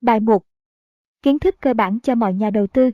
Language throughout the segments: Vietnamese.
Bài 1. Kiến thức cơ bản cho mọi nhà đầu tư.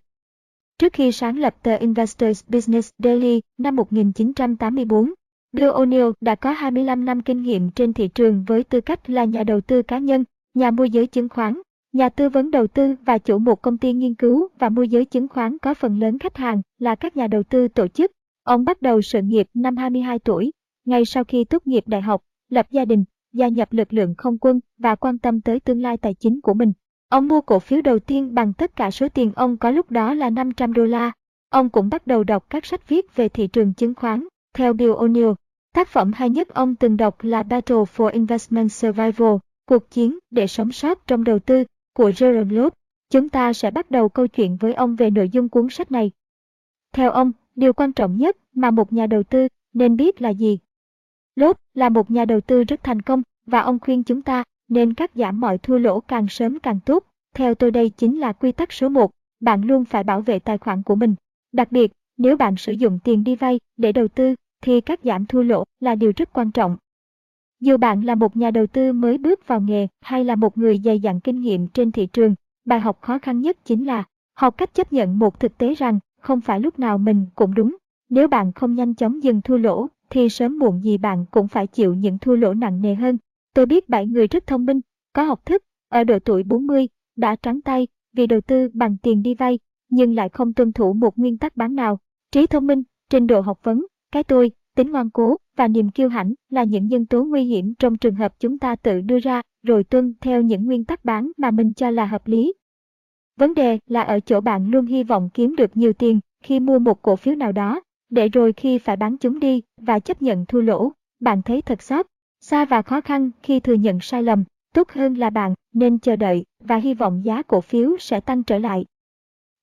Trước khi sáng lập tờ Investors Business Daily năm 1984, Bill O'Neill đã có 25 năm kinh nghiệm trên thị trường với tư cách là nhà đầu tư cá nhân, nhà môi giới chứng khoán, nhà tư vấn đầu tư và chủ một công ty nghiên cứu và môi giới chứng khoán có phần lớn khách hàng là các nhà đầu tư tổ chức. Ông bắt đầu sự nghiệp năm 22 tuổi, ngay sau khi tốt nghiệp đại học, lập gia đình, gia nhập lực lượng không quân và quan tâm tới tương lai tài chính của mình. Ông mua cổ phiếu đầu tiên bằng tất cả số tiền ông có lúc đó là 500 đô la. Ông cũng bắt đầu đọc các sách viết về thị trường chứng khoán. Theo Bill O'Neill, tác phẩm hay nhất ông từng đọc là Battle for Investment Survival, cuộc chiến để sống sót trong đầu tư của Jerome Loeb. Chúng ta sẽ bắt đầu câu chuyện với ông về nội dung cuốn sách này. Theo ông, điều quan trọng nhất mà một nhà đầu tư nên biết là gì? Loeb là một nhà đầu tư rất thành công và ông khuyên chúng ta nên cắt giảm mọi thua lỗ càng sớm càng tốt. Theo tôi đây chính là quy tắc số 1, bạn luôn phải bảo vệ tài khoản của mình. Đặc biệt, nếu bạn sử dụng tiền đi vay để đầu tư thì cắt giảm thua lỗ là điều rất quan trọng. Dù bạn là một nhà đầu tư mới bước vào nghề hay là một người dày dặn kinh nghiệm trên thị trường, bài học khó khăn nhất chính là học cách chấp nhận một thực tế rằng không phải lúc nào mình cũng đúng. Nếu bạn không nhanh chóng dừng thua lỗ thì sớm muộn gì bạn cũng phải chịu những thua lỗ nặng nề hơn. Tôi biết bảy người rất thông minh, có học thức, ở độ tuổi 40, đã trắng tay vì đầu tư bằng tiền đi vay, nhưng lại không tuân thủ một nguyên tắc bán nào. Trí thông minh, trình độ học vấn, cái tôi, tính ngoan cố và niềm kiêu hãnh là những nhân tố nguy hiểm trong trường hợp chúng ta tự đưa ra rồi tuân theo những nguyên tắc bán mà mình cho là hợp lý. Vấn đề là ở chỗ bạn luôn hy vọng kiếm được nhiều tiền khi mua một cổ phiếu nào đó, để rồi khi phải bán chúng đi và chấp nhận thua lỗ, bạn thấy thật xót, xa và khó khăn khi thừa nhận sai lầm, tốt hơn là bạn nên chờ đợi và hy vọng giá cổ phiếu sẽ tăng trở lại.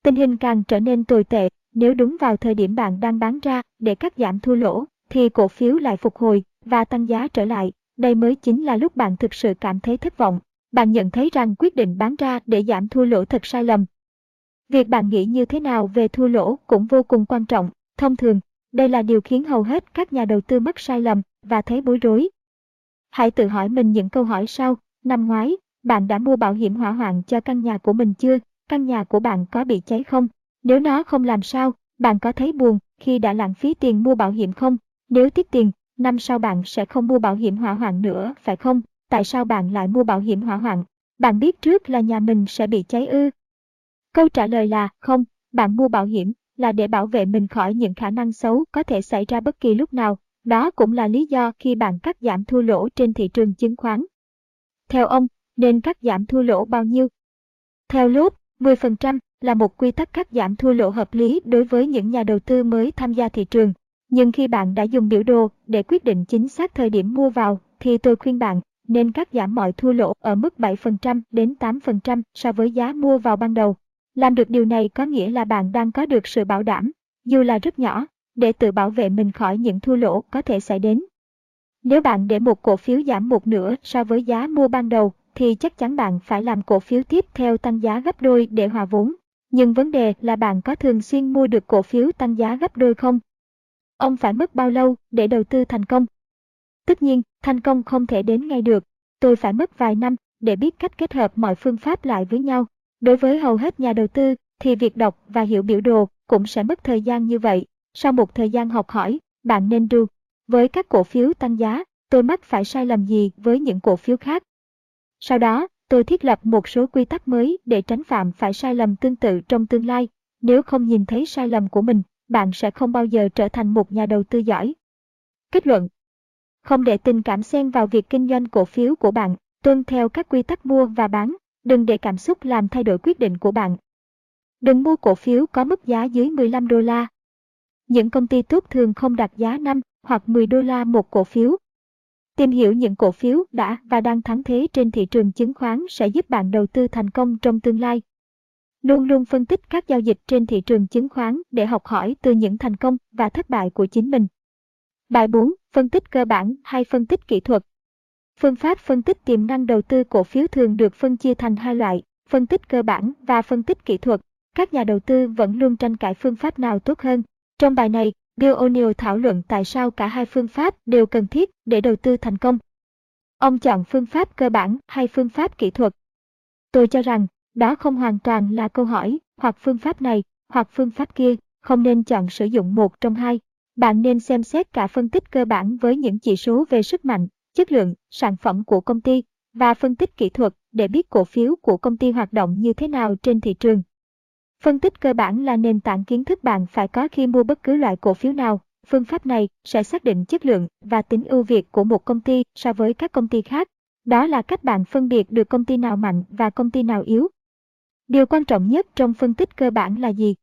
Tình hình càng trở nên tồi tệ nếu đúng vào thời điểm bạn đang bán ra để cắt giảm thua lỗ, thì cổ phiếu lại phục hồi và tăng giá trở lại. Đây mới chính là lúc bạn thực sự cảm thấy thất vọng. Bạn nhận thấy rằng quyết định bán ra để giảm thua lỗ thật sai lầm. Việc bạn nghĩ như thế nào về thua lỗ cũng vô cùng quan trọng. Thông thường, đây là điều khiến hầu hết các nhà đầu tư mắc sai lầm và thấy bối rối. Hãy tự hỏi mình những câu hỏi sau. Năm ngoái, bạn đã mua bảo hiểm hỏa hoạn cho căn nhà của mình chưa? Căn nhà của bạn có bị cháy không? Nếu nó không làm sao, bạn có thấy buồn khi đã lãng phí tiền mua bảo hiểm không? Nếu tiếc tiền, năm sau bạn sẽ không mua bảo hiểm hỏa hoạn nữa, phải không? Tại sao bạn lại mua bảo hiểm hỏa hoạn? Bạn biết trước là nhà mình sẽ bị cháy ư? Câu trả lời là không, bạn mua bảo hiểm là để bảo vệ mình khỏi những khả năng xấu có thể xảy ra bất kỳ lúc nào. Đó cũng là lý do khi bạn cắt giảm thua lỗ trên thị trường chứng khoán. Theo ông, nên cắt giảm thua lỗ bao nhiêu? Theo Lốt, 10% là một quy tắc cắt giảm thua lỗ hợp lý đối với những nhà đầu tư mới tham gia thị trường. Nhưng khi bạn đã dùng biểu đồ để quyết định chính xác thời điểm mua vào, thì tôi khuyên bạn nên cắt giảm mọi thua lỗ ở mức 7% đến 8% so với giá mua vào ban đầu. Làm được điều này có nghĩa là bạn đang có được sự bảo đảm, dù là rất nhỏ, để tự bảo vệ mình khỏi những thua lỗ có thể xảy đến. Nếu bạn để một cổ phiếu giảm một nửa so với giá mua ban đầu, thì chắc chắn bạn phải làm cổ phiếu tiếp theo tăng giá gấp đôi để hòa vốn. Nhưng vấn đề là bạn có thường xuyên mua được cổ phiếu tăng giá gấp đôi không? Ông phải mất bao lâu để đầu tư thành công? Tất nhiên, thành công không thể đến ngay được. Tôi phải mất vài năm để biết cách kết hợp mọi phương pháp lại với nhau. Đối với hầu hết nhà đầu tư, thì việc đọc và hiểu biểu đồ cũng sẽ mất thời gian như vậy. Sau một thời gian học hỏi, bạn nên đu. Với các cổ phiếu tăng giá, tôi mắc phải sai lầm gì với những cổ phiếu khác? Sau đó, tôi thiết lập một số quy tắc mới để tránh phạm phải sai lầm tương tự trong tương lai. Nếu không nhìn thấy sai lầm của mình, bạn sẽ không bao giờ trở thành một nhà đầu tư giỏi. Kết luận Không để tình cảm xen vào việc kinh doanh cổ phiếu của bạn, tuân theo các quy tắc mua và bán, đừng để cảm xúc làm thay đổi quyết định của bạn. Đừng mua cổ phiếu có mức giá dưới 15 đô la. Những công ty tốt thường không đặt giá 5 hoặc 10 đô la một cổ phiếu. Tìm hiểu những cổ phiếu đã và đang thắng thế trên thị trường chứng khoán sẽ giúp bạn đầu tư thành công trong tương lai. Luôn luôn phân tích các giao dịch trên thị trường chứng khoán để học hỏi từ những thành công và thất bại của chính mình. Bài 4. Phân tích cơ bản hay phân tích kỹ thuật. Phương pháp phân tích tiềm năng đầu tư cổ phiếu thường được phân chia thành hai loại, phân tích cơ bản và phân tích kỹ thuật. Các nhà đầu tư vẫn luôn tranh cãi phương pháp nào tốt hơn. Trong bài này, Bill O'Neill thảo luận tại sao cả hai phương pháp đều cần thiết để đầu tư thành công. Ông chọn phương pháp cơ bản hay phương pháp kỹ thuật? Tôi cho rằng, đó không hoàn toàn là câu hỏi, hoặc phương pháp này, hoặc phương pháp kia, không nên chọn sử dụng một trong hai. Bạn nên xem xét cả phân tích cơ bản với những chỉ số về sức mạnh, chất lượng, sản phẩm của công ty và phân tích kỹ thuật để biết cổ phiếu của công ty hoạt động như thế nào trên thị trường. Phân tích cơ bản là nền tảng kiến thức bạn phải có khi mua bất cứ loại cổ phiếu nào. Phương pháp này sẽ xác định chất lượng và tính ưu việt của một công ty so với các công ty khác. Đó là cách bạn phân biệt được công ty nào mạnh và công ty nào yếu. Điều quan trọng nhất trong phân tích cơ bản là gì?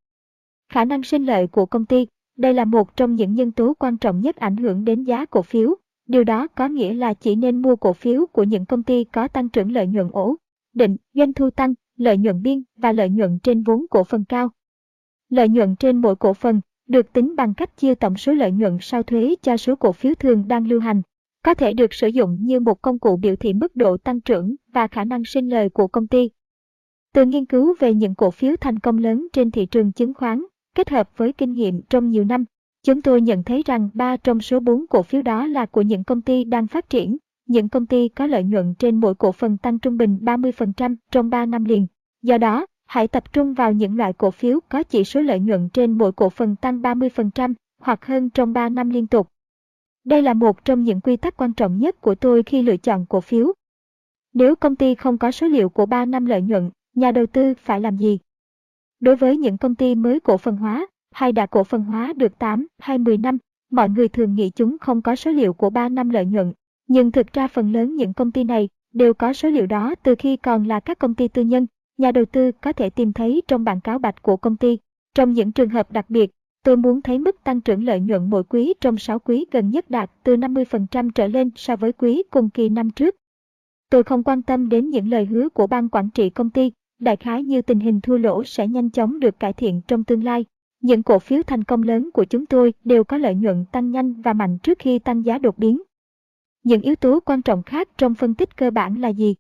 Khả năng sinh lợi của công ty. Đây là một trong những nhân tố quan trọng nhất ảnh hưởng đến giá cổ phiếu. Điều đó có nghĩa là chỉ nên mua cổ phiếu của những công ty có tăng trưởng lợi nhuận ổn định, doanh thu tăng, lợi nhuận biên và lợi nhuận trên vốn cổ phần cao. Lợi nhuận trên mỗi cổ phần được tính bằng cách chia tổng số lợi nhuận sau thuế cho số cổ phiếu thường đang lưu hành, có thể được sử dụng như một công cụ biểu thị mức độ tăng trưởng và khả năng sinh lời của công ty. Từ nghiên cứu về những cổ phiếu thành công lớn trên thị trường chứng khoán, kết hợp với kinh nghiệm trong nhiều năm, chúng tôi nhận thấy rằng 3 trong số 4 cổ phiếu đó là của những công ty đang phát triển, những công ty có lợi nhuận trên mỗi cổ phần tăng trung bình 30% trong 3 năm liền. Do đó, hãy tập trung vào những loại cổ phiếu có chỉ số lợi nhuận trên mỗi cổ phần tăng 30% hoặc hơn trong 3 năm liên tục. Đây là một trong những quy tắc quan trọng nhất của tôi khi lựa chọn cổ phiếu. Nếu công ty không có số liệu của 3 năm lợi nhuận, nhà đầu tư phải làm gì? Đối với những công ty mới cổ phần hóa hay đã cổ phần hóa được 8 hay 10 năm, mọi người thường nghĩ chúng không có số liệu của 3 năm lợi nhuận. Nhưng thực ra phần lớn những công ty này đều có số liệu đó từ khi còn là các công ty tư nhân. Nhà đầu tư có thể tìm thấy trong bản cáo bạch của công ty. Trong những trường hợp đặc biệt, tôi muốn thấy mức tăng trưởng lợi nhuận mỗi quý trong 6 quý gần nhất đạt từ 50% trở lên so với quý cùng kỳ năm trước. Tôi không quan tâm đến những lời hứa của ban quản trị công ty, đại khái như tình hình thua lỗ sẽ nhanh chóng được cải thiện trong tương lai. Những cổ phiếu thành công lớn của chúng tôi đều có lợi nhuận tăng nhanh và mạnh trước khi tăng giá đột biến. Những yếu tố quan trọng khác trong phân tích cơ bản là gì?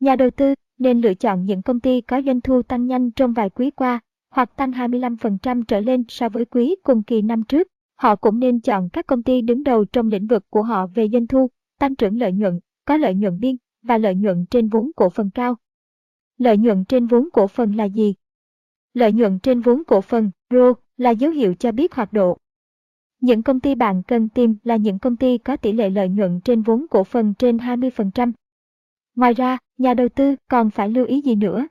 Nhà đầu tư nên lựa chọn những công ty có doanh thu tăng nhanh trong vài quý qua, hoặc tăng 25% trở lên so với quý cùng kỳ năm trước. Họ cũng nên chọn các công ty đứng đầu trong lĩnh vực của họ về doanh thu, tăng trưởng lợi nhuận, có lợi nhuận biên và lợi nhuận trên vốn cổ phần cao. Lợi nhuận trên vốn cổ phần là gì? Lợi nhuận trên vốn cổ phần, ROE, là dấu hiệu cho biết hoạt độ. Những công ty bạn cần tìm là những công ty có tỷ lệ lợi nhuận trên vốn cổ phần trên 20%. Ngoài ra, nhà đầu tư còn phải lưu ý gì nữa?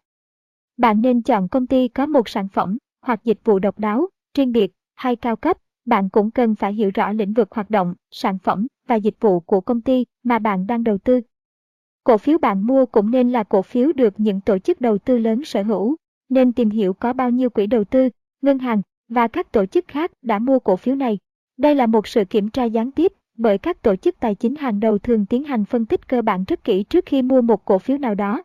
Bạn nên chọn công ty có một sản phẩm hoặc dịch vụ độc đáo, riêng biệt hay cao cấp. Bạn cũng cần phải hiểu rõ lĩnh vực hoạt động, sản phẩm và dịch vụ của công ty mà bạn đang đầu tư. Cổ phiếu bạn mua cũng nên là cổ phiếu được những tổ chức đầu tư lớn sở hữu, nên tìm hiểu có bao nhiêu quỹ đầu tư, ngân hàng và các tổ chức khác đã mua cổ phiếu này. Đây là một sự kiểm tra gián tiếp bởi các tổ chức tài chính hàng đầu thường tiến hành phân tích cơ bản rất kỹ trước khi mua một cổ phiếu nào đó.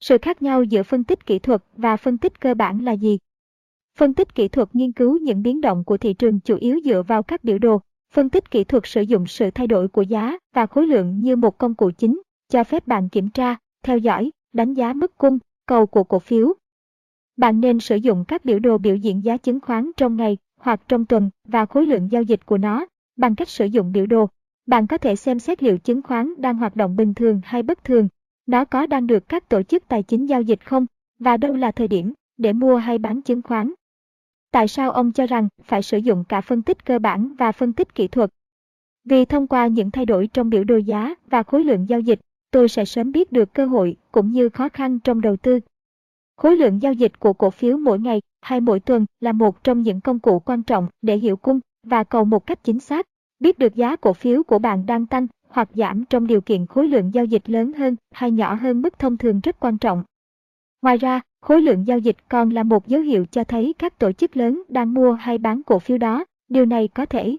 Sự khác nhau giữa phân tích kỹ thuật và phân tích cơ bản là gì? Phân tích kỹ thuật nghiên cứu những biến động của thị trường chủ yếu dựa vào các biểu đồ. Phân tích kỹ thuật sử dụng sự thay đổi của giá và khối lượng như một công cụ chính, cho phép bạn kiểm tra, theo dõi, đánh giá mức cung, cầu của cổ phiếu. Bạn nên sử dụng các biểu đồ biểu diễn giá chứng khoán trong ngày hoặc trong tuần và khối lượng giao dịch của nó. Bằng cách sử dụng biểu đồ, bạn có thể xem xét liệu chứng khoán đang hoạt động bình thường hay bất thường, nó có đang được các tổ chức tài chính giao dịch không, và đâu là thời điểm để mua hay bán chứng khoán. Tại sao ông cho rằng phải sử dụng cả phân tích cơ bản và phân tích kỹ thuật? Vì thông qua những thay đổi trong biểu đồ giá và khối lượng giao dịch, tôi sẽ sớm biết được cơ hội cũng như khó khăn trong đầu tư. Khối lượng giao dịch của cổ phiếu mỗi ngày hay mỗi tuần là một trong những công cụ quan trọng để hiểu cung và cầu một cách chính xác. Biết được giá cổ phiếu của bạn đang tăng hoặc giảm trong điều kiện khối lượng giao dịch lớn hơn hay nhỏ hơn mức thông thường rất quan trọng. Ngoài ra, khối lượng giao dịch còn là một dấu hiệu cho thấy các tổ chức lớn đang mua hay bán cổ phiếu đó. Điều này có thể.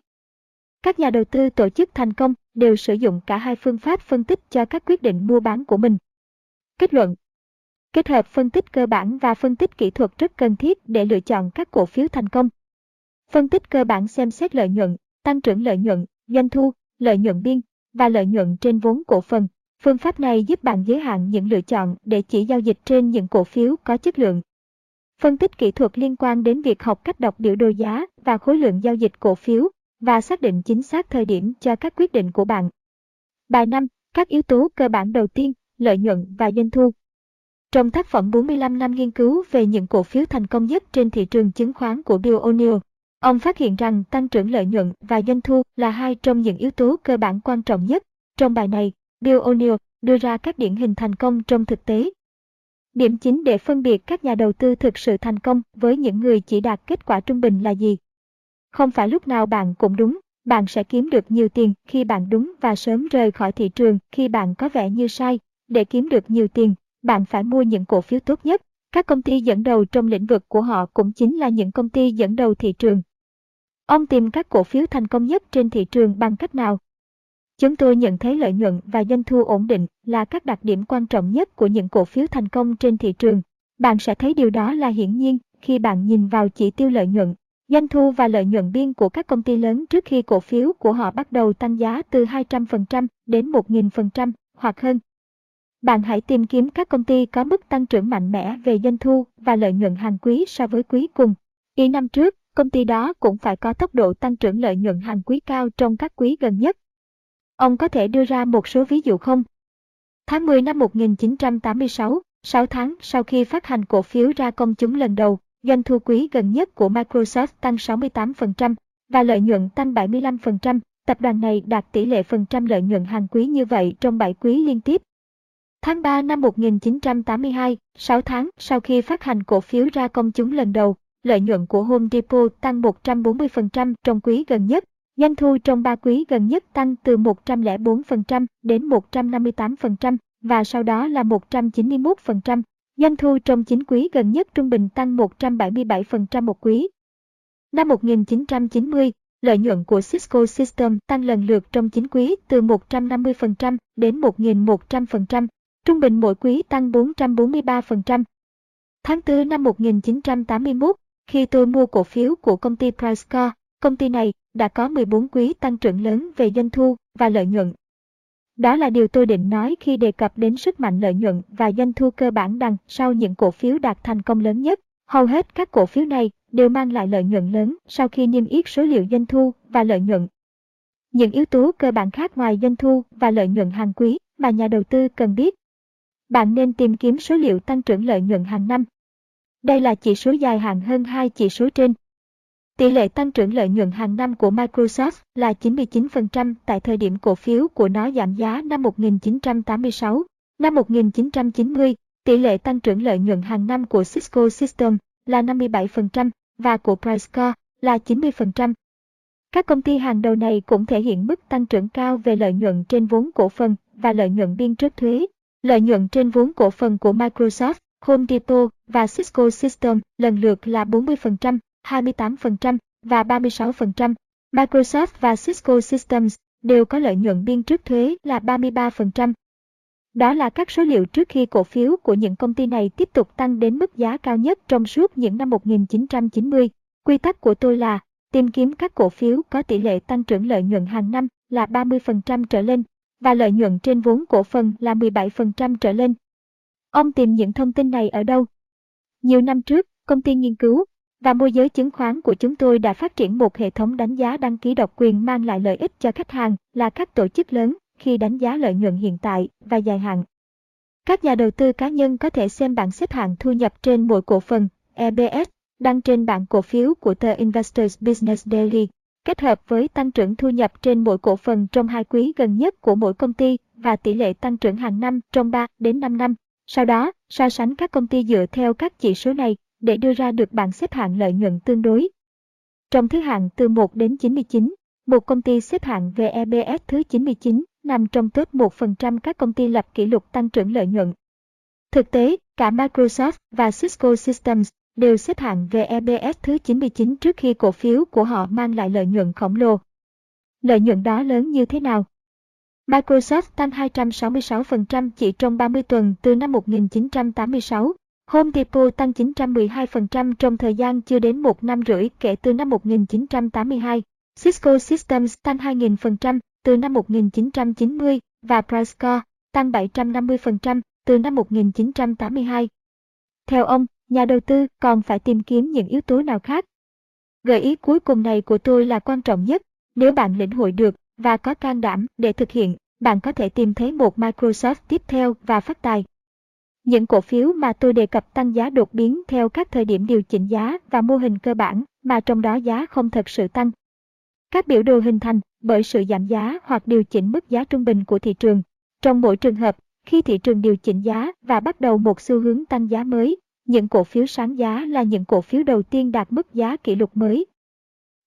Các nhà đầu tư tổ chức thành công đều sử dụng cả hai phương pháp phân tích cho các quyết định mua bán của mình. Kết luận Kết hợp phân tích cơ bản và phân tích kỹ thuật rất cần thiết để lựa chọn các cổ phiếu thành công. Phân tích cơ bản xem xét lợi nhuận, tăng trưởng lợi nhuận, doanh thu, lợi nhuận biên và lợi nhuận trên vốn cổ phần. Phương pháp này giúp bạn giới hạn những lựa chọn để chỉ giao dịch trên những cổ phiếu có chất lượng. Phân tích kỹ thuật liên quan đến việc học cách đọc biểu đồ giá và khối lượng giao dịch cổ phiếu và xác định chính xác thời điểm cho các quyết định của bạn. Bài 5. Các yếu tố cơ bản đầu tiên, lợi nhuận và doanh thu. Trong tác phẩm 45 năm nghiên cứu về những cổ phiếu thành công nhất trên thị trường chứng khoán của Bill O'Neill, ông phát hiện rằng tăng trưởng lợi nhuận và doanh thu là hai trong những yếu tố cơ bản quan trọng nhất. Trong bài này, Bill O'Neill đưa ra các điển hình thành công trong thực tế. Điểm chính để phân biệt các nhà đầu tư thực sự thành công với những người chỉ đạt kết quả trung bình là gì? Không phải lúc nào bạn cũng đúng, bạn sẽ kiếm được nhiều tiền khi bạn đúng và sớm rời khỏi thị trường khi bạn có vẻ như sai. Để kiếm được nhiều tiền, bạn phải mua những cổ phiếu tốt nhất. Các công ty dẫn đầu trong lĩnh vực của họ cũng chính là những công ty dẫn đầu thị trường. Ông tìm các cổ phiếu thành công nhất trên thị trường bằng cách nào? Chúng tôi nhận thấy lợi nhuận và doanh thu ổn định là các đặc điểm quan trọng nhất của những cổ phiếu thành công trên thị trường. Bạn sẽ thấy điều đó là hiển nhiên khi bạn nhìn vào chỉ tiêu lợi nhuận, doanh thu và lợi nhuận biên của các công ty lớn trước khi cổ phiếu của họ bắt đầu tăng giá từ 200% đến 1.000% hoặc hơn. Bạn hãy tìm kiếm các công ty có mức tăng trưởng mạnh mẽ về doanh thu và lợi nhuận hàng quý so với quý cùng. Ý năm trước, công ty đó cũng phải có tốc độ tăng trưởng lợi nhuận hàng quý cao trong các quý gần nhất. Ông có thể đưa ra một số ví dụ không? Tháng 10 năm 1986, 6 tháng sau khi phát hành cổ phiếu ra công chúng lần đầu, doanh thu quý gần nhất của Microsoft tăng 68% và lợi nhuận tăng 75%. Tập đoàn này đạt tỷ lệ phần trăm lợi nhuận hàng quý như vậy trong 7 quý liên tiếp. Tháng 3 năm 1982, 6 tháng sau khi phát hành cổ phiếu ra công chúng lần đầu, lợi nhuận của Home Depot tăng 140% trong quý gần nhất. Doanh thu trong 3 quý gần nhất tăng từ 104% đến 158% và sau đó là 191%. Doanh thu trong 9 quý gần nhất trung bình tăng 177% một quý. Năm 1990, lợi nhuận của Cisco System tăng lần lượt trong 9 quý từ 150% đến 1.100%, trung bình mỗi quý tăng 443%. Tháng 4 năm 1981, khi tôi mua cổ phiếu của công ty Pricecar, công ty này đã có 14 quý tăng trưởng lớn về doanh thu và lợi nhuận. Đó là điều tôi định nói khi đề cập đến sức mạnh lợi nhuận và doanh thu cơ bản đằng sau những cổ phiếu đạt thành công lớn nhất. Hầu hết các cổ phiếu này đều mang lại lợi nhuận lớn sau khi niêm yết số liệu doanh thu và lợi nhuận. Những yếu tố cơ bản khác ngoài doanh thu và lợi nhuận hàng quý mà nhà đầu tư cần biết. Bạn nên tìm kiếm số liệu tăng trưởng lợi nhuận hàng năm. Đây là chỉ số dài hạn hơn hai chỉ số trên. Tỷ lệ tăng trưởng lợi nhuận hàng năm của Microsoft là 99% tại thời điểm cổ phiếu của nó giảm giá năm 1986. Năm 1990, tỷ lệ tăng trưởng lợi nhuận hàng năm của Cisco System là 57% và của Pricecar là 90%. Các công ty hàng đầu này cũng thể hiện mức tăng trưởng cao về lợi nhuận trên vốn cổ phần và lợi nhuận biên trước thuế. Lợi nhuận trên vốn cổ phần của Microsoft, Home Depot và Cisco System lần lượt là 40%, 28% và 36%. Microsoft và Cisco Systems đều có lợi nhuận biên trước thuế là 33%. Đó là các số liệu trước khi cổ phiếu của những công ty này tiếp tục tăng đến mức giá cao nhất trong suốt những năm 1990. Quy tắc của tôi là tìm kiếm các cổ phiếu có tỷ lệ tăng trưởng lợi nhuận hàng năm là 30% trở lên và lợi nhuận trên vốn cổ phần là 17% trở lên. Ông tìm những thông tin này ở đâu? Nhiều năm trước, công ty nghiên cứu và môi giới chứng khoán của chúng tôi đã phát triển một hệ thống đánh giá đăng ký độc quyền mang lại lợi ích cho khách hàng là các tổ chức lớn khi đánh giá lợi nhuận hiện tại và dài hạn. Các nhà đầu tư cá nhân có thể xem bảng xếp hạng thu nhập trên mỗi cổ phần EBS đăng trên bảng cổ phiếu của tờ Investors Business Daily, kết hợp với tăng trưởng thu nhập trên mỗi cổ phần trong hai quý gần nhất của mỗi công ty và tỷ lệ tăng trưởng hàng năm trong 3 đến 5 năm. Sau đó, so sánh các công ty dựa theo các chỉ số này để đưa ra được bảng xếp hạng lợi nhuận tương đối. Trong thứ hạng từ 1 đến 99, một công ty xếp hạng VEBS thứ 99 nằm trong top 1% các công ty lập kỷ lục tăng trưởng lợi nhuận. Thực tế, cả Microsoft và Cisco Systems đều xếp hạng VEBS thứ 99 trước khi cổ phiếu của họ mang lại lợi nhuận khổng lồ. Lợi nhuận đó lớn như thế nào? Microsoft tăng 266% chỉ trong 30 tuần từ năm 1986 Home Depot tăng 912% trong thời gian chưa đến một năm rưỡi kể từ năm 1982. Cisco Systems tăng 2.000% từ năm 1990 và Pricecar tăng 750% từ năm 1982. Theo ông, nhà đầu tư còn phải tìm kiếm những yếu tố nào khác? Gợi ý cuối cùng này của tôi là quan trọng nhất. Nếu bạn lĩnh hội được và có can đảm để thực hiện, bạn có thể tìm thấy một Microsoft tiếp theo và phát tài. Những cổ phiếu mà tôi đề cập tăng giá đột biến theo các thời điểm điều chỉnh giá và mô hình cơ bản mà trong đó giá không thật sự tăng. Các biểu đồ hình thành bởi sự giảm giá hoặc điều chỉnh mức giá trung bình của thị trường. Trong mỗi trường hợp, khi thị trường điều chỉnh giá và bắt đầu một xu hướng tăng giá mới, những cổ phiếu sáng giá là những cổ phiếu đầu tiên đạt mức giá kỷ lục mới.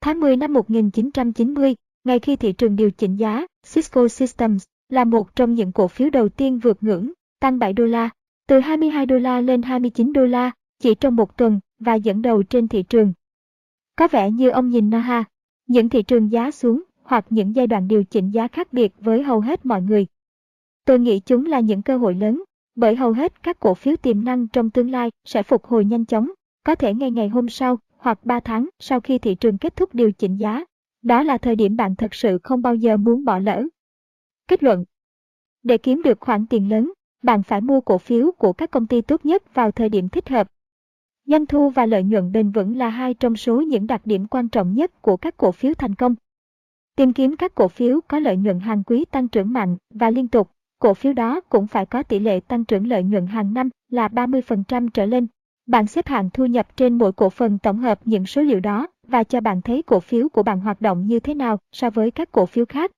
Tháng 10 năm 1990, ngay khi thị trường điều chỉnh giá, Cisco Systems là một trong những cổ phiếu đầu tiên vượt ngưỡng, tăng 7 đô la, từ 22 đô la lên 29 đô la chỉ trong một tuần và dẫn đầu trên thị trường. Có vẻ như ông nhìn nó ha, những thị trường giá xuống hoặc những giai đoạn điều chỉnh giá khác biệt với hầu hết mọi người. Tôi nghĩ chúng là những cơ hội lớn, bởi hầu hết các cổ phiếu tiềm năng trong tương lai sẽ phục hồi nhanh chóng, có thể ngay ngày hôm sau hoặc 3 tháng sau khi thị trường kết thúc điều chỉnh giá. Đó là thời điểm bạn thật sự không bao giờ muốn bỏ lỡ. Kết luận Để kiếm được khoản tiền lớn, bạn phải mua cổ phiếu của các công ty tốt nhất vào thời điểm thích hợp. Doanh thu và lợi nhuận bền vững là hai trong số những đặc điểm quan trọng nhất của các cổ phiếu thành công. Tìm kiếm các cổ phiếu có lợi nhuận hàng quý tăng trưởng mạnh và liên tục, cổ phiếu đó cũng phải có tỷ lệ tăng trưởng lợi nhuận hàng năm là 30% trở lên. Bạn xếp hạng thu nhập trên mỗi cổ phần tổng hợp những số liệu đó và cho bạn thấy cổ phiếu của bạn hoạt động như thế nào so với các cổ phiếu khác.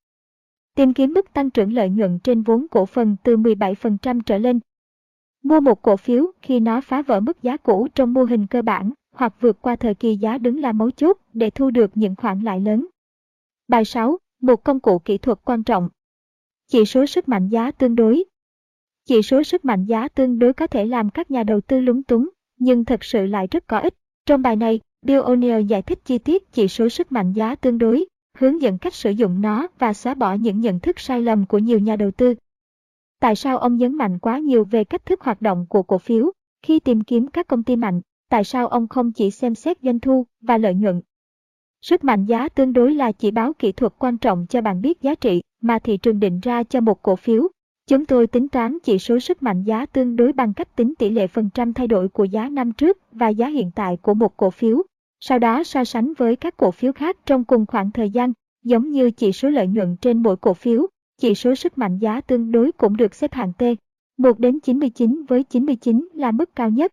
Tìm kiếm mức tăng trưởng lợi nhuận trên vốn cổ phần từ 17% trở lên. Mua một cổ phiếu khi nó phá vỡ mức giá cũ trong mô hình cơ bản hoặc vượt qua thời kỳ giá đứng là mấu chốt để thu được những khoản lãi lớn. Bài 6. Một công cụ kỹ thuật quan trọng. Chỉ số sức mạnh giá tương đối. Chỉ số sức mạnh giá tương đối có thể làm các nhà đầu tư lúng túng, nhưng thật sự lại rất có ích. Trong bài này, Bill O'Neill giải thích chi tiết chỉ số sức mạnh giá tương đối, hướng dẫn cách sử dụng nó và xóa bỏ những nhận thức sai lầm của nhiều nhà đầu tư. Tại sao ông nhấn mạnh quá nhiều về cách thức hoạt động của cổ phiếu khi tìm kiếm các công ty mạnh? Tại sao ông không chỉ xem xét doanh thu và lợi nhuận? Sức mạnh giá tương đối là chỉ báo kỹ thuật quan trọng cho bạn biết giá trị mà thị trường định ra cho một cổ phiếu. Chúng tôi tính toán chỉ số sức mạnh giá tương đối bằng cách tính tỷ lệ phần trăm thay đổi của giá năm trước và giá hiện tại của một cổ phiếu sau đó so sánh với các cổ phiếu khác trong cùng khoảng thời gian, giống như chỉ số lợi nhuận trên mỗi cổ phiếu, chỉ số sức mạnh giá tương đối cũng được xếp hạng T. 1 đến 99 với 99 là mức cao nhất.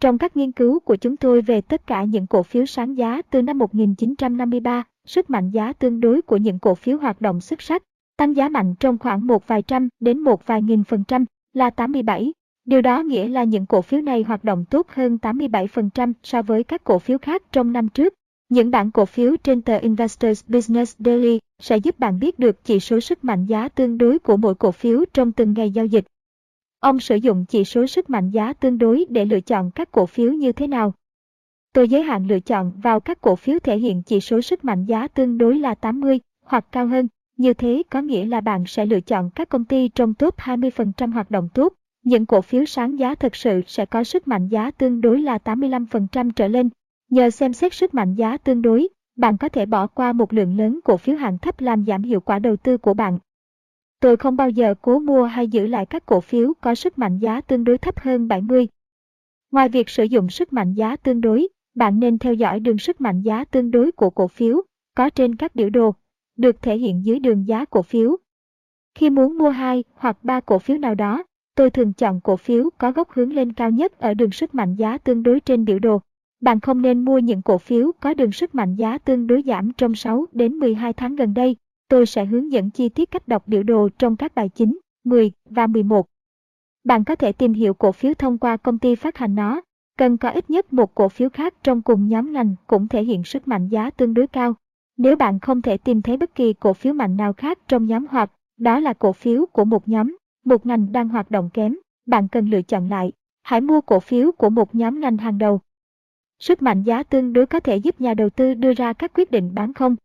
Trong các nghiên cứu của chúng tôi về tất cả những cổ phiếu sáng giá từ năm 1953, sức mạnh giá tương đối của những cổ phiếu hoạt động xuất sắc, tăng giá mạnh trong khoảng một vài trăm đến một vài nghìn phần trăm là 87, Điều đó nghĩa là những cổ phiếu này hoạt động tốt hơn 87% so với các cổ phiếu khác trong năm trước. Những bản cổ phiếu trên tờ Investors Business Daily sẽ giúp bạn biết được chỉ số sức mạnh giá tương đối của mỗi cổ phiếu trong từng ngày giao dịch. Ông sử dụng chỉ số sức mạnh giá tương đối để lựa chọn các cổ phiếu như thế nào? Tôi giới hạn lựa chọn vào các cổ phiếu thể hiện chỉ số sức mạnh giá tương đối là 80 hoặc cao hơn. Như thế có nghĩa là bạn sẽ lựa chọn các công ty trong top 20% hoạt động tốt những cổ phiếu sáng giá thực sự sẽ có sức mạnh giá tương đối là 85% trở lên. Nhờ xem xét sức mạnh giá tương đối, bạn có thể bỏ qua một lượng lớn cổ phiếu hạng thấp làm giảm hiệu quả đầu tư của bạn. Tôi không bao giờ cố mua hay giữ lại các cổ phiếu có sức mạnh giá tương đối thấp hơn 70. Ngoài việc sử dụng sức mạnh giá tương đối, bạn nên theo dõi đường sức mạnh giá tương đối của cổ phiếu, có trên các biểu đồ, được thể hiện dưới đường giá cổ phiếu. Khi muốn mua hai hoặc ba cổ phiếu nào đó, Tôi thường chọn cổ phiếu có góc hướng lên cao nhất ở đường sức mạnh giá tương đối trên biểu đồ. Bạn không nên mua những cổ phiếu có đường sức mạnh giá tương đối giảm trong 6 đến 12 tháng gần đây. Tôi sẽ hướng dẫn chi tiết cách đọc biểu đồ trong các bài 9, 10 và 11. Bạn có thể tìm hiểu cổ phiếu thông qua công ty phát hành nó. Cần có ít nhất một cổ phiếu khác trong cùng nhóm ngành cũng thể hiện sức mạnh giá tương đối cao. Nếu bạn không thể tìm thấy bất kỳ cổ phiếu mạnh nào khác trong nhóm hoặc đó là cổ phiếu của một nhóm một ngành đang hoạt động kém, bạn cần lựa chọn lại. Hãy mua cổ phiếu của một nhóm ngành hàng đầu. Sức mạnh giá tương đối có thể giúp nhà đầu tư đưa ra các quyết định bán không.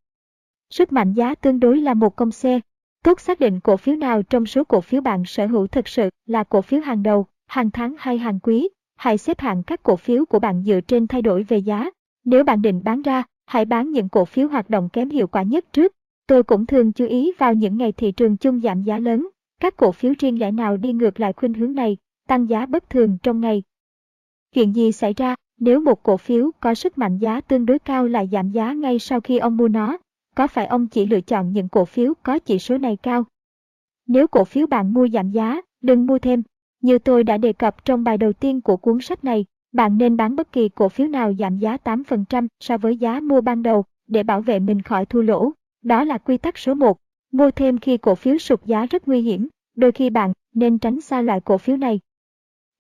Sức mạnh giá tương đối là một công xe. Tốt xác định cổ phiếu nào trong số cổ phiếu bạn sở hữu thực sự là cổ phiếu hàng đầu, hàng tháng hay hàng quý. Hãy xếp hạng các cổ phiếu của bạn dựa trên thay đổi về giá. Nếu bạn định bán ra, hãy bán những cổ phiếu hoạt động kém hiệu quả nhất trước. Tôi cũng thường chú ý vào những ngày thị trường chung giảm giá lớn các cổ phiếu riêng lẻ nào đi ngược lại khuynh hướng này, tăng giá bất thường trong ngày. Chuyện gì xảy ra nếu một cổ phiếu có sức mạnh giá tương đối cao lại giảm giá ngay sau khi ông mua nó? Có phải ông chỉ lựa chọn những cổ phiếu có chỉ số này cao? Nếu cổ phiếu bạn mua giảm giá, đừng mua thêm. Như tôi đã đề cập trong bài đầu tiên của cuốn sách này, bạn nên bán bất kỳ cổ phiếu nào giảm giá 8% so với giá mua ban đầu để bảo vệ mình khỏi thua lỗ. Đó là quy tắc số 1. Mua thêm khi cổ phiếu sụt giá rất nguy hiểm, đôi khi bạn nên tránh xa loại cổ phiếu này.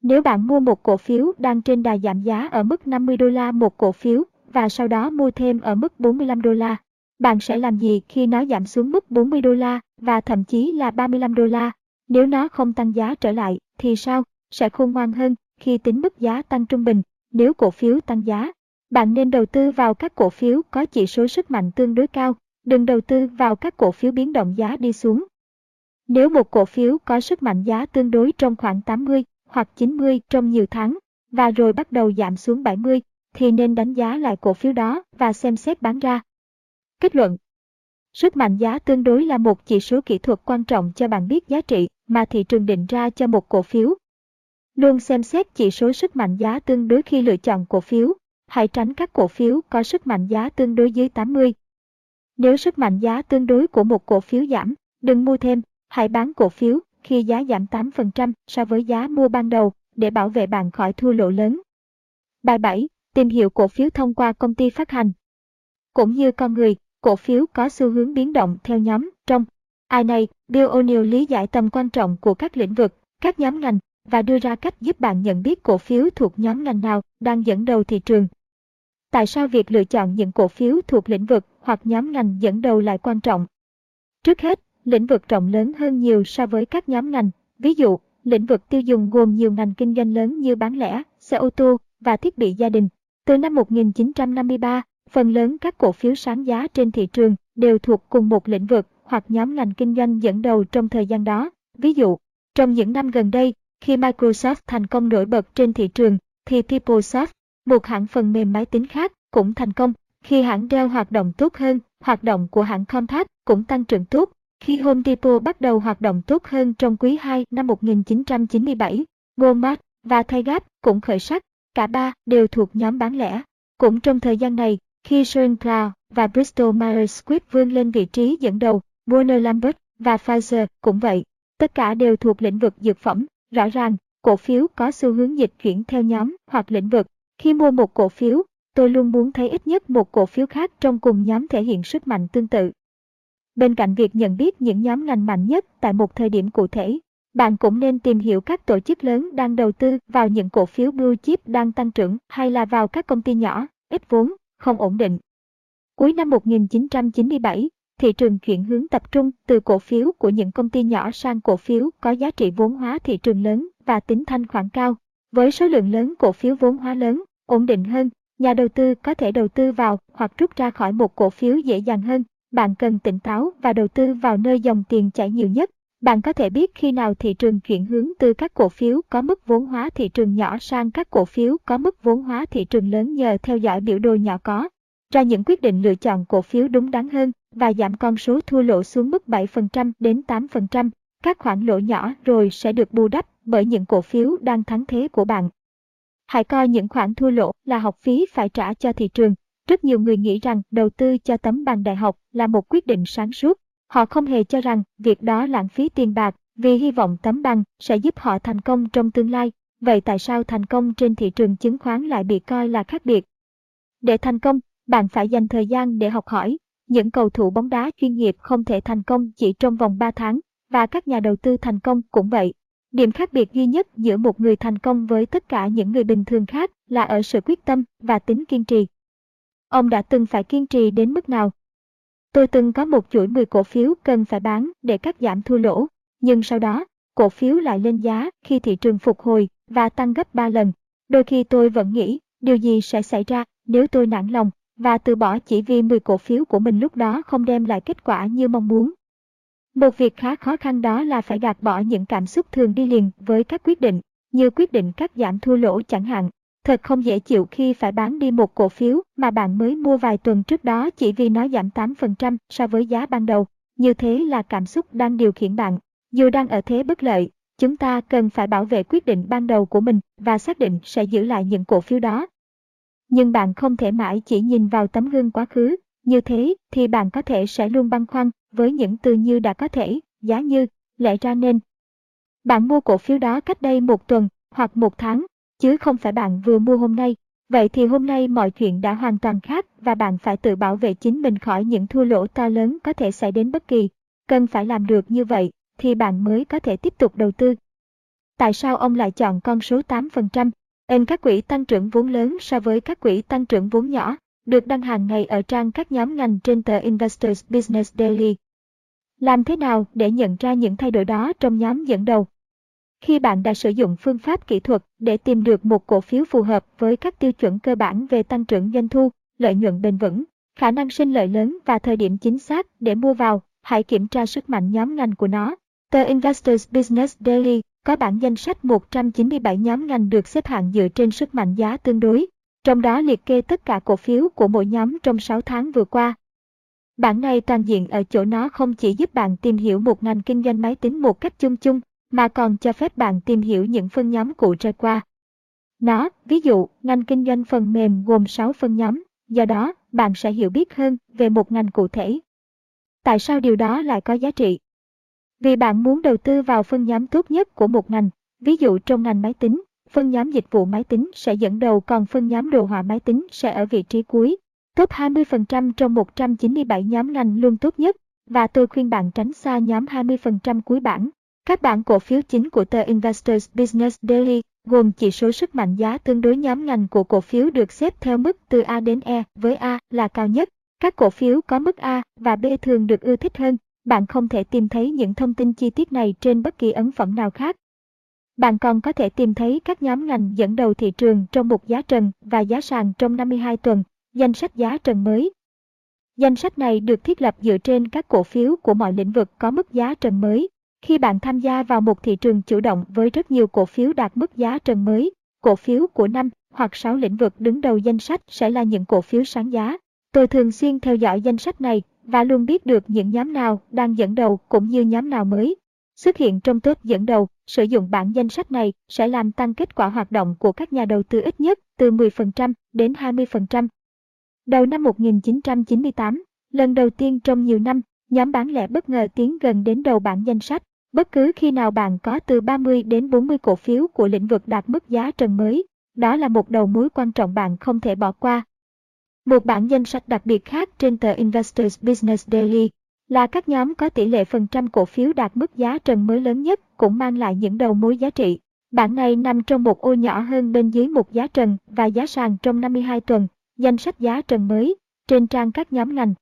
Nếu bạn mua một cổ phiếu đang trên đà giảm giá ở mức 50 đô la một cổ phiếu và sau đó mua thêm ở mức 45 đô la, bạn sẽ làm gì khi nó giảm xuống mức 40 đô la và thậm chí là 35 đô la? Nếu nó không tăng giá trở lại thì sao? Sẽ khôn ngoan hơn khi tính mức giá tăng trung bình nếu cổ phiếu tăng giá. Bạn nên đầu tư vào các cổ phiếu có chỉ số sức mạnh tương đối cao, đừng đầu tư vào các cổ phiếu biến động giá đi xuống. Nếu một cổ phiếu có sức mạnh giá tương đối trong khoảng 80 hoặc 90 trong nhiều tháng và rồi bắt đầu giảm xuống 70 thì nên đánh giá lại cổ phiếu đó và xem xét bán ra. Kết luận Sức mạnh giá tương đối là một chỉ số kỹ thuật quan trọng cho bạn biết giá trị mà thị trường định ra cho một cổ phiếu. Luôn xem xét chỉ số sức mạnh giá tương đối khi lựa chọn cổ phiếu. Hãy tránh các cổ phiếu có sức mạnh giá tương đối dưới 80. Nếu sức mạnh giá tương đối của một cổ phiếu giảm, đừng mua thêm, hãy bán cổ phiếu khi giá giảm 8% so với giá mua ban đầu để bảo vệ bạn khỏi thua lỗ lớn. Bài 7. Tìm hiểu cổ phiếu thông qua công ty phát hành. Cũng như con người, cổ phiếu có xu hướng biến động theo nhóm trong. Ai này, Bill O'Neill lý giải tầm quan trọng của các lĩnh vực, các nhóm ngành và đưa ra cách giúp bạn nhận biết cổ phiếu thuộc nhóm ngành nào đang dẫn đầu thị trường. Tại sao việc lựa chọn những cổ phiếu thuộc lĩnh vực hoặc nhóm ngành dẫn đầu lại quan trọng? Trước hết, lĩnh vực rộng lớn hơn nhiều so với các nhóm ngành. Ví dụ, lĩnh vực tiêu dùng gồm nhiều ngành kinh doanh lớn như bán lẻ, xe ô tô và thiết bị gia đình. Từ năm 1953, phần lớn các cổ phiếu sáng giá trên thị trường đều thuộc cùng một lĩnh vực hoặc nhóm ngành kinh doanh dẫn đầu trong thời gian đó. Ví dụ, trong những năm gần đây, khi Microsoft thành công nổi bật trên thị trường, thì PeopleSoft, một hãng phần mềm máy tính khác, cũng thành công. Khi hãng Dell hoạt động tốt hơn, hoạt động của hãng Compaq cũng tăng trưởng tốt. Khi Home Depot bắt đầu hoạt động tốt hơn trong quý 2 năm 1997, Walmart và Target cũng khởi sắc, cả ba đều thuộc nhóm bán lẻ. Cũng trong thời gian này, khi Sean Cloud và Bristol Myers Squibb vươn lên vị trí dẫn đầu, Warner Lambert và Pfizer cũng vậy. Tất cả đều thuộc lĩnh vực dược phẩm. Rõ ràng, cổ phiếu có xu hướng dịch chuyển theo nhóm hoặc lĩnh vực. Khi mua một cổ phiếu, tôi luôn muốn thấy ít nhất một cổ phiếu khác trong cùng nhóm thể hiện sức mạnh tương tự. Bên cạnh việc nhận biết những nhóm ngành mạnh nhất tại một thời điểm cụ thể, bạn cũng nên tìm hiểu các tổ chức lớn đang đầu tư vào những cổ phiếu blue chip đang tăng trưởng hay là vào các công ty nhỏ, ít vốn, không ổn định. Cuối năm 1997, thị trường chuyển hướng tập trung từ cổ phiếu của những công ty nhỏ sang cổ phiếu có giá trị vốn hóa thị trường lớn và tính thanh khoản cao. Với số lượng lớn cổ phiếu vốn hóa lớn, ổn định hơn, nhà đầu tư có thể đầu tư vào hoặc rút ra khỏi một cổ phiếu dễ dàng hơn. Bạn cần tỉnh táo và đầu tư vào nơi dòng tiền chảy nhiều nhất. Bạn có thể biết khi nào thị trường chuyển hướng từ các cổ phiếu có mức vốn hóa thị trường nhỏ sang các cổ phiếu có mức vốn hóa thị trường lớn nhờ theo dõi biểu đồ nhỏ có ra những quyết định lựa chọn cổ phiếu đúng đắn hơn và giảm con số thua lỗ xuống mức 7% đến 8%. Các khoản lỗ nhỏ rồi sẽ được bù đắp bởi những cổ phiếu đang thắng thế của bạn. Hãy coi những khoản thua lỗ là học phí phải trả cho thị trường. Rất nhiều người nghĩ rằng đầu tư cho tấm bằng đại học là một quyết định sáng suốt. Họ không hề cho rằng việc đó lãng phí tiền bạc vì hy vọng tấm bằng sẽ giúp họ thành công trong tương lai. Vậy tại sao thành công trên thị trường chứng khoán lại bị coi là khác biệt? Để thành công, bạn phải dành thời gian để học hỏi. Những cầu thủ bóng đá chuyên nghiệp không thể thành công chỉ trong vòng 3 tháng, và các nhà đầu tư thành công cũng vậy. Điểm khác biệt duy nhất giữa một người thành công với tất cả những người bình thường khác là ở sự quyết tâm và tính kiên trì. Ông đã từng phải kiên trì đến mức nào? Tôi từng có một chuỗi 10 cổ phiếu cần phải bán để cắt giảm thua lỗ, nhưng sau đó, cổ phiếu lại lên giá khi thị trường phục hồi và tăng gấp 3 lần. Đôi khi tôi vẫn nghĩ, điều gì sẽ xảy ra nếu tôi nản lòng và từ bỏ chỉ vì 10 cổ phiếu của mình lúc đó không đem lại kết quả như mong muốn. Một việc khá khó khăn đó là phải gạt bỏ những cảm xúc thường đi liền với các quyết định, như quyết định cắt giảm thua lỗ chẳng hạn. Thật không dễ chịu khi phải bán đi một cổ phiếu mà bạn mới mua vài tuần trước đó chỉ vì nó giảm 8% so với giá ban đầu. Như thế là cảm xúc đang điều khiển bạn. Dù đang ở thế bất lợi, chúng ta cần phải bảo vệ quyết định ban đầu của mình và xác định sẽ giữ lại những cổ phiếu đó nhưng bạn không thể mãi chỉ nhìn vào tấm gương quá khứ, như thế thì bạn có thể sẽ luôn băn khoăn với những từ như đã có thể, giá như, lẽ ra nên. Bạn mua cổ phiếu đó cách đây một tuần hoặc một tháng, chứ không phải bạn vừa mua hôm nay. Vậy thì hôm nay mọi chuyện đã hoàn toàn khác và bạn phải tự bảo vệ chính mình khỏi những thua lỗ to lớn có thể xảy đến bất kỳ. Cần phải làm được như vậy thì bạn mới có thể tiếp tục đầu tư. Tại sao ông lại chọn con số 8%? Nên các quỹ tăng trưởng vốn lớn so với các quỹ tăng trưởng vốn nhỏ, được đăng hàng ngày ở trang các nhóm ngành trên tờ Investors Business Daily. Làm thế nào để nhận ra những thay đổi đó trong nhóm dẫn đầu? Khi bạn đã sử dụng phương pháp kỹ thuật để tìm được một cổ phiếu phù hợp với các tiêu chuẩn cơ bản về tăng trưởng doanh thu, lợi nhuận bền vững, khả năng sinh lợi lớn và thời điểm chính xác để mua vào, hãy kiểm tra sức mạnh nhóm ngành của nó. Tờ Investors Business Daily có bản danh sách 197 nhóm ngành được xếp hạng dựa trên sức mạnh giá tương đối, trong đó liệt kê tất cả cổ phiếu của mỗi nhóm trong 6 tháng vừa qua. Bản này toàn diện ở chỗ nó không chỉ giúp bạn tìm hiểu một ngành kinh doanh máy tính một cách chung chung, mà còn cho phép bạn tìm hiểu những phân nhóm cụ trải qua. Nó, ví dụ, ngành kinh doanh phần mềm gồm 6 phân nhóm, do đó, bạn sẽ hiểu biết hơn về một ngành cụ thể. Tại sao điều đó lại có giá trị? Vì bạn muốn đầu tư vào phân nhóm tốt nhất của một ngành, ví dụ trong ngành máy tính, phân nhóm dịch vụ máy tính sẽ dẫn đầu còn phân nhóm đồ họa máy tính sẽ ở vị trí cuối. Top 20% trong 197 nhóm ngành luôn tốt nhất, và tôi khuyên bạn tránh xa nhóm 20% cuối bảng. Các bảng cổ phiếu chính của tờ Investors Business Daily gồm chỉ số sức mạnh giá tương đối nhóm ngành của cổ phiếu được xếp theo mức từ A đến E, với A là cao nhất. Các cổ phiếu có mức A và B thường được ưa thích hơn. Bạn không thể tìm thấy những thông tin chi tiết này trên bất kỳ ấn phẩm nào khác. Bạn còn có thể tìm thấy các nhóm ngành dẫn đầu thị trường trong một giá trần và giá sàn trong 52 tuần, danh sách giá trần mới. Danh sách này được thiết lập dựa trên các cổ phiếu của mọi lĩnh vực có mức giá trần mới. Khi bạn tham gia vào một thị trường chủ động với rất nhiều cổ phiếu đạt mức giá trần mới, cổ phiếu của năm hoặc 6 lĩnh vực đứng đầu danh sách sẽ là những cổ phiếu sáng giá. Tôi thường xuyên theo dõi danh sách này và luôn biết được những nhóm nào đang dẫn đầu cũng như nhóm nào mới xuất hiện trong top dẫn đầu. Sử dụng bản danh sách này sẽ làm tăng kết quả hoạt động của các nhà đầu tư ít nhất từ 10% đến 20%. Đầu năm 1998, lần đầu tiên trong nhiều năm, nhóm bán lẻ bất ngờ tiến gần đến đầu bảng danh sách. Bất cứ khi nào bạn có từ 30 đến 40 cổ phiếu của lĩnh vực đạt mức giá trần mới, đó là một đầu mối quan trọng bạn không thể bỏ qua. Một bản danh sách đặc biệt khác trên tờ Investors Business Daily là các nhóm có tỷ lệ phần trăm cổ phiếu đạt mức giá trần mới lớn nhất cũng mang lại những đầu mối giá trị. Bản này nằm trong một ô nhỏ hơn bên dưới một giá trần và giá sàn trong 52 tuần, danh sách giá trần mới, trên trang các nhóm ngành.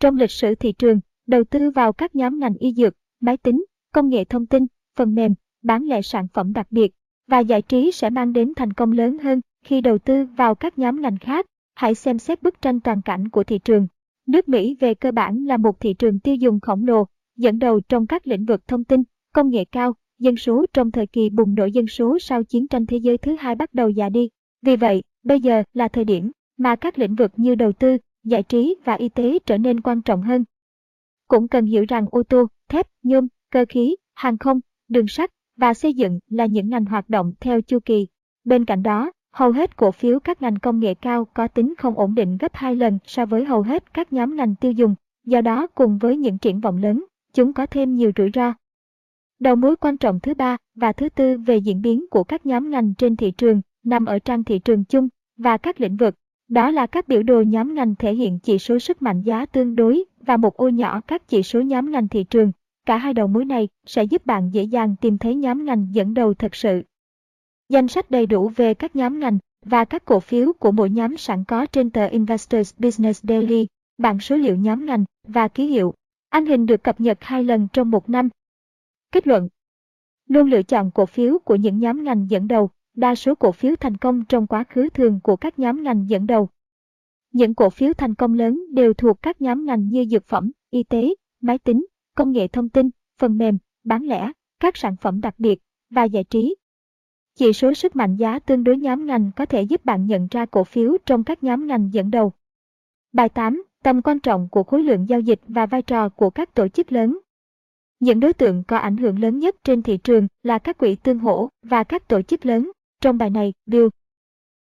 Trong lịch sử thị trường, đầu tư vào các nhóm ngành y dược, máy tính, công nghệ thông tin, phần mềm, bán lẻ sản phẩm đặc biệt và giải trí sẽ mang đến thành công lớn hơn khi đầu tư vào các nhóm ngành khác. Hãy xem xét bức tranh toàn cảnh của thị trường. Nước Mỹ về cơ bản là một thị trường tiêu dùng khổng lồ, dẫn đầu trong các lĩnh vực thông tin, công nghệ cao, dân số trong thời kỳ bùng nổ dân số sau chiến tranh thế giới thứ hai bắt đầu già đi. Vì vậy, bây giờ là thời điểm mà các lĩnh vực như đầu tư, giải trí và y tế trở nên quan trọng hơn. Cũng cần hiểu rằng ô tô, thép, nhôm, cơ khí, hàng không, đường sắt và xây dựng là những ngành hoạt động theo chu kỳ. Bên cạnh đó, hầu hết cổ phiếu các ngành công nghệ cao có tính không ổn định gấp 2 lần so với hầu hết các nhóm ngành tiêu dùng, do đó cùng với những triển vọng lớn, chúng có thêm nhiều rủi ro. Đầu mối quan trọng thứ ba và thứ tư về diễn biến của các nhóm ngành trên thị trường nằm ở trang thị trường chung và các lĩnh vực. Đó là các biểu đồ nhóm ngành thể hiện chỉ số sức mạnh giá tương đối và một ô nhỏ các chỉ số nhóm ngành thị trường. Cả hai đầu mối này sẽ giúp bạn dễ dàng tìm thấy nhóm ngành dẫn đầu thật sự. Danh sách đầy đủ về các nhóm ngành và các cổ phiếu của mỗi nhóm sẵn có trên tờ Investors Business Daily, bảng số liệu nhóm ngành và ký hiệu. Anh hình được cập nhật hai lần trong một năm. Kết luận Luôn lựa chọn cổ phiếu của những nhóm ngành dẫn đầu, đa số cổ phiếu thành công trong quá khứ thường của các nhóm ngành dẫn đầu. Những cổ phiếu thành công lớn đều thuộc các nhóm ngành như dược phẩm, y tế, máy tính, công nghệ thông tin, phần mềm, bán lẻ, các sản phẩm đặc biệt và giải trí. Chỉ số sức mạnh giá tương đối nhóm ngành có thể giúp bạn nhận ra cổ phiếu trong các nhóm ngành dẫn đầu. Bài 8. Tầm quan trọng của khối lượng giao dịch và vai trò của các tổ chức lớn. Những đối tượng có ảnh hưởng lớn nhất trên thị trường là các quỹ tương hỗ và các tổ chức lớn. Trong bài này, Bill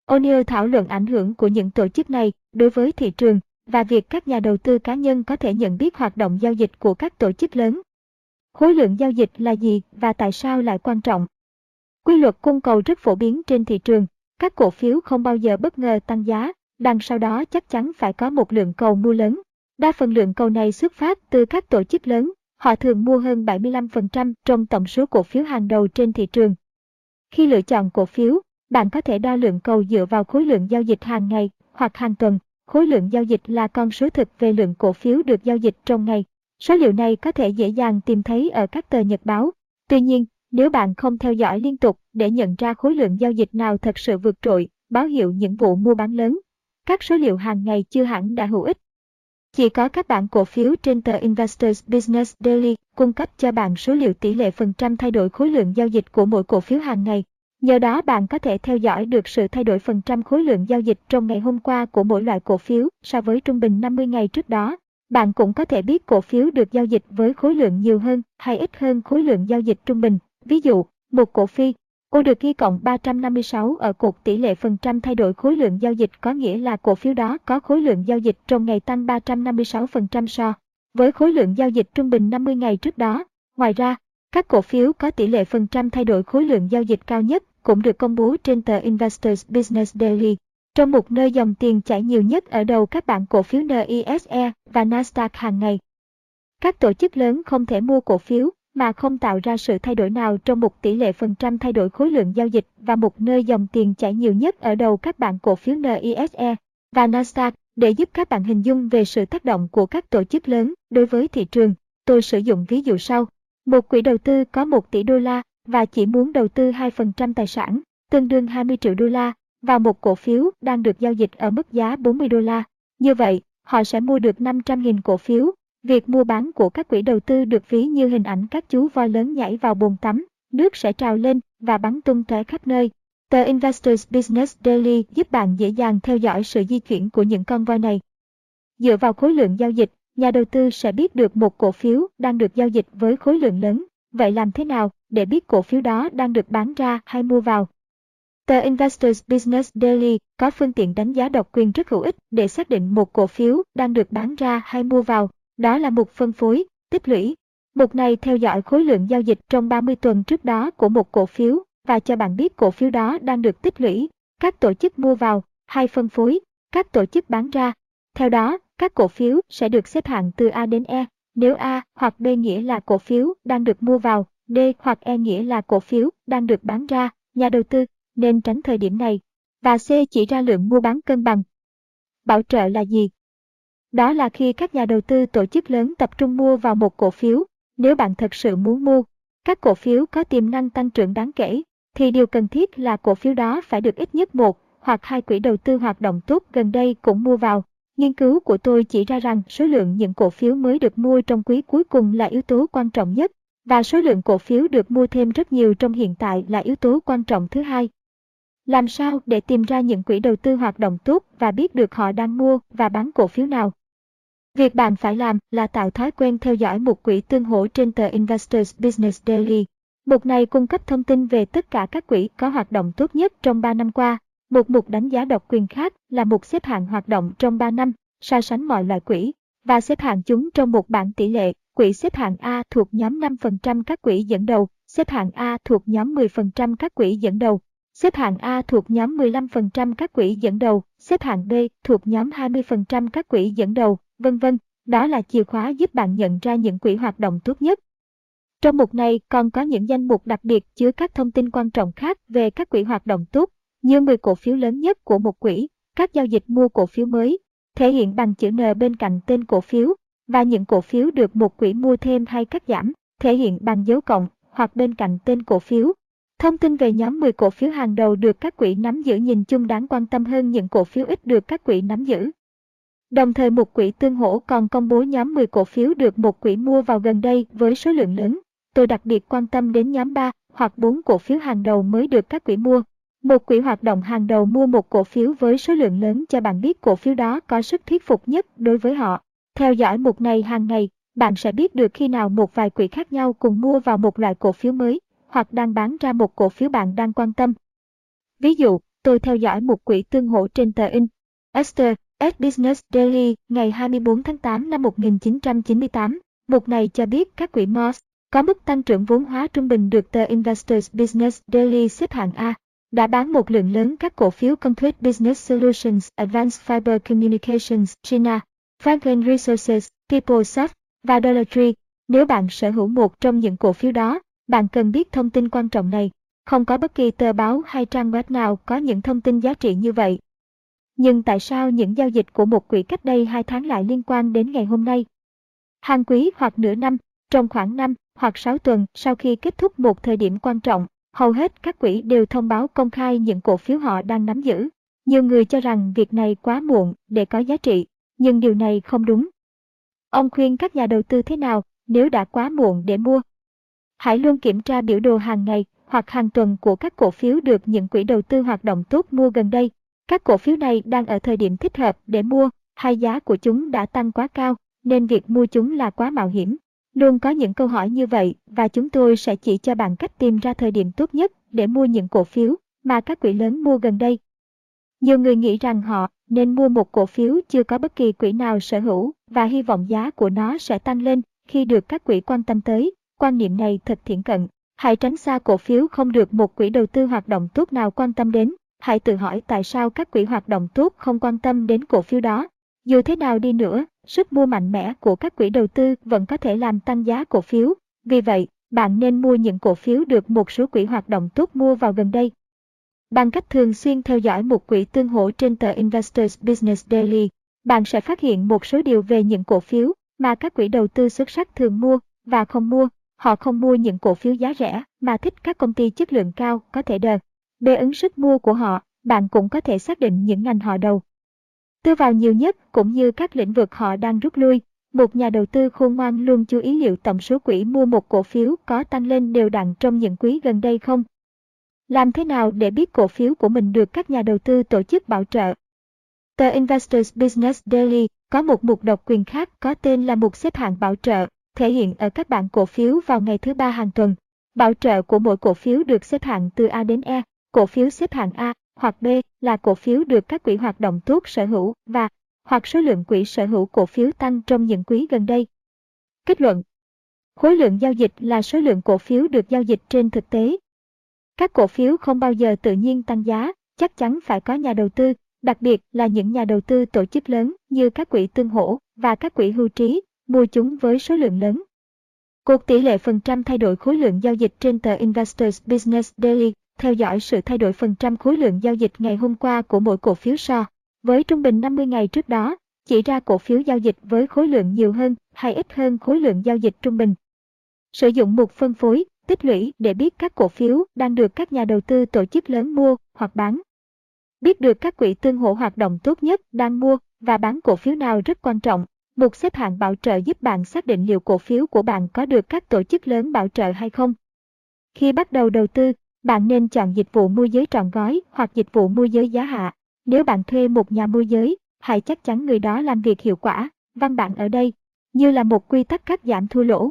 O'Neill thảo luận ảnh hưởng của những tổ chức này đối với thị trường và việc các nhà đầu tư cá nhân có thể nhận biết hoạt động giao dịch của các tổ chức lớn. Khối lượng giao dịch là gì và tại sao lại quan trọng? Quy luật cung cầu rất phổ biến trên thị trường. Các cổ phiếu không bao giờ bất ngờ tăng giá, đằng sau đó chắc chắn phải có một lượng cầu mua lớn. Đa phần lượng cầu này xuất phát từ các tổ chức lớn, họ thường mua hơn 75% trong tổng số cổ phiếu hàng đầu trên thị trường. Khi lựa chọn cổ phiếu, bạn có thể đo lượng cầu dựa vào khối lượng giao dịch hàng ngày hoặc hàng tuần. Khối lượng giao dịch là con số thực về lượng cổ phiếu được giao dịch trong ngày. Số liệu này có thể dễ dàng tìm thấy ở các tờ nhật báo. Tuy nhiên, nếu bạn không theo dõi liên tục để nhận ra khối lượng giao dịch nào thật sự vượt trội, báo hiệu những vụ mua bán lớn, các số liệu hàng ngày chưa hẳn đã hữu ích. Chỉ có các bản cổ phiếu trên tờ Investors Business Daily cung cấp cho bạn số liệu tỷ lệ phần trăm thay đổi khối lượng giao dịch của mỗi cổ phiếu hàng ngày. Nhờ đó bạn có thể theo dõi được sự thay đổi phần trăm khối lượng giao dịch trong ngày hôm qua của mỗi loại cổ phiếu so với trung bình 50 ngày trước đó. Bạn cũng có thể biết cổ phiếu được giao dịch với khối lượng nhiều hơn hay ít hơn khối lượng giao dịch trung bình. Ví dụ, một cổ phiếu Ô được ghi cộng 356 ở cột tỷ lệ phần trăm thay đổi khối lượng giao dịch có nghĩa là cổ phiếu đó có khối lượng giao dịch trong ngày tăng 356% so với khối lượng giao dịch trung bình 50 ngày trước đó. Ngoài ra, các cổ phiếu có tỷ lệ phần trăm thay đổi khối lượng giao dịch cao nhất cũng được công bố trên tờ Investors Business Daily. Trong một nơi dòng tiền chảy nhiều nhất ở đầu các bảng cổ phiếu NISE và Nasdaq hàng ngày. Các tổ chức lớn không thể mua cổ phiếu mà không tạo ra sự thay đổi nào trong một tỷ lệ phần trăm thay đổi khối lượng giao dịch và một nơi dòng tiền chảy nhiều nhất ở đầu các bạn cổ phiếu NISE và Nasdaq để giúp các bạn hình dung về sự tác động của các tổ chức lớn đối với thị trường. Tôi sử dụng ví dụ sau. Một quỹ đầu tư có 1 tỷ đô la và chỉ muốn đầu tư 2% tài sản, tương đương 20 triệu đô la, vào một cổ phiếu đang được giao dịch ở mức giá 40 đô la. Như vậy, họ sẽ mua được 500.000 cổ phiếu Việc mua bán của các quỹ đầu tư được ví như hình ảnh các chú voi lớn nhảy vào bồn tắm, nước sẽ trào lên và bắn tung tóe khắp nơi. Tờ Investors Business Daily giúp bạn dễ dàng theo dõi sự di chuyển của những con voi này. Dựa vào khối lượng giao dịch, nhà đầu tư sẽ biết được một cổ phiếu đang được giao dịch với khối lượng lớn. Vậy làm thế nào để biết cổ phiếu đó đang được bán ra hay mua vào? Tờ Investors Business Daily có phương tiện đánh giá độc quyền rất hữu ích để xác định một cổ phiếu đang được bán ra hay mua vào. Đó là mục phân phối, tích lũy. Mục này theo dõi khối lượng giao dịch trong 30 tuần trước đó của một cổ phiếu và cho bạn biết cổ phiếu đó đang được tích lũy, các tổ chức mua vào, hay phân phối, các tổ chức bán ra. Theo đó, các cổ phiếu sẽ được xếp hạng từ A đến E. Nếu A hoặc B nghĩa là cổ phiếu đang được mua vào, D hoặc E nghĩa là cổ phiếu đang được bán ra, nhà đầu tư nên tránh thời điểm này. Và C chỉ ra lượng mua bán cân bằng. Bảo trợ là gì? Đó là khi các nhà đầu tư tổ chức lớn tập trung mua vào một cổ phiếu, nếu bạn thật sự muốn mua, các cổ phiếu có tiềm năng tăng trưởng đáng kể, thì điều cần thiết là cổ phiếu đó phải được ít nhất một hoặc hai quỹ đầu tư hoạt động tốt gần đây cũng mua vào. Nghiên cứu của tôi chỉ ra rằng số lượng những cổ phiếu mới được mua trong quý cuối cùng là yếu tố quan trọng nhất, và số lượng cổ phiếu được mua thêm rất nhiều trong hiện tại là yếu tố quan trọng thứ hai. Làm sao để tìm ra những quỹ đầu tư hoạt động tốt và biết được họ đang mua và bán cổ phiếu nào? Việc bạn phải làm là tạo thói quen theo dõi một quỹ tương hỗ trên tờ Investors Business Daily. Mục này cung cấp thông tin về tất cả các quỹ có hoạt động tốt nhất trong 3 năm qua. Một mục đánh giá độc quyền khác là mục xếp hạng hoạt động trong 3 năm, so sánh mọi loại quỹ, và xếp hạng chúng trong một bảng tỷ lệ. Quỹ xếp hạng A thuộc nhóm 5% các quỹ dẫn đầu, xếp hạng A thuộc nhóm 10% các quỹ dẫn đầu, xếp hạng A thuộc nhóm 15% các quỹ dẫn đầu, xếp hạng B thuộc nhóm 20% các quỹ dẫn đầu, vân vân. Đó là chìa khóa giúp bạn nhận ra những quỹ hoạt động tốt nhất. Trong mục này còn có những danh mục đặc biệt chứa các thông tin quan trọng khác về các quỹ hoạt động tốt, như 10 cổ phiếu lớn nhất của một quỹ, các giao dịch mua cổ phiếu mới, thể hiện bằng chữ N bên cạnh tên cổ phiếu, và những cổ phiếu được một quỹ mua thêm hay cắt giảm, thể hiện bằng dấu cộng hoặc bên cạnh tên cổ phiếu. Thông tin về nhóm 10 cổ phiếu hàng đầu được các quỹ nắm giữ nhìn chung đáng quan tâm hơn những cổ phiếu ít được các quỹ nắm giữ. Đồng thời một quỹ tương hỗ còn công bố nhóm 10 cổ phiếu được một quỹ mua vào gần đây với số lượng lớn. Tôi đặc biệt quan tâm đến nhóm 3 hoặc 4 cổ phiếu hàng đầu mới được các quỹ mua. Một quỹ hoạt động hàng đầu mua một cổ phiếu với số lượng lớn cho bạn biết cổ phiếu đó có sức thuyết phục nhất đối với họ. Theo dõi mục này hàng ngày, bạn sẽ biết được khi nào một vài quỹ khác nhau cùng mua vào một loại cổ phiếu mới, hoặc đang bán ra một cổ phiếu bạn đang quan tâm. Ví dụ, tôi theo dõi một quỹ tương hỗ trên tờ in. Esther, S Business Daily ngày 24 tháng 8 năm 1998. Mục này cho biết các quỹ Moss, Có mức tăng trưởng vốn hóa trung bình được tờ Investors Business Daily xếp hạng A, đã bán một lượng lớn các cổ phiếu Complete Business Solutions, Advanced Fiber Communications, China, Franklin Resources, PeopleSoft và Dollar Tree. Nếu bạn sở hữu một trong những cổ phiếu đó, bạn cần biết thông tin quan trọng này. Không có bất kỳ tờ báo hay trang web nào có những thông tin giá trị như vậy. Nhưng tại sao những giao dịch của một quỹ cách đây 2 tháng lại liên quan đến ngày hôm nay? Hàng quý hoặc nửa năm, trong khoảng 5 hoặc 6 tuần sau khi kết thúc một thời điểm quan trọng, hầu hết các quỹ đều thông báo công khai những cổ phiếu họ đang nắm giữ. Nhiều người cho rằng việc này quá muộn để có giá trị, nhưng điều này không đúng. Ông khuyên các nhà đầu tư thế nào nếu đã quá muộn để mua? Hãy luôn kiểm tra biểu đồ hàng ngày hoặc hàng tuần của các cổ phiếu được những quỹ đầu tư hoạt động tốt mua gần đây. Các cổ phiếu này đang ở thời điểm thích hợp để mua, hay giá của chúng đã tăng quá cao, nên việc mua chúng là quá mạo hiểm. Luôn có những câu hỏi như vậy và chúng tôi sẽ chỉ cho bạn cách tìm ra thời điểm tốt nhất để mua những cổ phiếu mà các quỹ lớn mua gần đây. Nhiều người nghĩ rằng họ nên mua một cổ phiếu chưa có bất kỳ quỹ nào sở hữu và hy vọng giá của nó sẽ tăng lên khi được các quỹ quan tâm tới. Quan niệm này thật thiện cận. Hãy tránh xa cổ phiếu không được một quỹ đầu tư hoạt động tốt nào quan tâm đến. Hãy tự hỏi tại sao các quỹ hoạt động tốt không quan tâm đến cổ phiếu đó. Dù thế nào đi nữa, sức mua mạnh mẽ của các quỹ đầu tư vẫn có thể làm tăng giá cổ phiếu. Vì vậy, bạn nên mua những cổ phiếu được một số quỹ hoạt động tốt mua vào gần đây. Bằng cách thường xuyên theo dõi một quỹ tương hỗ trên tờ Investors Business Daily, bạn sẽ phát hiện một số điều về những cổ phiếu mà các quỹ đầu tư xuất sắc thường mua và không mua. Họ không mua những cổ phiếu giá rẻ mà thích các công ty chất lượng cao có thể đờ. Về ứng sức mua của họ, bạn cũng có thể xác định những ngành họ đầu tư vào nhiều nhất cũng như các lĩnh vực họ đang rút lui. Một nhà đầu tư khôn ngoan luôn chú ý liệu tổng số quỹ mua một cổ phiếu có tăng lên đều đặn trong những quý gần đây không. Làm thế nào để biết cổ phiếu của mình được các nhà đầu tư tổ chức bảo trợ? Tờ Investors Business Daily có một mục độc quyền khác có tên là mục xếp hạng bảo trợ, thể hiện ở các bảng cổ phiếu vào ngày thứ ba hàng tuần. Bảo trợ của mỗi cổ phiếu được xếp hạng từ A đến E, cổ phiếu xếp hạng A hoặc B là cổ phiếu được các quỹ hoạt động tốt sở hữu và hoặc số lượng quỹ sở hữu cổ phiếu tăng trong những quý gần đây. Kết luận Khối lượng giao dịch là số lượng cổ phiếu được giao dịch trên thực tế. Các cổ phiếu không bao giờ tự nhiên tăng giá, chắc chắn phải có nhà đầu tư, đặc biệt là những nhà đầu tư tổ chức lớn như các quỹ tương hỗ và các quỹ hưu trí, mua chúng với số lượng lớn. Cuộc tỷ lệ phần trăm thay đổi khối lượng giao dịch trên tờ Investors Business Daily theo dõi sự thay đổi phần trăm khối lượng giao dịch ngày hôm qua của mỗi cổ phiếu so với trung bình 50 ngày trước đó, chỉ ra cổ phiếu giao dịch với khối lượng nhiều hơn hay ít hơn khối lượng giao dịch trung bình. Sử dụng mục phân phối, tích lũy để biết các cổ phiếu đang được các nhà đầu tư tổ chức lớn mua hoặc bán. Biết được các quỹ tương hỗ hoạt động tốt nhất đang mua và bán cổ phiếu nào rất quan trọng. Mục xếp hạng bảo trợ giúp bạn xác định liệu cổ phiếu của bạn có được các tổ chức lớn bảo trợ hay không. Khi bắt đầu đầu tư, bạn nên chọn dịch vụ môi giới trọn gói hoặc dịch vụ môi giới giá hạ. Nếu bạn thuê một nhà môi giới, hãy chắc chắn người đó làm việc hiệu quả. Văn bản ở đây, như là một quy tắc cắt giảm thua lỗ.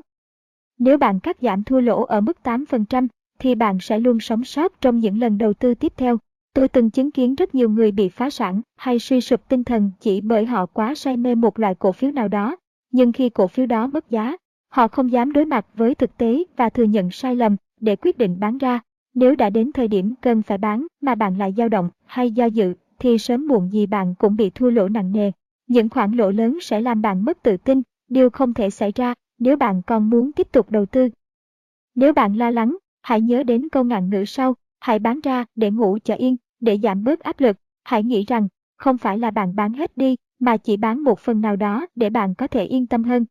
Nếu bạn cắt giảm thua lỗ ở mức 8%, thì bạn sẽ luôn sống sót trong những lần đầu tư tiếp theo. Tôi từng chứng kiến rất nhiều người bị phá sản hay suy sụp tinh thần chỉ bởi họ quá say mê một loại cổ phiếu nào đó. Nhưng khi cổ phiếu đó mất giá, họ không dám đối mặt với thực tế và thừa nhận sai lầm để quyết định bán ra. Nếu đã đến thời điểm cần phải bán mà bạn lại dao động hay do dự, thì sớm muộn gì bạn cũng bị thua lỗ nặng nề. Những khoản lỗ lớn sẽ làm bạn mất tự tin, điều không thể xảy ra nếu bạn còn muốn tiếp tục đầu tư. Nếu bạn lo lắng, hãy nhớ đến câu ngạn ngữ sau, hãy bán ra để ngủ cho yên, để giảm bớt áp lực. Hãy nghĩ rằng, không phải là bạn bán hết đi, mà chỉ bán một phần nào đó để bạn có thể yên tâm hơn.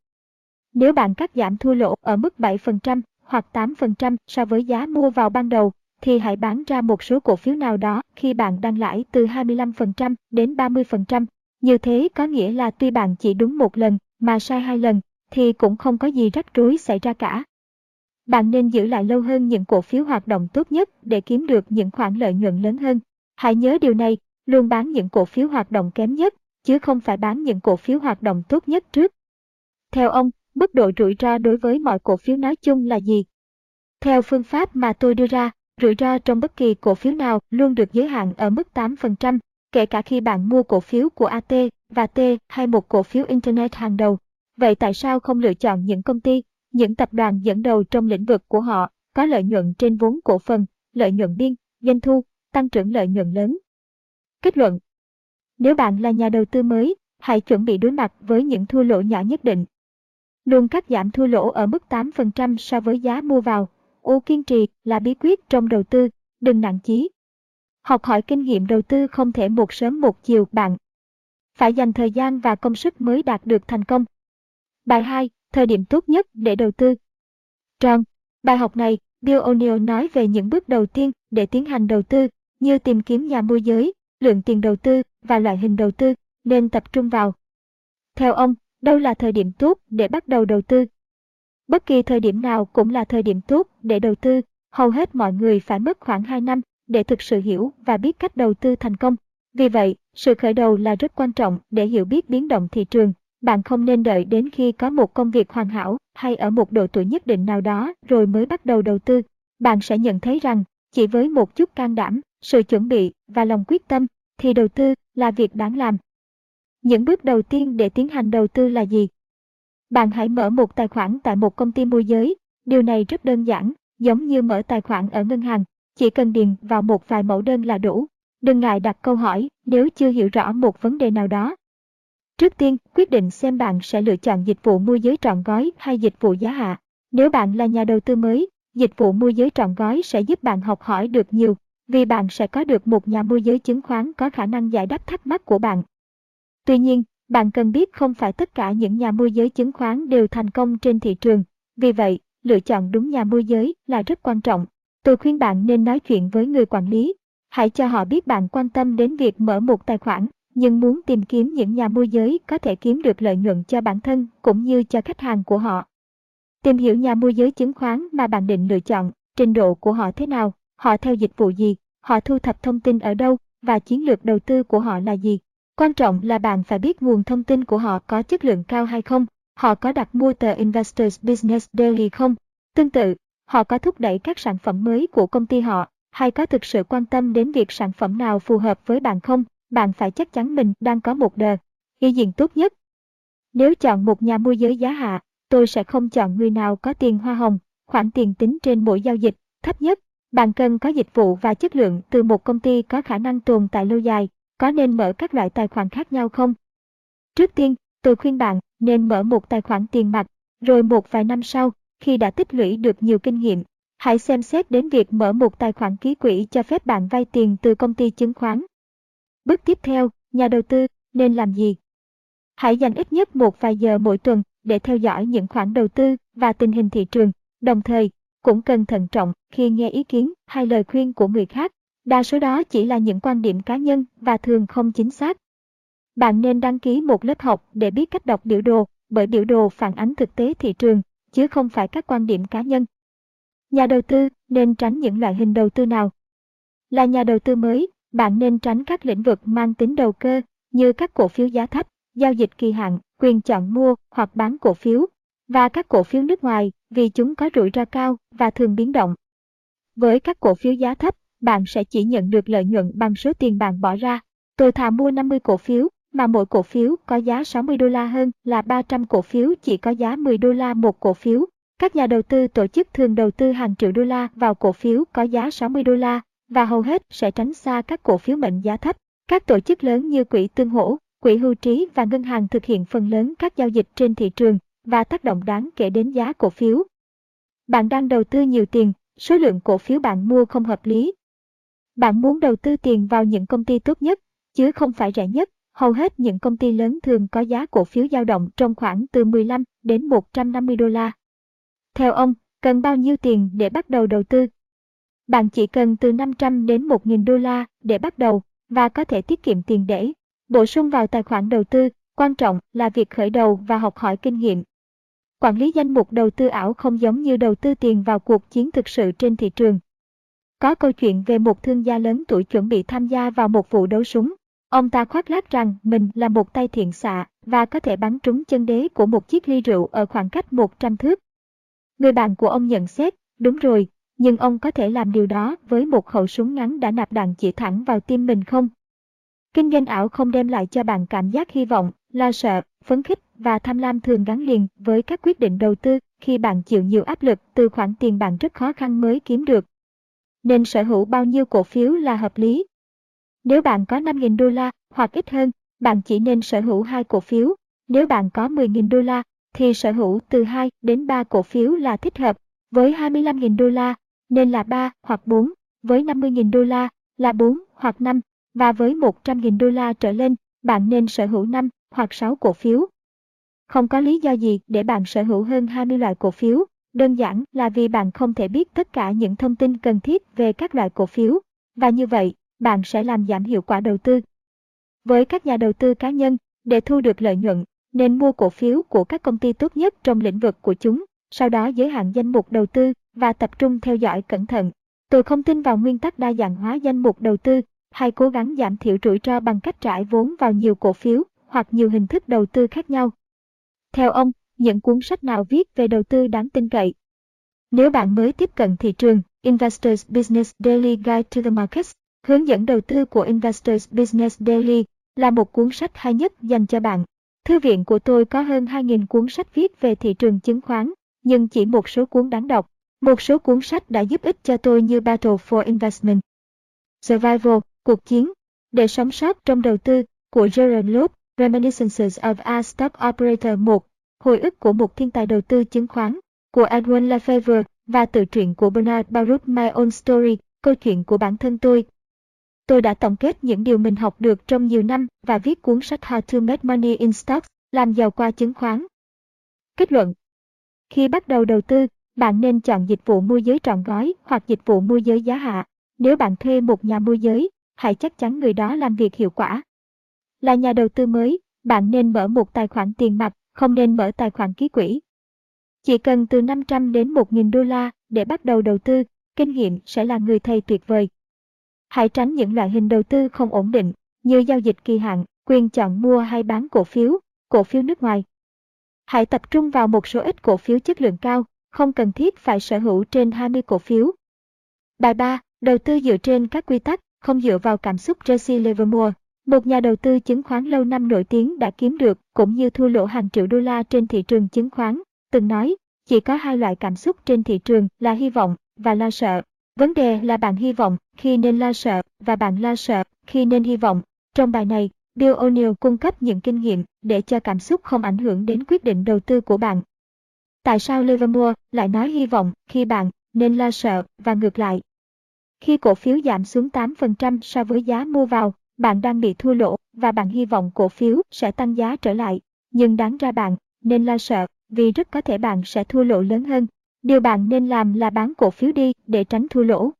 Nếu bạn cắt giảm thua lỗ ở mức 7%, hoặc 8% so với giá mua vào ban đầu, thì hãy bán ra một số cổ phiếu nào đó khi bạn đang lãi từ 25% đến 30%. Như thế có nghĩa là tuy bạn chỉ đúng một lần mà sai hai lần, thì cũng không có gì rắc rối xảy ra cả. Bạn nên giữ lại lâu hơn những cổ phiếu hoạt động tốt nhất để kiếm được những khoản lợi nhuận lớn hơn. Hãy nhớ điều này, luôn bán những cổ phiếu hoạt động kém nhất, chứ không phải bán những cổ phiếu hoạt động tốt nhất trước. Theo ông, mức độ rủi ro đối với mọi cổ phiếu nói chung là gì? Theo phương pháp mà tôi đưa ra, rủi ro trong bất kỳ cổ phiếu nào luôn được giới hạn ở mức 8%, kể cả khi bạn mua cổ phiếu của AT và T hay một cổ phiếu Internet hàng đầu. Vậy tại sao không lựa chọn những công ty, Những tập đoàn dẫn đầu trong lĩnh vực của họ có lợi nhuận trên vốn cổ phần, lợi nhuận biên, doanh thu, tăng trưởng lợi nhuận lớn. Kết luận Nếu bạn là nhà đầu tư mới, hãy chuẩn bị đối mặt với những thua lỗ nhỏ nhất định. Luôn cắt giảm thua lỗ ở mức 8% so với giá mua vào. U kiên trì là bí quyết trong đầu tư, đừng nặng chí. Học hỏi kinh nghiệm đầu tư không thể một sớm một chiều bạn. Phải dành thời gian và công sức mới đạt được thành công. Bài 2. Thời điểm tốt nhất để đầu tư. Tròn. Bài học này, Bill O'Neill nói về những bước đầu tiên để tiến hành đầu tư, như tìm kiếm nhà môi giới, lượng tiền đầu tư và loại hình đầu tư nên tập trung vào. Theo ông, đâu là thời điểm tốt để bắt đầu đầu tư? Bất kỳ thời điểm nào cũng là thời điểm tốt để đầu tư, hầu hết mọi người phải mất khoảng 2 năm để thực sự hiểu và biết cách đầu tư thành công. Vì vậy, sự khởi đầu là rất quan trọng để hiểu biết biến động thị trường. Bạn không nên đợi đến khi có một công việc hoàn hảo hay ở một độ tuổi nhất định nào đó rồi mới bắt đầu đầu tư. Bạn sẽ nhận thấy rằng, chỉ với một chút can đảm, sự chuẩn bị và lòng quyết tâm, thì đầu tư là việc đáng làm. Những bước đầu tiên để tiến hành đầu tư là gì? Bạn hãy mở một tài khoản tại một công ty môi giới. Điều này rất đơn giản, giống như mở tài khoản ở ngân hàng. Chỉ cần điền vào một vài mẫu đơn là đủ. Đừng ngại đặt câu hỏi nếu chưa hiểu rõ một vấn đề nào đó. Trước tiên, quyết định xem bạn sẽ lựa chọn dịch vụ môi giới trọn gói hay dịch vụ giá hạ. Nếu bạn là nhà đầu tư mới, dịch vụ môi giới trọn gói sẽ giúp bạn học hỏi được nhiều, vì bạn sẽ có được một nhà môi giới chứng khoán có khả năng giải đáp thắc mắc của bạn. Tuy nhiên, bạn cần biết không phải tất cả những nhà môi giới chứng khoán đều thành công trên thị trường. Vì vậy, lựa chọn đúng nhà môi giới là rất quan trọng. Tôi khuyên bạn nên nói chuyện với người quản lý. Hãy cho họ biết bạn quan tâm đến việc mở một tài khoản, nhưng muốn tìm kiếm những nhà môi giới có thể kiếm được lợi nhuận cho bản thân cũng như cho khách hàng của họ. Tìm hiểu nhà môi giới chứng khoán mà bạn định lựa chọn, trình độ của họ thế nào, họ theo dịch vụ gì, họ thu thập thông tin ở đâu và chiến lược đầu tư của họ là gì. Quan trọng là bạn phải biết nguồn thông tin của họ có chất lượng cao hay không, họ có đặt mua tờ Investors Business Daily không. Tương tự, họ có thúc đẩy các sản phẩm mới của công ty họ, hay có thực sự quan tâm đến việc sản phẩm nào phù hợp với bạn không, bạn phải chắc chắn mình đang có một đờ, Ý diện tốt nhất. Nếu chọn một nhà môi giới giá hạ, tôi sẽ không chọn người nào có tiền hoa hồng, khoản tiền tính trên mỗi giao dịch, thấp nhất. Bạn cần có dịch vụ và chất lượng từ một công ty có khả năng tồn tại lâu dài, có nên mở các loại tài khoản khác nhau không? Trước tiên, tôi khuyên bạn nên mở một tài khoản tiền mặt, rồi một vài năm sau, khi đã tích lũy được nhiều kinh nghiệm, hãy xem xét đến việc mở một tài khoản ký quỹ cho phép bạn vay tiền từ công ty chứng khoán. Bước tiếp theo, nhà đầu tư nên làm gì? Hãy dành ít nhất một vài giờ mỗi tuần để theo dõi những khoản đầu tư và tình hình thị trường, đồng thời cũng cần thận trọng khi nghe ý kiến hay lời khuyên của người khác Đa số đó chỉ là những quan điểm cá nhân và thường không chính xác. Bạn nên đăng ký một lớp học để biết cách đọc biểu đồ, bởi biểu đồ phản ánh thực tế thị trường, chứ không phải các quan điểm cá nhân. Nhà đầu tư nên tránh những loại hình đầu tư nào? Là nhà đầu tư mới, bạn nên tránh các lĩnh vực mang tính đầu cơ như các cổ phiếu giá thấp, giao dịch kỳ hạn, quyền chọn mua hoặc bán cổ phiếu và các cổ phiếu nước ngoài vì chúng có rủi ro cao và thường biến động. Với các cổ phiếu giá thấp, bạn sẽ chỉ nhận được lợi nhuận bằng số tiền bạn bỏ ra. Tôi thà mua 50 cổ phiếu, mà mỗi cổ phiếu có giá 60 đô la hơn là 300 cổ phiếu chỉ có giá 10 đô la một cổ phiếu. Các nhà đầu tư tổ chức thường đầu tư hàng triệu đô la vào cổ phiếu có giá 60 đô la và hầu hết sẽ tránh xa các cổ phiếu mệnh giá thấp. Các tổ chức lớn như quỹ tương hỗ, quỹ hưu trí và ngân hàng thực hiện phần lớn các giao dịch trên thị trường và tác động đáng kể đến giá cổ phiếu. Bạn đang đầu tư nhiều tiền, số lượng cổ phiếu bạn mua không hợp lý bạn muốn đầu tư tiền vào những công ty tốt nhất, chứ không phải rẻ nhất. Hầu hết những công ty lớn thường có giá cổ phiếu dao động trong khoảng từ 15 đến 150 đô la. Theo ông, cần bao nhiêu tiền để bắt đầu đầu tư? Bạn chỉ cần từ 500 đến 1.000 đô la để bắt đầu và có thể tiết kiệm tiền để bổ sung vào tài khoản đầu tư. Quan trọng là việc khởi đầu và học hỏi kinh nghiệm. Quản lý danh mục đầu tư ảo không giống như đầu tư tiền vào cuộc chiến thực sự trên thị trường. Có câu chuyện về một thương gia lớn tuổi chuẩn bị tham gia vào một vụ đấu súng. Ông ta khoác lác rằng mình là một tay thiện xạ và có thể bắn trúng chân đế của một chiếc ly rượu ở khoảng cách 100 thước. Người bạn của ông nhận xét, đúng rồi, nhưng ông có thể làm điều đó với một khẩu súng ngắn đã nạp đạn chỉ thẳng vào tim mình không? Kinh doanh ảo không đem lại cho bạn cảm giác hy vọng, lo sợ, phấn khích và tham lam thường gắn liền với các quyết định đầu tư khi bạn chịu nhiều áp lực từ khoản tiền bạn rất khó khăn mới kiếm được. Nên sở hữu bao nhiêu cổ phiếu là hợp lý? Nếu bạn có 5.000 đô la hoặc ít hơn, bạn chỉ nên sở hữu hai cổ phiếu. Nếu bạn có 10.000 đô la, thì sở hữu từ 2 đến 3 cổ phiếu là thích hợp. Với 25.000 đô la, nên là 3 hoặc 4. Với 50.000 đô la, là 4 hoặc 5. Và với 100.000 đô la trở lên, bạn nên sở hữu 5 hoặc 6 cổ phiếu. Không có lý do gì để bạn sở hữu hơn 20 loại cổ phiếu, đơn giản là vì bạn không thể biết tất cả những thông tin cần thiết về các loại cổ phiếu, và như vậy, bạn sẽ làm giảm hiệu quả đầu tư. Với các nhà đầu tư cá nhân, để thu được lợi nhuận, nên mua cổ phiếu của các công ty tốt nhất trong lĩnh vực của chúng, sau đó giới hạn danh mục đầu tư và tập trung theo dõi cẩn thận. Tôi không tin vào nguyên tắc đa dạng hóa danh mục đầu tư hay cố gắng giảm thiểu rủi ro bằng cách trải vốn vào nhiều cổ phiếu hoặc nhiều hình thức đầu tư khác nhau. Theo ông, những cuốn sách nào viết về đầu tư đáng tin cậy? Nếu bạn mới tiếp cận thị trường, Investors Business Daily Guide to the Markets, hướng dẫn đầu tư của Investors Business Daily là một cuốn sách hay nhất dành cho bạn. Thư viện của tôi có hơn 2.000 cuốn sách viết về thị trường chứng khoán, nhưng chỉ một số cuốn đáng đọc. Một số cuốn sách đã giúp ích cho tôi như Battle for Investment, Survival, Cuộc chiến, Để sống sót trong đầu tư của Gerald Loeb, Reminiscences of a Stock Operator 1, Hồi ức của một thiên tài đầu tư chứng khoán, của Edwin Lefebvre và tự truyện của Bernard Baruch My Own Story, câu chuyện của bản thân tôi. Tôi đã tổng kết những điều mình học được trong nhiều năm và viết cuốn sách How to Make Money in Stocks, làm giàu qua chứng khoán. Kết luận Khi bắt đầu đầu tư, bạn nên chọn dịch vụ môi giới trọn gói hoặc dịch vụ môi giới giá hạ. Nếu bạn thuê một nhà môi giới, hãy chắc chắn người đó làm việc hiệu quả. Là nhà đầu tư mới, bạn nên mở một tài khoản tiền mặt, không nên mở tài khoản ký quỹ. Chỉ cần từ 500 đến 1.000 đô la để bắt đầu đầu tư, kinh nghiệm sẽ là người thầy tuyệt vời. Hãy tránh những loại hình đầu tư không ổn định, như giao dịch kỳ hạn, quyền chọn mua hay bán cổ phiếu, cổ phiếu nước ngoài. Hãy tập trung vào một số ít cổ phiếu chất lượng cao, không cần thiết phải sở hữu trên 20 cổ phiếu. Bài 3. Đầu tư dựa trên các quy tắc, không dựa vào cảm xúc Jesse Livermore, một nhà đầu tư chứng khoán lâu năm nổi tiếng đã kiếm được cũng như thua lỗ hàng triệu đô la trên thị trường chứng khoán, từng nói, chỉ có hai loại cảm xúc trên thị trường là hy vọng và lo sợ. Vấn đề là bạn hy vọng khi nên lo sợ và bạn lo sợ khi nên hy vọng. Trong bài này, Bill O'Neill cung cấp những kinh nghiệm để cho cảm xúc không ảnh hưởng đến quyết định đầu tư của bạn. Tại sao Livermore lại nói hy vọng khi bạn nên lo sợ và ngược lại? Khi cổ phiếu giảm xuống 8% so với giá mua vào, bạn đang bị thua lỗ và bạn hy vọng cổ phiếu sẽ tăng giá trở lại. Nhưng đáng ra bạn nên lo sợ vì rất có thể bạn sẽ thua lỗ lớn hơn. Điều bạn nên làm là bán cổ phiếu đi để tránh thua lỗ.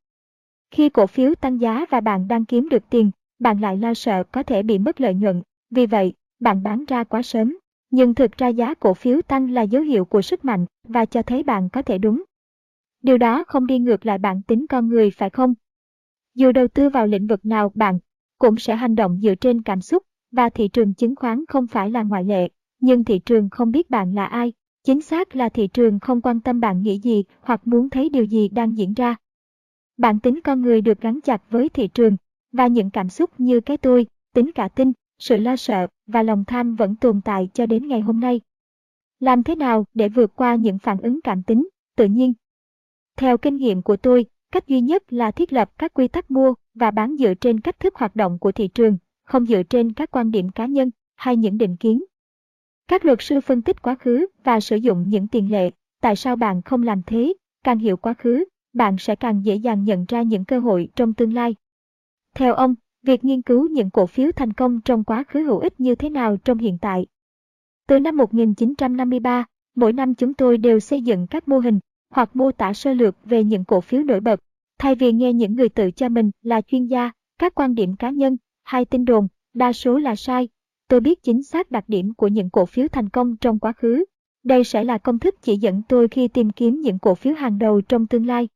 Khi cổ phiếu tăng giá và bạn đang kiếm được tiền, bạn lại lo sợ có thể bị mất lợi nhuận. Vì vậy, bạn bán ra quá sớm. Nhưng thực ra giá cổ phiếu tăng là dấu hiệu của sức mạnh và cho thấy bạn có thể đúng. Điều đó không đi ngược lại bản tính con người phải không? Dù đầu tư vào lĩnh vực nào bạn cũng sẽ hành động dựa trên cảm xúc và thị trường chứng khoán không phải là ngoại lệ, nhưng thị trường không biết bạn là ai. Chính xác là thị trường không quan tâm bạn nghĩ gì hoặc muốn thấy điều gì đang diễn ra. Bản tính con người được gắn chặt với thị trường, và những cảm xúc như cái tôi, tính cả tin, sự lo sợ và lòng tham vẫn tồn tại cho đến ngày hôm nay. Làm thế nào để vượt qua những phản ứng cảm tính, tự nhiên? Theo kinh nghiệm của tôi, cách duy nhất là thiết lập các quy tắc mua và bán dựa trên cách thức hoạt động của thị trường, không dựa trên các quan điểm cá nhân hay những định kiến. Các luật sư phân tích quá khứ và sử dụng những tiền lệ, tại sao bạn không làm thế, càng hiểu quá khứ, bạn sẽ càng dễ dàng nhận ra những cơ hội trong tương lai. Theo ông, việc nghiên cứu những cổ phiếu thành công trong quá khứ hữu ích như thế nào trong hiện tại. Từ năm 1953, mỗi năm chúng tôi đều xây dựng các mô hình hoặc mô tả sơ lược về những cổ phiếu nổi bật Thay vì nghe những người tự cho mình là chuyên gia, các quan điểm cá nhân hay tin đồn, đa số là sai. Tôi biết chính xác đặc điểm của những cổ phiếu thành công trong quá khứ. Đây sẽ là công thức chỉ dẫn tôi khi tìm kiếm những cổ phiếu hàng đầu trong tương lai.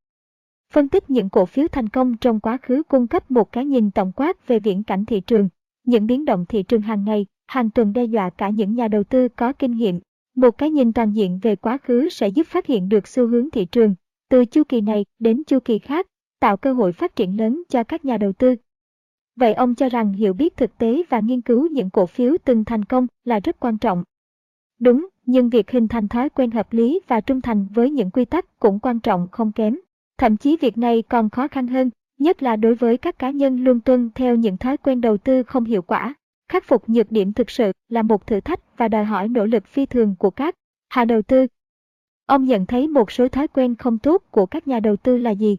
Phân tích những cổ phiếu thành công trong quá khứ cung cấp một cái nhìn tổng quát về viễn cảnh thị trường, những biến động thị trường hàng ngày, hàng tuần đe dọa cả những nhà đầu tư có kinh nghiệm. Một cái nhìn toàn diện về quá khứ sẽ giúp phát hiện được xu hướng thị trường, từ chu kỳ này đến chu kỳ khác, tạo cơ hội phát triển lớn cho các nhà đầu tư. Vậy ông cho rằng hiểu biết thực tế và nghiên cứu những cổ phiếu từng thành công là rất quan trọng. Đúng, nhưng việc hình thành thói quen hợp lý và trung thành với những quy tắc cũng quan trọng không kém. Thậm chí việc này còn khó khăn hơn, nhất là đối với các cá nhân luôn tuân theo những thói quen đầu tư không hiệu quả. Khắc phục nhược điểm thực sự là một thử thách và đòi hỏi nỗ lực phi thường của các nhà đầu tư. Ông nhận thấy một số thói quen không tốt của các nhà đầu tư là gì?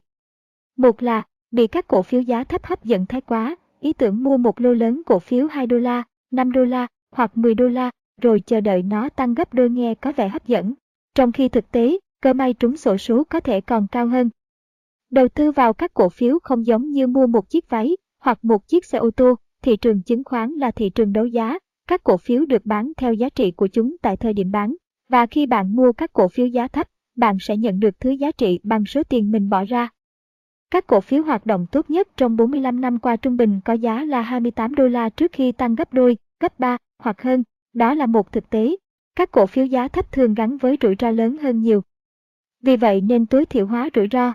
Một là bị các cổ phiếu giá thấp hấp dẫn thái quá, ý tưởng mua một lô lớn cổ phiếu 2 đô la, 5 đô la hoặc 10 đô la rồi chờ đợi nó tăng gấp đôi nghe có vẻ hấp dẫn. Trong khi thực tế, cơ may trúng sổ số có thể còn cao hơn. Đầu tư vào các cổ phiếu không giống như mua một chiếc váy hoặc một chiếc xe ô tô, thị trường chứng khoán là thị trường đấu giá, các cổ phiếu được bán theo giá trị của chúng tại thời điểm bán. Và khi bạn mua các cổ phiếu giá thấp, bạn sẽ nhận được thứ giá trị bằng số tiền mình bỏ ra. Các cổ phiếu hoạt động tốt nhất trong 45 năm qua trung bình có giá là 28 đô la trước khi tăng gấp đôi, gấp 3 hoặc hơn. Đó là một thực tế. Các cổ phiếu giá thấp thường gắn với rủi ro lớn hơn nhiều. Vì vậy nên tối thiểu hóa rủi ro.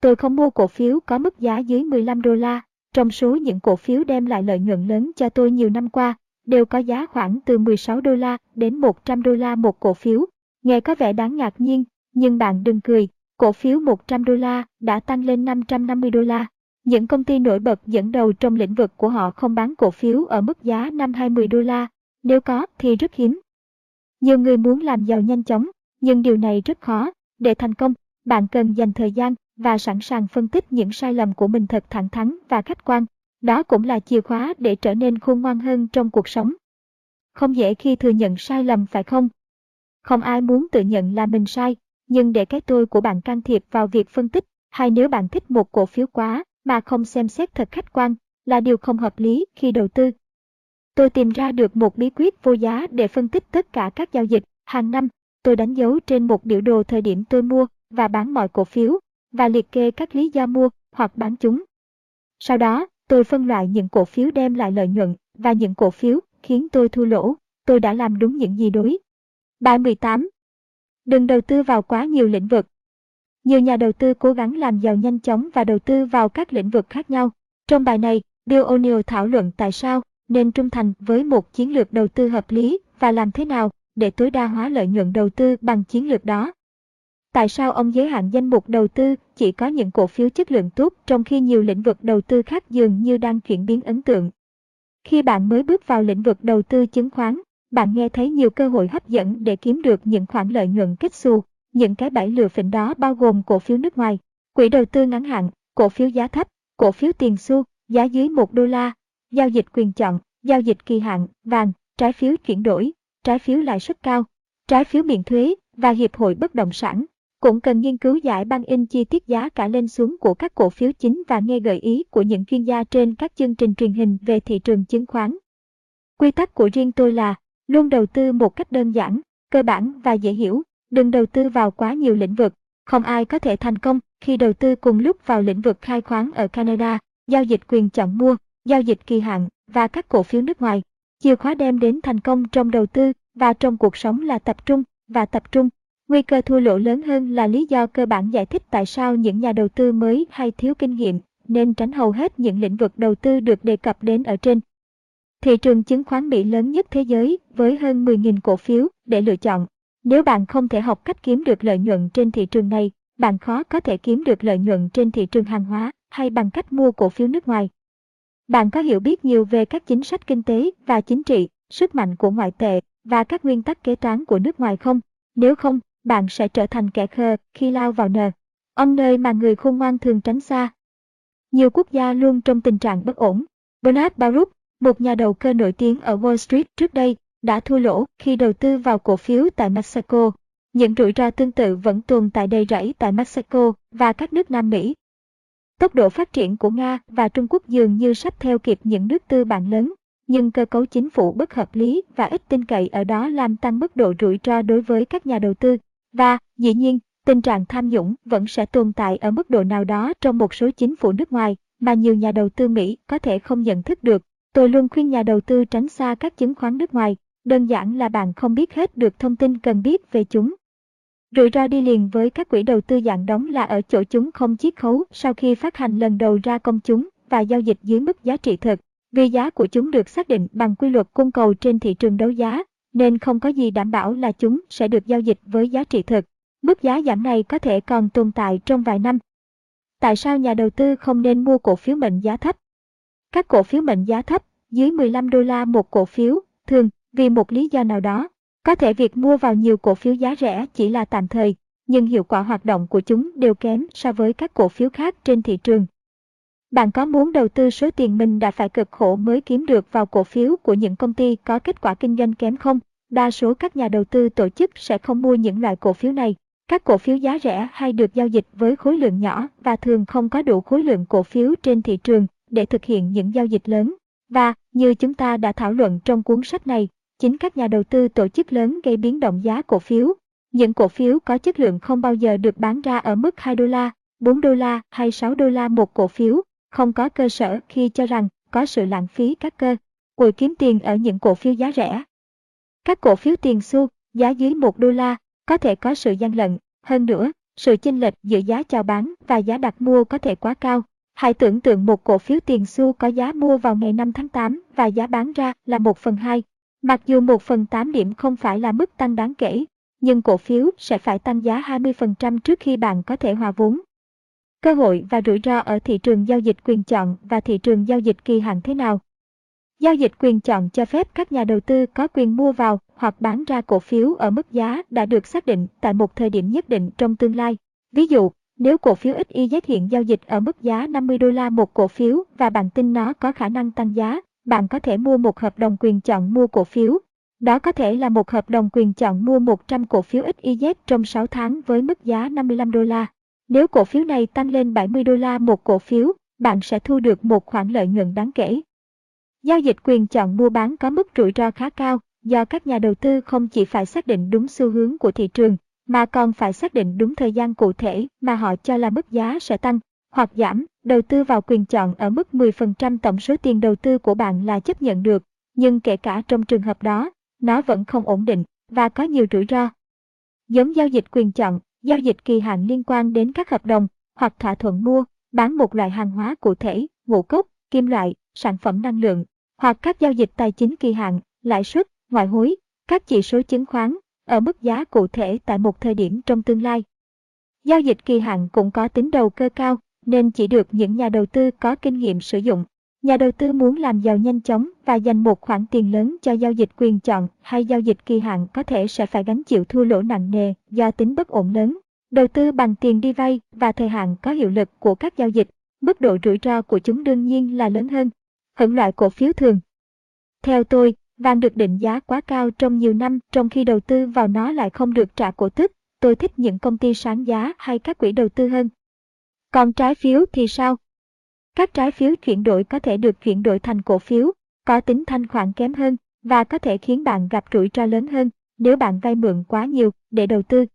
Tôi không mua cổ phiếu có mức giá dưới 15 đô la. Trong số những cổ phiếu đem lại lợi nhuận lớn cho tôi nhiều năm qua, đều có giá khoảng từ 16 đô la đến 100 đô la một cổ phiếu. Nghe có vẻ đáng ngạc nhiên, nhưng bạn đừng cười, cổ phiếu 100 đô la đã tăng lên 550 đô la. Những công ty nổi bật dẫn đầu trong lĩnh vực của họ không bán cổ phiếu ở mức giá 5-20 đô la, nếu có thì rất hiếm. Nhiều người muốn làm giàu nhanh chóng, nhưng điều này rất khó. Để thành công, bạn cần dành thời gian và sẵn sàng phân tích những sai lầm của mình thật thẳng thắn và khách quan. Đó cũng là chìa khóa để trở nên khôn ngoan hơn trong cuộc sống. Không dễ khi thừa nhận sai lầm phải không? Không ai muốn tự nhận là mình sai, nhưng để cái tôi của bạn can thiệp vào việc phân tích, hay nếu bạn thích một cổ phiếu quá mà không xem xét thật khách quan, là điều không hợp lý khi đầu tư. Tôi tìm ra được một bí quyết vô giá để phân tích tất cả các giao dịch. Hàng năm, tôi đánh dấu trên một biểu đồ thời điểm tôi mua và bán mọi cổ phiếu, và liệt kê các lý do mua hoặc bán chúng. Sau đó, tôi phân loại những cổ phiếu đem lại lợi nhuận và những cổ phiếu khiến tôi thua lỗ. Tôi đã làm đúng những gì đối. Bài 18. Đừng đầu tư vào quá nhiều lĩnh vực. Nhiều nhà đầu tư cố gắng làm giàu nhanh chóng và đầu tư vào các lĩnh vực khác nhau. Trong bài này, Bill O'Neill thảo luận tại sao nên trung thành với một chiến lược đầu tư hợp lý và làm thế nào để tối đa hóa lợi nhuận đầu tư bằng chiến lược đó. Tại sao ông giới hạn danh mục đầu tư chỉ có những cổ phiếu chất lượng tốt trong khi nhiều lĩnh vực đầu tư khác dường như đang chuyển biến ấn tượng? Khi bạn mới bước vào lĩnh vực đầu tư chứng khoán, bạn nghe thấy nhiều cơ hội hấp dẫn để kiếm được những khoản lợi nhuận kích xù. Những cái bẫy lừa phỉnh đó bao gồm cổ phiếu nước ngoài, quỹ đầu tư ngắn hạn, cổ phiếu giá thấp, cổ phiếu tiền xu, giá dưới 1 đô la, giao dịch quyền chọn, giao dịch kỳ hạn, vàng, trái phiếu chuyển đổi, trái phiếu lãi suất cao, trái phiếu miễn thuế và hiệp hội bất động sản. Cũng cần nghiên cứu giải băng in chi tiết giá cả lên xuống của các cổ phiếu chính và nghe gợi ý của những chuyên gia trên các chương trình truyền hình về thị trường chứng khoán. Quy tắc của riêng tôi là luôn đầu tư một cách đơn giản, cơ bản và dễ hiểu, đừng đầu tư vào quá nhiều lĩnh vực. Không ai có thể thành công khi đầu tư cùng lúc vào lĩnh vực khai khoáng ở Canada, giao dịch quyền chọn mua, giao dịch kỳ hạn và các cổ phiếu nước ngoài. Chìa khóa đem đến thành công trong đầu tư và trong cuộc sống là tập trung và tập trung. Nguy cơ thua lỗ lớn hơn là lý do cơ bản giải thích tại sao những nhà đầu tư mới hay thiếu kinh nghiệm nên tránh hầu hết những lĩnh vực đầu tư được đề cập đến ở trên. Thị trường chứng khoán Mỹ lớn nhất thế giới với hơn 10.000 cổ phiếu để lựa chọn. Nếu bạn không thể học cách kiếm được lợi nhuận trên thị trường này, bạn khó có thể kiếm được lợi nhuận trên thị trường hàng hóa hay bằng cách mua cổ phiếu nước ngoài. Bạn có hiểu biết nhiều về các chính sách kinh tế và chính trị, sức mạnh của ngoại tệ và các nguyên tắc kế toán của nước ngoài không? Nếu không, bạn sẽ trở thành kẻ khờ khi lao vào nợ. Ông nơi mà người khôn ngoan thường tránh xa. Nhiều quốc gia luôn trong tình trạng bất ổn. Bernard Baruch, một nhà đầu cơ nổi tiếng ở Wall Street trước đây, đã thua lỗ khi đầu tư vào cổ phiếu tại Mexico. Những rủi ro tương tự vẫn tồn tại đầy rẫy tại Mexico và các nước Nam Mỹ. Tốc độ phát triển của Nga và Trung Quốc dường như sắp theo kịp những nước tư bản lớn, nhưng cơ cấu chính phủ bất hợp lý và ít tin cậy ở đó làm tăng mức độ rủi ro đối với các nhà đầu tư. Và, dĩ nhiên, tình trạng tham nhũng vẫn sẽ tồn tại ở mức độ nào đó trong một số chính phủ nước ngoài mà nhiều nhà đầu tư Mỹ có thể không nhận thức được. Tôi luôn khuyên nhà đầu tư tránh xa các chứng khoán nước ngoài, đơn giản là bạn không biết hết được thông tin cần biết về chúng. Rủi ro đi liền với các quỹ đầu tư dạng đóng là ở chỗ chúng không chiết khấu sau khi phát hành lần đầu ra công chúng và giao dịch dưới mức giá trị thực, vì giá của chúng được xác định bằng quy luật cung cầu trên thị trường đấu giá. nên không có gì đảm bảo là chúng sẽ được giao dịch với giá trị thực. Mức giá giảm này có thể còn tồn tại trong vài năm. Tại sao nhà đầu tư không nên mua cổ phiếu mệnh giá thấp? Các cổ phiếu mệnh giá thấp, dưới 15 đô la một cổ phiếu, thường, vì một lý do nào đó, có thể việc mua vào nhiều cổ phiếu giá rẻ chỉ là tạm thời, nhưng hiệu quả hoạt động của chúng đều kém so với các cổ phiếu khác trên thị trường. Bạn có muốn đầu tư số tiền mình đã phải cực khổ mới kiếm được vào cổ phiếu của những công ty có kết quả kinh doanh kém không? Đa số các nhà đầu tư tổ chức sẽ không mua những loại cổ phiếu này. Các cổ phiếu giá rẻ hay được giao dịch với khối lượng nhỏ và thường không có đủ khối lượng cổ phiếu trên thị trường để thực hiện những giao dịch lớn. Và, như chúng ta đã thảo luận trong cuốn sách này, chính các nhà đầu tư tổ chức lớn gây biến động giá cổ phiếu. Những cổ phiếu có chất lượng không bao giờ được bán ra ở mức 2 đô la, 4 đô la hay 6 đô la một cổ phiếu, không có cơ sở khi cho rằng có sự lãng phí các cơ hội kiếm tiền ở những cổ phiếu giá rẻ. Các cổ phiếu tiền xu, giá dưới 1 đô la, có thể có sự gian lận, hơn nữa, sự chênh lệch giữa giá chào bán và giá đặt mua có thể quá cao. Hãy tưởng tượng một cổ phiếu tiền xu có giá mua vào ngày 5 tháng 8 và giá bán ra là 1 phần 2. Mặc dù 1 phần 8 điểm không phải là mức tăng đáng kể, nhưng cổ phiếu sẽ phải tăng giá 20% trước khi bạn có thể hòa vốn. Cơ hội và rủi ro ở thị trường giao dịch quyền chọn và thị trường giao dịch kỳ hạn thế nào? Giao dịch quyền chọn cho phép các nhà đầu tư có quyền mua vào hoặc bán ra cổ phiếu ở mức giá đã được xác định tại một thời điểm nhất định trong tương lai. Ví dụ, nếu cổ phiếu XYZ hiện giao dịch ở mức giá 50 đô la một cổ phiếu và bạn tin nó có khả năng tăng giá, bạn có thể mua một hợp đồng quyền chọn mua cổ phiếu. Đó có thể là một hợp đồng quyền chọn mua 100 cổ phiếu XYZ trong 6 tháng với mức giá 55 đô la. Nếu cổ phiếu này tăng lên 70 đô la một cổ phiếu, bạn sẽ thu được một khoản lợi nhuận đáng kể. Giao dịch quyền chọn mua bán có mức rủi ro khá cao, do các nhà đầu tư không chỉ phải xác định đúng xu hướng của thị trường, mà còn phải xác định đúng thời gian cụ thể mà họ cho là mức giá sẽ tăng hoặc giảm. Đầu tư vào quyền chọn ở mức 10% tổng số tiền đầu tư của bạn là chấp nhận được, nhưng kể cả trong trường hợp đó, nó vẫn không ổn định và có nhiều rủi ro. Giống giao dịch quyền chọn, giao dịch kỳ hạn liên quan đến các hợp đồng hoặc thỏa thuận mua, bán một loại hàng hóa cụ thể, ngũ cốc, kim loại, sản phẩm năng lượng, hoặc các giao dịch tài chính kỳ hạn, lãi suất, ngoại hối, các chỉ số chứng khoán ở mức giá cụ thể tại một thời điểm trong tương lai. Giao dịch kỳ hạn cũng có tính đầu cơ cao, nên chỉ được những nhà đầu tư có kinh nghiệm sử dụng. Nhà đầu tư muốn làm giàu nhanh chóng và dành một khoản tiền lớn cho giao dịch quyền chọn hay giao dịch kỳ hạn có thể sẽ phải gánh chịu thua lỗ nặng nề do tính bất ổn lớn. Đầu tư bằng tiền đi vay và thời hạn có hiệu lực của các giao dịch, mức độ rủi ro của chúng đương nhiên là lớn hơn. Hưởng loại cổ phiếu thường. Theo tôi, vàng được định giá quá cao trong nhiều năm trong khi đầu tư vào nó lại không được trả cổ tức. Tôi thích những công ty sáng giá hay các quỹ đầu tư hơn. Còn trái phiếu thì sao? Các trái phiếu chuyển đổi có thể được chuyển đổi thành cổ phiếu, có tính thanh khoản kém hơn và có thể khiến bạn gặp rủi ro lớn hơn nếu bạn vay mượn quá nhiều để đầu tư.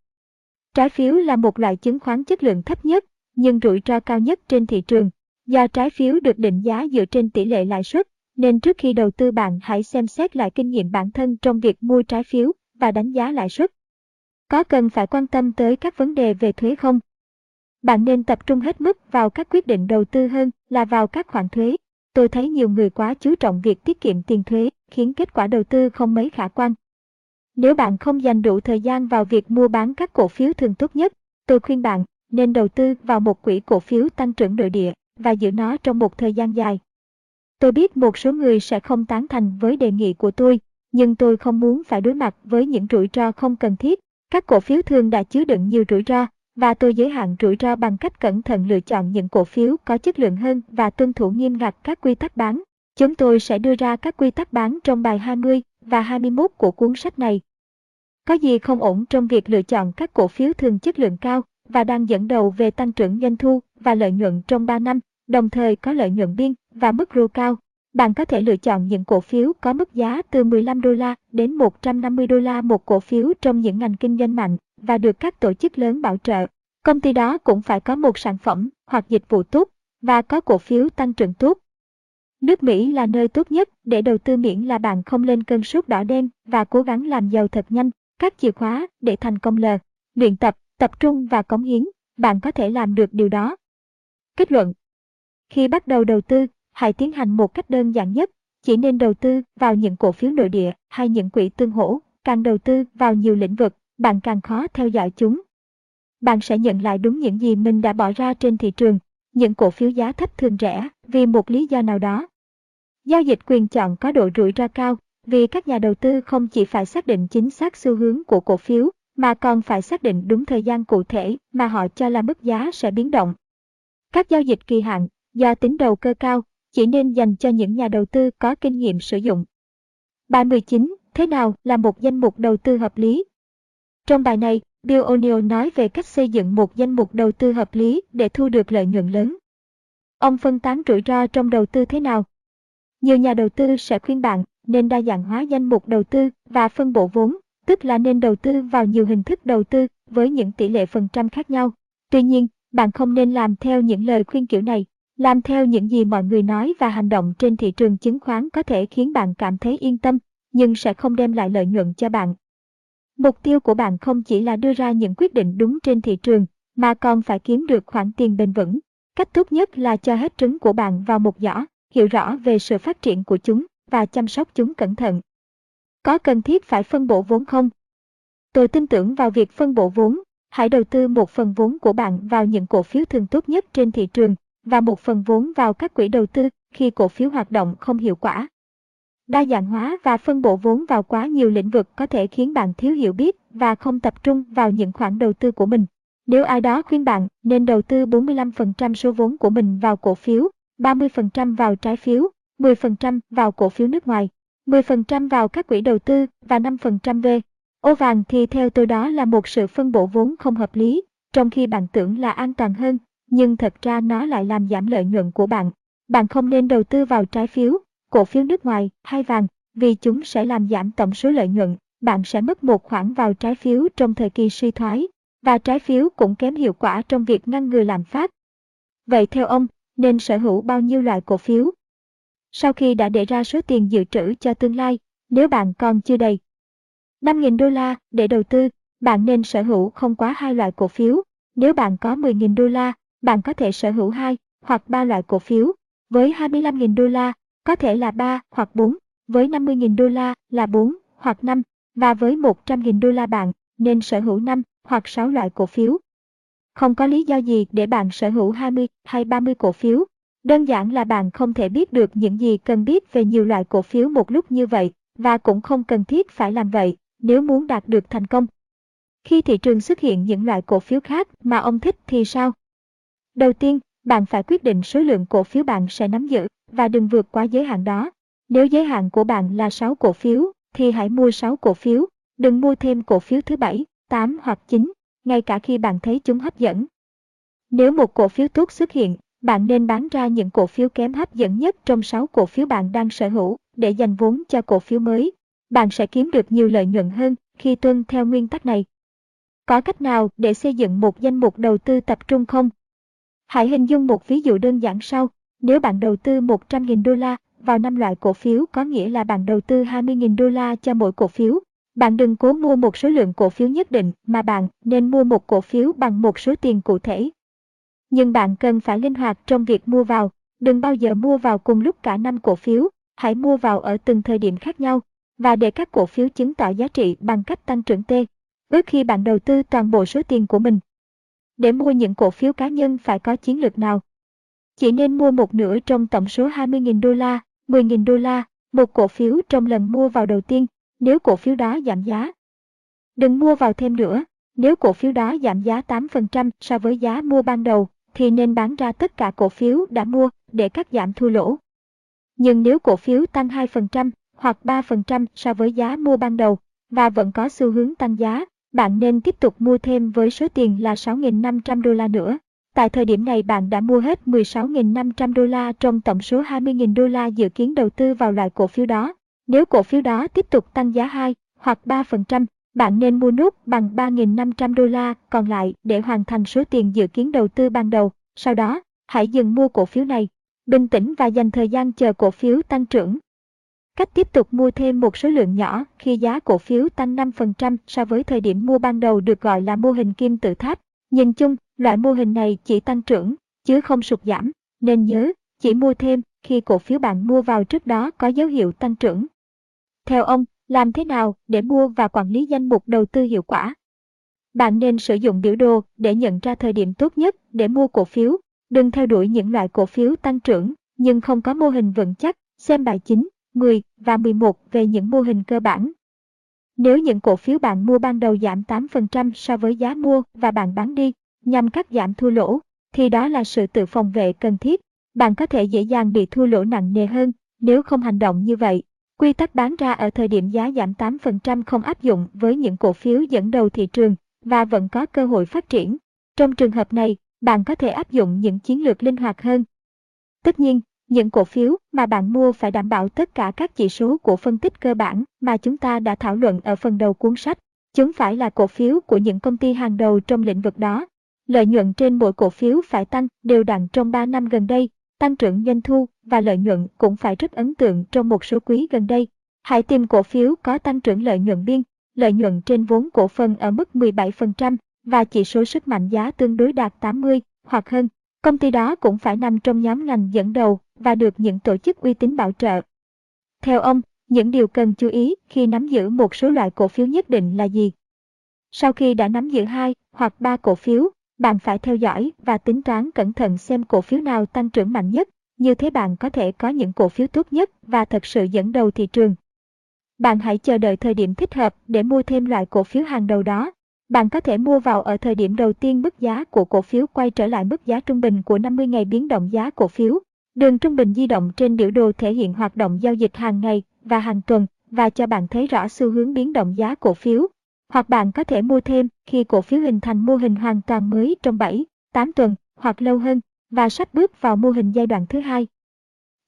Trái phiếu là một loại chứng khoán chất lượng thấp nhất nhưng rủi ro cao nhất trên thị trường. Do trái phiếu được định giá dựa trên tỷ lệ lãi suất, nên trước khi đầu tư bạn hãy xem xét lại kinh nghiệm bản thân trong việc mua trái phiếu và đánh giá lãi suất. Có cần phải quan tâm tới các vấn đề về thuế không? Bạn nên tập trung hết mức vào các quyết định đầu tư hơn là vào các khoản thuế. Tôi thấy nhiều người quá chú trọng việc tiết kiệm tiền thuế, khiến kết quả đầu tư không mấy khả quan. Nếu bạn không dành đủ thời gian vào việc mua bán các cổ phiếu thường tốt nhất, tôi khuyên bạn nên đầu tư vào một quỹ cổ phiếu tăng trưởng nội địa và giữ nó trong một thời gian dài. Tôi biết một số người sẽ không tán thành với đề nghị của tôi, nhưng tôi không muốn phải đối mặt với những rủi ro không cần thiết. Các cổ phiếu thường đã chứa đựng nhiều rủi ro, và tôi giới hạn rủi ro bằng cách cẩn thận lựa chọn những cổ phiếu có chất lượng hơn và tuân thủ nghiêm ngặt các quy tắc bán. Chúng tôi sẽ đưa ra các quy tắc bán trong bài 20 và 21 của cuốn sách này. Có gì không ổn trong việc lựa chọn các cổ phiếu thường chất lượng cao và đang dẫn đầu về tăng trưởng doanh thu và lợi nhuận trong 3 năm, đồng thời có lợi nhuận biên và mức ROE cao. Bạn có thể lựa chọn những cổ phiếu có mức giá từ 15 đô la đến 150 đô la một cổ phiếu trong những ngành kinh doanh mạnh và được các tổ chức lớn bảo trợ. Công ty đó cũng phải có một sản phẩm hoặc dịch vụ tốt và có cổ phiếu tăng trưởng tốt. Nước Mỹ là nơi tốt nhất để đầu tư miễn là bạn không lên cơn sốt đỏ đen và cố gắng làm giàu thật nhanh. Các chìa khóa để thành công L. Luyện tập, tập trung và cống hiến. Bạn có thể làm được điều đó. Kết luận khi bắt đầu đầu tư, hãy tiến hành một cách đơn giản nhất. Chỉ nên đầu tư vào những cổ phiếu nội địa hay những quỹ tương hỗ càng đầu tư vào nhiều lĩnh vực, bạn càng khó theo dõi chúng. Bạn sẽ nhận lại đúng những gì mình đã bỏ ra trên thị trường, những cổ phiếu giá thấp thường rẻ vì một lý do nào đó. Giao dịch quyền chọn có độ rủi ro cao vì các nhà đầu tư không chỉ phải xác định chính xác xu hướng của cổ phiếu mà còn phải xác định đúng thời gian cụ thể mà họ cho là mức giá sẽ biến động. Các giao dịch kỳ hạn do tính đầu cơ cao chỉ nên dành cho những nhà đầu tư có kinh nghiệm sử dụng. Bài 19. Thế nào là một danh mục đầu tư hợp lý? Trong bài này, Bill O'Neill nói về cách xây dựng một danh mục đầu tư hợp lý để thu được lợi nhuận lớn. Ông phân tán rủi ro trong đầu tư thế nào? Nhiều nhà đầu tư sẽ khuyên bạn nên đa dạng hóa danh mục đầu tư và phân bổ vốn, tức là nên đầu tư vào nhiều hình thức đầu tư với những tỷ lệ phần trăm khác nhau. Tuy nhiên, bạn không nên làm theo những lời khuyên kiểu này. Làm theo những gì mọi người nói và hành động trên thị trường chứng khoán có thể khiến bạn cảm thấy yên tâm, nhưng sẽ không đem lại lợi nhuận cho bạn. Mục tiêu của bạn không chỉ là đưa ra những quyết định đúng trên thị trường, mà còn phải kiếm được khoản tiền bền vững. Cách tốt nhất là cho hết trứng của bạn vào một giỏ, hiểu rõ về sự phát triển của chúng và chăm sóc chúng cẩn thận. Có cần thiết phải phân bổ vốn không? Tôi tin tưởng vào việc phân bổ vốn. Hãy đầu tư một phần vốn của bạn vào những cổ phiếu thường tốt nhất trên thị trường và một phần vốn vào các quỹ đầu tư khi cổ phiếu hoạt động không hiệu quả. Đa dạng hóa và phân bổ vốn vào quá nhiều lĩnh vực có thể khiến bạn thiếu hiểu biết và không tập trung vào những khoản đầu tư của mình. Nếu ai đó khuyên bạn nên đầu tư 45% số vốn của mình vào cổ phiếu, 30% vào trái phiếu, 10% vào cổ phiếu nước ngoài, 10% vào các quỹ đầu tư và 5% về ô vàng thì theo tôi đó là một sự phân bổ vốn không hợp lý, trong khi bạn tưởng là an toàn hơn, nhưng thật ra nó lại làm giảm lợi nhuận của bạn. Bạn không nên đầu tư vào trái phiếu, cổ phiếu nước ngoài hay vàng vì chúng sẽ làm giảm tổng số lợi nhuận. Bạn sẽ mất một khoản vào trái phiếu trong thời kỳ suy thoái, và trái phiếu cũng kém hiệu quả trong việc ngăn ngừa lạm phát. Vậy theo ông, nên sở hữu bao nhiêu loại cổ phiếu? Sau khi đã để ra số tiền dự trữ cho tương lai, nếu bạn còn chưa đầy 5.000 đô la để đầu tư, bạn nên sở hữu không quá hai loại cổ phiếu. Nếu bạn có 10.000 đô la, bạn có thể sở hữu hai hoặc ba loại cổ phiếu. Với 25.000 đô la, có thể là 3 hoặc 4. Với 50.000 đô la là 4 hoặc 5. Và với 100.000 đô la bạn nên sở hữu 5 hoặc 6 loại cổ phiếu. Không có lý do gì để bạn sở hữu 20 hay 30 cổ phiếu. Đơn giản là bạn không thể biết được những gì cần biết về nhiều loại cổ phiếu một lúc như vậy, và cũng không cần thiết phải làm vậy nếu muốn đạt được thành công. Khi thị trường xuất hiện những loại cổ phiếu khác mà ông thích thì sao? Đầu tiên, bạn phải quyết định số lượng cổ phiếu bạn sẽ nắm giữ và đừng vượt quá giới hạn đó. Nếu giới hạn của bạn là 6 cổ phiếu, thì hãy mua 6 cổ phiếu, đừng mua thêm cổ phiếu thứ 7, 8 hoặc 9, ngay cả khi bạn thấy chúng hấp dẫn. Nếu một cổ phiếu tốt xuất hiện, bạn nên bán ra những cổ phiếu kém hấp dẫn nhất trong 6 cổ phiếu bạn đang sở hữu để dành vốn cho cổ phiếu mới bạn sẽ kiếm được nhiều lợi nhuận hơn khi tuân theo nguyên tắc này. Có cách nào để xây dựng một danh mục đầu tư tập trung không? Hãy hình dung một ví dụ đơn giản sau. Nếu bạn đầu tư 100.000 đô la vào 5 loại cổ phiếu có nghĩa là bạn đầu tư 20.000 đô la cho mỗi cổ phiếu. Bạn đừng cố mua một số lượng cổ phiếu nhất định mà bạn nên mua một cổ phiếu bằng một số tiền cụ thể. Nhưng bạn cần phải linh hoạt trong việc mua vào, đừng bao giờ mua vào cùng lúc cả năm cổ phiếu, hãy mua vào ở từng thời điểm khác nhau và để các cổ phiếu chứng tỏ giá trị bằng cách tăng trưởng T. Ước khi bạn đầu tư toàn bộ số tiền của mình. Để mua những cổ phiếu cá nhân phải có chiến lược nào? Chỉ nên mua một nửa trong tổng số 20.000 đô la, 10.000 đô la, một cổ phiếu trong lần mua vào đầu tiên, nếu cổ phiếu đó giảm giá. Đừng mua vào thêm nữa, nếu cổ phiếu đó giảm giá 8% so với giá mua ban đầu, thì nên bán ra tất cả cổ phiếu đã mua để cắt giảm thua lỗ. Nhưng nếu cổ phiếu tăng 2%, hoặc 3% so với giá mua ban đầu và vẫn có xu hướng tăng giá, bạn nên tiếp tục mua thêm với số tiền là 6.500 đô la nữa. Tại thời điểm này bạn đã mua hết 16.500 đô la trong tổng số 20.000 đô la dự kiến đầu tư vào loại cổ phiếu đó. Nếu cổ phiếu đó tiếp tục tăng giá 2 hoặc 3%, bạn nên mua nút bằng 3.500 đô la còn lại để hoàn thành số tiền dự kiến đầu tư ban đầu. Sau đó, hãy dừng mua cổ phiếu này. Bình tĩnh và dành thời gian chờ cổ phiếu tăng trưởng Cách tiếp tục mua thêm một số lượng nhỏ khi giá cổ phiếu tăng 5% so với thời điểm mua ban đầu được gọi là mô hình kim tự tháp. Nhìn chung, loại mô hình này chỉ tăng trưởng, chứ không sụt giảm, nên nhớ, chỉ mua thêm khi cổ phiếu bạn mua vào trước đó có dấu hiệu tăng trưởng. Theo ông, Làm thế nào để mua và quản lý danh mục đầu tư hiệu quả? Bạn nên sử dụng biểu đồ để nhận ra thời điểm tốt nhất để mua cổ phiếu. Đừng theo đuổi những loại cổ phiếu tăng trưởng nhưng không có mô hình vững chắc. Xem bài chính 10 và 11 về những mô hình cơ bản. Nếu những cổ phiếu bạn mua ban đầu giảm 8% so với giá mua và bạn bán đi nhằm cắt giảm thua lỗ, thì đó là sự tự phòng vệ cần thiết. Bạn có thể dễ dàng bị thua lỗ nặng nề hơn nếu không hành động như vậy. Quy tắc bán ra ở thời điểm giá giảm 8% không áp dụng với những cổ phiếu dẫn đầu thị trường và vẫn có cơ hội phát triển. Trong trường hợp này, bạn có thể áp dụng những chiến lược linh hoạt hơn. Tất nhiên, những cổ phiếu mà bạn mua phải đảm bảo tất cả các chỉ số của phân tích cơ bản mà chúng ta đã thảo luận ở phần đầu cuốn sách. Chúng phải là cổ phiếu của những công ty hàng đầu trong lĩnh vực đó. Lợi nhuận trên mỗi cổ phiếu phải tăng đều đặn trong 3 năm gần đây, tăng trưởng doanh thu và lợi nhuận cũng phải rất ấn tượng trong một số quý gần đây. Hãy tìm cổ phiếu có tăng trưởng lợi nhuận biên, lợi nhuận trên vốn cổ phần ở mức 17% và chỉ số sức mạnh giá tương đối đạt 80 hoặc hơn. Công ty đó cũng phải nằm trong nhóm ngành dẫn đầu và được những tổ chức uy tín bảo trợ. Theo ông, những điều cần chú ý khi nắm giữ một số loại cổ phiếu nhất định là gì? Sau khi đã nắm giữ hai hoặc ba cổ phiếu, bạn phải theo dõi và tính toán cẩn thận xem cổ phiếu nào tăng trưởng mạnh nhất, như thế bạn có thể có những cổ phiếu tốt nhất và thật sự dẫn đầu thị trường. Bạn hãy chờ đợi thời điểm thích hợp để mua thêm loại cổ phiếu hàng đầu đó. Bạn có thể mua vào ở thời điểm đầu tiên mức giá của cổ phiếu quay trở lại mức giá trung bình của 50 ngày biến động giá cổ phiếu. Đường trung bình di động trên biểu đồ thể hiện hoạt động giao dịch hàng ngày và hàng tuần và cho bạn thấy rõ xu hướng biến động giá cổ phiếu. Hoặc bạn có thể mua thêm khi cổ phiếu hình thành mô hình hoàn toàn mới trong 7, 8 tuần hoặc lâu hơn và sắp bước vào mô hình giai đoạn thứ hai.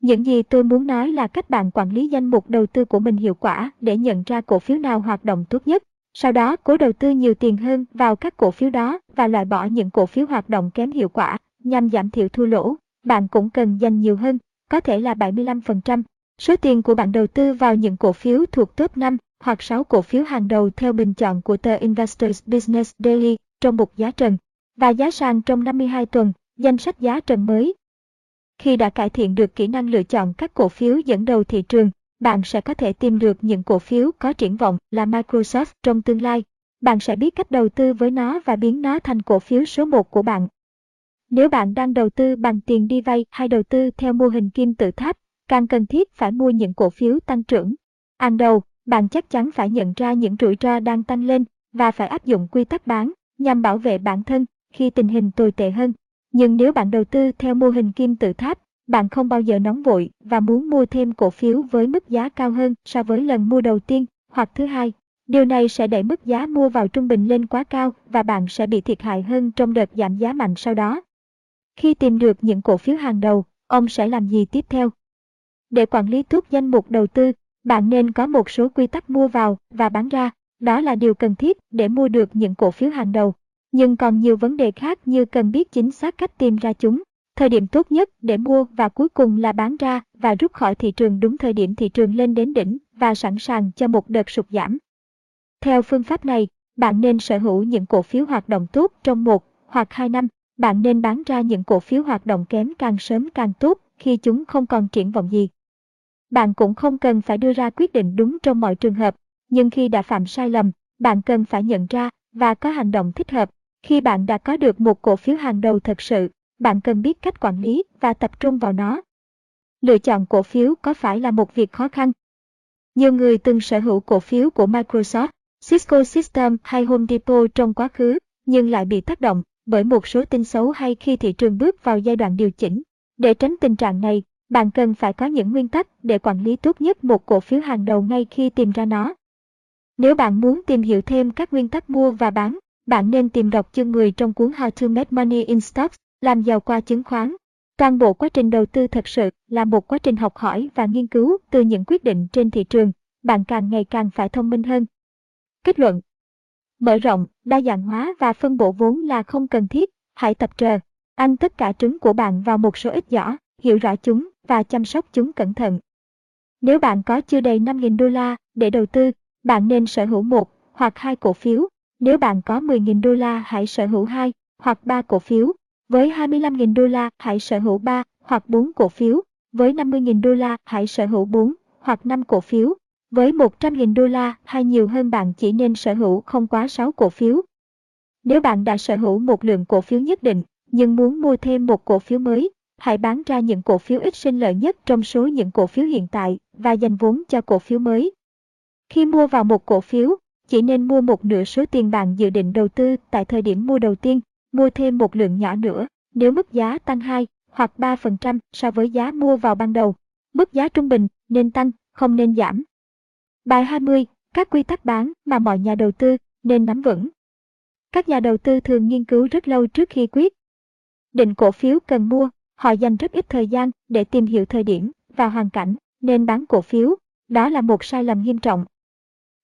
Những gì tôi muốn nói là cách bạn quản lý danh mục đầu tư của mình hiệu quả để nhận ra cổ phiếu nào hoạt động tốt nhất. Sau đó cố đầu tư nhiều tiền hơn vào các cổ phiếu đó và loại bỏ những cổ phiếu hoạt động kém hiệu quả nhằm giảm thiểu thua lỗ. Bạn cũng cần dành nhiều hơn, có thể là 75%. Số tiền của bạn đầu tư vào những cổ phiếu thuộc top 5 hoặc 6 cổ phiếu hàng đầu theo bình chọn của tờ Investors Business Daily trong mục giá trần và giá sàn trong 52 tuần, danh sách giá trần mới. Khi đã cải thiện được kỹ năng lựa chọn các cổ phiếu dẫn đầu thị trường, bạn sẽ có thể tìm được những cổ phiếu có triển vọng là Microsoft trong tương lai. Bạn sẽ biết cách đầu tư với nó và biến nó thành cổ phiếu số 1 của bạn. Nếu bạn đang đầu tư bằng tiền đi vay hay đầu tư theo mô hình kim tự tháp, càng cần thiết phải mua những cổ phiếu tăng trưởng. Hàng đầu, bạn chắc chắn phải nhận ra những rủi ro đang tăng lên và phải áp dụng quy tắc bán nhằm bảo vệ bản thân khi tình hình tồi tệ hơn. Nhưng nếu bạn đầu tư theo mô hình kim tự tháp, bạn không bao giờ nóng vội và muốn mua thêm cổ phiếu với mức giá cao hơn so với lần mua đầu tiên hoặc thứ hai. Điều này sẽ đẩy mức giá mua vào trung bình lên quá cao và bạn sẽ bị thiệt hại hơn trong đợt giảm giá mạnh sau đó. Khi tìm được những cổ phiếu hàng đầu, ông sẽ làm gì tiếp theo? Để quản lý tốt danh mục đầu tư, bạn nên có một số quy tắc mua vào và bán ra. Đó là điều cần thiết để mua được những cổ phiếu hàng đầu. Nhưng còn nhiều vấn đề khác như cần biết chính xác cách tìm ra chúng, thời điểm tốt nhất để mua và cuối cùng là bán ra và rút khỏi thị trường đúng thời điểm thị trường lên đến đỉnh và sẵn sàng cho một đợt sụt giảm. Theo phương pháp này, bạn nên sở hữu những cổ phiếu hoạt động tốt trong một hoặc hai năm. Bạn nên bán ra những cổ phiếu hoạt động kém càng sớm càng tốt khi chúng không còn triển vọng gì. Bạn cũng không cần phải đưa ra quyết định đúng trong mọi trường hợp, nhưng khi đã phạm sai lầm, bạn cần phải nhận ra và có hành động thích hợp. Khi bạn đã có được một cổ phiếu hàng đầu thật sự, bạn cần biết cách quản lý và tập trung vào nó. Lựa chọn cổ phiếu có phải là một việc khó khăn? Nhiều người từng sở hữu cổ phiếu của Microsoft, Cisco System hay Home Depot trong quá khứ, nhưng lại bị tác động bởi một số tin xấu hay khi thị trường bước vào giai đoạn điều chỉnh. Để tránh tình trạng này, bạn cần phải có những nguyên tắc để quản lý tốt nhất một cổ phiếu hàng đầu ngay khi tìm ra nó. Nếu bạn muốn tìm hiểu thêm các nguyên tắc mua và bán, bạn nên tìm đọc chương 10 trong cuốn How to Make Money in Stocks, làm giàu qua chứng khoán. Toàn bộ quá trình đầu tư thật sự là một quá trình học hỏi và nghiên cứu từ những quyết định trên thị trường, bạn càng ngày càng phải thông minh hơn. Kết luận Mở rộng, đa dạng hóa và phân bổ vốn là không cần thiết, hãy tập trờ. Ăn tất cả trứng của bạn vào một số ít giỏ, hiểu rõ chúng và chăm sóc chúng cẩn thận. Nếu bạn có chưa đầy 5.000 đô la để đầu tư, bạn nên sở hữu một hoặc hai cổ phiếu. Nếu bạn có 10.000 đô la hãy sở hữu hai hoặc ba cổ phiếu. Với 25.000 đô la hãy sở hữu 3 hoặc 4 cổ phiếu. Với 50.000 đô la hãy sở hữu 4 hoặc 5 cổ phiếu. Với 100.000 đô la hay nhiều hơn bạn chỉ nên sở hữu không quá 6 cổ phiếu. Nếu bạn đã sở hữu một lượng cổ phiếu nhất định, nhưng muốn mua thêm một cổ phiếu mới, hãy bán ra những cổ phiếu ít sinh lợi nhất trong số những cổ phiếu hiện tại và dành vốn cho cổ phiếu mới. Khi mua vào một cổ phiếu, chỉ nên mua một nửa số tiền bạn dự định đầu tư tại thời điểm mua đầu tiên, mua thêm một lượng nhỏ nữa nếu mức giá tăng 2 hoặc 3% so với giá mua vào ban đầu. Mức giá trung bình nên tăng, không nên giảm. Bài 20. Các quy tắc bán mà mọi nhà đầu tư nên nắm vững. Các nhà đầu tư thường nghiên cứu rất lâu trước khi quyết định cổ phiếu cần mua, họ dành rất ít thời gian để tìm hiểu thời điểm và hoàn cảnh nên bán cổ phiếu. Đó là một sai lầm nghiêm trọng.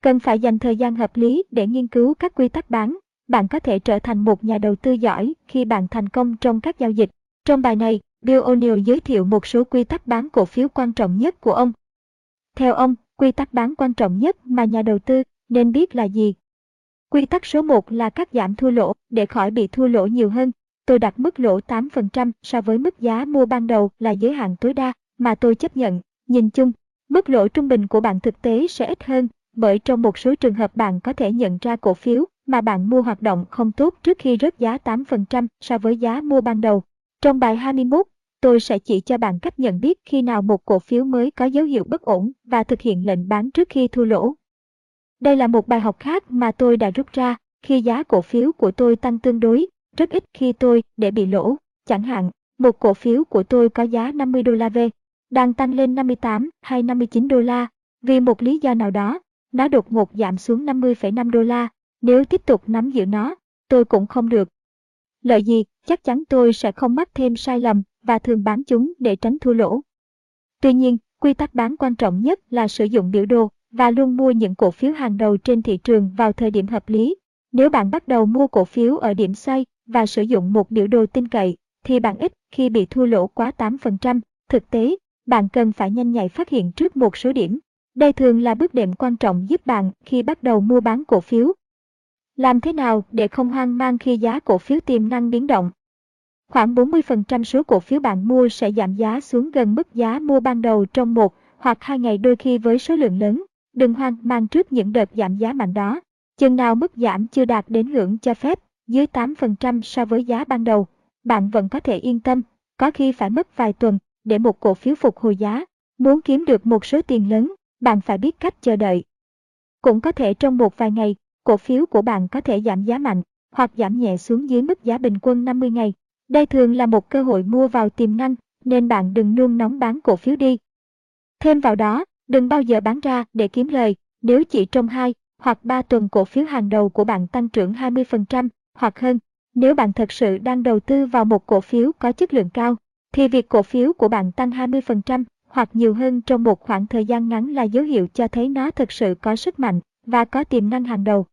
Cần phải dành thời gian hợp lý để nghiên cứu các quy tắc bán. Bạn có thể trở thành một nhà đầu tư giỏi khi bạn thành công trong các giao dịch. Trong bài này, Bill O'Neill giới thiệu một số quy tắc bán cổ phiếu quan trọng nhất của ông. Theo ông, quy tắc bán quan trọng nhất mà nhà đầu tư nên biết là gì? Quy tắc số 1 là cắt giảm thua lỗ để khỏi bị thua lỗ nhiều hơn. Tôi đặt mức lỗ 8% so với mức giá mua ban đầu là giới hạn tối đa mà tôi chấp nhận. Nhìn chung, mức lỗ trung bình của bạn thực tế sẽ ít hơn bởi trong một số trường hợp bạn có thể nhận ra cổ phiếu mà bạn mua hoạt động không tốt trước khi rớt giá 8% so với giá mua ban đầu. Trong bài 21, tôi sẽ chỉ cho bạn cách nhận biết khi nào một cổ phiếu mới có dấu hiệu bất ổn và thực hiện lệnh bán trước khi thua lỗ. Đây là một bài học khác mà tôi đã rút ra khi giá cổ phiếu của tôi tăng tương đối, rất ít khi tôi để bị lỗ. Chẳng hạn, một cổ phiếu của tôi có giá 50 đô la V, đang tăng lên 58 hay 59 đô la. Vì một lý do nào đó, nó đột ngột giảm xuống 50,5 đô la. Nếu tiếp tục nắm giữ nó, tôi cũng không được. Lợi gì, chắc chắn tôi sẽ không mắc thêm sai lầm và thường bán chúng để tránh thua lỗ. Tuy nhiên, quy tắc bán quan trọng nhất là sử dụng biểu đồ và luôn mua những cổ phiếu hàng đầu trên thị trường vào thời điểm hợp lý. Nếu bạn bắt đầu mua cổ phiếu ở điểm xoay và sử dụng một biểu đồ tin cậy, thì bạn ít khi bị thua lỗ quá 8%. Thực tế, bạn cần phải nhanh nhạy phát hiện trước một số điểm. Đây thường là bước đệm quan trọng giúp bạn khi bắt đầu mua bán cổ phiếu. Làm thế nào để không hoang mang khi giá cổ phiếu tiềm năng biến động? Khoảng 40% số cổ phiếu bạn mua sẽ giảm giá xuống gần mức giá mua ban đầu trong một hoặc hai ngày đôi khi với số lượng lớn. Đừng hoang mang trước những đợt giảm giá mạnh đó. Chừng nào mức giảm chưa đạt đến ngưỡng cho phép, dưới 8% so với giá ban đầu, bạn vẫn có thể yên tâm, có khi phải mất vài tuần để một cổ phiếu phục hồi giá. Muốn kiếm được một số tiền lớn, bạn phải biết cách chờ đợi. Cũng có thể trong một vài ngày, cổ phiếu của bạn có thể giảm giá mạnh hoặc giảm nhẹ xuống dưới mức giá bình quân 50 ngày. Đây thường là một cơ hội mua vào tiềm năng, nên bạn đừng luôn nóng bán cổ phiếu đi. Thêm vào đó, đừng bao giờ bán ra để kiếm lời, nếu chỉ trong 2 hoặc 3 tuần cổ phiếu hàng đầu của bạn tăng trưởng 20% hoặc hơn. Nếu bạn thật sự đang đầu tư vào một cổ phiếu có chất lượng cao, thì việc cổ phiếu của bạn tăng 20% hoặc nhiều hơn trong một khoảng thời gian ngắn là dấu hiệu cho thấy nó thực sự có sức mạnh và có tiềm năng hàng đầu.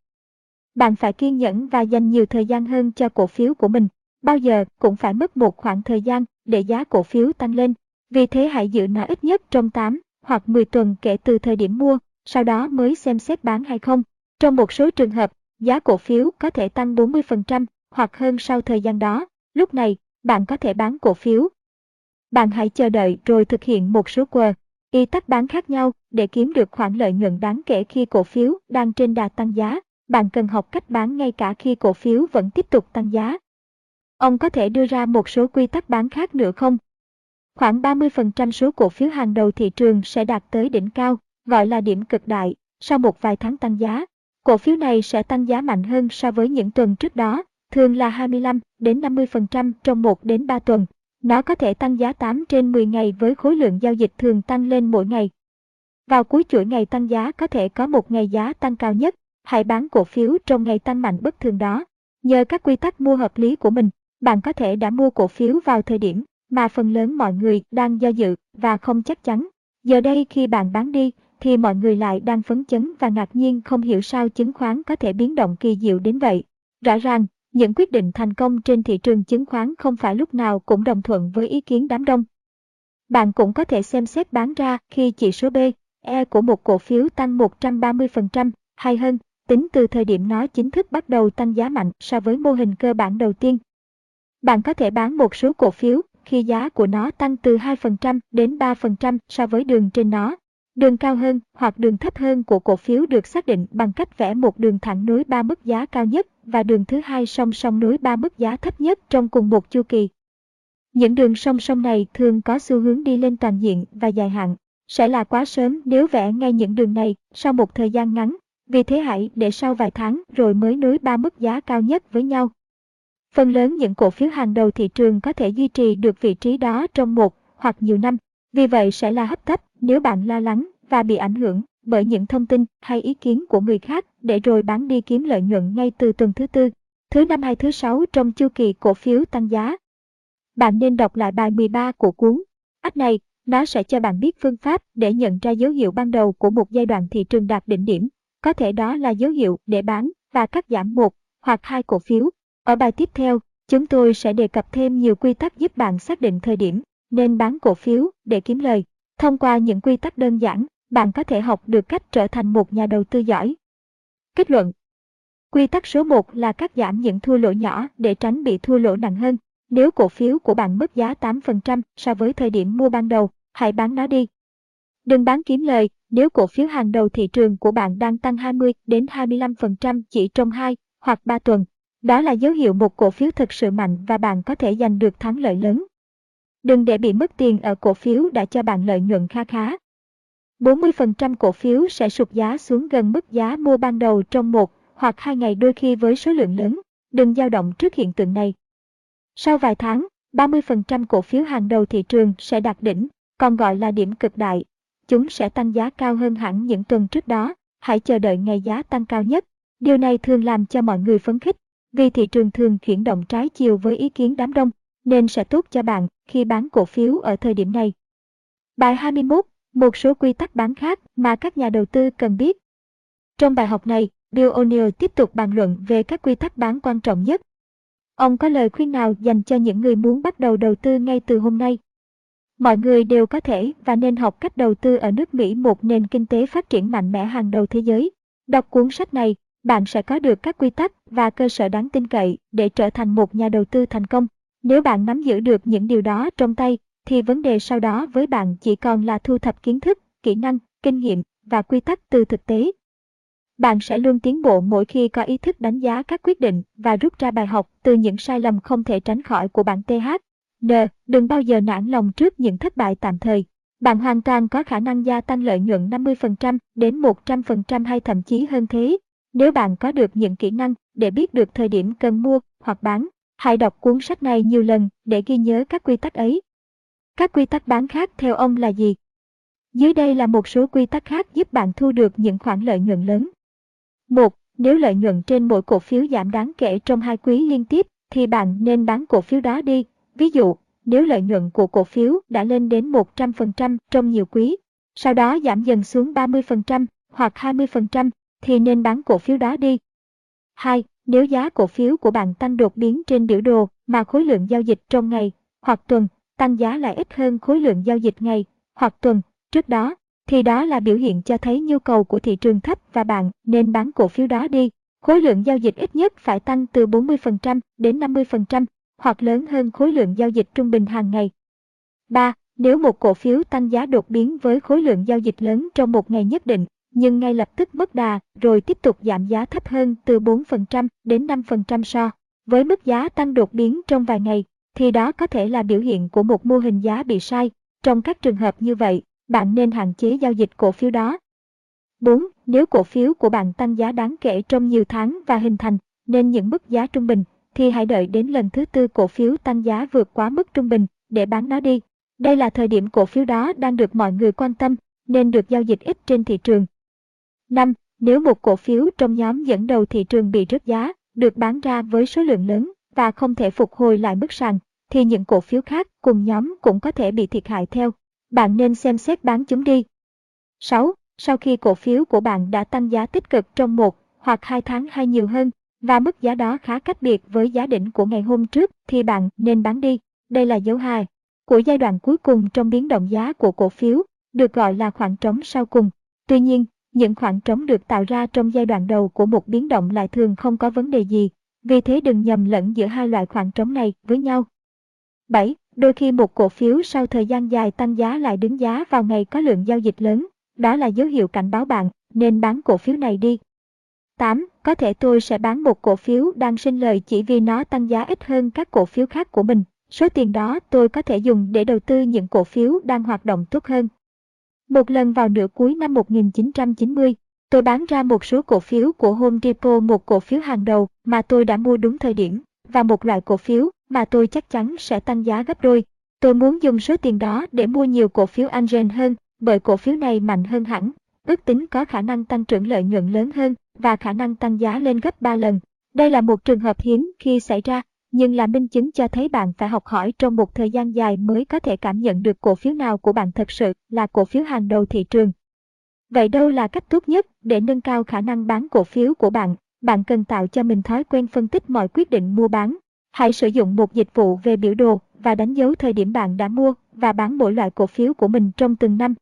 Bạn phải kiên nhẫn và dành nhiều thời gian hơn cho cổ phiếu của mình. Bao giờ cũng phải mất một khoảng thời gian để giá cổ phiếu tăng lên. Vì thế hãy giữ nó ít nhất trong 8 hoặc 10 tuần kể từ thời điểm mua, sau đó mới xem xét bán hay không. Trong một số trường hợp, giá cổ phiếu có thể tăng 40% hoặc hơn sau thời gian đó. Lúc này, bạn có thể bán cổ phiếu. Bạn hãy chờ đợi rồi thực hiện một số quờ, y tắc bán khác nhau để kiếm được khoản lợi nhuận đáng kể khi cổ phiếu đang trên đà tăng giá. Bạn cần học cách bán ngay cả khi cổ phiếu vẫn tiếp tục tăng giá. Ông có thể đưa ra một số quy tắc bán khác nữa không? Khoảng 30% số cổ phiếu hàng đầu thị trường sẽ đạt tới đỉnh cao, gọi là điểm cực đại, sau một vài tháng tăng giá. Cổ phiếu này sẽ tăng giá mạnh hơn so với những tuần trước đó, thường là 25 đến 50% trong 1 đến 3 tuần. Nó có thể tăng giá 8 trên 10 ngày với khối lượng giao dịch thường tăng lên mỗi ngày. Vào cuối chuỗi ngày tăng giá có thể có một ngày giá tăng cao nhất, hãy bán cổ phiếu trong ngày tăng mạnh bất thường đó. Nhờ các quy tắc mua hợp lý của mình, bạn có thể đã mua cổ phiếu vào thời điểm mà phần lớn mọi người đang do dự và không chắc chắn. Giờ đây khi bạn bán đi, thì mọi người lại đang phấn chấn và ngạc nhiên không hiểu sao chứng khoán có thể biến động kỳ diệu đến vậy. Rõ ràng, những quyết định thành công trên thị trường chứng khoán không phải lúc nào cũng đồng thuận với ý kiến đám đông. Bạn cũng có thể xem xét bán ra khi chỉ số B, E của một cổ phiếu tăng 130% hay hơn, tính từ thời điểm nó chính thức bắt đầu tăng giá mạnh so với mô hình cơ bản đầu tiên. Bạn có thể bán một số cổ phiếu khi giá của nó tăng từ 2% đến 3% so với đường trên nó. Đường cao hơn hoặc đường thấp hơn của cổ phiếu được xác định bằng cách vẽ một đường thẳng nối ba mức giá cao nhất và đường thứ hai song song nối ba mức giá thấp nhất trong cùng một chu kỳ. Những đường song song này thường có xu hướng đi lên toàn diện và dài hạn. Sẽ là quá sớm nếu vẽ ngay những đường này sau một thời gian ngắn, vì thế hãy để sau vài tháng rồi mới nối ba mức giá cao nhất với nhau. Phần lớn những cổ phiếu hàng đầu thị trường có thể duy trì được vị trí đó trong một hoặc nhiều năm, vì vậy sẽ là hấp tấp nếu bạn lo lắng và bị ảnh hưởng bởi những thông tin hay ý kiến của người khác để rồi bán đi kiếm lợi nhuận ngay từ tuần thứ tư, thứ năm hay thứ sáu trong chu kỳ cổ phiếu tăng giá. Bạn nên đọc lại bài 13 của cuốn. Ách này, nó sẽ cho bạn biết phương pháp để nhận ra dấu hiệu ban đầu của một giai đoạn thị trường đạt đỉnh điểm. Có thể đó là dấu hiệu để bán và cắt giảm một hoặc hai cổ phiếu. Ở bài tiếp theo, chúng tôi sẽ đề cập thêm nhiều quy tắc giúp bạn xác định thời điểm nên bán cổ phiếu để kiếm lời. Thông qua những quy tắc đơn giản, bạn có thể học được cách trở thành một nhà đầu tư giỏi. Kết luận Quy tắc số 1 là cắt giảm những thua lỗ nhỏ để tránh bị thua lỗ nặng hơn. Nếu cổ phiếu của bạn mất giá 8% so với thời điểm mua ban đầu, hãy bán nó đi. Đừng bán kiếm lời nếu cổ phiếu hàng đầu thị trường của bạn đang tăng 20 đến 25% chỉ trong 2 hoặc 3 tuần. Đó là dấu hiệu một cổ phiếu thực sự mạnh và bạn có thể giành được thắng lợi lớn. Đừng để bị mất tiền ở cổ phiếu đã cho bạn lợi nhuận kha khá. 40% cổ phiếu sẽ sụt giá xuống gần mức giá mua ban đầu trong một hoặc hai ngày đôi khi với số lượng lớn. Đừng dao động trước hiện tượng này. Sau vài tháng, 30% cổ phiếu hàng đầu thị trường sẽ đạt đỉnh, còn gọi là điểm cực đại. Chúng sẽ tăng giá cao hơn hẳn những tuần trước đó. Hãy chờ đợi ngày giá tăng cao nhất. Điều này thường làm cho mọi người phấn khích, vì thị trường thường chuyển động trái chiều với ý kiến đám đông, nên sẽ tốt cho bạn khi bán cổ phiếu ở thời điểm này. Bài 21 một số quy tắc bán khác mà các nhà đầu tư cần biết. Trong bài học này, Bill O'Neill tiếp tục bàn luận về các quy tắc bán quan trọng nhất. Ông có lời khuyên nào dành cho những người muốn bắt đầu đầu tư ngay từ hôm nay? Mọi người đều có thể và nên học cách đầu tư ở nước Mỹ một nền kinh tế phát triển mạnh mẽ hàng đầu thế giới. Đọc cuốn sách này, bạn sẽ có được các quy tắc và cơ sở đáng tin cậy để trở thành một nhà đầu tư thành công. Nếu bạn nắm giữ được những điều đó trong tay, thì vấn đề sau đó với bạn chỉ còn là thu thập kiến thức, kỹ năng, kinh nghiệm và quy tắc từ thực tế. Bạn sẽ luôn tiến bộ mỗi khi có ý thức đánh giá các quyết định và rút ra bài học từ những sai lầm không thể tránh khỏi của bạn TH. N. Đừng bao giờ nản lòng trước những thất bại tạm thời. Bạn hoàn toàn có khả năng gia tăng lợi nhuận 50% đến 100% hay thậm chí hơn thế. Nếu bạn có được những kỹ năng để biết được thời điểm cần mua hoặc bán, hãy đọc cuốn sách này nhiều lần để ghi nhớ các quy tắc ấy. Các quy tắc bán khác theo ông là gì? Dưới đây là một số quy tắc khác giúp bạn thu được những khoản lợi nhuận lớn. 1. Nếu lợi nhuận trên mỗi cổ phiếu giảm đáng kể trong hai quý liên tiếp, thì bạn nên bán cổ phiếu đó đi. Ví dụ, nếu lợi nhuận của cổ phiếu đã lên đến 100% trong nhiều quý, sau đó giảm dần xuống 30% hoặc 20%, thì nên bán cổ phiếu đó đi. 2. Nếu giá cổ phiếu của bạn tăng đột biến trên biểu đồ mà khối lượng giao dịch trong ngày hoặc tuần tăng giá lại ít hơn khối lượng giao dịch ngày hoặc tuần trước đó, thì đó là biểu hiện cho thấy nhu cầu của thị trường thấp và bạn nên bán cổ phiếu đó đi. Khối lượng giao dịch ít nhất phải tăng từ 40% đến 50% hoặc lớn hơn khối lượng giao dịch trung bình hàng ngày. 3. Nếu một cổ phiếu tăng giá đột biến với khối lượng giao dịch lớn trong một ngày nhất định, nhưng ngay lập tức mất đà rồi tiếp tục giảm giá thấp hơn từ 4% đến 5% so với mức giá tăng đột biến trong vài ngày, thì đó có thể là biểu hiện của một mô hình giá bị sai. Trong các trường hợp như vậy, bạn nên hạn chế giao dịch cổ phiếu đó. 4. Nếu cổ phiếu của bạn tăng giá đáng kể trong nhiều tháng và hình thành nên những mức giá trung bình, thì hãy đợi đến lần thứ tư cổ phiếu tăng giá vượt quá mức trung bình để bán nó đi. Đây là thời điểm cổ phiếu đó đang được mọi người quan tâm, nên được giao dịch ít trên thị trường. 5. Nếu một cổ phiếu trong nhóm dẫn đầu thị trường bị rớt giá, được bán ra với số lượng lớn và không thể phục hồi lại mức sàn, thì những cổ phiếu khác cùng nhóm cũng có thể bị thiệt hại theo. Bạn nên xem xét bán chúng đi. 6. Sau khi cổ phiếu của bạn đã tăng giá tích cực trong một hoặc hai tháng hay nhiều hơn, và mức giá đó khá cách biệt với giá đỉnh của ngày hôm trước thì bạn nên bán đi. Đây là dấu hài của giai đoạn cuối cùng trong biến động giá của cổ phiếu, được gọi là khoảng trống sau cùng. Tuy nhiên, những khoảng trống được tạo ra trong giai đoạn đầu của một biến động lại thường không có vấn đề gì, vì thế đừng nhầm lẫn giữa hai loại khoảng trống này với nhau. 7. Đôi khi một cổ phiếu sau thời gian dài tăng giá lại đứng giá vào ngày có lượng giao dịch lớn, đó là dấu hiệu cảnh báo bạn nên bán cổ phiếu này đi. 8. Có thể tôi sẽ bán một cổ phiếu đang sinh lời chỉ vì nó tăng giá ít hơn các cổ phiếu khác của mình. Số tiền đó tôi có thể dùng để đầu tư những cổ phiếu đang hoạt động tốt hơn. Một lần vào nửa cuối năm 1990, tôi bán ra một số cổ phiếu của Home Depot một cổ phiếu hàng đầu mà tôi đã mua đúng thời điểm, và một loại cổ phiếu mà tôi chắc chắn sẽ tăng giá gấp đôi. Tôi muốn dùng số tiền đó để mua nhiều cổ phiếu Angel hơn, bởi cổ phiếu này mạnh hơn hẳn, ước tính có khả năng tăng trưởng lợi nhuận lớn hơn và khả năng tăng giá lên gấp 3 lần. Đây là một trường hợp hiếm khi xảy ra, nhưng là minh chứng cho thấy bạn phải học hỏi trong một thời gian dài mới có thể cảm nhận được cổ phiếu nào của bạn thật sự là cổ phiếu hàng đầu thị trường. Vậy đâu là cách tốt nhất để nâng cao khả năng bán cổ phiếu của bạn? Bạn cần tạo cho mình thói quen phân tích mọi quyết định mua bán. Hãy sử dụng một dịch vụ về biểu đồ và đánh dấu thời điểm bạn đã mua và bán mỗi loại cổ phiếu của mình trong từng năm.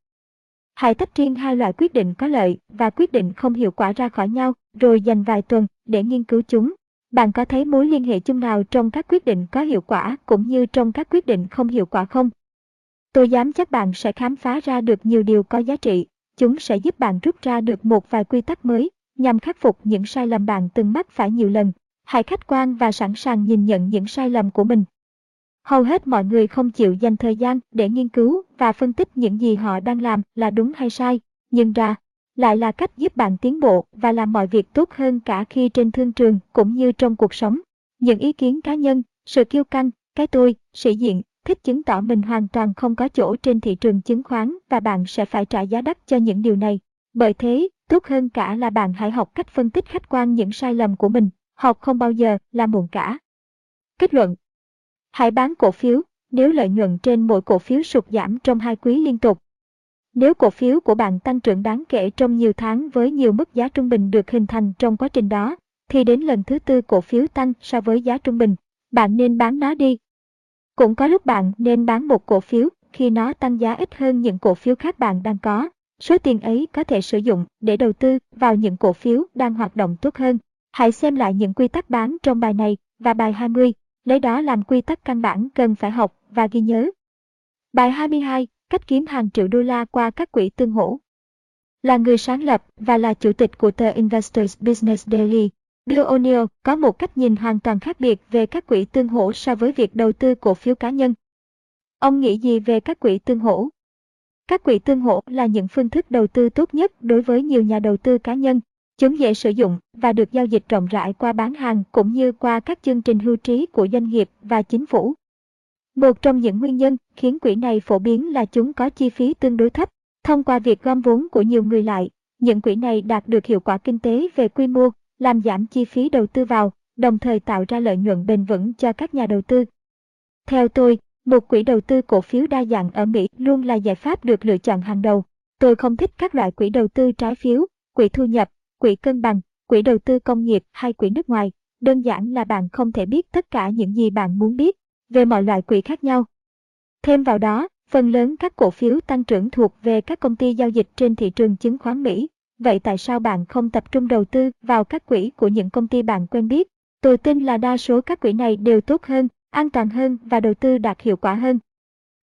Hãy tách riêng hai loại quyết định có lợi và quyết định không hiệu quả ra khỏi nhau, rồi dành vài tuần để nghiên cứu chúng. Bạn có thấy mối liên hệ chung nào trong các quyết định có hiệu quả cũng như trong các quyết định không hiệu quả không? Tôi dám chắc bạn sẽ khám phá ra được nhiều điều có giá trị. Chúng sẽ giúp bạn rút ra được một vài quy tắc mới nhằm khắc phục những sai lầm bạn từng mắc phải nhiều lần. Hãy khách quan và sẵn sàng nhìn nhận những sai lầm của mình. Hầu hết mọi người không chịu dành thời gian để nghiên cứu và phân tích những gì họ đang làm là đúng hay sai, nhưng ra lại là cách giúp bạn tiến bộ và làm mọi việc tốt hơn cả khi trên thương trường cũng như trong cuộc sống. Những ý kiến cá nhân, sự kiêu căng, cái tôi, sĩ diện, thích chứng tỏ mình hoàn toàn không có chỗ trên thị trường chứng khoán và bạn sẽ phải trả giá đắt cho những điều này. Bởi thế, tốt hơn cả là bạn hãy học cách phân tích khách quan những sai lầm của mình, học không bao giờ là muộn cả. Kết luận Hãy bán cổ phiếu nếu lợi nhuận trên mỗi cổ phiếu sụt giảm trong hai quý liên tục. Nếu cổ phiếu của bạn tăng trưởng đáng kể trong nhiều tháng với nhiều mức giá trung bình được hình thành trong quá trình đó, thì đến lần thứ tư cổ phiếu tăng so với giá trung bình, bạn nên bán nó đi. Cũng có lúc bạn nên bán một cổ phiếu khi nó tăng giá ít hơn những cổ phiếu khác bạn đang có. Số tiền ấy có thể sử dụng để đầu tư vào những cổ phiếu đang hoạt động tốt hơn. Hãy xem lại những quy tắc bán trong bài này và bài 20 lấy đó làm quy tắc căn bản cần phải học và ghi nhớ. Bài 22, cách kiếm hàng triệu đô la qua các quỹ tương hỗ. Là người sáng lập và là chủ tịch của tờ Investors Business Daily, Bill O'Neill có một cách nhìn hoàn toàn khác biệt về các quỹ tương hỗ so với việc đầu tư cổ phiếu cá nhân. Ông nghĩ gì về các quỹ tương hỗ? Các quỹ tương hỗ là những phương thức đầu tư tốt nhất đối với nhiều nhà đầu tư cá nhân Chúng dễ sử dụng và được giao dịch rộng rãi qua bán hàng cũng như qua các chương trình hưu trí của doanh nghiệp và chính phủ. Một trong những nguyên nhân khiến quỹ này phổ biến là chúng có chi phí tương đối thấp. Thông qua việc gom vốn của nhiều người lại, những quỹ này đạt được hiệu quả kinh tế về quy mô, làm giảm chi phí đầu tư vào, đồng thời tạo ra lợi nhuận bền vững cho các nhà đầu tư. Theo tôi, một quỹ đầu tư cổ phiếu đa dạng ở Mỹ luôn là giải pháp được lựa chọn hàng đầu. Tôi không thích các loại quỹ đầu tư trái phiếu, quỹ thu nhập, quỹ cân bằng, quỹ đầu tư công nghiệp hay quỹ nước ngoài. Đơn giản là bạn không thể biết tất cả những gì bạn muốn biết về mọi loại quỹ khác nhau. Thêm vào đó, phần lớn các cổ phiếu tăng trưởng thuộc về các công ty giao dịch trên thị trường chứng khoán Mỹ. Vậy tại sao bạn không tập trung đầu tư vào các quỹ của những công ty bạn quen biết? Tôi tin là đa số các quỹ này đều tốt hơn, an toàn hơn và đầu tư đạt hiệu quả hơn.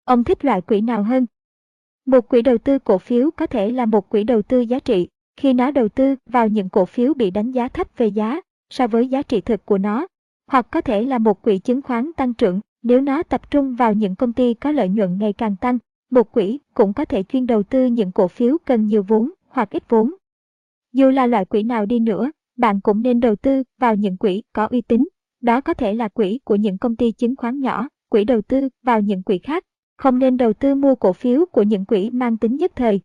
Ông thích loại quỹ nào hơn? Một quỹ đầu tư cổ phiếu có thể là một quỹ đầu tư giá trị, khi nó đầu tư vào những cổ phiếu bị đánh giá thấp về giá so với giá trị thực của nó, hoặc có thể là một quỹ chứng khoán tăng trưởng nếu nó tập trung vào những công ty có lợi nhuận ngày càng tăng. Một quỹ cũng có thể chuyên đầu tư những cổ phiếu cần nhiều vốn hoặc ít vốn. Dù là loại quỹ nào đi nữa, bạn cũng nên đầu tư vào những quỹ có uy tín. Đó có thể là quỹ của những công ty chứng khoán nhỏ, quỹ đầu tư vào những quỹ khác. Không nên đầu tư mua cổ phiếu của những quỹ mang tính nhất thời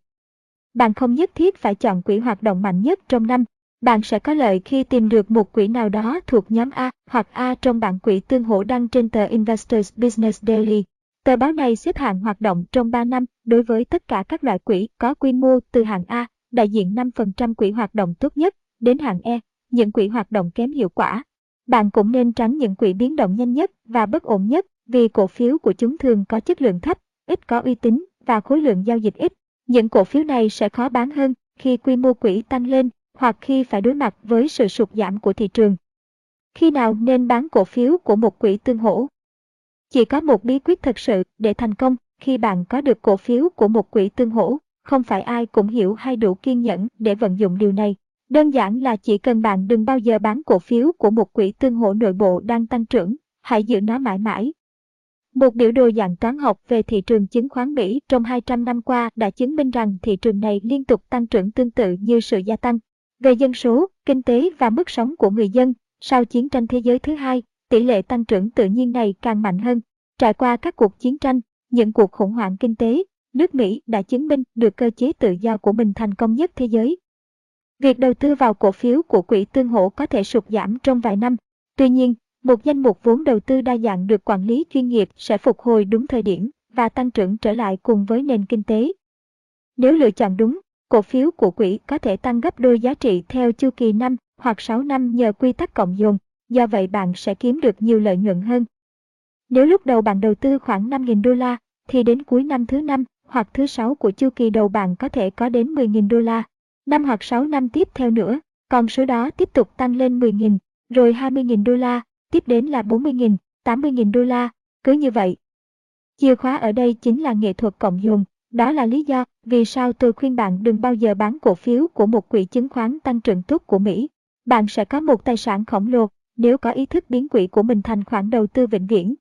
bạn không nhất thiết phải chọn quỹ hoạt động mạnh nhất trong năm. Bạn sẽ có lợi khi tìm được một quỹ nào đó thuộc nhóm A hoặc A trong bảng quỹ tương hỗ đăng trên tờ Investors Business Daily. Tờ báo này xếp hạng hoạt động trong 3 năm đối với tất cả các loại quỹ có quy mô từ hạng A, đại diện 5% quỹ hoạt động tốt nhất, đến hạng E, những quỹ hoạt động kém hiệu quả. Bạn cũng nên tránh những quỹ biến động nhanh nhất và bất ổn nhất vì cổ phiếu của chúng thường có chất lượng thấp, ít có uy tín và khối lượng giao dịch ít. Những cổ phiếu này sẽ khó bán hơn khi quy mô quỹ tăng lên hoặc khi phải đối mặt với sự sụt giảm của thị trường. Khi nào nên bán cổ phiếu của một quỹ tương hỗ? Chỉ có một bí quyết thật sự để thành công khi bạn có được cổ phiếu của một quỹ tương hỗ, không phải ai cũng hiểu hay đủ kiên nhẫn để vận dụng điều này. Đơn giản là chỉ cần bạn đừng bao giờ bán cổ phiếu của một quỹ tương hỗ nội bộ đang tăng trưởng, hãy giữ nó mãi mãi. Một biểu đồ dạng toán học về thị trường chứng khoán Mỹ trong 200 năm qua đã chứng minh rằng thị trường này liên tục tăng trưởng tương tự như sự gia tăng. Về dân số, kinh tế và mức sống của người dân, sau chiến tranh thế giới thứ hai, tỷ lệ tăng trưởng tự nhiên này càng mạnh hơn. Trải qua các cuộc chiến tranh, những cuộc khủng hoảng kinh tế, nước Mỹ đã chứng minh được cơ chế tự do của mình thành công nhất thế giới. Việc đầu tư vào cổ phiếu của quỹ tương hỗ có thể sụt giảm trong vài năm. Tuy nhiên, một danh mục vốn đầu tư đa dạng được quản lý chuyên nghiệp sẽ phục hồi đúng thời điểm và tăng trưởng trở lại cùng với nền kinh tế. Nếu lựa chọn đúng, cổ phiếu của quỹ có thể tăng gấp đôi giá trị theo chu kỳ 5 hoặc 6 năm nhờ quy tắc cộng dồn, do vậy bạn sẽ kiếm được nhiều lợi nhuận hơn. Nếu lúc đầu bạn đầu tư khoảng 5.000 đô la, thì đến cuối năm thứ năm hoặc thứ sáu của chu kỳ đầu bạn có thể có đến 10.000 đô la. Năm hoặc 6 năm tiếp theo nữa, con số đó tiếp tục tăng lên 10.000, rồi 20.000 đô la, tiếp đến là 40.000, 80.000 đô la, cứ như vậy. Chìa khóa ở đây chính là nghệ thuật cộng dồn, đó là lý do vì sao tôi khuyên bạn đừng bao giờ bán cổ phiếu của một quỹ chứng khoán tăng trưởng tốt của Mỹ. Bạn sẽ có một tài sản khổng lồ nếu có ý thức biến quỹ của mình thành khoản đầu tư vĩnh viễn.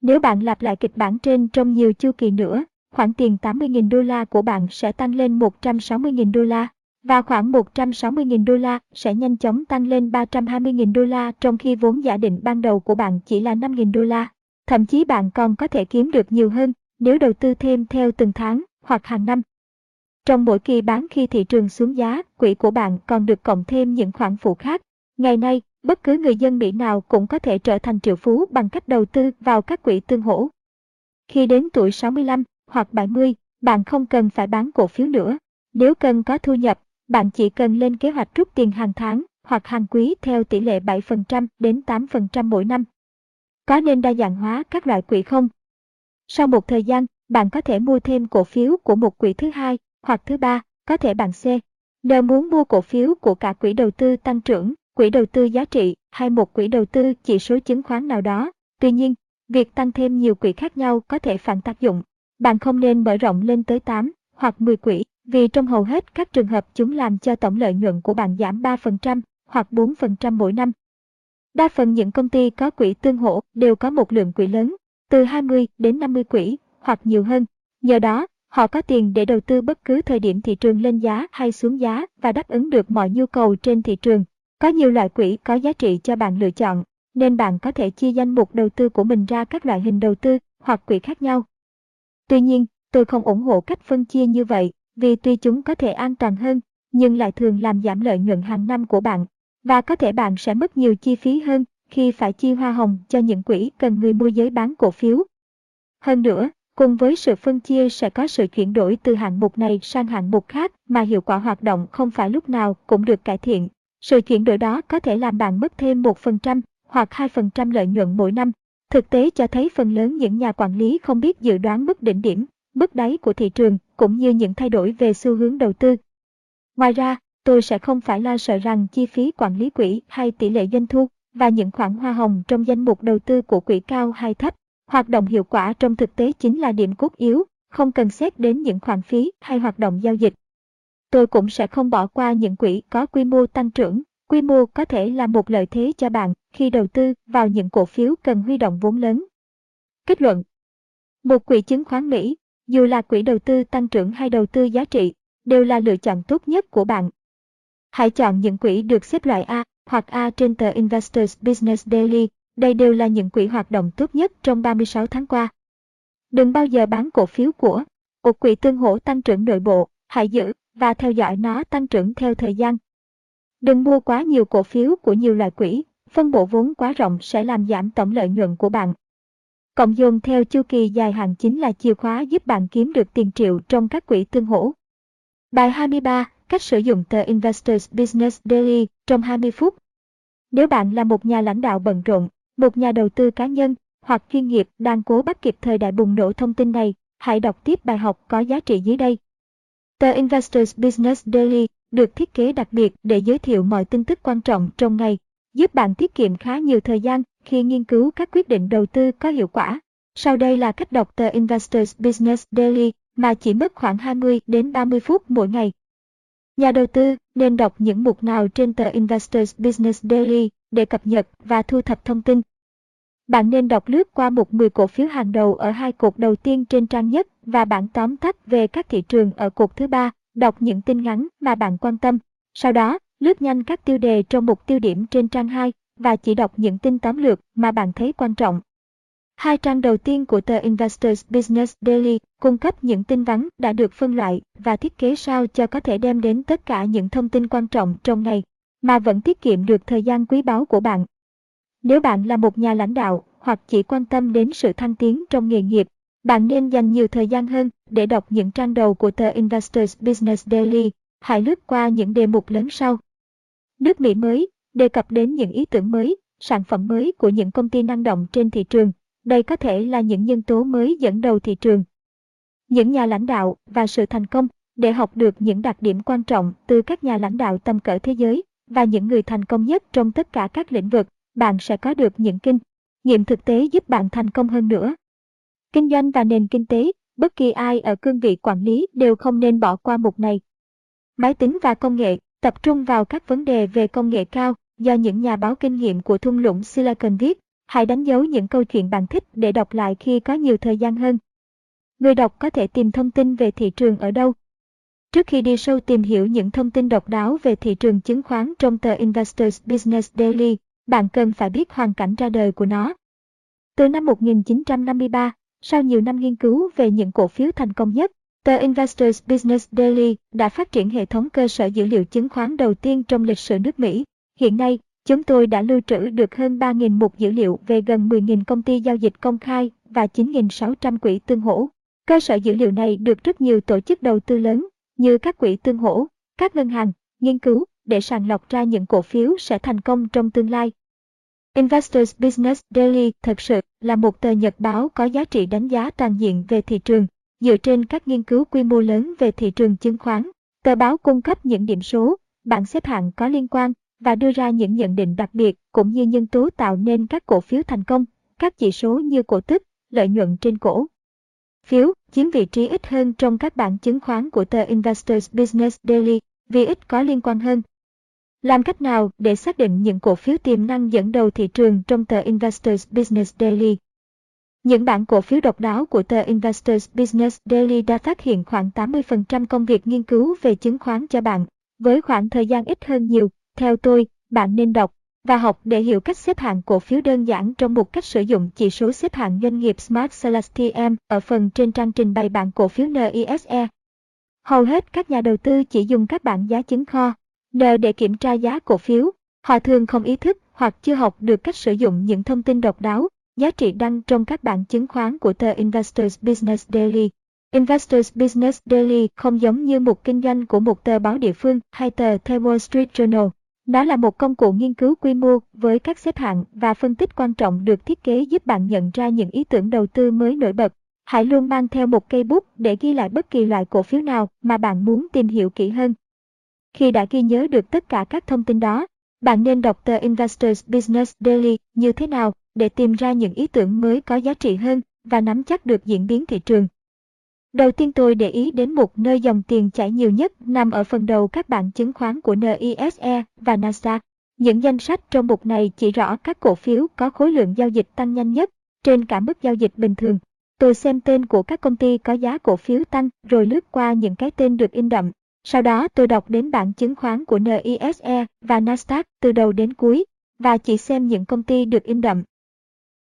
Nếu bạn lặp lại kịch bản trên trong nhiều chu kỳ nữa, khoản tiền 80.000 đô la của bạn sẽ tăng lên 160.000 đô la và khoảng 160.000 đô la sẽ nhanh chóng tăng lên 320.000 đô la trong khi vốn giả định ban đầu của bạn chỉ là 5.000 đô la. Thậm chí bạn còn có thể kiếm được nhiều hơn nếu đầu tư thêm theo từng tháng hoặc hàng năm. Trong mỗi kỳ bán khi thị trường xuống giá, quỹ của bạn còn được cộng thêm những khoản phụ khác. Ngày nay, bất cứ người dân Mỹ nào cũng có thể trở thành triệu phú bằng cách đầu tư vào các quỹ tương hỗ. Khi đến tuổi 65 hoặc 70, bạn không cần phải bán cổ phiếu nữa. Nếu cần có thu nhập, bạn chỉ cần lên kế hoạch rút tiền hàng tháng hoặc hàng quý theo tỷ lệ 7% đến 8% mỗi năm. Có nên đa dạng hóa các loại quỹ không? Sau một thời gian, bạn có thể mua thêm cổ phiếu của một quỹ thứ hai hoặc thứ ba, có thể bạn C. Nếu muốn mua cổ phiếu của cả quỹ đầu tư tăng trưởng, quỹ đầu tư giá trị hay một quỹ đầu tư chỉ số chứng khoán nào đó. Tuy nhiên, việc tăng thêm nhiều quỹ khác nhau có thể phản tác dụng. Bạn không nên mở rộng lên tới 8 hoặc 10 quỹ, vì trong hầu hết các trường hợp chúng làm cho tổng lợi nhuận của bạn giảm 3% hoặc 4% mỗi năm. Đa phần những công ty có quỹ tương hỗ đều có một lượng quỹ lớn, từ 20 đến 50 quỹ hoặc nhiều hơn. Nhờ đó, họ có tiền để đầu tư bất cứ thời điểm thị trường lên giá hay xuống giá và đáp ứng được mọi nhu cầu trên thị trường. Có nhiều loại quỹ có giá trị cho bạn lựa chọn, nên bạn có thể chia danh mục đầu tư của mình ra các loại hình đầu tư hoặc quỹ khác nhau. Tuy nhiên, tôi không ủng hộ cách phân chia như vậy, vì tuy chúng có thể an toàn hơn, nhưng lại thường làm giảm lợi nhuận hàng năm của bạn, và có thể bạn sẽ mất nhiều chi phí hơn khi phải chi hoa hồng cho những quỹ cần người môi giới bán cổ phiếu. Hơn nữa, cùng với sự phân chia sẽ có sự chuyển đổi từ hạng mục này sang hạng mục khác mà hiệu quả hoạt động không phải lúc nào cũng được cải thiện. Sự chuyển đổi đó có thể làm bạn mất thêm 1% hoặc 2% lợi nhuận mỗi năm. Thực tế cho thấy phần lớn những nhà quản lý không biết dự đoán mức đỉnh điểm, mức đáy của thị trường cũng như những thay đổi về xu hướng đầu tư. Ngoài ra, tôi sẽ không phải lo sợ rằng chi phí quản lý quỹ hay tỷ lệ doanh thu và những khoản hoa hồng trong danh mục đầu tư của quỹ cao hay thấp. Hoạt động hiệu quả trong thực tế chính là điểm cốt yếu, không cần xét đến những khoản phí hay hoạt động giao dịch tôi cũng sẽ không bỏ qua những quỹ có quy mô tăng trưởng. Quy mô có thể là một lợi thế cho bạn khi đầu tư vào những cổ phiếu cần huy động vốn lớn. Kết luận Một quỹ chứng khoán Mỹ, dù là quỹ đầu tư tăng trưởng hay đầu tư giá trị, đều là lựa chọn tốt nhất của bạn. Hãy chọn những quỹ được xếp loại A hoặc A trên tờ Investors Business Daily. Đây đều là những quỹ hoạt động tốt nhất trong 36 tháng qua. Đừng bao giờ bán cổ phiếu của một quỹ tương hỗ tăng trưởng nội bộ, hãy giữ và theo dõi nó tăng trưởng theo thời gian. Đừng mua quá nhiều cổ phiếu của nhiều loại quỹ, phân bổ vốn quá rộng sẽ làm giảm tổng lợi nhuận của bạn. Cộng dồn theo chu kỳ dài hạn chính là chìa khóa giúp bạn kiếm được tiền triệu trong các quỹ tương hỗ. Bài 23. Cách sử dụng tờ Investors Business Daily trong 20 phút. Nếu bạn là một nhà lãnh đạo bận rộn, một nhà đầu tư cá nhân hoặc chuyên nghiệp đang cố bắt kịp thời đại bùng nổ thông tin này, hãy đọc tiếp bài học có giá trị dưới đây. Tờ Investors Business Daily được thiết kế đặc biệt để giới thiệu mọi tin tức quan trọng trong ngày, giúp bạn tiết kiệm khá nhiều thời gian khi nghiên cứu các quyết định đầu tư có hiệu quả. Sau đây là cách đọc tờ Investors Business Daily mà chỉ mất khoảng 20 đến 30 phút mỗi ngày. Nhà đầu tư nên đọc những mục nào trên tờ Investors Business Daily để cập nhật và thu thập thông tin. Bạn nên đọc lướt qua mục 10 cổ phiếu hàng đầu ở hai cột đầu tiên trên trang nhất và bản tóm tắt về các thị trường ở cột thứ ba, đọc những tin ngắn mà bạn quan tâm. Sau đó, lướt nhanh các tiêu đề trong mục tiêu điểm trên trang 2 và chỉ đọc những tin tóm lược mà bạn thấy quan trọng. Hai trang đầu tiên của tờ Investors Business Daily cung cấp những tin vắn đã được phân loại và thiết kế sao cho có thể đem đến tất cả những thông tin quan trọng trong ngày, mà vẫn tiết kiệm được thời gian quý báu của bạn. Nếu bạn là một nhà lãnh đạo hoặc chỉ quan tâm đến sự thăng tiến trong nghề nghiệp, bạn nên dành nhiều thời gian hơn để đọc những trang đầu của tờ Investors Business Daily. Hãy lướt qua những đề mục lớn sau. Nước Mỹ mới đề cập đến những ý tưởng mới, sản phẩm mới của những công ty năng động trên thị trường đây có thể là những nhân tố mới dẫn đầu thị trường. Những nhà lãnh đạo và sự thành công để học được những đặc điểm quan trọng từ các nhà lãnh đạo tầm cỡ thế giới và những người thành công nhất trong tất cả các lĩnh vực, bạn sẽ có được những kinh nghiệm thực tế giúp bạn thành công hơn nữa. Kinh doanh và nền kinh tế, bất kỳ ai ở cương vị quản lý đều không nên bỏ qua mục này. Máy tính và công nghệ tập trung vào các vấn đề về công nghệ cao do những nhà báo kinh nghiệm của thung lũng Silicon viết Hãy đánh dấu những câu chuyện bạn thích để đọc lại khi có nhiều thời gian hơn. Người đọc có thể tìm thông tin về thị trường ở đâu? Trước khi đi sâu tìm hiểu những thông tin độc đáo về thị trường chứng khoán trong tờ Investors Business Daily, bạn cần phải biết hoàn cảnh ra đời của nó. Từ năm 1953, sau nhiều năm nghiên cứu về những cổ phiếu thành công nhất, tờ Investors Business Daily đã phát triển hệ thống cơ sở dữ liệu chứng khoán đầu tiên trong lịch sử nước Mỹ. Hiện nay, Chúng tôi đã lưu trữ được hơn 3.000 mục dữ liệu về gần 10.000 công ty giao dịch công khai và 9.600 quỹ tương hỗ. Cơ sở dữ liệu này được rất nhiều tổ chức đầu tư lớn, như các quỹ tương hỗ, các ngân hàng, nghiên cứu để sàng lọc ra những cổ phiếu sẽ thành công trong tương lai. Investors Business Daily thực sự là một tờ nhật báo có giá trị đánh giá toàn diện về thị trường, dựa trên các nghiên cứu quy mô lớn về thị trường chứng khoán. Tờ báo cung cấp những điểm số, bảng xếp hạng có liên quan và đưa ra những nhận định đặc biệt cũng như nhân tố tạo nên các cổ phiếu thành công, các chỉ số như cổ tức, lợi nhuận trên cổ. Phiếu chiếm vị trí ít hơn trong các bảng chứng khoán của tờ Investors Business Daily vì ít có liên quan hơn. Làm cách nào để xác định những cổ phiếu tiềm năng dẫn đầu thị trường trong tờ Investors Business Daily? Những bản cổ phiếu độc đáo của tờ Investors Business Daily đã phát hiện khoảng 80% công việc nghiên cứu về chứng khoán cho bạn, với khoảng thời gian ít hơn nhiều theo tôi, bạn nên đọc và học để hiểu cách xếp hạng cổ phiếu đơn giản trong một cách sử dụng chỉ số xếp hạng doanh nghiệp Smart Celestial ở phần trên trang trình bày bảng cổ phiếu NISE. Hầu hết các nhà đầu tư chỉ dùng các bảng giá chứng kho, N để kiểm tra giá cổ phiếu. Họ thường không ý thức hoặc chưa học được cách sử dụng những thông tin độc đáo, giá trị đăng trong các bản chứng khoán của tờ Investors Business Daily. Investors Business Daily không giống như một kinh doanh của một tờ báo địa phương hay tờ The Wall Street Journal. Nó là một công cụ nghiên cứu quy mô với các xếp hạng và phân tích quan trọng được thiết kế giúp bạn nhận ra những ý tưởng đầu tư mới nổi bật. Hãy luôn mang theo một cây bút để ghi lại bất kỳ loại cổ phiếu nào mà bạn muốn tìm hiểu kỹ hơn. Khi đã ghi nhớ được tất cả các thông tin đó, bạn nên đọc tờ Investors Business Daily như thế nào để tìm ra những ý tưởng mới có giá trị hơn và nắm chắc được diễn biến thị trường. Đầu tiên tôi để ý đến một nơi dòng tiền chảy nhiều nhất nằm ở phần đầu các bảng chứng khoán của NISE và Nasdaq. Những danh sách trong mục này chỉ rõ các cổ phiếu có khối lượng giao dịch tăng nhanh nhất, trên cả mức giao dịch bình thường. Tôi xem tên của các công ty có giá cổ phiếu tăng rồi lướt qua những cái tên được in đậm. Sau đó tôi đọc đến bảng chứng khoán của NISE và Nasdaq từ đầu đến cuối, và chỉ xem những công ty được in đậm.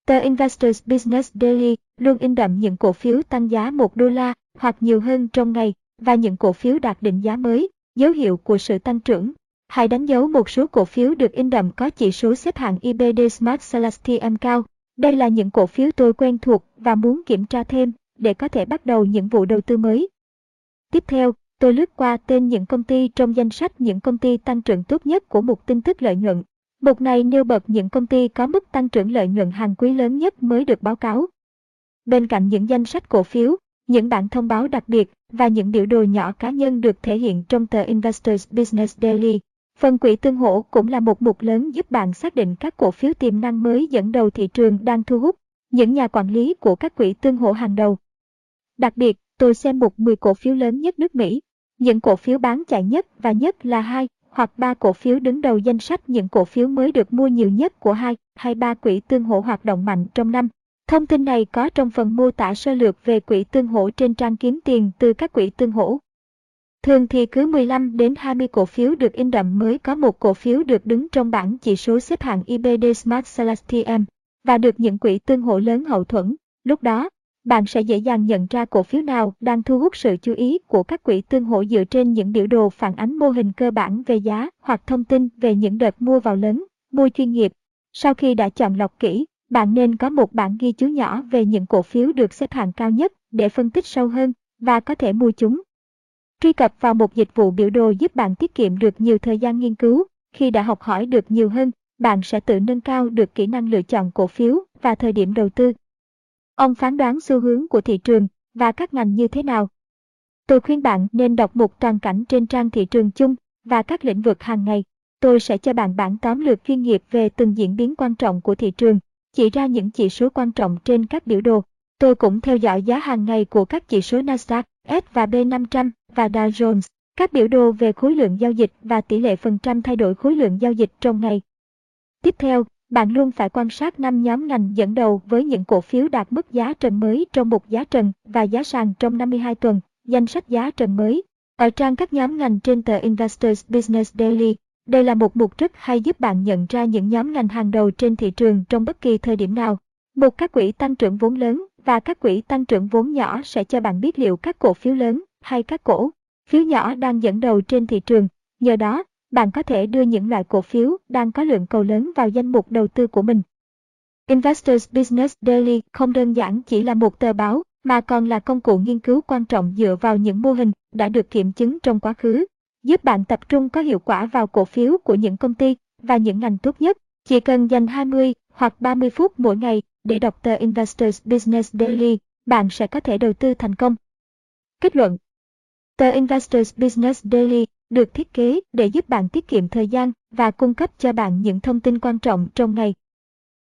Tờ Investors Business Daily luôn in đậm những cổ phiếu tăng giá 1 đô la hoặc nhiều hơn trong ngày và những cổ phiếu đạt định giá mới, dấu hiệu của sự tăng trưởng. Hãy đánh dấu một số cổ phiếu được in đậm có chỉ số xếp hạng IBD Smart Celestium cao. Đây là những cổ phiếu tôi quen thuộc và muốn kiểm tra thêm để có thể bắt đầu những vụ đầu tư mới. Tiếp theo, tôi lướt qua tên những công ty trong danh sách những công ty tăng trưởng tốt nhất của một tin tức lợi nhuận. Mục này nêu bật những công ty có mức tăng trưởng lợi nhuận hàng quý lớn nhất mới được báo cáo. Bên cạnh những danh sách cổ phiếu, những bản thông báo đặc biệt và những biểu đồ nhỏ cá nhân được thể hiện trong tờ Investors Business Daily. Phần quỹ tương hỗ cũng là một mục lớn giúp bạn xác định các cổ phiếu tiềm năng mới dẫn đầu thị trường đang thu hút những nhà quản lý của các quỹ tương hỗ hàng đầu. Đặc biệt, tôi xem mục 10 cổ phiếu lớn nhất nước Mỹ. Những cổ phiếu bán chạy nhất và nhất là hai hoặc ba cổ phiếu đứng đầu danh sách những cổ phiếu mới được mua nhiều nhất của hai hay ba quỹ tương hỗ hoạt động mạnh trong năm. Thông tin này có trong phần mô tả sơ lược về quỹ tương hỗ trên trang kiếm tiền từ các quỹ tương hỗ. Thường thì cứ 15 đến 20 cổ phiếu được in đậm mới có một cổ phiếu được đứng trong bảng chỉ số xếp hạng IBD Smart Select và được những quỹ tương hỗ lớn hậu thuẫn. Lúc đó, bạn sẽ dễ dàng nhận ra cổ phiếu nào đang thu hút sự chú ý của các quỹ tương hỗ dựa trên những biểu đồ phản ánh mô hình cơ bản về giá hoặc thông tin về những đợt mua vào lớn, mua chuyên nghiệp. Sau khi đã chọn lọc kỹ, bạn nên có một bản ghi chú nhỏ về những cổ phiếu được xếp hạng cao nhất để phân tích sâu hơn và có thể mua chúng. Truy cập vào một dịch vụ biểu đồ giúp bạn tiết kiệm được nhiều thời gian nghiên cứu. Khi đã học hỏi được nhiều hơn, bạn sẽ tự nâng cao được kỹ năng lựa chọn cổ phiếu và thời điểm đầu tư. Ông phán đoán xu hướng của thị trường và các ngành như thế nào? Tôi khuyên bạn nên đọc một toàn cảnh trên trang thị trường chung và các lĩnh vực hàng ngày. Tôi sẽ cho bạn bản tóm lược chuyên nghiệp về từng diễn biến quan trọng của thị trường, chỉ ra những chỉ số quan trọng trên các biểu đồ. Tôi cũng theo dõi giá hàng ngày của các chỉ số Nasdaq, S và B500 và Dow Jones, các biểu đồ về khối lượng giao dịch và tỷ lệ phần trăm thay đổi khối lượng giao dịch trong ngày. Tiếp theo, bạn luôn phải quan sát 5 nhóm ngành dẫn đầu với những cổ phiếu đạt mức giá trần mới trong một giá trần và giá sàn trong 52 tuần, danh sách giá trần mới. Ở trang các nhóm ngành trên tờ Investors Business Daily, đây là một mục rất hay giúp bạn nhận ra những nhóm ngành hàng đầu trên thị trường trong bất kỳ thời điểm nào. Một các quỹ tăng trưởng vốn lớn và các quỹ tăng trưởng vốn nhỏ sẽ cho bạn biết liệu các cổ phiếu lớn hay các cổ phiếu nhỏ đang dẫn đầu trên thị trường. Nhờ đó, bạn có thể đưa những loại cổ phiếu đang có lượng cầu lớn vào danh mục đầu tư của mình. Investors Business Daily không đơn giản chỉ là một tờ báo, mà còn là công cụ nghiên cứu quan trọng dựa vào những mô hình đã được kiểm chứng trong quá khứ, giúp bạn tập trung có hiệu quả vào cổ phiếu của những công ty và những ngành tốt nhất. Chỉ cần dành 20 hoặc 30 phút mỗi ngày để đọc tờ Investors Business Daily, bạn sẽ có thể đầu tư thành công. Kết luận Tờ Investors Business Daily được thiết kế để giúp bạn tiết kiệm thời gian và cung cấp cho bạn những thông tin quan trọng trong ngày.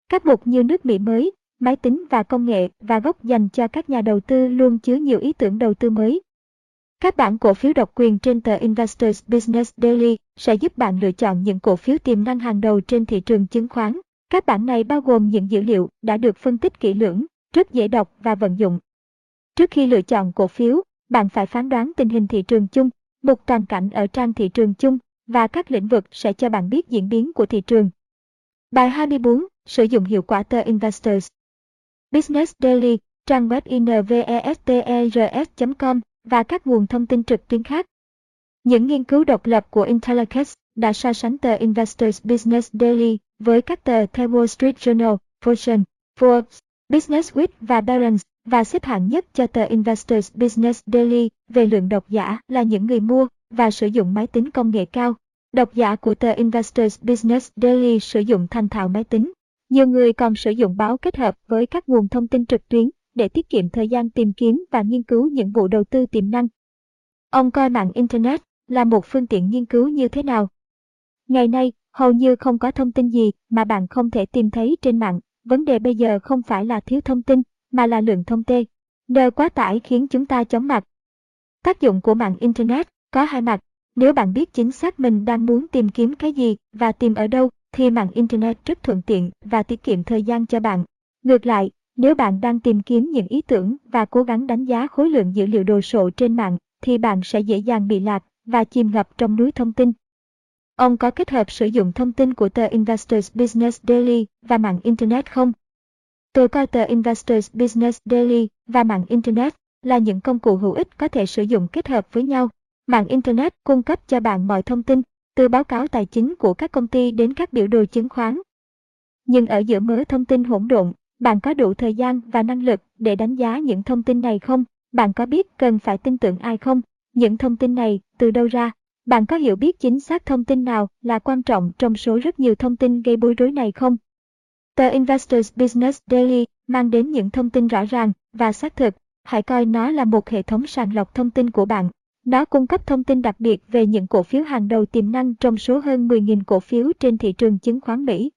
Các mục như nước Mỹ mới, máy tính và công nghệ và gốc dành cho các nhà đầu tư luôn chứa nhiều ý tưởng đầu tư mới. Các bản cổ phiếu độc quyền trên tờ Investors Business Daily sẽ giúp bạn lựa chọn những cổ phiếu tiềm năng hàng đầu trên thị trường chứng khoán. Các bản này bao gồm những dữ liệu đã được phân tích kỹ lưỡng, rất dễ đọc và vận dụng. Trước khi lựa chọn cổ phiếu, bạn phải phán đoán tình hình thị trường chung một toàn cảnh ở trang thị trường chung và các lĩnh vực sẽ cho bạn biết diễn biến của thị trường. Bài 24. Sử dụng hiệu quả tờ Investors Business Daily, trang web investers.com và các nguồn thông tin trực tuyến khác. Những nghiên cứu độc lập của Intellectus đã so sánh tờ Investors Business Daily với các tờ The Wall Street Journal, Fortune, Forbes, Business Week và Barrons và xếp hạng nhất cho tờ Investors Business Daily về lượng độc giả là những người mua và sử dụng máy tính công nghệ cao. Độc giả của tờ Investors Business Daily sử dụng thành thạo máy tính. Nhiều người còn sử dụng báo kết hợp với các nguồn thông tin trực tuyến để tiết kiệm thời gian tìm kiếm và nghiên cứu những vụ đầu tư tiềm năng. Ông coi mạng Internet là một phương tiện nghiên cứu như thế nào? Ngày nay, hầu như không có thông tin gì mà bạn không thể tìm thấy trên mạng. Vấn đề bây giờ không phải là thiếu thông tin, mà là lượng thông tê. Nhờ quá tải khiến chúng ta chóng mặt. Tác dụng của mạng Internet có hai mặt. Nếu bạn biết chính xác mình đang muốn tìm kiếm cái gì và tìm ở đâu, thì mạng Internet rất thuận tiện và tiết kiệm thời gian cho bạn. Ngược lại, nếu bạn đang tìm kiếm những ý tưởng và cố gắng đánh giá khối lượng dữ liệu đồ sộ trên mạng, thì bạn sẽ dễ dàng bị lạc và chìm ngập trong núi thông tin. Ông có kết hợp sử dụng thông tin của tờ Investors Business Daily và mạng Internet không? Tôi coi tờ Investors Business Daily và mạng Internet là những công cụ hữu ích có thể sử dụng kết hợp với nhau. Mạng Internet cung cấp cho bạn mọi thông tin, từ báo cáo tài chính của các công ty đến các biểu đồ chứng khoán. Nhưng ở giữa mớ thông tin hỗn độn, bạn có đủ thời gian và năng lực để đánh giá những thông tin này không? Bạn có biết cần phải tin tưởng ai không? Những thông tin này từ đâu ra? Bạn có hiểu biết chính xác thông tin nào là quan trọng trong số rất nhiều thông tin gây bối rối này không? Tờ Investors Business Daily mang đến những thông tin rõ ràng và xác thực. Hãy coi nó là một hệ thống sàng lọc thông tin của bạn. Nó cung cấp thông tin đặc biệt về những cổ phiếu hàng đầu tiềm năng trong số hơn 10.000 cổ phiếu trên thị trường chứng khoán Mỹ.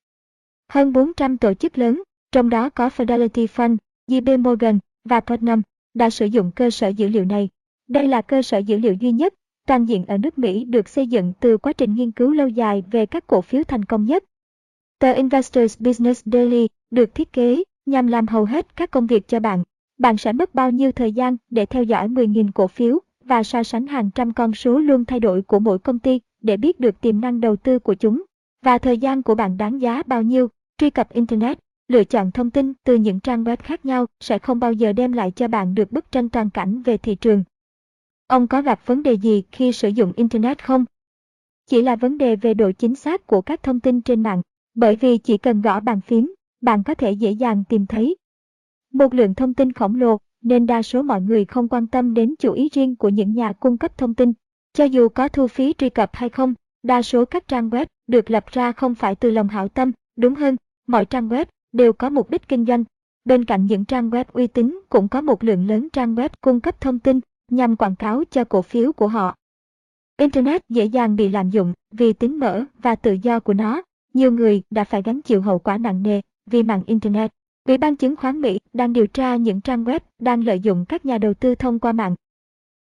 Hơn 400 tổ chức lớn, trong đó có Fidelity Fund, JP Morgan và Putnam, đã sử dụng cơ sở dữ liệu này. Đây là cơ sở dữ liệu duy nhất, toàn diện ở nước Mỹ được xây dựng từ quá trình nghiên cứu lâu dài về các cổ phiếu thành công nhất. Tờ Investors Business Daily được thiết kế nhằm làm hầu hết các công việc cho bạn. Bạn sẽ mất bao nhiêu thời gian để theo dõi 10.000 cổ phiếu và so sánh hàng trăm con số luôn thay đổi của mỗi công ty để biết được tiềm năng đầu tư của chúng và thời gian của bạn đáng giá bao nhiêu. Truy cập Internet, lựa chọn thông tin từ những trang web khác nhau sẽ không bao giờ đem lại cho bạn được bức tranh toàn cảnh về thị trường. Ông có gặp vấn đề gì khi sử dụng Internet không? Chỉ là vấn đề về độ chính xác của các thông tin trên mạng, bởi vì chỉ cần gõ bàn phím, bạn có thể dễ dàng tìm thấy. Một lượng thông tin khổng lồ nên đa số mọi người không quan tâm đến chủ ý riêng của những nhà cung cấp thông tin. Cho dù có thu phí truy cập hay không, đa số các trang web được lập ra không phải từ lòng hảo tâm, đúng hơn, mọi trang web đều có mục đích kinh doanh. Bên cạnh những trang web uy tín cũng có một lượng lớn trang web cung cấp thông tin nhằm quảng cáo cho cổ phiếu của họ. Internet dễ dàng bị lạm dụng vì tính mở và tự do của nó. Nhiều người đã phải gánh chịu hậu quả nặng nề vì mạng Internet. Ủy ban chứng khoán Mỹ đang điều tra những trang web đang lợi dụng các nhà đầu tư thông qua mạng.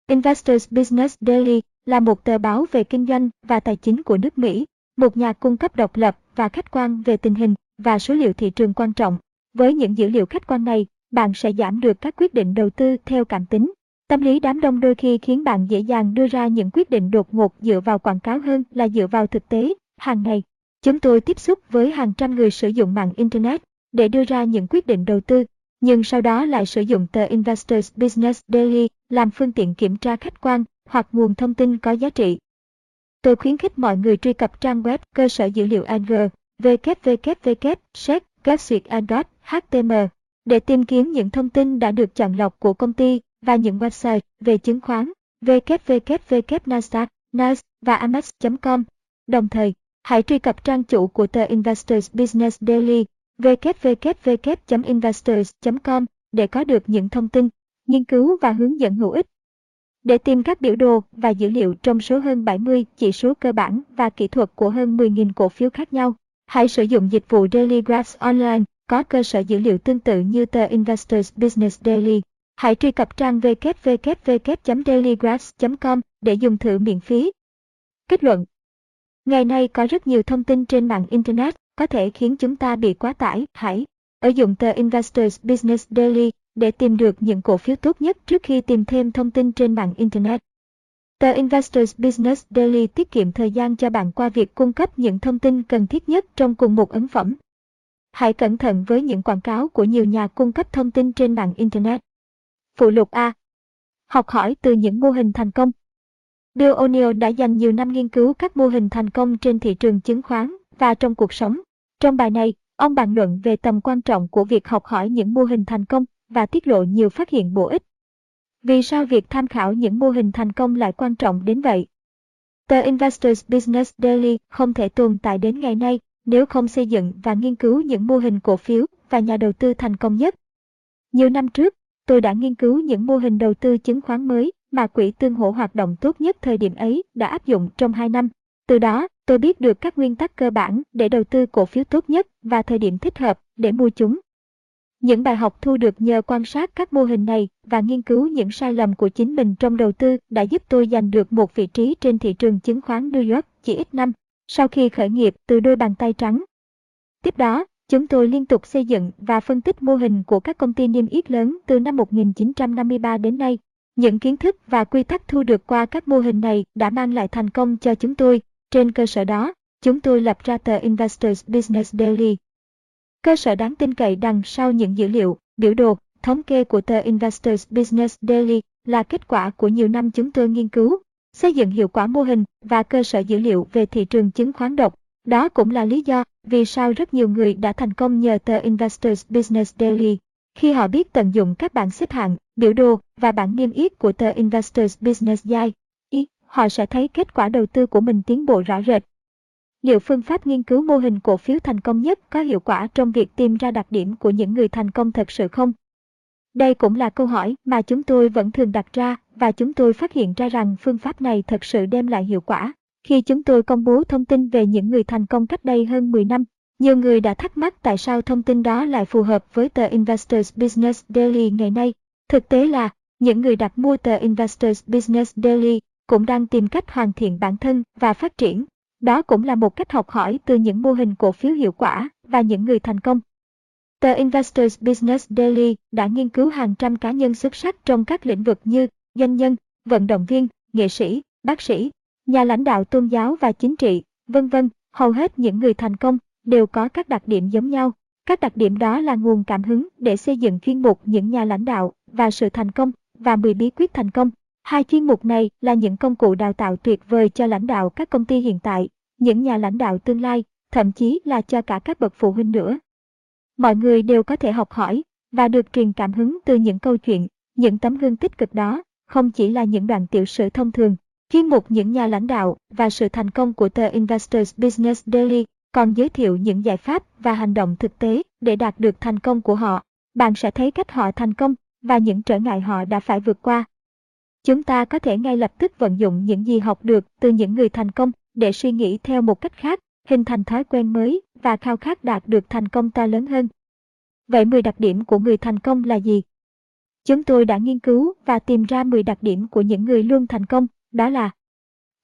Investors Business Daily là một tờ báo về kinh doanh và tài chính của nước Mỹ, một nhà cung cấp độc lập và khách quan về tình hình và số liệu thị trường quan trọng. Với những dữ liệu khách quan này, bạn sẽ giảm được các quyết định đầu tư theo cảm tính. Tâm lý đám đông đôi khi khiến bạn dễ dàng đưa ra những quyết định đột ngột dựa vào quảng cáo hơn là dựa vào thực tế. Hàng ngày, chúng tôi tiếp xúc với hàng trăm người sử dụng mạng Internet để đưa ra những quyết định đầu tư, nhưng sau đó lại sử dụng tờ Investors Business Daily làm phương tiện kiểm tra khách quan hoặc nguồn thông tin có giá trị. Tôi khuyến khích mọi người truy cập trang web cơ sở dữ liệu Angr www.check.html để tìm kiếm những thông tin đã được chọn lọc của công ty và những website về chứng khoán www.nasdaq, NAS và Amex.com. Đồng thời, hãy truy cập trang chủ của tờ Investors Business Daily www.investors.com để có được những thông tin, nghiên cứu và hướng dẫn hữu ích. Để tìm các biểu đồ và dữ liệu trong số hơn 70 chỉ số cơ bản và kỹ thuật của hơn 10.000 cổ phiếu khác nhau, hãy sử dụng dịch vụ Daily Graphs Online, có cơ sở dữ liệu tương tự như tờ Investors Business Daily. Hãy truy cập trang www.dailygraphs.com để dùng thử miễn phí. Kết luận Ngày nay có rất nhiều thông tin trên mạng Internet, có thể khiến chúng ta bị quá tải. Hãy ở dụng tờ Investors Business Daily để tìm được những cổ phiếu tốt nhất trước khi tìm thêm thông tin trên mạng Internet. Tờ Investors Business Daily tiết kiệm thời gian cho bạn qua việc cung cấp những thông tin cần thiết nhất trong cùng một ấn phẩm. Hãy cẩn thận với những quảng cáo của nhiều nhà cung cấp thông tin trên mạng Internet. Phụ lục A. Học hỏi từ những mô hình thành công. Bill O'Neill đã dành nhiều năm nghiên cứu các mô hình thành công trên thị trường chứng khoán và trong cuộc sống. Trong bài này, ông bàn luận về tầm quan trọng của việc học hỏi những mô hình thành công và tiết lộ nhiều phát hiện bổ ích. Vì sao việc tham khảo những mô hình thành công lại quan trọng đến vậy? Tờ Investors Business Daily không thể tồn tại đến ngày nay nếu không xây dựng và nghiên cứu những mô hình cổ phiếu và nhà đầu tư thành công nhất. Nhiều năm trước, tôi đã nghiên cứu những mô hình đầu tư chứng khoán mới mà quỹ tương hỗ hoạt động tốt nhất thời điểm ấy đã áp dụng trong 2 năm. Từ đó, tôi biết được các nguyên tắc cơ bản để đầu tư cổ phiếu tốt nhất và thời điểm thích hợp để mua chúng. Những bài học thu được nhờ quan sát các mô hình này và nghiên cứu những sai lầm của chính mình trong đầu tư đã giúp tôi giành được một vị trí trên thị trường chứng khoán New York chỉ ít năm sau khi khởi nghiệp từ đôi bàn tay trắng. Tiếp đó, chúng tôi liên tục xây dựng và phân tích mô hình của các công ty niêm yết lớn từ năm 1953 đến nay. Những kiến thức và quy tắc thu được qua các mô hình này đã mang lại thành công cho chúng tôi. Trên cơ sở đó, chúng tôi lập ra tờ Investors Business Daily. Cơ sở đáng tin cậy đằng sau những dữ liệu, biểu đồ, thống kê của tờ Investors Business Daily là kết quả của nhiều năm chúng tôi nghiên cứu, xây dựng hiệu quả mô hình và cơ sở dữ liệu về thị trường chứng khoán độc. Đó cũng là lý do vì sao rất nhiều người đã thành công nhờ tờ Investors Business Daily. Khi họ biết tận dụng các bảng xếp hạng, biểu đồ và bảng niêm yết của tờ Investors Business Guide, họ sẽ thấy kết quả đầu tư của mình tiến bộ rõ rệt. Liệu phương pháp nghiên cứu mô hình cổ phiếu thành công nhất có hiệu quả trong việc tìm ra đặc điểm của những người thành công thật sự không? Đây cũng là câu hỏi mà chúng tôi vẫn thường đặt ra và chúng tôi phát hiện ra rằng phương pháp này thật sự đem lại hiệu quả. Khi chúng tôi công bố thông tin về những người thành công cách đây hơn 10 năm, nhiều người đã thắc mắc tại sao thông tin đó lại phù hợp với tờ Investors Business Daily ngày nay. Thực tế là, những người đặt mua tờ Investors Business Daily cũng đang tìm cách hoàn thiện bản thân và phát triển. Đó cũng là một cách học hỏi từ những mô hình cổ phiếu hiệu quả và những người thành công. Tờ Investors Business Daily đã nghiên cứu hàng trăm cá nhân xuất sắc trong các lĩnh vực như doanh nhân, vận động viên, nghệ sĩ, bác sĩ, nhà lãnh đạo tôn giáo và chính trị, vân vân. Hầu hết những người thành công đều có các đặc điểm giống nhau. Các đặc điểm đó là nguồn cảm hứng để xây dựng chuyên mục những nhà lãnh đạo và sự thành công và 10 bí quyết thành công. Hai chuyên mục này là những công cụ đào tạo tuyệt vời cho lãnh đạo các công ty hiện tại, những nhà lãnh đạo tương lai, thậm chí là cho cả các bậc phụ huynh nữa. Mọi người đều có thể học hỏi và được truyền cảm hứng từ những câu chuyện, những tấm gương tích cực đó, không chỉ là những đoạn tiểu sử thông thường. Chuyên mục những nhà lãnh đạo và sự thành công của tờ Investors Business Daily còn giới thiệu những giải pháp và hành động thực tế để đạt được thành công của họ. Bạn sẽ thấy cách họ thành công và những trở ngại họ đã phải vượt qua. Chúng ta có thể ngay lập tức vận dụng những gì học được từ những người thành công để suy nghĩ theo một cách khác, hình thành thói quen mới và khao khát đạt được thành công to lớn hơn. Vậy 10 đặc điểm của người thành công là gì? Chúng tôi đã nghiên cứu và tìm ra 10 đặc điểm của những người luôn thành công, đó là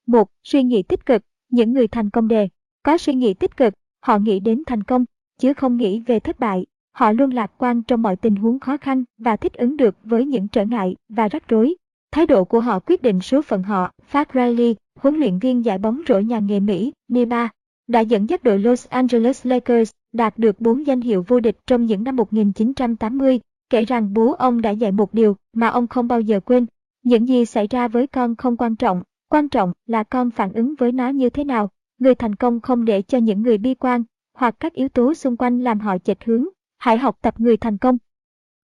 một Suy nghĩ tích cực, những người thành công đề, có suy nghĩ tích cực, họ nghĩ đến thành công, chứ không nghĩ về thất bại. Họ luôn lạc quan trong mọi tình huống khó khăn và thích ứng được với những trở ngại và rắc rối. Thái độ của họ quyết định số phận họ. Pat Riley, huấn luyện viên giải bóng rổ nhà nghề Mỹ, NBA, đã dẫn dắt đội Los Angeles Lakers đạt được 4 danh hiệu vô địch trong những năm 1980, kể rằng bố ông đã dạy một điều mà ông không bao giờ quên. Những gì xảy ra với con không quan trọng, quan trọng là con phản ứng với nó như thế nào. Người thành công không để cho những người bi quan hoặc các yếu tố xung quanh làm họ chệch hướng. Hãy học tập người thành công.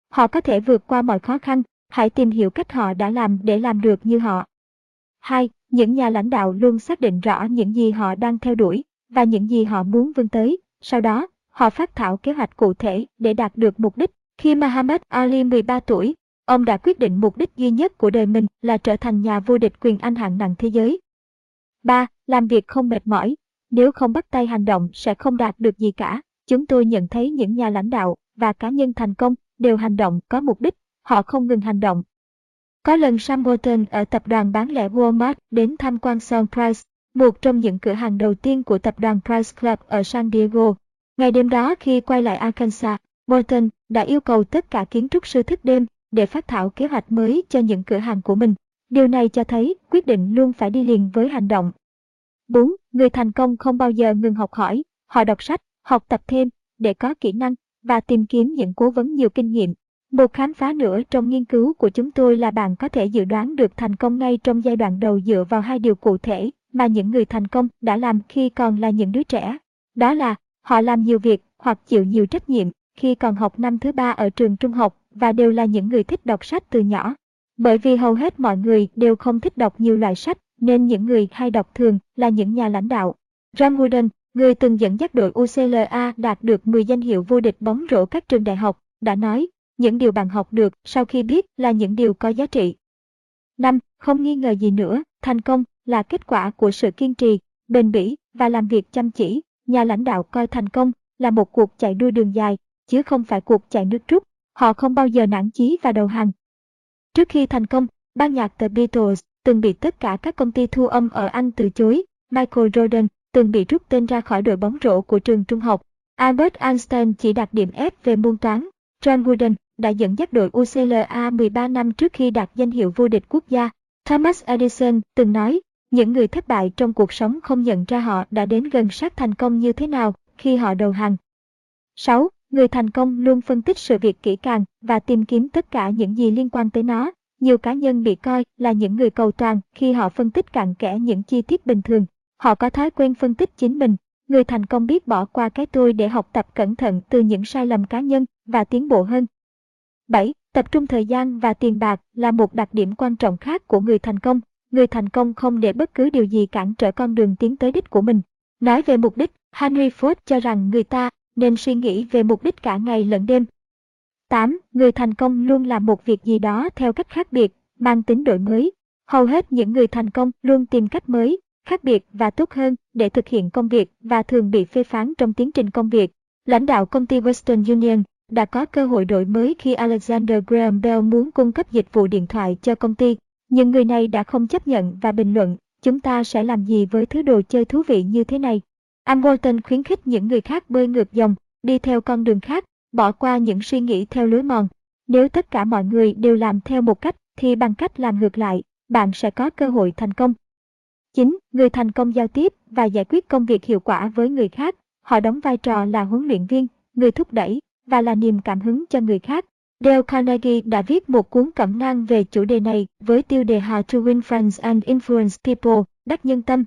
Họ có thể vượt qua mọi khó khăn, hãy tìm hiểu cách họ đã làm để làm được như họ. 2. Những nhà lãnh đạo luôn xác định rõ những gì họ đang theo đuổi và những gì họ muốn vươn tới. Sau đó, họ phát thảo kế hoạch cụ thể để đạt được mục đích. Khi Muhammad Ali 13 tuổi, ông đã quyết định mục đích duy nhất của đời mình là trở thành nhà vô địch quyền Anh hạng nặng thế giới. 3. Làm việc không mệt mỏi. Nếu không bắt tay hành động sẽ không đạt được gì cả. Chúng tôi nhận thấy những nhà lãnh đạo và cá nhân thành công đều hành động có mục đích, họ không ngừng hành động. Có lần Sam Walton ở tập đoàn bán lẻ Walmart đến tham quan Son Price, một trong những cửa hàng đầu tiên của tập đoàn Price Club ở San Diego. Ngày đêm đó khi quay lại Arkansas, Walton đã yêu cầu tất cả kiến trúc sư thức đêm để phát thảo kế hoạch mới cho những cửa hàng của mình. Điều này cho thấy quyết định luôn phải đi liền với hành động. 4. Người thành công không bao giờ ngừng học hỏi, họ đọc sách, học tập thêm để có kỹ năng và tìm kiếm những cố vấn nhiều kinh nghiệm. Một khám phá nữa trong nghiên cứu của chúng tôi là bạn có thể dự đoán được thành công ngay trong giai đoạn đầu dựa vào hai điều cụ thể mà những người thành công đã làm khi còn là những đứa trẻ. Đó là họ làm nhiều việc hoặc chịu nhiều trách nhiệm khi còn học năm thứ ba ở trường trung học và đều là những người thích đọc sách từ nhỏ. Bởi vì hầu hết mọi người đều không thích đọc nhiều loại sách nên những người hay đọc thường là những nhà lãnh đạo. Ram Wooden, người từng dẫn dắt đội UCLA đạt được 10 danh hiệu vô địch bóng rổ các trường đại học, đã nói, những điều bạn học được sau khi biết là những điều có giá trị. 5. Không nghi ngờ gì nữa, thành công là kết quả của sự kiên trì, bền bỉ và làm việc chăm chỉ. Nhà lãnh đạo coi thành công là một cuộc chạy đua đường dài, chứ không phải cuộc chạy nước rút. Họ không bao giờ nản chí và đầu hàng. Trước khi thành công, ban nhạc The Beatles từng bị tất cả các công ty thu âm ở Anh từ chối. Michael Jordan từng bị rút tên ra khỏi đội bóng rổ của trường trung học. Albert Einstein chỉ đạt điểm F về môn toán. John Wooden đã dẫn dắt đội UCLA 13 năm trước khi đạt danh hiệu vô địch quốc gia. Thomas Edison từng nói, những người thất bại trong cuộc sống không nhận ra họ đã đến gần sát thành công như thế nào khi họ đầu hàng. 6. Người thành công luôn phân tích sự việc kỹ càng và tìm kiếm tất cả những gì liên quan tới nó. Nhiều cá nhân bị coi là những người cầu toàn khi họ phân tích cặn kẽ những chi tiết bình thường. Họ có thói quen phân tích chính mình. Người thành công biết bỏ qua cái tôi để học tập cẩn thận từ những sai lầm cá nhân và tiến bộ hơn. 7. Tập trung thời gian và tiền bạc là một đặc điểm quan trọng khác của người thành công. Người thành công không để bất cứ điều gì cản trở con đường tiến tới đích của mình. Nói về mục đích, Henry Ford cho rằng người ta nên suy nghĩ về mục đích cả ngày lẫn đêm. 8. Người thành công luôn làm một việc gì đó theo cách khác biệt, mang tính đổi mới. Hầu hết những người thành công luôn tìm cách mới, khác biệt và tốt hơn để thực hiện công việc và thường bị phê phán trong tiến trình công việc. Lãnh đạo công ty Western Union đã có cơ hội đổi mới khi Alexander Graham Bell muốn cung cấp dịch vụ điện thoại cho công ty, nhưng người này đã không chấp nhận và bình luận, chúng ta sẽ làm gì với thứ đồ chơi thú vị như thế này. Anh Walton khuyến khích những người khác bơi ngược dòng, đi theo con đường khác, bỏ qua những suy nghĩ theo lối mòn. Nếu tất cả mọi người đều làm theo một cách, thì bằng cách làm ngược lại, bạn sẽ có cơ hội thành công. 9. Người thành công giao tiếp và giải quyết công việc hiệu quả với người khác. Họ đóng vai trò là huấn luyện viên, người thúc đẩy và là niềm cảm hứng cho người khác. Dale Carnegie đã viết một cuốn cẩm nang về chủ đề này với tiêu đề How to Win Friends and Influence People, đắc nhân tâm.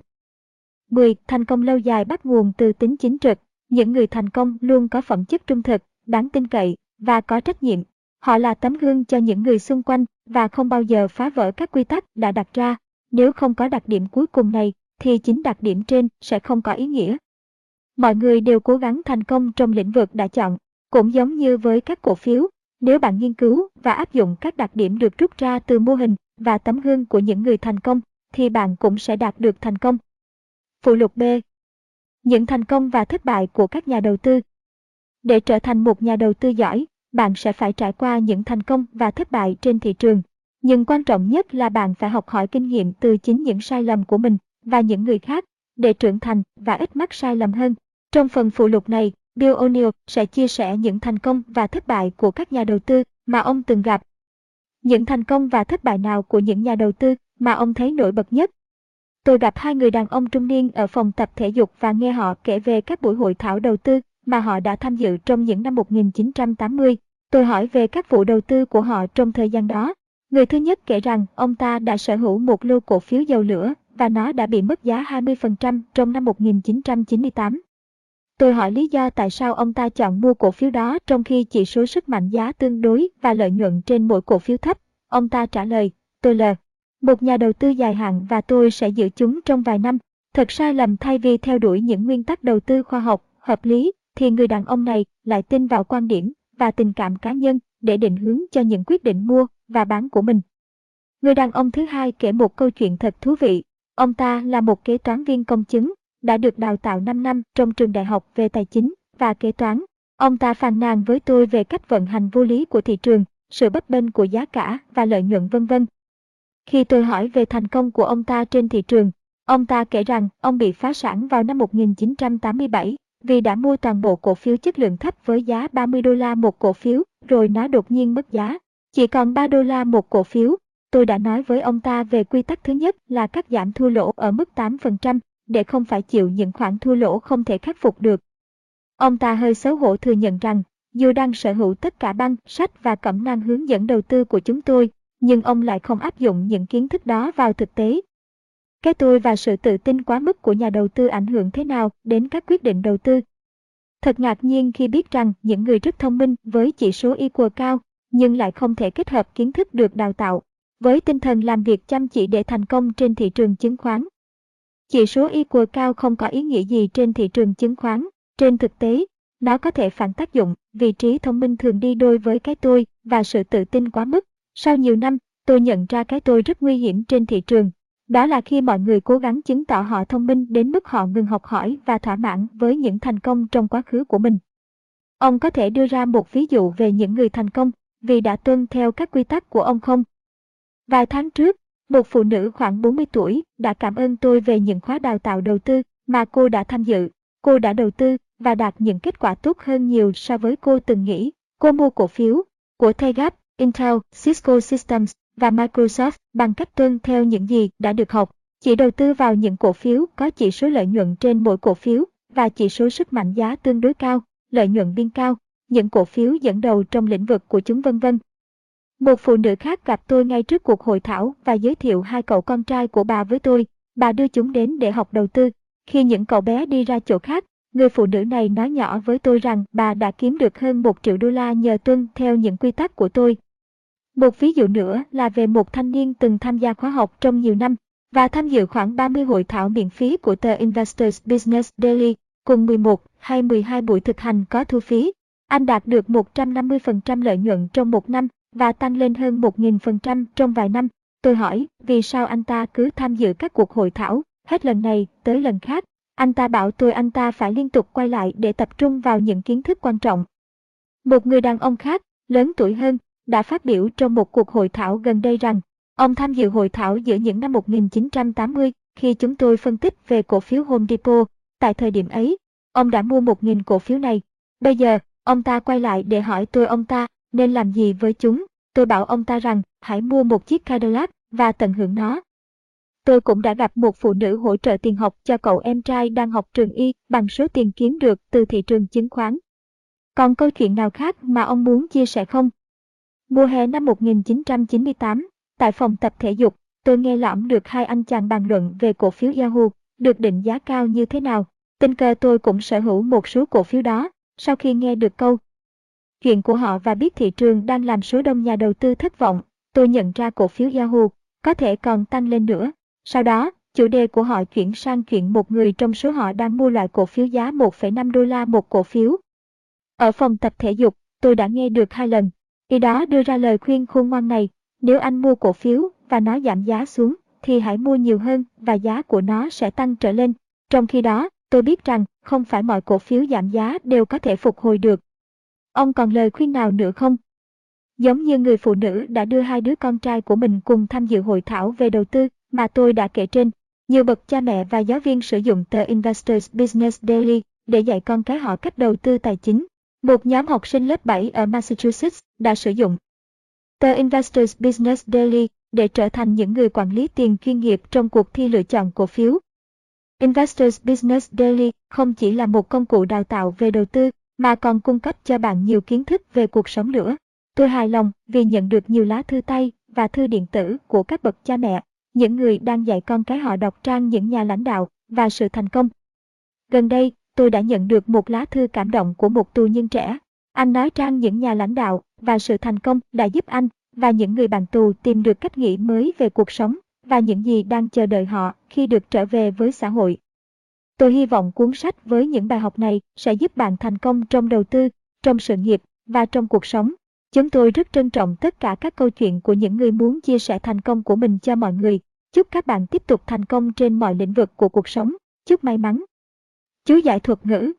10. Thành công lâu dài bắt nguồn từ tính chính trực. Những người thành công luôn có phẩm chất trung thực, đáng tin cậy và có trách nhiệm. Họ là tấm gương cho những người xung quanh và không bao giờ phá vỡ các quy tắc đã đặt ra. Nếu không có đặc điểm cuối cùng này, thì chính đặc điểm trên sẽ không có ý nghĩa. Mọi người đều cố gắng thành công trong lĩnh vực đã chọn, cũng giống như với các cổ phiếu, nếu bạn nghiên cứu và áp dụng các đặc điểm được rút ra từ mô hình và tấm gương của những người thành công, thì bạn cũng sẽ đạt được thành công. Phụ lục B Những thành công và thất bại của các nhà đầu tư Để trở thành một nhà đầu tư giỏi, bạn sẽ phải trải qua những thành công và thất bại trên thị trường. Nhưng quan trọng nhất là bạn phải học hỏi kinh nghiệm từ chính những sai lầm của mình và những người khác để trưởng thành và ít mắc sai lầm hơn. Trong phần phụ lục này, Bill O'Neill sẽ chia sẻ những thành công và thất bại của các nhà đầu tư mà ông từng gặp. Những thành công và thất bại nào của những nhà đầu tư mà ông thấy nổi bật nhất? Tôi gặp hai người đàn ông trung niên ở phòng tập thể dục và nghe họ kể về các buổi hội thảo đầu tư mà họ đã tham dự trong những năm 1980. Tôi hỏi về các vụ đầu tư của họ trong thời gian đó. Người thứ nhất kể rằng ông ta đã sở hữu một lô cổ phiếu dầu lửa và nó đã bị mất giá 20% trong năm 1998. Tôi hỏi lý do tại sao ông ta chọn mua cổ phiếu đó trong khi chỉ số sức mạnh giá tương đối và lợi nhuận trên mỗi cổ phiếu thấp. Ông ta trả lời, tôi là một nhà đầu tư dài hạn và tôi sẽ giữ chúng trong vài năm. Thật sai lầm thay vì theo đuổi những nguyên tắc đầu tư khoa học, hợp lý, thì người đàn ông này lại tin vào quan điểm và tình cảm cá nhân để định hướng cho những quyết định mua và bán của mình. Người đàn ông thứ hai kể một câu chuyện thật thú vị. Ông ta là một kế toán viên công chứng đã được đào tạo 5 năm trong trường đại học về tài chính và kế toán. Ông ta phàn nàn với tôi về cách vận hành vô lý của thị trường, sự bất bênh của giá cả và lợi nhuận vân vân. Khi tôi hỏi về thành công của ông ta trên thị trường, ông ta kể rằng ông bị phá sản vào năm 1987 vì đã mua toàn bộ cổ phiếu chất lượng thấp với giá 30 đô la một cổ phiếu, rồi nó đột nhiên mất giá. Chỉ còn 3 đô la một cổ phiếu. Tôi đã nói với ông ta về quy tắc thứ nhất là cắt giảm thua lỗ ở mức 8%, để không phải chịu những khoản thua lỗ không thể khắc phục được. Ông ta hơi xấu hổ thừa nhận rằng, dù đang sở hữu tất cả băng, sách và cẩm nang hướng dẫn đầu tư của chúng tôi, nhưng ông lại không áp dụng những kiến thức đó vào thực tế. Cái tôi và sự tự tin quá mức của nhà đầu tư ảnh hưởng thế nào đến các quyết định đầu tư. Thật ngạc nhiên khi biết rằng những người rất thông minh với chỉ số IQ cao, nhưng lại không thể kết hợp kiến thức được đào tạo, với tinh thần làm việc chăm chỉ để thành công trên thị trường chứng khoán. Chỉ số equal cao không có ý nghĩa gì trên thị trường chứng khoán. Trên thực tế, nó có thể phản tác dụng, vị trí thông minh thường đi đôi với cái tôi và sự tự tin quá mức. Sau nhiều năm, tôi nhận ra cái tôi rất nguy hiểm trên thị trường. Đó là khi mọi người cố gắng chứng tỏ họ thông minh đến mức họ ngừng học hỏi và thỏa mãn với những thành công trong quá khứ của mình. Ông có thể đưa ra một ví dụ về những người thành công vì đã tuân theo các quy tắc của ông không? Vài tháng trước, một phụ nữ khoảng 40 tuổi đã cảm ơn tôi về những khóa đào tạo đầu tư mà cô đã tham dự. Cô đã đầu tư và đạt những kết quả tốt hơn nhiều so với cô từng nghĩ. Cô mua cổ phiếu của Tegap, Intel, Cisco Systems và Microsoft bằng cách tuân theo những gì đã được học. Chỉ đầu tư vào những cổ phiếu có chỉ số lợi nhuận trên mỗi cổ phiếu và chỉ số sức mạnh giá tương đối cao, lợi nhuận biên cao, những cổ phiếu dẫn đầu trong lĩnh vực của chúng vân vân. Một phụ nữ khác gặp tôi ngay trước cuộc hội thảo và giới thiệu hai cậu con trai của bà với tôi. Bà đưa chúng đến để học đầu tư. Khi những cậu bé đi ra chỗ khác, người phụ nữ này nói nhỏ với tôi rằng bà đã kiếm được hơn một triệu đô la nhờ tuân theo những quy tắc của tôi. Một ví dụ nữa là về một thanh niên từng tham gia khóa học trong nhiều năm và tham dự khoảng 30 hội thảo miễn phí của tờ Investors Business Daily, cùng 11 hay 12 buổi thực hành có thu phí. Anh đạt được 150% lợi nhuận trong một năm và tăng lên hơn 1.000% trong vài năm. Tôi hỏi, vì sao anh ta cứ tham dự các cuộc hội thảo, hết lần này tới lần khác. Anh ta bảo tôi anh ta phải liên tục quay lại để tập trung vào những kiến thức quan trọng. Một người đàn ông khác, lớn tuổi hơn, đã phát biểu trong một cuộc hội thảo gần đây rằng, ông tham dự hội thảo giữa những năm 1980 khi chúng tôi phân tích về cổ phiếu Home Depot. Tại thời điểm ấy, ông đã mua 1.000 cổ phiếu này. Bây giờ, ông ta quay lại để hỏi tôi ông ta nên làm gì với chúng. Tôi bảo ông ta rằng hãy mua một chiếc Cadillac và tận hưởng nó. Tôi cũng đã gặp một phụ nữ hỗ trợ tiền học cho cậu em trai đang học trường y bằng số tiền kiếm được từ thị trường chứng khoán. Còn câu chuyện nào khác mà ông muốn chia sẻ không? Mùa hè năm 1998, tại phòng tập thể dục, tôi nghe lõm được hai anh chàng bàn luận về cổ phiếu Yahoo, được định giá cao như thế nào. Tình cờ tôi cũng sở hữu một số cổ phiếu đó, sau khi nghe được câu chuyện của họ và biết thị trường đang làm số đông nhà đầu tư thất vọng, tôi nhận ra cổ phiếu Yahoo có thể còn tăng lên nữa. Sau đó, chủ đề của họ chuyển sang chuyện một người trong số họ đang mua loại cổ phiếu giá 1,5 đô la một cổ phiếu. Ở phòng tập thể dục, tôi đã nghe được hai lần. Y đó đưa ra lời khuyên khôn ngoan này, nếu anh mua cổ phiếu và nó giảm giá xuống, thì hãy mua nhiều hơn và giá của nó sẽ tăng trở lên. Trong khi đó, tôi biết rằng không phải mọi cổ phiếu giảm giá đều có thể phục hồi được. Ông còn lời khuyên nào nữa không? Giống như người phụ nữ đã đưa hai đứa con trai của mình cùng tham dự hội thảo về đầu tư mà tôi đã kể trên, nhiều bậc cha mẹ và giáo viên sử dụng tờ Investors Business Daily để dạy con cái họ cách đầu tư tài chính. Một nhóm học sinh lớp 7 ở Massachusetts đã sử dụng tờ Investors Business Daily để trở thành những người quản lý tiền chuyên nghiệp trong cuộc thi lựa chọn cổ phiếu. Investors Business Daily không chỉ là một công cụ đào tạo về đầu tư mà còn cung cấp cho bạn nhiều kiến thức về cuộc sống nữa. Tôi hài lòng vì nhận được nhiều lá thư tay và thư điện tử của các bậc cha mẹ, những người đang dạy con cái họ đọc trang những nhà lãnh đạo và sự thành công. Gần đây, tôi đã nhận được một lá thư cảm động của một tù nhân trẻ. Anh nói trang những nhà lãnh đạo và sự thành công đã giúp anh và những người bạn tù tìm được cách nghĩ mới về cuộc sống và những gì đang chờ đợi họ khi được trở về với xã hội. Tôi hy vọng cuốn sách với những bài học này sẽ giúp bạn thành công trong đầu tư, trong sự nghiệp và trong cuộc sống. Chúng tôi rất trân trọng tất cả các câu chuyện của những người muốn chia sẻ thành công của mình cho mọi người. Chúc các bạn tiếp tục thành công trên mọi lĩnh vực của cuộc sống. Chúc may mắn. Chú giải thuật ngữ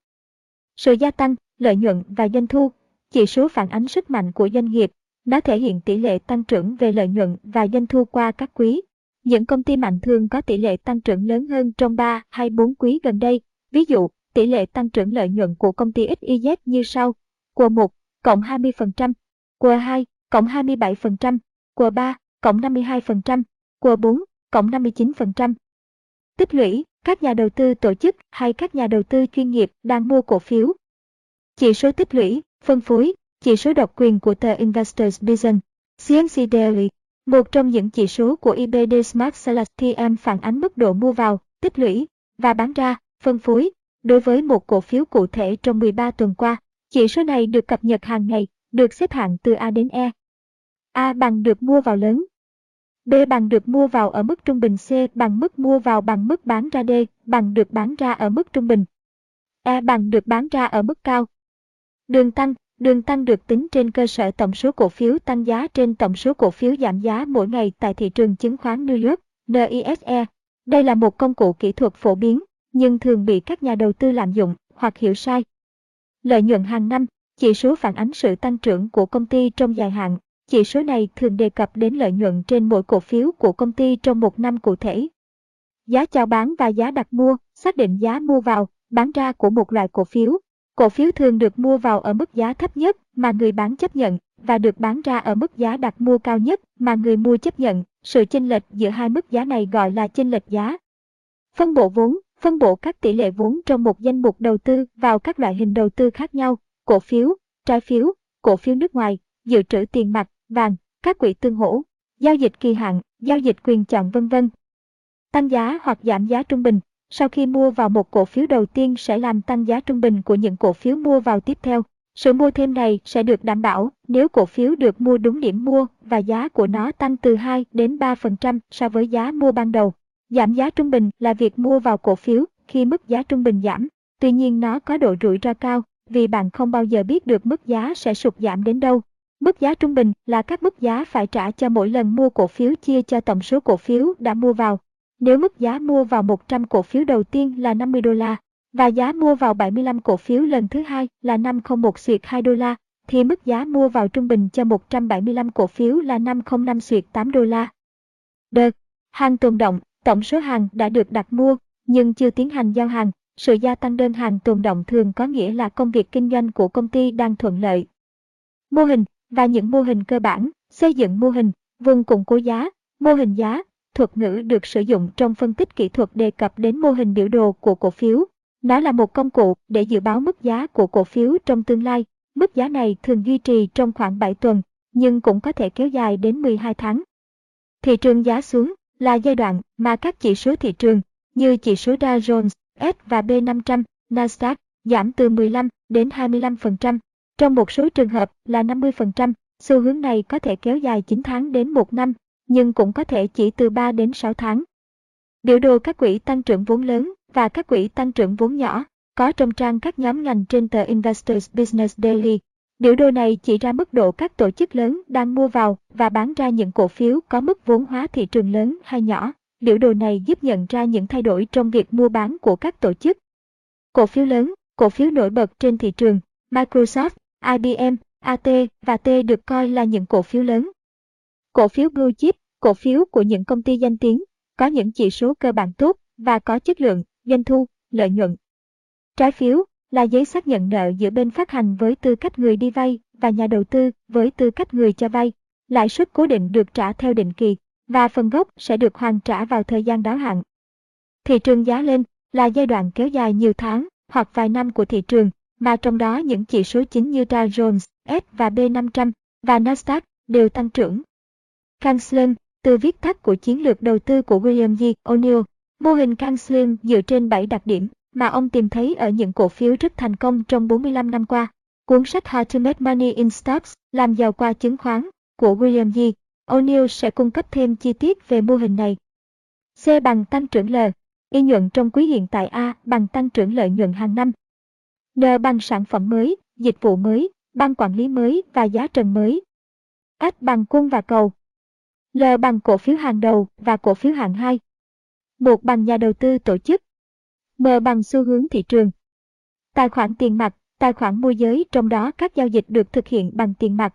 Sự gia tăng, lợi nhuận và doanh thu, chỉ số phản ánh sức mạnh của doanh nghiệp. Nó thể hiện tỷ lệ tăng trưởng về lợi nhuận và doanh thu qua các quý. Những công ty mạnh thường có tỷ lệ tăng trưởng lớn hơn trong 3 hay 4 quý gần đây. Ví dụ, tỷ lệ tăng trưởng lợi nhuận của công ty XYZ như sau. Của 1, cộng 20%, của 2, cộng 27%, của 3, cộng 52%, của 4, cộng 59%. Tích lũy, các nhà đầu tư tổ chức hay các nhà đầu tư chuyên nghiệp đang mua cổ phiếu. Chỉ số tích lũy, phân phối, chỉ số độc quyền của tờ Investors Business, CMC Daily, một trong những chỉ số của IBD Smart Sales TM phản ánh mức độ mua vào, tích lũy và bán ra, phân phối đối với một cổ phiếu cụ thể trong 13 tuần qua. Chỉ số này được cập nhật hàng ngày, được xếp hạng từ A đến E. A bằng được mua vào lớn. B bằng được mua vào ở mức trung bình C bằng mức mua vào bằng mức bán ra D bằng được bán ra ở mức trung bình. E bằng được bán ra ở mức cao. Đường tăng Đường tăng được tính trên cơ sở tổng số cổ phiếu tăng giá trên tổng số cổ phiếu giảm giá mỗi ngày tại thị trường chứng khoán New York, NISE. Đây là một công cụ kỹ thuật phổ biến, nhưng thường bị các nhà đầu tư lạm dụng hoặc hiểu sai. Lợi nhuận hàng năm, chỉ số phản ánh sự tăng trưởng của công ty trong dài hạn. Chỉ số này thường đề cập đến lợi nhuận trên mỗi cổ phiếu của công ty trong một năm cụ thể. Giá chào bán và giá đặt mua, xác định giá mua vào, bán ra của một loại cổ phiếu, Cổ phiếu thường được mua vào ở mức giá thấp nhất mà người bán chấp nhận và được bán ra ở mức giá đặt mua cao nhất mà người mua chấp nhận. Sự chênh lệch giữa hai mức giá này gọi là chênh lệch giá. Phân bổ vốn, phân bổ các tỷ lệ vốn trong một danh mục đầu tư vào các loại hình đầu tư khác nhau, cổ phiếu, trái phiếu, cổ phiếu nước ngoài, dự trữ tiền mặt, vàng, các quỹ tương hỗ, giao dịch kỳ hạn, giao dịch quyền chọn vân vân. Tăng giá hoặc giảm giá trung bình, sau khi mua vào một cổ phiếu đầu tiên sẽ làm tăng giá trung bình của những cổ phiếu mua vào tiếp theo. Sự mua thêm này sẽ được đảm bảo nếu cổ phiếu được mua đúng điểm mua và giá của nó tăng từ 2 đến 3% so với giá mua ban đầu. Giảm giá trung bình là việc mua vào cổ phiếu khi mức giá trung bình giảm. Tuy nhiên nó có độ rủi ro cao vì bạn không bao giờ biết được mức giá sẽ sụt giảm đến đâu. Mức giá trung bình là các mức giá phải trả cho mỗi lần mua cổ phiếu chia cho tổng số cổ phiếu đã mua vào. Nếu mức giá mua vào 100 cổ phiếu đầu tiên là 50 đô la và giá mua vào 75 cổ phiếu lần thứ hai là 501 xuyệt 2 đô la, thì mức giá mua vào trung bình cho 175 cổ phiếu là 505 xuyệt 8 đô la. Đợt, hàng tồn động, tổng số hàng đã được đặt mua, nhưng chưa tiến hành giao hàng. Sự gia tăng đơn hàng tồn động thường có nghĩa là công việc kinh doanh của công ty đang thuận lợi. Mô hình và những mô hình cơ bản, xây dựng mô hình, vùng củng cố giá, mô hình giá, thuật ngữ được sử dụng trong phân tích kỹ thuật đề cập đến mô hình biểu đồ của cổ phiếu. Nó là một công cụ để dự báo mức giá của cổ phiếu trong tương lai. Mức giá này thường duy trì trong khoảng 7 tuần, nhưng cũng có thể kéo dài đến 12 tháng. Thị trường giá xuống là giai đoạn mà các chỉ số thị trường như chỉ số Dow Jones, S và B500, Nasdaq giảm từ 15 đến 25%, trong một số trường hợp là 50%. Xu hướng này có thể kéo dài 9 tháng đến 1 năm, nhưng cũng có thể chỉ từ 3 đến 6 tháng. Biểu đồ các quỹ tăng trưởng vốn lớn và các quỹ tăng trưởng vốn nhỏ có trong trang các nhóm ngành trên tờ Investors Business Daily. Biểu đồ này chỉ ra mức độ các tổ chức lớn đang mua vào và bán ra những cổ phiếu có mức vốn hóa thị trường lớn hay nhỏ. Biểu đồ này giúp nhận ra những thay đổi trong việc mua bán của các tổ chức. Cổ phiếu lớn, cổ phiếu nổi bật trên thị trường, Microsoft, IBM, AT và T được coi là những cổ phiếu lớn. Cổ phiếu blue chip, cổ phiếu của những công ty danh tiếng, có những chỉ số cơ bản tốt và có chất lượng, doanh thu, lợi nhuận. Trái phiếu là giấy xác nhận nợ giữa bên phát hành với tư cách người đi vay và nhà đầu tư với tư cách người cho vay. Lãi suất cố định được trả theo định kỳ và phần gốc sẽ được hoàn trả vào thời gian đáo hạn. Thị trường giá lên là giai đoạn kéo dài nhiều tháng hoặc vài năm của thị trường, mà trong đó những chỉ số chính như Dow Jones, S và B500 và Nasdaq đều tăng trưởng. Kanslin, từ viết tắt của chiến lược đầu tư của William G. O'Neill, mô hình Kanslin dựa trên 7 đặc điểm mà ông tìm thấy ở những cổ phiếu rất thành công trong 45 năm qua. Cuốn sách How to Make Money in Stocks, làm giàu qua chứng khoán của William G. O'Neill sẽ cung cấp thêm chi tiết về mô hình này. C bằng tăng trưởng L, y nhuận trong quý hiện tại A bằng tăng trưởng lợi nhuận hàng năm. N bằng sản phẩm mới, dịch vụ mới, ban quản lý mới và giá trần mới. S bằng cung và cầu. L bằng cổ phiếu hàng đầu và cổ phiếu hạng 2. Một bằng nhà đầu tư tổ chức. M bằng xu hướng thị trường. Tài khoản tiền mặt, tài khoản môi giới trong đó các giao dịch được thực hiện bằng tiền mặt.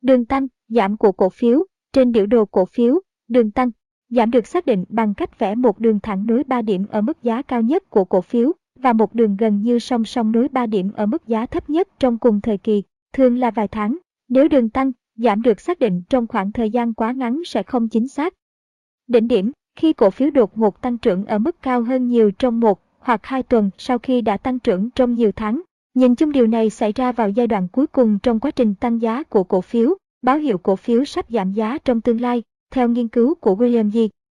Đường tăng, giảm của cổ phiếu, trên biểu đồ cổ phiếu, đường tăng, giảm được xác định bằng cách vẽ một đường thẳng nối 3 điểm ở mức giá cao nhất của cổ phiếu và một đường gần như song song nối 3 điểm ở mức giá thấp nhất trong cùng thời kỳ, thường là vài tháng. Nếu đường tăng, giảm được xác định trong khoảng thời gian quá ngắn sẽ không chính xác. Đỉnh điểm, khi cổ phiếu đột ngột tăng trưởng ở mức cao hơn nhiều trong một hoặc hai tuần sau khi đã tăng trưởng trong nhiều tháng. Nhìn chung điều này xảy ra vào giai đoạn cuối cùng trong quá trình tăng giá của cổ phiếu, báo hiệu cổ phiếu sắp giảm giá trong tương lai, theo nghiên cứu của William G.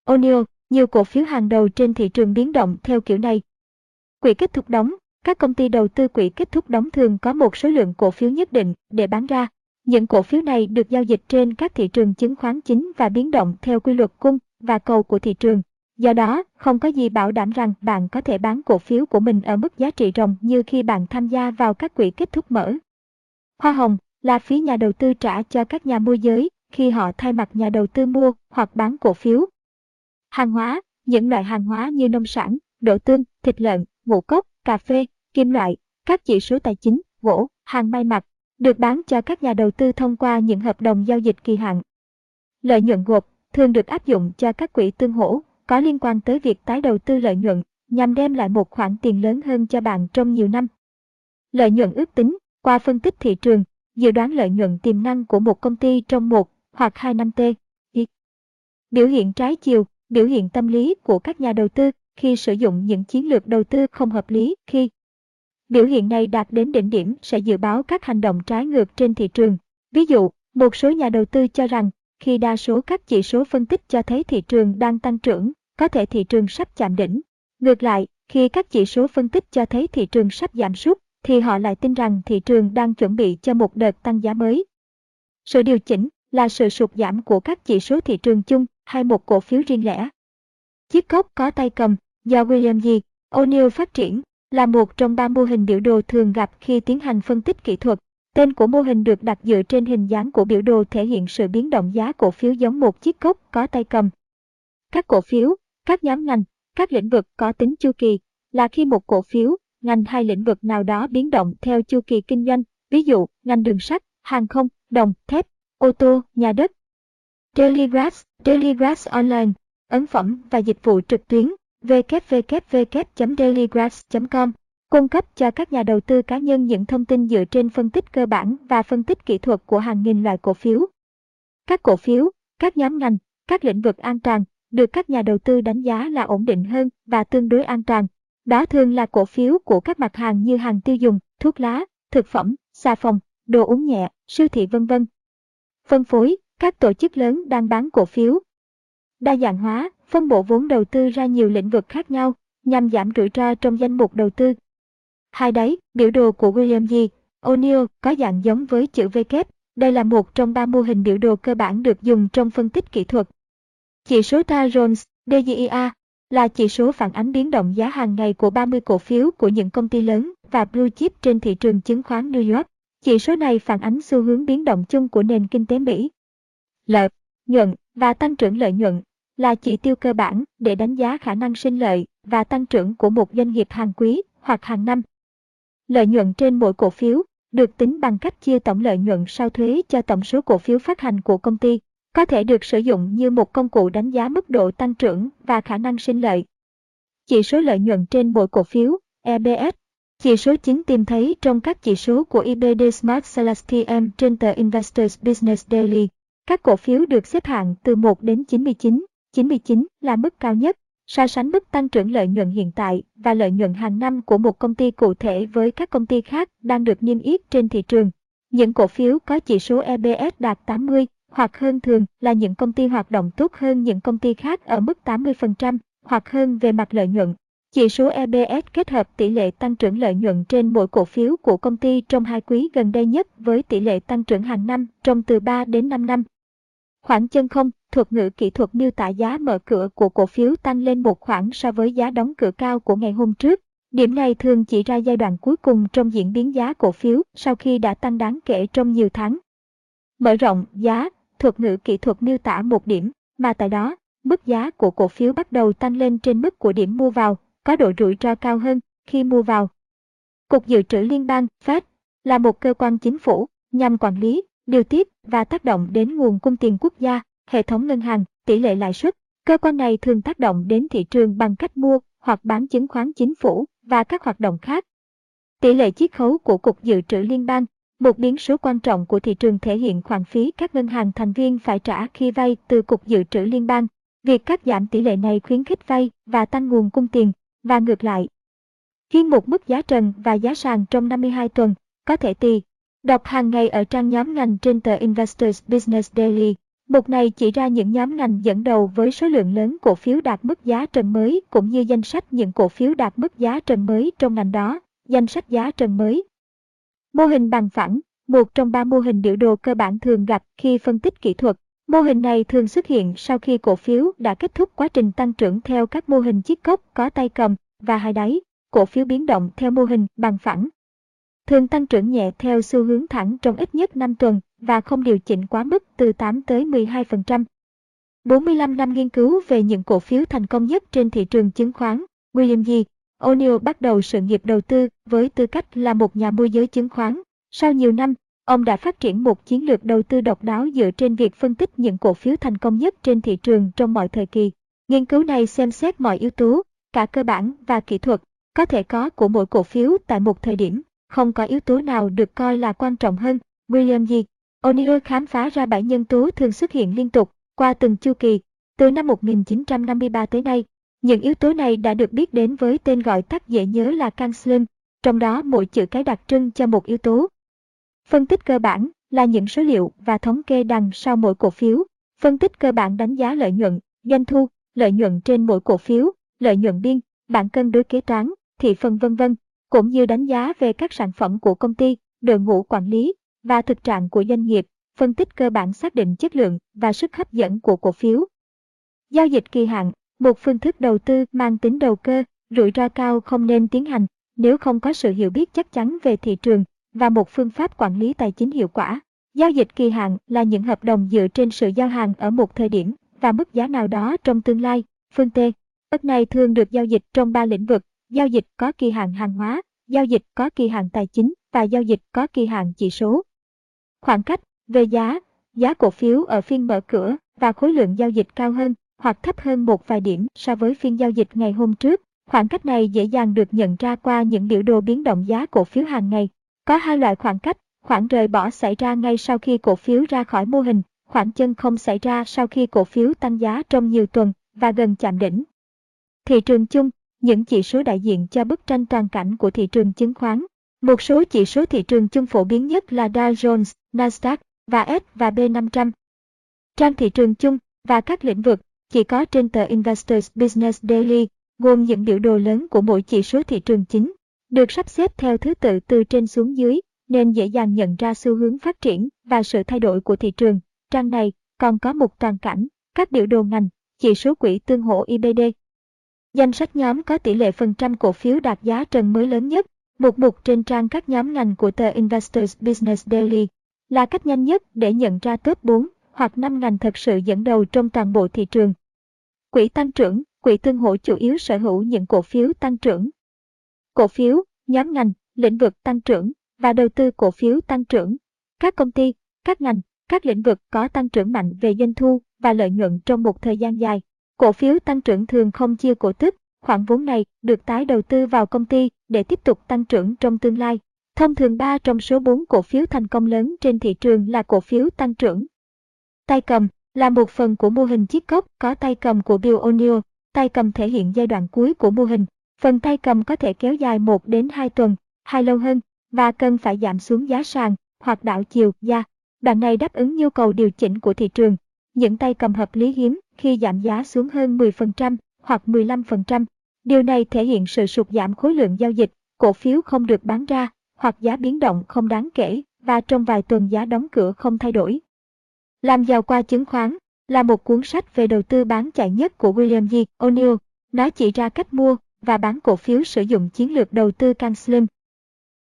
O'Neill, nhiều cổ phiếu hàng đầu trên thị trường biến động theo kiểu này. Quỹ kết thúc đóng, các công ty đầu tư quỹ kết thúc đóng thường có một số lượng cổ phiếu nhất định để bán ra. Những cổ phiếu này được giao dịch trên các thị trường chứng khoán chính và biến động theo quy luật cung và cầu của thị trường. Do đó, không có gì bảo đảm rằng bạn có thể bán cổ phiếu của mình ở mức giá trị ròng như khi bạn tham gia vào các quỹ kết thúc mở. Hoa hồng là phí nhà đầu tư trả cho các nhà môi giới khi họ thay mặt nhà đầu tư mua hoặc bán cổ phiếu. Hàng hóa, những loại hàng hóa như nông sản, đậu tương, thịt lợn, ngũ cốc, cà phê, kim loại, các chỉ số tài chính, gỗ, hàng may mặc, được bán cho các nhà đầu tư thông qua những hợp đồng giao dịch kỳ hạn. Lợi nhuận gộp thường được áp dụng cho các quỹ tương hỗ có liên quan tới việc tái đầu tư lợi nhuận nhằm đem lại một khoản tiền lớn hơn cho bạn trong nhiều năm. Lợi nhuận ước tính qua phân tích thị trường, dự đoán lợi nhuận tiềm năng của một công ty trong một hoặc hai năm T. Biểu hiện trái chiều, biểu hiện tâm lý của các nhà đầu tư khi sử dụng những chiến lược đầu tư không hợp lý khi biểu hiện này đạt đến đỉnh điểm sẽ dự báo các hành động trái ngược trên thị trường. Ví dụ, một số nhà đầu tư cho rằng khi đa số các chỉ số phân tích cho thấy thị trường đang tăng trưởng, có thể thị trường sắp chạm đỉnh. Ngược lại, khi các chỉ số phân tích cho thấy thị trường sắp giảm sút, thì họ lại tin rằng thị trường đang chuẩn bị cho một đợt tăng giá mới. Sự điều chỉnh là sự sụt giảm của các chỉ số thị trường chung hay một cổ phiếu riêng lẻ. Chiếc cốc có tay cầm do William G. O'Neill phát triển là một trong ba mô hình biểu đồ thường gặp khi tiến hành phân tích kỹ thuật. Tên của mô hình được đặt dựa trên hình dáng của biểu đồ thể hiện sự biến động giá cổ phiếu giống một chiếc cốc có tay cầm. Các cổ phiếu, các nhóm ngành, các lĩnh vực có tính chu kỳ là khi một cổ phiếu, ngành hay lĩnh vực nào đó biến động theo chu kỳ kinh doanh, ví dụ ngành đường sắt, hàng không, đồng, thép, ô tô, nhà đất. Dailygraphs, Dailygraphs Online, ấn phẩm và dịch vụ trực tuyến www.dailygrass.com cung cấp cho các nhà đầu tư cá nhân những thông tin dựa trên phân tích cơ bản và phân tích kỹ thuật của hàng nghìn loại cổ phiếu. Các cổ phiếu, các nhóm ngành, các lĩnh vực an toàn được các nhà đầu tư đánh giá là ổn định hơn và tương đối an toàn. Đó thường là cổ phiếu của các mặt hàng như hàng tiêu dùng, thuốc lá, thực phẩm, xà phòng, đồ uống nhẹ, siêu thị vân vân. Phân phối, các tổ chức lớn đang bán cổ phiếu. Đa dạng hóa, phân bổ vốn đầu tư ra nhiều lĩnh vực khác nhau nhằm giảm rủi ro trong danh mục đầu tư. Hai đáy, biểu đồ của William G. O'Neill có dạng giống với chữ V kép. Đây là một trong ba mô hình biểu đồ cơ bản được dùng trong phân tích kỹ thuật. Chỉ số Dow Jones, DJIA, là chỉ số phản ánh biến động giá hàng ngày của 30 cổ phiếu của những công ty lớn và blue chip trên thị trường chứng khoán New York. Chỉ số này phản ánh xu hướng biến động chung của nền kinh tế Mỹ. Lợi, nhuận và tăng trưởng lợi nhuận là chỉ tiêu cơ bản để đánh giá khả năng sinh lợi và tăng trưởng của một doanh nghiệp hàng quý hoặc hàng năm. Lợi nhuận trên mỗi cổ phiếu được tính bằng cách chia tổng lợi nhuận sau thuế cho tổng số cổ phiếu phát hành của công ty, có thể được sử dụng như một công cụ đánh giá mức độ tăng trưởng và khả năng sinh lợi. Chỉ số lợi nhuận trên mỗi cổ phiếu, EBS, chỉ số chính tìm thấy trong các chỉ số của IBD Smart Sales TM trên tờ Investors Business Daily. Các cổ phiếu được xếp hạng từ 1 đến 99, 99 là mức cao nhất, so sánh mức tăng trưởng lợi nhuận hiện tại và lợi nhuận hàng năm của một công ty cụ thể với các công ty khác đang được niêm yết trên thị trường. Những cổ phiếu có chỉ số EBS đạt 80 hoặc hơn thường là những công ty hoạt động tốt hơn những công ty khác ở mức 80% hoặc hơn về mặt lợi nhuận. Chỉ số EBS kết hợp tỷ lệ tăng trưởng lợi nhuận trên mỗi cổ phiếu của công ty trong hai quý gần đây nhất với tỷ lệ tăng trưởng hàng năm trong từ 3 đến 5 năm. Khoảng chân không, thuật ngữ kỹ thuật miêu tả giá mở cửa của cổ phiếu tăng lên một khoảng so với giá đóng cửa cao của ngày hôm trước. Điểm này thường chỉ ra giai đoạn cuối cùng trong diễn biến giá cổ phiếu sau khi đã tăng đáng kể trong nhiều tháng. Mở rộng giá, thuật ngữ kỹ thuật miêu tả một điểm, mà tại đó, mức giá của cổ phiếu bắt đầu tăng lên trên mức của điểm mua vào, có độ rủi ro cao hơn khi mua vào. Cục Dự trữ Liên bang Fed là một cơ quan chính phủ nhằm quản lý, điều tiết và tác động đến nguồn cung tiền quốc gia, hệ thống ngân hàng, tỷ lệ lãi suất. Cơ quan này thường tác động đến thị trường bằng cách mua hoặc bán chứng khoán chính phủ và các hoạt động khác. Tỷ lệ chiết khấu của Cục Dự trữ Liên bang, một biến số quan trọng của thị trường thể hiện khoản phí các ngân hàng thành viên phải trả khi vay từ Cục Dự trữ Liên bang. Việc cắt giảm tỷ lệ này khuyến khích vay và tăng nguồn cung tiền, và ngược lại. Ghi một mức giá trần và giá sàn trong 52 tuần, có thể tùy. Đọc hàng ngày ở trang nhóm ngành trên tờ Investors Business Daily. Mục này chỉ ra những nhóm ngành dẫn đầu với số lượng lớn cổ phiếu đạt mức giá trần mới cũng như danh sách những cổ phiếu đạt mức giá trần mới trong ngành đó, danh sách giá trần mới. Mô hình bằng phẳng, một trong ba mô hình biểu đồ cơ bản thường gặp khi phân tích kỹ thuật. Mô hình này thường xuất hiện sau khi cổ phiếu đã kết thúc quá trình tăng trưởng theo các mô hình chiếc cốc có tay cầm và hai đáy, cổ phiếu biến động theo mô hình bằng phẳng. Thường tăng trưởng nhẹ theo xu hướng thẳng trong ít nhất 5 tuần và không điều chỉnh quá mức từ 8 tới 12%. 45 năm nghiên cứu về những cổ phiếu thành công nhất trên thị trường chứng khoán, William G. O'Neill bắt đầu sự nghiệp đầu tư với tư cách là một nhà môi giới chứng khoán. Sau nhiều năm, ông đã phát triển một chiến lược đầu tư độc đáo dựa trên việc phân tích những cổ phiếu thành công nhất trên thị trường trong mọi thời kỳ. Nghiên cứu này xem xét mọi yếu tố, cả cơ bản và kỹ thuật, có thể có của mỗi cổ phiếu tại một thời điểm. Không có yếu tố nào được coi là quan trọng hơn. William G. O'Neill khám phá ra bảy nhân tố thường xuất hiện liên tục qua từng chu kỳ. Từ năm 1953 tới nay, những yếu tố này đã được biết đến với tên gọi tắt dễ nhớ là Canslim, trong đó mỗi chữ cái đặc trưng cho một yếu tố. Phân tích cơ bản là những số liệu và thống kê đằng sau mỗi cổ phiếu. Phân tích cơ bản đánh giá lợi nhuận, doanh thu, lợi nhuận trên mỗi cổ phiếu, lợi nhuận biên, bảng cân đối kế toán, thị phần vân vân, cũng như đánh giá về các sản phẩm của công ty, đội ngũ quản lý và thực trạng của doanh nghiệp, phân tích cơ bản xác định chất lượng và sức hấp dẫn của cổ phiếu. Giao dịch kỳ hạn, một phương thức đầu tư mang tính đầu cơ, rủi ro cao không nên tiến hành nếu không có sự hiểu biết chắc chắn về thị trường và một phương pháp quản lý tài chính hiệu quả. Giao dịch kỳ hạn là những hợp đồng dựa trên sự giao hàng ở một thời điểm và mức giá nào đó trong tương lai. Phương T. đất này thường được giao dịch trong ba lĩnh vực, giao dịch có kỳ hạn hàng hóa, giao dịch có kỳ hạn tài chính và giao dịch có kỳ hạn chỉ số. Khoảng cách về giá, giá cổ phiếu ở phiên mở cửa và khối lượng giao dịch cao hơn hoặc thấp hơn một vài điểm so với phiên giao dịch ngày hôm trước. Khoảng cách này dễ dàng được nhận ra qua những biểu đồ biến động giá cổ phiếu hàng ngày. Có hai loại khoảng cách, khoảng rời bỏ xảy ra ngay sau khi cổ phiếu ra khỏi mô hình, khoảng chân không xảy ra sau khi cổ phiếu tăng giá trong nhiều tuần và gần chạm đỉnh. Thị trường chung, những chỉ số đại diện cho bức tranh toàn cảnh của thị trường chứng khoán. Một số chỉ số thị trường chung phổ biến nhất là Dow Jones, Nasdaq và S và B500. Trang thị trường chung và các lĩnh vực chỉ có trên tờ Investors Business Daily, gồm những biểu đồ lớn của mỗi chỉ số thị trường chính, được sắp xếp theo thứ tự từ trên xuống dưới, nên dễ dàng nhận ra xu hướng phát triển và sự thay đổi của thị trường. Trang này còn có một toàn cảnh, các biểu đồ ngành, chỉ số quỹ tương hỗ IBD. Danh sách nhóm có tỷ lệ phần trăm cổ phiếu đạt giá trần mới lớn nhất, một mục trên trang các nhóm ngành của tờ Investors Business Daily, là cách nhanh nhất để nhận ra top 4 hoặc 5 ngành thật sự dẫn đầu trong toàn bộ thị trường. Quỹ tăng trưởng, quỹ tương hỗ chủ yếu sở hữu những cổ phiếu tăng trưởng. Cổ phiếu, nhóm ngành, lĩnh vực tăng trưởng và đầu tư cổ phiếu tăng trưởng. Các công ty, các ngành, các lĩnh vực có tăng trưởng mạnh về doanh thu và lợi nhuận trong một thời gian dài. Cổ phiếu tăng trưởng thường không chia cổ tức, khoản vốn này được tái đầu tư vào công ty để tiếp tục tăng trưởng trong tương lai. Thông thường 3 trong số 4 cổ phiếu thành công lớn trên thị trường là cổ phiếu tăng trưởng. Tay cầm là một phần của mô hình chiếc cốc có tay cầm của Bill O'Neill. Tay cầm thể hiện giai đoạn cuối của mô hình. Phần tay cầm có thể kéo dài 1 đến 2 tuần, hay lâu hơn, và cần phải giảm xuống giá sàn hoặc đảo chiều giá. Đoạn này đáp ứng nhu cầu điều chỉnh của thị trường. Những tay cầm hợp lý hiếm khi giảm giá xuống hơn 10% hoặc 15%. Điều này thể hiện sự sụt giảm khối lượng giao dịch, cổ phiếu không được bán ra, hoặc giá biến động không đáng kể, và trong vài tuần giá đóng cửa không thay đổi. Làm giàu qua chứng khoán là một cuốn sách về đầu tư bán chạy nhất của William G. O'Neill. Nó chỉ ra cách mua và bán cổ phiếu sử dụng chiến lược đầu tư can slim.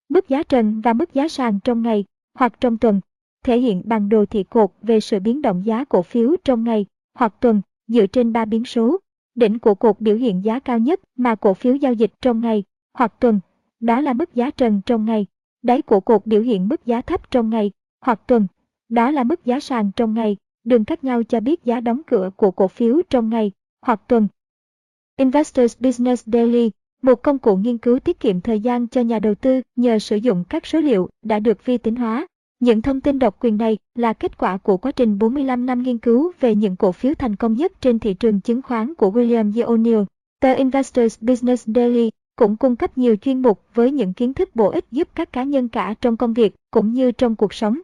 Mức giá trần và mức giá sàn trong ngày hoặc trong tuần thể hiện bằng đồ thị cột về sự biến động giá cổ phiếu trong ngày hoặc tuần dựa trên ba biến số. Đỉnh của cột biểu hiện giá cao nhất mà cổ phiếu giao dịch trong ngày hoặc tuần, đó là mức giá trần trong ngày. Đáy của cột biểu hiện mức giá thấp trong ngày hoặc tuần, đó là mức giá sàn trong ngày. Đường khác nhau cho biết giá đóng cửa của cổ phiếu trong ngày hoặc tuần. Investors Business Daily, một công cụ nghiên cứu tiết kiệm thời gian cho nhà đầu tư nhờ sử dụng các số liệu đã được vi tính hóa những thông tin độc quyền này là kết quả của quá trình 45 năm nghiên cứu về những cổ phiếu thành công nhất trên thị trường chứng khoán của William J. O'Neill. Tờ Investors Business Daily cũng cung cấp nhiều chuyên mục với những kiến thức bổ ích giúp các cá nhân cả trong công việc cũng như trong cuộc sống.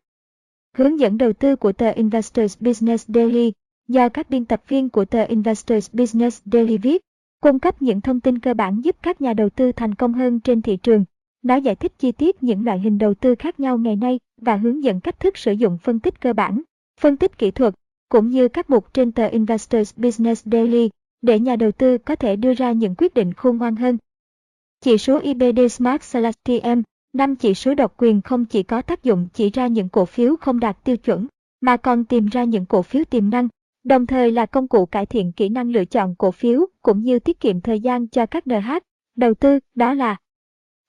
Hướng dẫn đầu tư của tờ Investors Business Daily do các biên tập viên của tờ Investors Business Daily viết, cung cấp những thông tin cơ bản giúp các nhà đầu tư thành công hơn trên thị trường. Nó giải thích chi tiết những loại hình đầu tư khác nhau ngày nay và hướng dẫn cách thức sử dụng phân tích cơ bản, phân tích kỹ thuật, cũng như các mục trên tờ Investors Business Daily để nhà đầu tư có thể đưa ra những quyết định khôn ngoan hơn. Chỉ số IBD Smart Select TM, 5 chỉ số độc quyền không chỉ có tác dụng chỉ ra những cổ phiếu không đạt tiêu chuẩn, mà còn tìm ra những cổ phiếu tiềm năng, đồng thời là công cụ cải thiện kỹ năng lựa chọn cổ phiếu cũng như tiết kiệm thời gian cho các NH. Đầu tư, đó là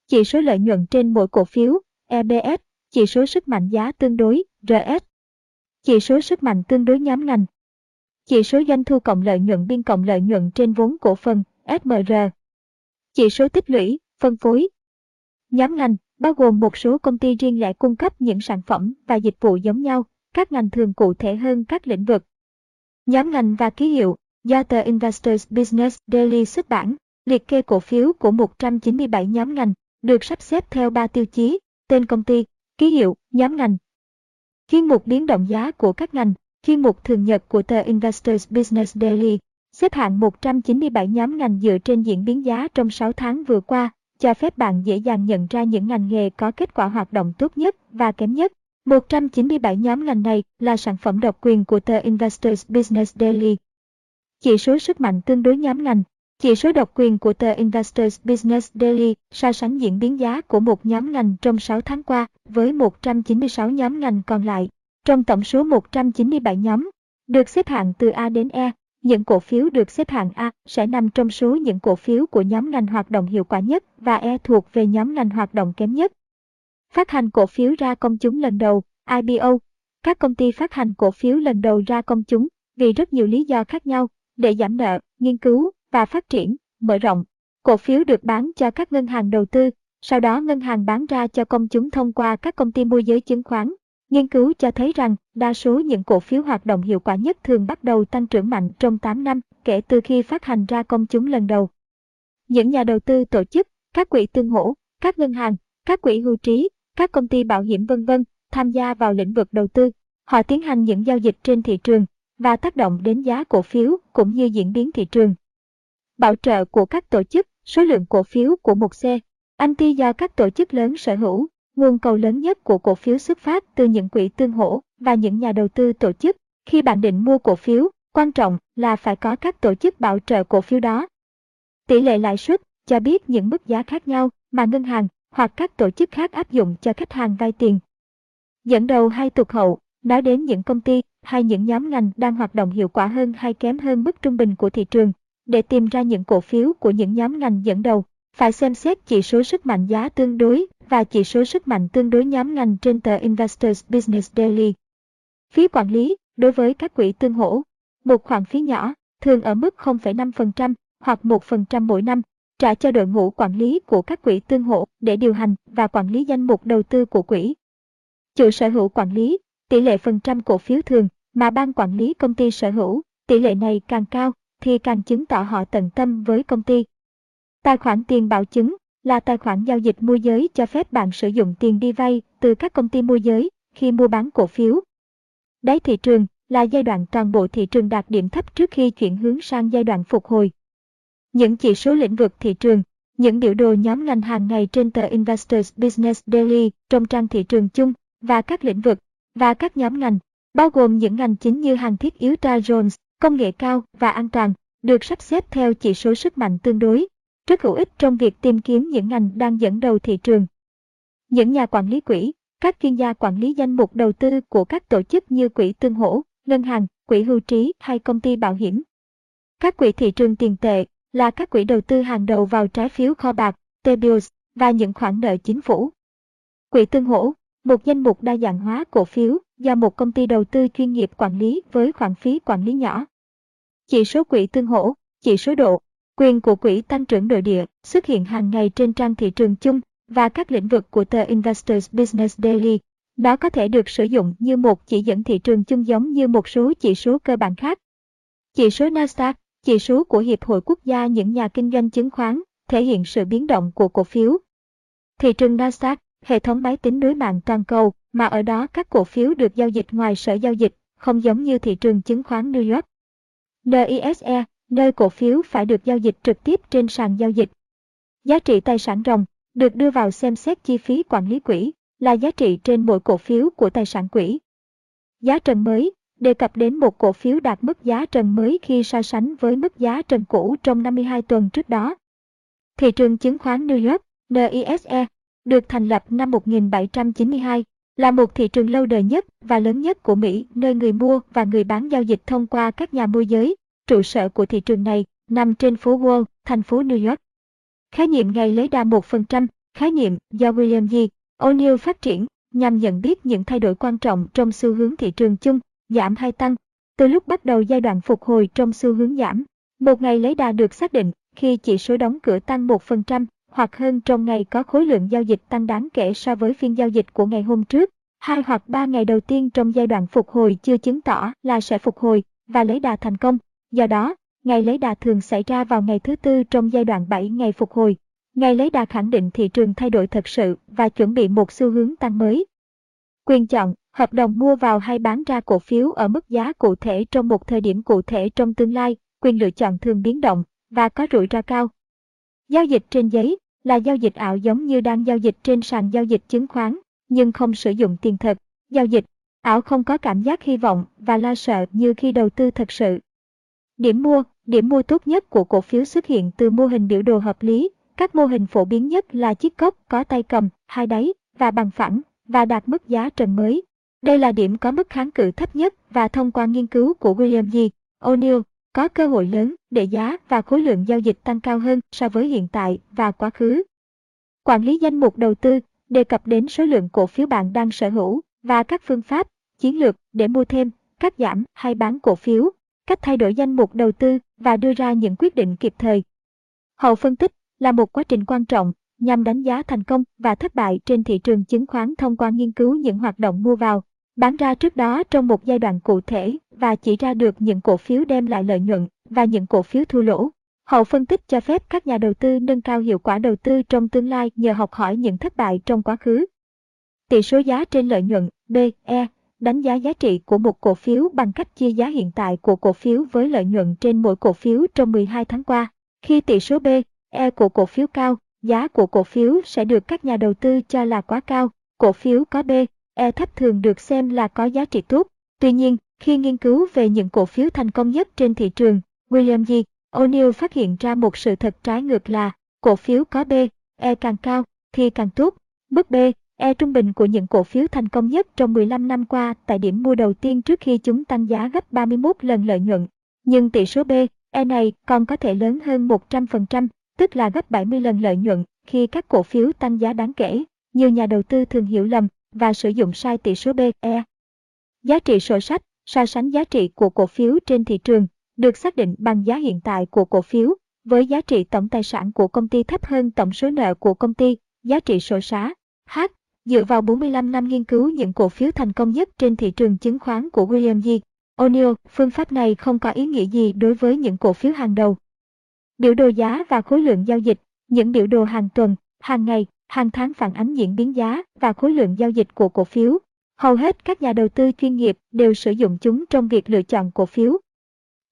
chỉ số lợi nhuận trên mỗi cổ phiếu, EBS, chỉ số sức mạnh giá tương đối, RS, chỉ số sức mạnh tương đối nhóm ngành, chỉ số doanh thu cộng lợi nhuận biên cộng lợi nhuận trên vốn cổ phần, SMR, chỉ số tích lũy, phân phối. Nhóm ngành bao gồm một số công ty riêng lẻ cung cấp những sản phẩm và dịch vụ giống nhau, các ngành thường cụ thể hơn các lĩnh vực. Nhóm ngành và ký hiệu do tờ Investors Business Daily xuất bản, liệt kê cổ phiếu của 197 nhóm ngành, được sắp xếp theo 3 tiêu chí, tên công ty, ký hiệu, nhóm ngành. Chuyên mục biến động giá của các ngành, chuyên mục thường nhật của tờ Investors Business Daily, xếp hạng 197 nhóm ngành dựa trên diễn biến giá trong 6 tháng vừa qua, cho phép bạn dễ dàng nhận ra những ngành nghề có kết quả hoạt động tốt nhất và kém nhất. 197 nhóm ngành này là sản phẩm độc quyền của tờ Investors Business Daily. Chỉ số sức mạnh tương đối nhóm ngành, chỉ số độc quyền của tờ Investors Business Daily so sánh diễn biến giá của một nhóm ngành trong 6 tháng qua với 196 nhóm ngành còn lại. Trong tổng số 197 nhóm, được xếp hạng từ A đến E, những cổ phiếu được xếp hạng A sẽ nằm trong số những cổ phiếu của nhóm ngành hoạt động hiệu quả nhất và E thuộc về nhóm ngành hoạt động kém nhất. Phát hành cổ phiếu ra công chúng lần đầu, IPO. Các công ty phát hành cổ phiếu lần đầu ra công chúng vì rất nhiều lý do khác nhau để giảm nợ, nghiên cứu và phát triển, mở rộng. Cổ phiếu được bán cho các ngân hàng đầu tư, sau đó ngân hàng bán ra cho công chúng thông qua các công ty môi giới chứng khoán. Nghiên cứu cho thấy rằng đa số những cổ phiếu hoạt động hiệu quả nhất thường bắt đầu tăng trưởng mạnh trong 8 năm kể từ khi phát hành ra công chúng lần đầu. Những nhà đầu tư tổ chức, các quỹ tương hỗ, các ngân hàng, các quỹ hưu trí, các công ty bảo hiểm vân vân tham gia vào lĩnh vực đầu tư. Họ tiến hành những giao dịch trên thị trường và tác động đến giá cổ phiếu cũng như diễn biến thị trường. Bảo trợ của các tổ chức, số lượng cổ phiếu của một xe, anti do các tổ chức lớn sở hữu, nguồn cầu lớn nhất của cổ phiếu xuất phát từ những quỹ tương hỗ và những nhà đầu tư tổ chức. Khi bạn định mua cổ phiếu, quan trọng là phải có các tổ chức bảo trợ cổ phiếu đó. Tỷ lệ lãi suất cho biết những mức giá khác nhau mà ngân hàng hoặc các tổ chức khác áp dụng cho khách hàng vay tiền. Dẫn đầu hay tụt hậu, nói đến những công ty hay những nhóm ngành đang hoạt động hiệu quả hơn hay kém hơn mức trung bình của thị trường. Để tìm ra những cổ phiếu của những nhóm ngành dẫn đầu, phải xem xét chỉ số sức mạnh giá tương đối và chỉ số sức mạnh tương đối nhóm ngành trên tờ Investors Business Daily. Phí quản lý đối với các quỹ tương hỗ, một khoản phí nhỏ, thường ở mức 0,5% hoặc 1% mỗi năm, trả cho đội ngũ quản lý của các quỹ tương hỗ để điều hành và quản lý danh mục đầu tư của quỹ. Chủ sở hữu quản lý, tỷ lệ phần trăm cổ phiếu thường mà ban quản lý công ty sở hữu, tỷ lệ này càng cao thì càng chứng tỏ họ tận tâm với công ty. Tài khoản tiền bảo chứng là tài khoản giao dịch môi giới cho phép bạn sử dụng tiền đi vay từ các công ty môi giới khi mua bán cổ phiếu. Đáy thị trường là giai đoạn toàn bộ thị trường đạt điểm thấp trước khi chuyển hướng sang giai đoạn phục hồi. Những chỉ số lĩnh vực thị trường, những biểu đồ nhóm ngành hàng ngày trên tờ Investors Business Daily trong trang thị trường chung và các lĩnh vực và các nhóm ngành, bao gồm những ngành chính như hàng thiết yếu Dow Jones, công nghệ cao và an toàn, được sắp xếp theo chỉ số sức mạnh tương đối, rất hữu ích trong việc tìm kiếm những ngành đang dẫn đầu thị trường. Những nhà quản lý quỹ, các chuyên gia quản lý danh mục đầu tư của các tổ chức như quỹ tương hỗ, ngân hàng, quỹ hưu trí hay công ty bảo hiểm. Các quỹ thị trường tiền tệ là các quỹ đầu tư hàng đầu vào trái phiếu kho bạc, T-bills và những khoản nợ chính phủ. Quỹ tương hỗ, một danh mục đa dạng hóa cổ phiếu do một công ty đầu tư chuyên nghiệp quản lý với khoản phí quản lý nhỏ. Chỉ số quỹ tương hỗ, chỉ số độ, quyền của quỹ tăng trưởng nội địa xuất hiện hàng ngày trên trang thị trường chung và các lĩnh vực của tờ Investors Business Daily. Nó có thể được sử dụng như một chỉ dẫn thị trường chung giống như một số chỉ số cơ bản khác. Chỉ số Nasdaq, chỉ số của Hiệp hội Quốc gia những nhà kinh doanh chứng khoán, thể hiện sự biến động của cổ phiếu. Thị trường Nasdaq, hệ thống máy tính đối mạng toàn cầu, mà ở đó các cổ phiếu được giao dịch ngoài sở giao dịch, không giống như thị trường chứng khoán New York. NISE, nơi cổ phiếu phải được giao dịch trực tiếp trên sàn giao dịch. Giá trị tài sản ròng được đưa vào xem xét chi phí quản lý quỹ là giá trị trên mỗi cổ phiếu của tài sản quỹ. Giá trần mới đề cập đến một cổ phiếu đạt mức giá trần mới khi so sánh với mức giá trần cũ trong 52 tuần trước đó. Thị trường chứng khoán New York, NISE, được thành lập năm 1792, là một thị trường lâu đời nhất và lớn nhất của Mỹ nơi người mua và người bán giao dịch thông qua các nhà môi giới. Trụ sở của thị trường này nằm trên phố Wall, thành phố New York. Khái niệm ngày lấy đa 1%, khái niệm do William G. O'Neill phát triển nhằm nhận biết những thay đổi quan trọng trong xu hướng thị trường chung, giảm hay tăng. Từ lúc bắt đầu giai đoạn phục hồi trong xu hướng giảm, một ngày lấy đà được xác định khi chỉ số đóng cửa tăng 1% hoặc hơn trong ngày có khối lượng giao dịch tăng đáng kể so với phiên giao dịch của ngày hôm trước. Hai hoặc ba ngày đầu tiên trong giai đoạn phục hồi chưa chứng tỏ là sẽ phục hồi và lấy đà thành công. Do đó, ngày lấy đà thường xảy ra vào ngày thứ tư trong giai đoạn 7 ngày phục hồi. Ngày lấy đà khẳng định thị trường thay đổi thật sự và chuẩn bị một xu hướng tăng mới. Quyền chọn, hợp đồng mua vào hay bán ra cổ phiếu ở mức giá cụ thể trong một thời điểm cụ thể trong tương lai, quyền lựa chọn thường biến động và có rủi ro cao. Giao dịch trên giấy là giao dịch ảo giống như đang giao dịch trên sàn giao dịch chứng khoán, nhưng không sử dụng tiền thật. Giao dịch ảo không có cảm giác hy vọng và lo sợ như khi đầu tư thật sự. Điểm mua, điểm mua tốt nhất của cổ phiếu xuất hiện từ mô hình biểu đồ hợp lý. Các mô hình phổ biến nhất là chiếc cốc có tay cầm, hai đáy và bằng phẳng và đạt mức giá trần mới. Đây là điểm có mức kháng cự thấp nhất và thông qua nghiên cứu của William G. O'Neill, có cơ hội lớn để giá và khối lượng giao dịch tăng cao hơn so với hiện tại và quá khứ. Quản lý danh mục đầu tư đề cập đến số lượng cổ phiếu bạn đang sở hữu và các phương pháp, chiến lược để mua thêm, cắt giảm hay bán cổ phiếu, cách thay đổi danh mục đầu tư và đưa ra những quyết định kịp thời. Hậu phân tích là một quá trình quan trọng nhằm đánh giá thành công và thất bại trên thị trường chứng khoán thông qua nghiên cứu những hoạt động mua vào, bán ra trước đó trong một giai đoạn cụ thể và chỉ ra được những cổ phiếu đem lại lợi nhuận và những cổ phiếu thua lỗ. Hậu phân tích cho phép các nhà đầu tư nâng cao hiệu quả đầu tư trong tương lai nhờ học hỏi những thất bại trong quá khứ. Tỷ số giá trên lợi nhuận BE đánh giá giá trị của một cổ phiếu bằng cách chia giá hiện tại của cổ phiếu với lợi nhuận trên mỗi cổ phiếu trong 12 tháng qua. Khi tỷ số B, E của cổ phiếu cao, giá của cổ phiếu sẽ được các nhà đầu tư cho là quá cao. Cổ phiếu có B, E thấp thường được xem là có giá trị tốt. Tuy nhiên, khi nghiên cứu về những cổ phiếu thành công nhất trên thị trường, William G. O'Neill phát hiện ra một sự thật trái ngược là cổ phiếu có B, E càng cao thì càng tốt. Mức B, E trung bình của những cổ phiếu thành công nhất trong 15 năm qua tại điểm mua đầu tiên trước khi chúng tăng giá gấp 31 lần lợi nhuận. Nhưng tỷ số B, E này còn có thể lớn hơn 100%, tức là gấp 70 lần lợi nhuận khi các cổ phiếu tăng giá đáng kể. Nhiều nhà đầu tư thường hiểu lầm và sử dụng sai tỷ số B, E. Giá trị sổ sách, so sánh giá trị của cổ phiếu trên thị trường, được xác định bằng giá hiện tại của cổ phiếu, với giá trị tổng tài sản của công ty thấp hơn tổng số nợ của công ty, giá trị sổ xá. H. Dựa vào 45 năm nghiên cứu những cổ phiếu thành công nhất trên thị trường chứng khoán của William G. O'Neill, phương pháp này không có ý nghĩa gì đối với những cổ phiếu hàng đầu. Biểu đồ giá và khối lượng giao dịch, những biểu đồ hàng tuần, hàng ngày, hàng tháng phản ánh diễn biến giá và khối lượng giao dịch của cổ phiếu. Hầu hết các nhà đầu tư chuyên nghiệp đều sử dụng chúng trong việc lựa chọn cổ phiếu.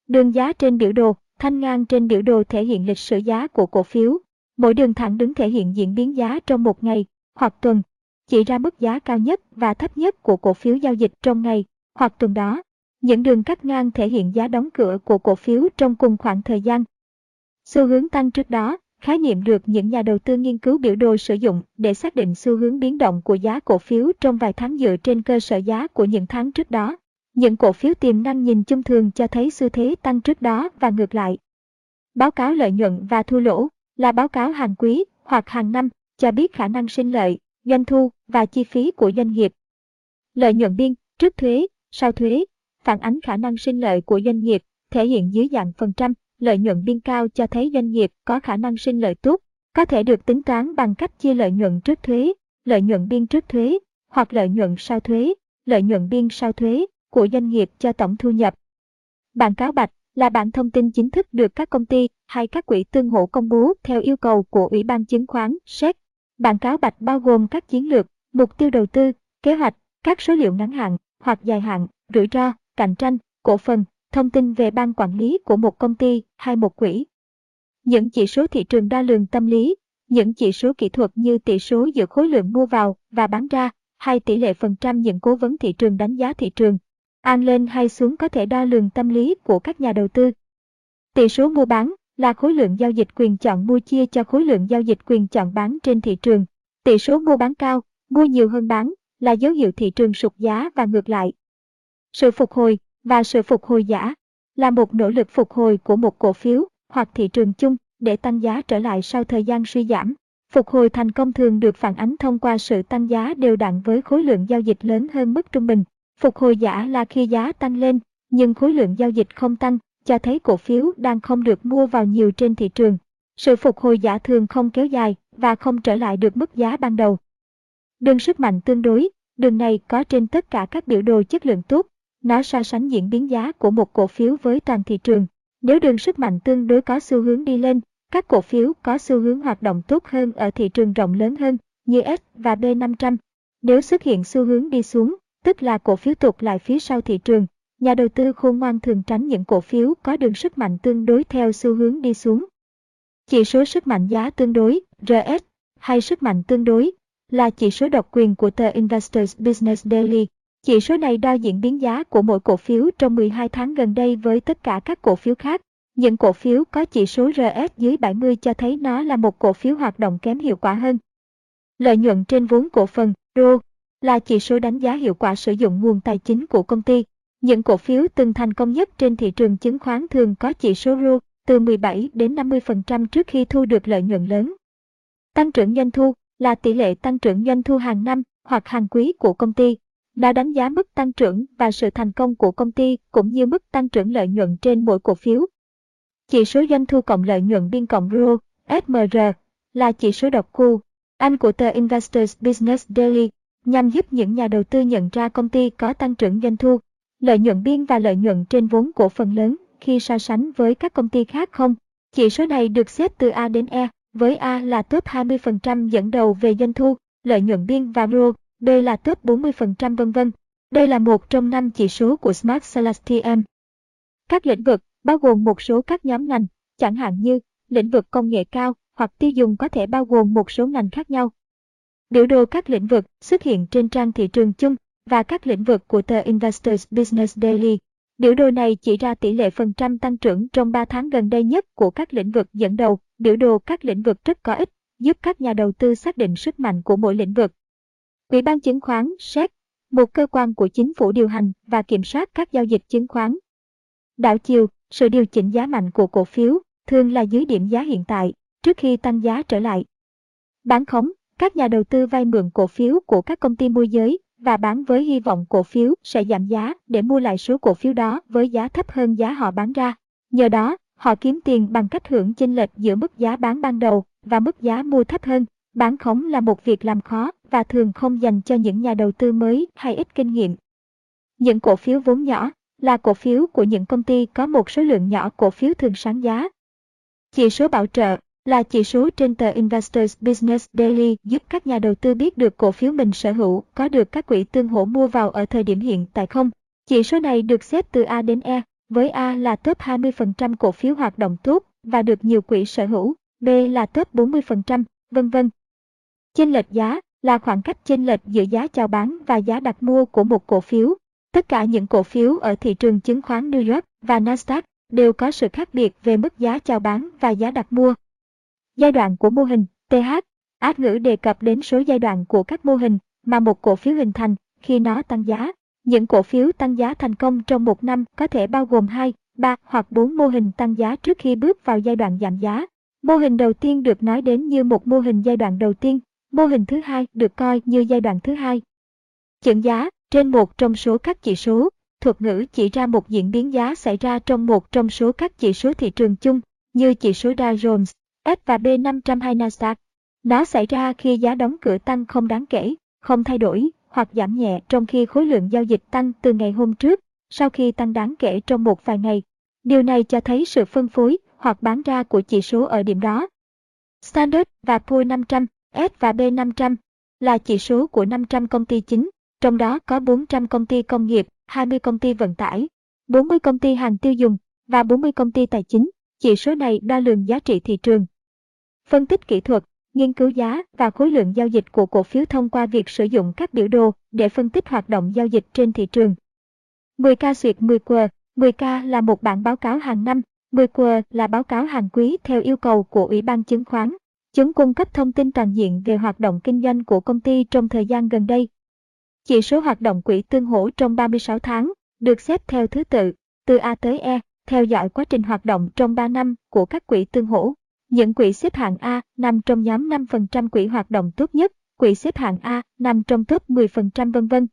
Đường giá trên biểu đồ, thanh ngang trên biểu đồ thể hiện lịch sử giá của cổ phiếu. Mỗi đường thẳng đứng thể hiện diễn biến giá trong một ngày hoặc tuần, chỉ ra mức giá cao nhất và thấp nhất của cổ phiếu giao dịch trong ngày hoặc tuần đó. Những đường cắt ngang thể hiện giá đóng cửa của cổ phiếu trong cùng khoảng thời gian. Xu hướng tăng trước đó, khái niệm được những nhà đầu tư nghiên cứu biểu đồ sử dụng để xác định xu hướng biến động của giá cổ phiếu trong vài tháng dựa trên cơ sở giá của những tháng trước đó. Những cổ phiếu tiềm năng nhìn chung thường cho thấy xu thế tăng trước đó và ngược lại. Báo cáo lợi nhuận và thua lỗ là báo cáo hàng quý hoặc hàng năm cho biết khả năng sinh lợi, doanh thu và chi phí của doanh nghiệp. Lợi nhuận biên, trước thuế, sau thuế, phản ánh khả năng sinh lợi của doanh nghiệp, thể hiện dưới dạng phần trăm, lợi nhuận biên cao cho thấy doanh nghiệp có khả năng sinh lợi tốt, có thể được tính toán bằng cách chia lợi nhuận trước thuế, lợi nhuận biên trước thuế, hoặc lợi nhuận sau thuế, lợi nhuận biên sau thuế của doanh nghiệp cho tổng thu nhập. Bản cáo bạch là bản thông tin chính thức được các công ty hay các quỹ tương hỗ công bố theo yêu cầu của Ủy ban chứng khoán SEC. Bản cáo bạch bao gồm các chiến lược, mục tiêu đầu tư, kế hoạch, các số liệu ngắn hạn hoặc dài hạn, rủi ro, cạnh tranh, cổ phần, thông tin về ban quản lý của một công ty hay một quỹ. Những chỉ số thị trường đo lường tâm lý, những chỉ số kỹ thuật như tỷ số giữa khối lượng mua vào và bán ra, hay tỷ lệ phần trăm những cố vấn thị trường đánh giá thị trường. An lên hay xuống có thể đo lường tâm lý của các nhà đầu tư. Tỷ số mua bán là khối lượng giao dịch quyền chọn mua chia cho khối lượng giao dịch quyền chọn bán trên thị trường. Tỷ số mua bán cao, mua nhiều hơn bán, là dấu hiệu thị trường sụt giá và ngược lại. Sự phục hồi và sự phục hồi giả là một nỗ lực phục hồi của một cổ phiếu hoặc thị trường chung để tăng giá trở lại sau thời gian suy giảm. Phục hồi thành công thường được phản ánh thông qua sự tăng giá đều đặn với khối lượng giao dịch lớn hơn mức trung bình. Phục hồi giả là khi giá tăng lên, nhưng khối lượng giao dịch không tăng, cho thấy cổ phiếu đang không được mua vào nhiều trên thị trường. Sự phục hồi giả thường không kéo dài và không trở lại được mức giá ban đầu. Đường sức mạnh tương đối, đường này có trên tất cả các biểu đồ chất lượng tốt, nó so sánh diễn biến giá của một cổ phiếu với toàn thị trường. Nếu đường sức mạnh tương đối có xu hướng đi lên, các cổ phiếu có xu hướng hoạt động tốt hơn ở thị trường rộng lớn hơn như S và B500. Nếu xuất hiện xu hướng đi xuống, tức là cổ phiếu tụt lại phía sau thị trường, nhà đầu tư khôn ngoan thường tránh những cổ phiếu có đường sức mạnh tương đối theo xu hướng đi xuống. Chỉ số sức mạnh giá tương đối, RS, hay sức mạnh tương đối, là chỉ số độc quyền của tờ Investors Business Daily. Chỉ số này đo diễn biến giá của mỗi cổ phiếu trong 12 tháng gần đây với tất cả các cổ phiếu khác. Những cổ phiếu có chỉ số RS dưới 70 cho thấy nó là một cổ phiếu hoạt động kém hiệu quả hơn. Lợi nhuận trên vốn cổ phần, ROE, là chỉ số đánh giá hiệu quả sử dụng nguồn tài chính của công ty. Những cổ phiếu từng thành công nhất trên thị trường chứng khoán thường có chỉ số ROE từ 17 đến 50% trước khi thu được lợi nhuận lớn. Tăng trưởng doanh thu là tỷ lệ tăng trưởng doanh thu hàng năm hoặc hàng quý của công ty. Đã đánh giá mức tăng trưởng và sự thành công của công ty cũng như mức tăng trưởng lợi nhuận trên mỗi cổ phiếu. Chỉ số doanh thu cộng lợi nhuận biên cộng ROE, SMR, là chỉ số độc khu, anh của tờ Investors Business Daily, nhằm giúp những nhà đầu tư nhận ra công ty có tăng trưởng doanh thu, lợi nhuận biên và lợi nhuận trên vốn cổ phần lớn khi so sánh với các công ty khác không. Chỉ số này được xếp từ A đến E, với A là top 20% dẫn đầu về doanh thu, lợi nhuận biên và ROE, B là top 40% vân vân. Đây là một trong năm chỉ số của Smart Celestium. Các lĩnh vực bao gồm một số các nhóm ngành, chẳng hạn như lĩnh vực công nghệ cao hoặc tiêu dùng có thể bao gồm một số ngành khác nhau. Biểu đồ các lĩnh vực xuất hiện trên trang thị trường chung và các lĩnh vực của tờ Investors Business Daily. Biểu đồ này chỉ ra tỷ lệ phần trăm tăng trưởng trong 3 tháng gần đây nhất của các lĩnh vực dẫn đầu. Biểu đồ các lĩnh vực rất có ích, giúp các nhà đầu tư xác định sức mạnh của mỗi lĩnh vực. Ủy ban chứng khoán SEC, một cơ quan của chính phủ điều hành và kiểm soát các giao dịch chứng khoán. Đảo chiều, sự điều chỉnh giá mạnh của cổ phiếu thường là dưới điểm giá hiện tại, trước khi tăng giá trở lại. Bán khống, các nhà đầu tư vay mượn cổ phiếu của các công ty môi giới và bán với hy vọng cổ phiếu sẽ giảm giá để mua lại số cổ phiếu đó với giá thấp hơn giá họ bán ra. Nhờ đó, họ kiếm tiền bằng cách hưởng chênh lệch giữa mức giá bán ban đầu và mức giá mua thấp hơn. Bán khống là một việc làm khó và thường không dành cho những nhà đầu tư mới hay ít kinh nghiệm. Những cổ phiếu vốn nhỏ là cổ phiếu của những công ty có một số lượng nhỏ cổ phiếu thường sáng giá. Chỉ số bảo trợ là chỉ số trên tờ Investors Business Daily giúp các nhà đầu tư biết được cổ phiếu mình sở hữu có được các quỹ tương hỗ mua vào ở thời điểm hiện tại không. Chỉ số này được xếp từ A đến E, với A là top 20% cổ phiếu hoạt động tốt và được nhiều quỹ sở hữu, B là top 40%, vân vân. Chênh lệch giá là khoảng cách chênh lệch giữa giá chào bán và giá đặt mua của một cổ phiếu. Tất cả những cổ phiếu ở thị trường chứng khoán New York và Nasdaq đều có sự khác biệt về mức giá chào bán và giá đặt mua. Giai đoạn của mô hình TH Ác ngữ đề cập đến số giai đoạn của các mô hình mà một cổ phiếu hình thành khi nó tăng giá. Những cổ phiếu tăng giá thành công trong một năm có thể bao gồm 2, 3 hoặc 4 mô hình tăng giá trước khi bước vào giai đoạn giảm giá. Mô hình đầu tiên được nói đến như một mô hình giai đoạn đầu tiên, mô hình thứ hai được coi như giai đoạn thứ hai. Chững giá trên một trong số các chỉ số, thuật ngữ chỉ ra một diễn biến giá xảy ra trong một trong số các chỉ số thị trường chung, như chỉ số Dow Jones, S và B 502 Nasdaq. Nó xảy ra khi giá đóng cửa tăng không đáng kể, không thay đổi hoặc giảm nhẹ trong khi khối lượng giao dịch tăng từ ngày hôm trước, sau khi tăng đáng kể trong một vài ngày. Điều này cho thấy sự phân phối hoặc bán ra của chỉ số ở điểm đó. Standard và Poor's 500, S và B500 là chỉ số của 500 công ty chính, trong đó có 400 công ty công nghiệp, 20 công ty vận tải, 40 công ty hàng tiêu dùng và 40 công ty tài chính. Chỉ số này đo lường giá trị thị trường, phân tích kỹ thuật, nghiên cứu giá và khối lượng giao dịch của cổ phiếu thông qua việc sử dụng các biểu đồ để phân tích hoạt động giao dịch trên thị trường. 10K duyệt 10Q 10K là một bản báo cáo hàng năm, 10Q là báo cáo hàng quý theo yêu cầu của Ủy ban chứng khoán. Chúng cung cấp thông tin toàn diện về hoạt động kinh doanh của công ty trong thời gian gần đây. Chỉ số hoạt động quỹ tương hỗ trong 36 tháng được xếp theo thứ tự, từ A tới E, theo dõi quá trình hoạt động trong 3 năm của các quỹ tương hỗ. Những quỹ xếp hạng A nằm trong nhóm 5% quỹ hoạt động tốt nhất, quỹ xếp hạng A nằm trong top 10% vân vân.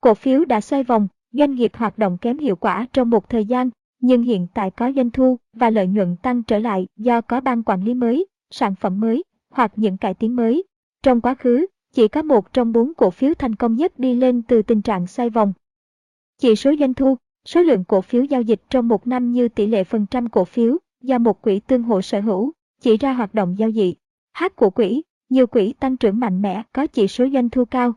Cổ phiếu đã xoay vòng, doanh nghiệp hoạt động kém hiệu quả trong một thời gian, nhưng hiện tại có doanh thu và lợi nhuận tăng trở lại do có ban quản lý mới, sản phẩm mới hoặc những cải tiến mới. Trong quá khứ, chỉ có một trong bốn cổ phiếu thành công nhất đi lên từ tình trạng xoay vòng. Chỉ số doanh thu, số lượng cổ phiếu giao dịch trong một năm như tỷ lệ phần trăm cổ phiếu do một quỹ tương hộ sở hữu, chỉ ra hoạt động giao dịch. H của quỹ, nhiều quỹ tăng trưởng mạnh mẽ có chỉ số doanh thu cao.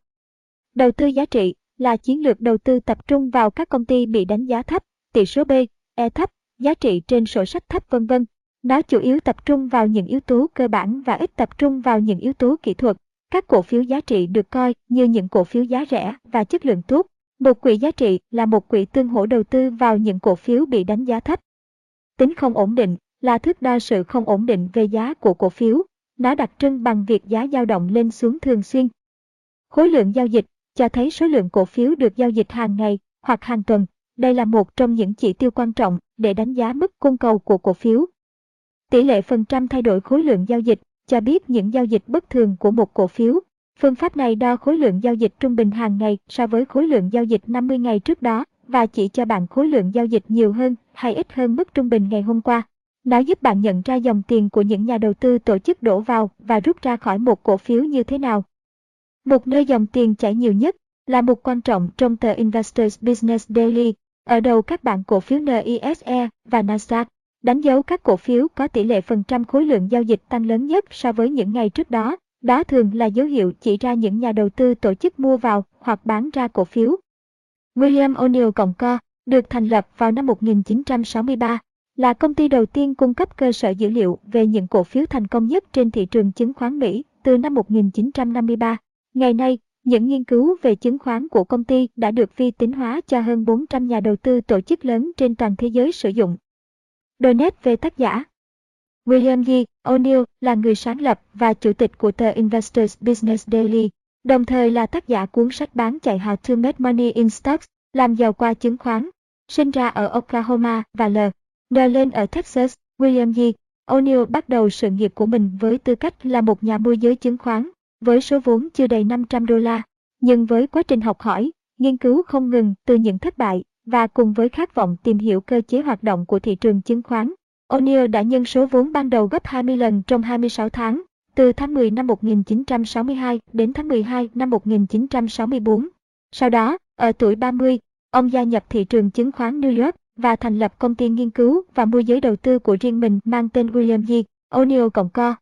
Đầu tư giá trị là chiến lược đầu tư tập trung vào các công ty bị đánh giá thấp, tỷ số B, E thấp, giá trị trên sổ sách thấp vân vân. Nó chủ yếu tập trung vào những yếu tố cơ bản và ít tập trung vào những yếu tố kỹ thuật. Các cổ phiếu giá trị được coi như những cổ phiếu giá rẻ và chất lượng tốt. Một quỹ giá trị là một quỹ tương hỗ đầu tư vào những cổ phiếu bị đánh giá thấp. Tính không ổn định là thước đo sự không ổn định về giá của cổ phiếu. Nó đặc trưng bằng việc giá dao động lên xuống thường xuyên. Khối lượng giao dịch cho thấy số lượng cổ phiếu được giao dịch hàng ngày hoặc hàng tuần, Đây là một trong những chỉ tiêu quan trọng để đánh giá mức cung cầu của cổ phiếu. Tỷ lệ phần trăm thay đổi khối lượng giao dịch cho biết những giao dịch bất thường của một cổ phiếu. Phương pháp này đo khối lượng giao dịch trung bình hàng ngày so với khối lượng giao dịch 50 ngày trước đó và chỉ cho bạn khối lượng giao dịch nhiều hơn hay ít hơn mức trung bình ngày hôm qua. Nó giúp bạn nhận ra dòng tiền của những nhà đầu tư tổ chức đổ vào và rút ra khỏi một cổ phiếu như thế nào. Một nơi dòng tiền chảy nhiều nhất là một quan trọng trong tờ Investors Business Daily. Ở đầu các bảng cổ phiếu NISE và Nasdaq, đánh dấu các cổ phiếu có tỷ lệ phần trăm khối lượng giao dịch tăng lớn nhất so với những ngày trước đó. Đó thường là dấu hiệu chỉ ra những nhà đầu tư tổ chức mua vào hoặc bán ra cổ phiếu. William O'Neill Cộng Co được thành lập vào năm 1963, là công ty đầu tiên cung cấp cơ sở dữ liệu về những cổ phiếu thành công nhất trên thị trường chứng khoán Mỹ từ năm 1953. Ngày nay, những nghiên cứu về chứng khoán của công ty đã được vi tính hóa cho hơn 400 nhà đầu tư tổ chức lớn trên toàn thế giới sử dụng. Đôi nét về tác giả William G. O'Neill là người sáng lập và chủ tịch của tờ Investors Business Daily, đồng thời là tác giả cuốn sách bán chạy How to Make Money in Stocks, làm giàu qua chứng khoán. Sinh ra ở Oklahoma và L. N lên ở Texas, William G. O'Neill bắt đầu sự nghiệp của mình với tư cách là một nhà môi giới chứng khoán, với số vốn chưa đầy 500 đô la. Nhưng với quá trình học hỏi, nghiên cứu không ngừng từ những thất bại và cùng với khát vọng tìm hiểu cơ chế hoạt động của thị trường chứng khoán, O'Neill đã nhân số vốn ban đầu gấp 20 lần trong 26 tháng, từ tháng 10 năm 1962 đến tháng 12 năm 1964. Sau đó, ở tuổi 30, ông gia nhập thị trường chứng khoán New York và thành lập công ty nghiên cứu và môi giới đầu tư của riêng mình mang tên William G. O'Neill Cộng Co.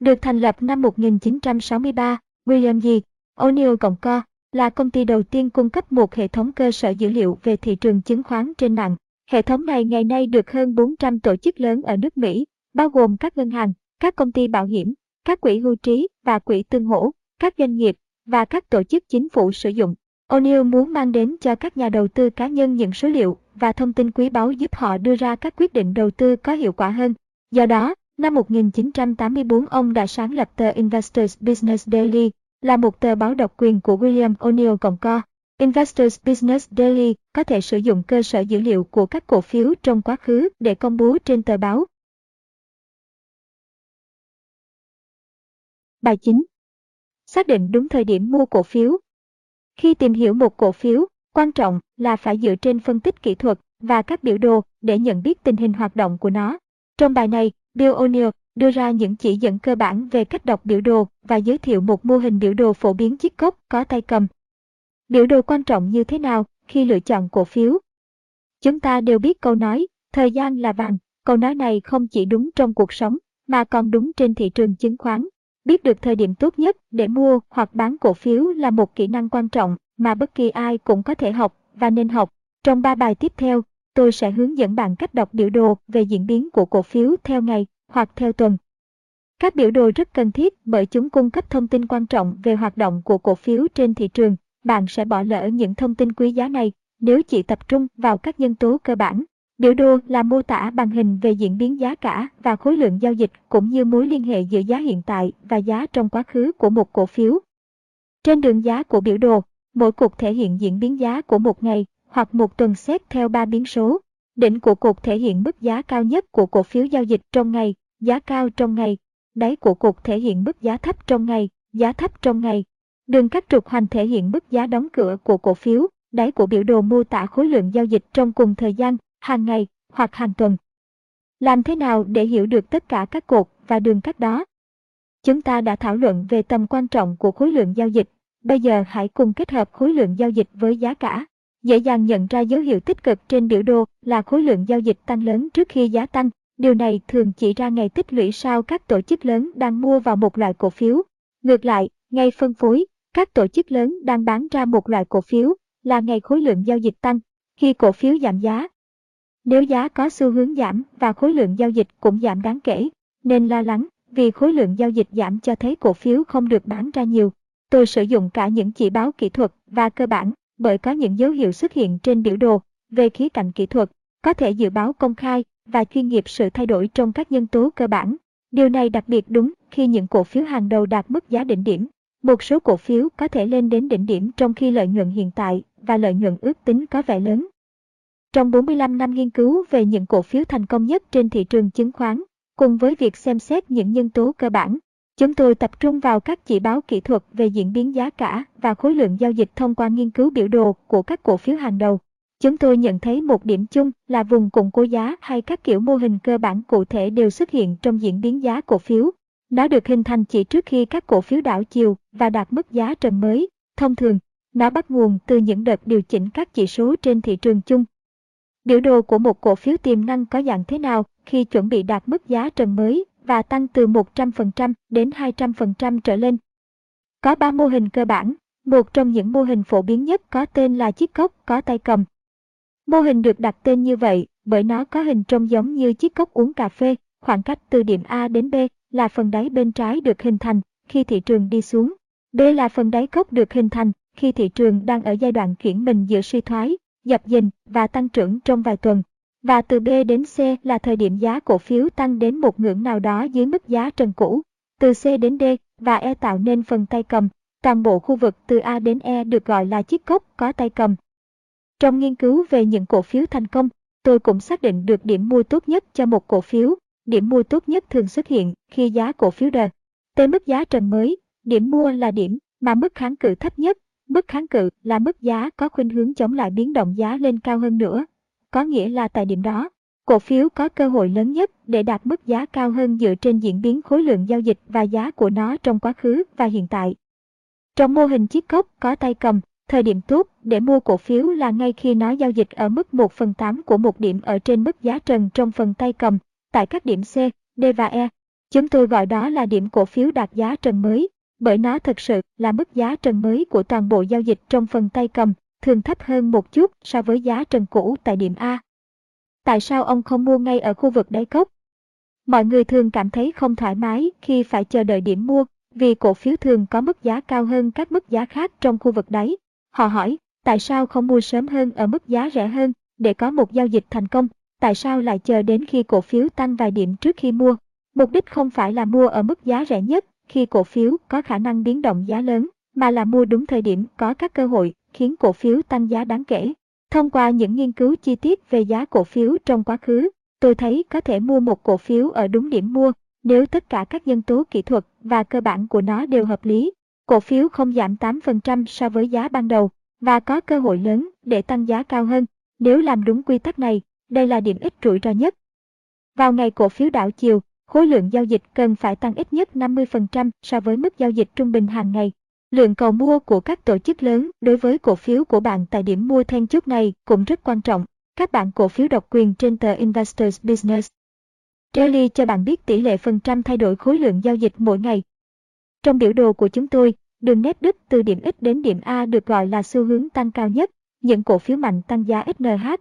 Được thành lập năm 1963, William G. O'Neill Cộng Co là công ty đầu tiên cung cấp một hệ thống cơ sở dữ liệu về thị trường chứng khoán trên mạng. Hệ thống này ngày nay được hơn 400 tổ chức lớn ở nước Mỹ, bao gồm các ngân hàng, các công ty bảo hiểm, các quỹ hưu trí và quỹ tương hỗ, các doanh nghiệp và các tổ chức chính phủ sử dụng. O'Neill muốn mang đến cho các nhà đầu tư cá nhân những số liệu và thông tin quý báu giúp họ đưa ra các quyết định đầu tư có hiệu quả hơn. Do đó, năm 1984 ông đã sáng lập tờ Investors Business Daily, là một tờ báo độc quyền của William O'Neill Cộng Co. Investors Business Daily có thể sử dụng cơ sở dữ liệu của các cổ phiếu trong quá khứ để công bố trên tờ báo. Bài 9. Xác định đúng thời điểm mua cổ phiếu. Khi tìm hiểu một cổ phiếu, quan trọng là phải dựa trên phân tích kỹ thuật và các biểu đồ để nhận biết tình hình hoạt động của nó. Trong bài này, Bill O'Neill đưa ra những chỉ dẫn cơ bản về cách đọc biểu đồ và giới thiệu một mô hình biểu đồ phổ biến chiếc cốc có tay cầm. Biểu đồ quan trọng như thế nào khi lựa chọn cổ phiếu? Chúng ta đều biết câu nói, thời gian là vàng. Câu nói này không chỉ đúng trong cuộc sống, mà còn đúng trên thị trường chứng khoán. Biết được thời điểm tốt nhất để mua hoặc bán cổ phiếu là một kỹ năng quan trọng mà bất kỳ ai cũng có thể học và nên học. Trong 3 bài tiếp theo, tôi sẽ hướng dẫn bạn cách đọc biểu đồ về diễn biến của cổ phiếu theo ngày hoặc theo tuần. Các biểu đồ rất cần thiết bởi chúng cung cấp thông tin quan trọng về hoạt động của cổ phiếu trên thị trường. Bạn sẽ bỏ lỡ những thông tin quý giá này nếu chỉ tập trung vào các nhân tố cơ bản. Biểu đồ là mô tả bằng hình về diễn biến giá cả và khối lượng giao dịch cũng như mối liên hệ giữa giá hiện tại và giá trong quá khứ của một cổ phiếu. Trên đường giá của biểu đồ, mỗi cục thể hiện diễn biến giá của một ngày hoặc một tuần xét theo ba biến số. Đỉnh của cục thể hiện mức giá cao nhất của cổ phiếu giao dịch trong ngày, giá cao trong ngày. Đáy của cục thể hiện mức giá thấp trong ngày, giá thấp trong ngày. Đường cắt trục hoành thể hiện mức giá đóng cửa của cổ phiếu, đáy của biểu đồ mô tả khối lượng giao dịch trong cùng thời gian, hàng ngày hoặc hàng tuần. Làm thế nào để hiểu được tất cả các cột và đường cắt đó? Chúng ta đã thảo luận về tầm quan trọng của khối lượng giao dịch. Bây giờ hãy cùng kết hợp khối lượng giao dịch với giá cả. Dễ dàng nhận ra dấu hiệu tích cực trên biểu đồ là khối lượng giao dịch tăng lớn trước khi giá tăng. Điều này thường chỉ ra ngày tích lũy sau các tổ chức lớn đang mua vào một loại cổ phiếu. Ngược lại, ngày phân phối, các tổ chức lớn đang bán ra một loại cổ phiếu là ngày khối lượng giao dịch tăng, khi cổ phiếu giảm giá. Nếu giá có xu hướng giảm và khối lượng giao dịch cũng giảm đáng kể, nên lo lắng vì khối lượng giao dịch giảm cho thấy cổ phiếu không được bán ra nhiều. Tôi sử dụng cả những chỉ báo kỹ thuật và cơ bản bởi có những dấu hiệu xuất hiện trên biểu đồ về khía cạnh kỹ thuật, có thể dự báo công khai và chuyên nghiệp sự thay đổi trong các nhân tố cơ bản. Điều này đặc biệt đúng khi những cổ phiếu hàng đầu đạt mức giá đỉnh điểm. Một số cổ phiếu có thể lên đến đỉnh điểm trong khi lợi nhuận hiện tại và lợi nhuận ước tính có vẻ lớn. Trong 45 năm nghiên cứu về những cổ phiếu thành công nhất trên thị trường chứng khoán, cùng với việc xem xét những nhân tố cơ bản, chúng tôi tập trung vào các chỉ báo kỹ thuật về diễn biến giá cả và khối lượng giao dịch thông qua nghiên cứu biểu đồ của các cổ phiếu hàng đầu. Chúng tôi nhận thấy một điểm chung là vùng củng cố giá hay các kiểu mô hình cơ bản cụ thể đều xuất hiện trong diễn biến giá cổ phiếu. Nó được hình thành chỉ trước khi các cổ phiếu đảo chiều và đạt mức giá trần mới. Thông thường, nó bắt nguồn từ những đợt điều chỉnh các chỉ số trên thị trường chung. Biểu đồ của một cổ phiếu tiềm năng có dạng thế nào khi chuẩn bị đạt mức giá trần mới và tăng từ 100% đến 200% trở lên. Có 3 mô hình cơ bản, một trong những mô hình phổ biến nhất có tên là chiếc cốc có tay cầm. Mô hình được đặt tên như vậy bởi nó có hình trông giống như chiếc cốc uống cà phê, khoảng cách từ điểm A đến B là phần đáy bên trái được hình thành khi thị trường đi xuống. B là phần đáy cốc được hình thành khi thị trường đang ở giai đoạn chuyển mình giữa suy thoái, dập dình và tăng trưởng trong vài tuần. Và từ B đến C là thời điểm giá cổ phiếu tăng đến một ngưỡng nào đó dưới mức giá trần cũ. Từ C đến D và E tạo nên phần tay cầm. Toàn bộ khu vực từ A đến E được gọi là chiếc cốc có tay cầm. Trong nghiên cứu về những cổ phiếu thành công, tôi cũng xác định được điểm mua tốt nhất cho một cổ phiếu. Điểm mua tốt nhất thường xuất hiện khi giá cổ phiếu đờ. Tới mức giá trần mới, điểm mua là điểm mà mức kháng cự thấp nhất. Mức kháng cự là mức giá có khuynh hướng chống lại biến động giá lên cao hơn nữa. Có nghĩa là tại điểm đó, cổ phiếu có cơ hội lớn nhất để đạt mức giá cao hơn dựa trên diễn biến khối lượng giao dịch và giá của nó trong quá khứ và hiện tại. Trong mô hình chiếc cốc có tay cầm, Thời điểm tốt để mua cổ phiếu là ngay khi nó giao dịch ở mức 1 phần 8 của một điểm ở trên mức giá trần trong phần tay cầm, tại các điểm C, D và E. Chúng tôi gọi đó là điểm cổ phiếu đạt giá trần mới, bởi nó thực sự là mức giá trần mới của toàn bộ giao dịch trong phần tay cầm, thường thấp hơn một chút so với giá trần cũ tại điểm A. Tại sao ông không mua ngay ở khu vực đáy cốc? Mọi người thường cảm thấy không thoải mái khi phải chờ đợi điểm mua, vì cổ phiếu thường có mức giá cao hơn các mức giá khác trong khu vực đáy. Họ hỏi, tại sao không mua sớm hơn ở mức giá rẻ hơn để có một giao dịch thành công? Tại sao lại chờ đến khi cổ phiếu tăng vài điểm trước khi mua? Mục đích không phải là mua ở mức giá rẻ nhất khi cổ phiếu có khả năng biến động giá lớn, mà là mua đúng thời điểm có các cơ hội khiến cổ phiếu tăng giá đáng kể. Thông qua những nghiên cứu chi tiết về giá cổ phiếu trong quá khứ, tôi thấy có thể mua một cổ phiếu ở đúng điểm mua nếu tất cả các nhân tố kỹ thuật và cơ bản của nó đều hợp lý cổ phiếu không giảm 8% so với giá ban đầu và có cơ hội lớn để tăng giá cao hơn. Nếu làm đúng quy tắc này, đây là điểm ít rủi ro nhất. Vào ngày cổ phiếu đảo chiều, khối lượng giao dịch cần phải tăng ít nhất 50% so với mức giao dịch trung bình hàng ngày. Lượng cầu mua của các tổ chức lớn đối với cổ phiếu của bạn tại điểm mua then chốt này cũng rất quan trọng. Các bạn cổ phiếu độc quyền trên tờ Investors Business. Daily cho bạn biết tỷ lệ phần trăm thay đổi khối lượng giao dịch mỗi ngày trong biểu đồ của chúng tôi, đường nét đứt từ điểm X đến điểm A được gọi là xu hướng tăng cao nhất, những cổ phiếu mạnh tăng giá XNH,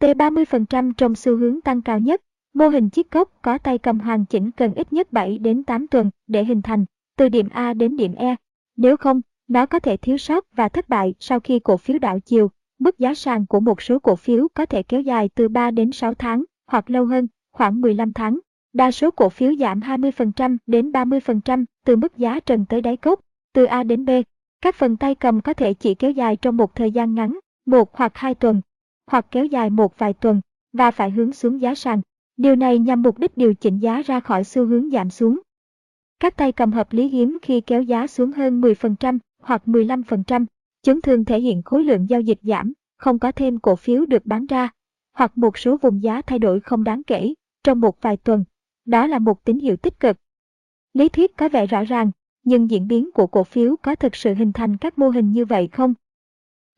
T30% trong xu hướng tăng cao nhất. Mô hình chiếc cốc có tay cầm hoàn chỉnh cần ít nhất 7 đến 8 tuần để hình thành, từ điểm A đến điểm E. Nếu không, nó có thể thiếu sót và thất bại sau khi cổ phiếu đảo chiều. Mức giá sàn của một số cổ phiếu có thể kéo dài từ 3 đến 6 tháng, hoặc lâu hơn, khoảng 15 tháng. Đa số cổ phiếu giảm 20% đến 30% từ mức giá trần tới đáy cốc, từ A đến B. Các phần tay cầm có thể chỉ kéo dài trong một thời gian ngắn, một hoặc hai tuần, hoặc kéo dài một vài tuần, và phải hướng xuống giá sàn. Điều này nhằm mục đích điều chỉnh giá ra khỏi xu hướng giảm xuống. Các tay cầm hợp lý hiếm khi kéo giá xuống hơn 10% hoặc 15%. Chúng thường thể hiện khối lượng giao dịch giảm, không có thêm cổ phiếu được bán ra, hoặc một số vùng giá thay đổi không đáng kể trong một vài tuần đó là một tín hiệu tích cực. Lý thuyết có vẻ rõ ràng, nhưng diễn biến của cổ phiếu có thực sự hình thành các mô hình như vậy không?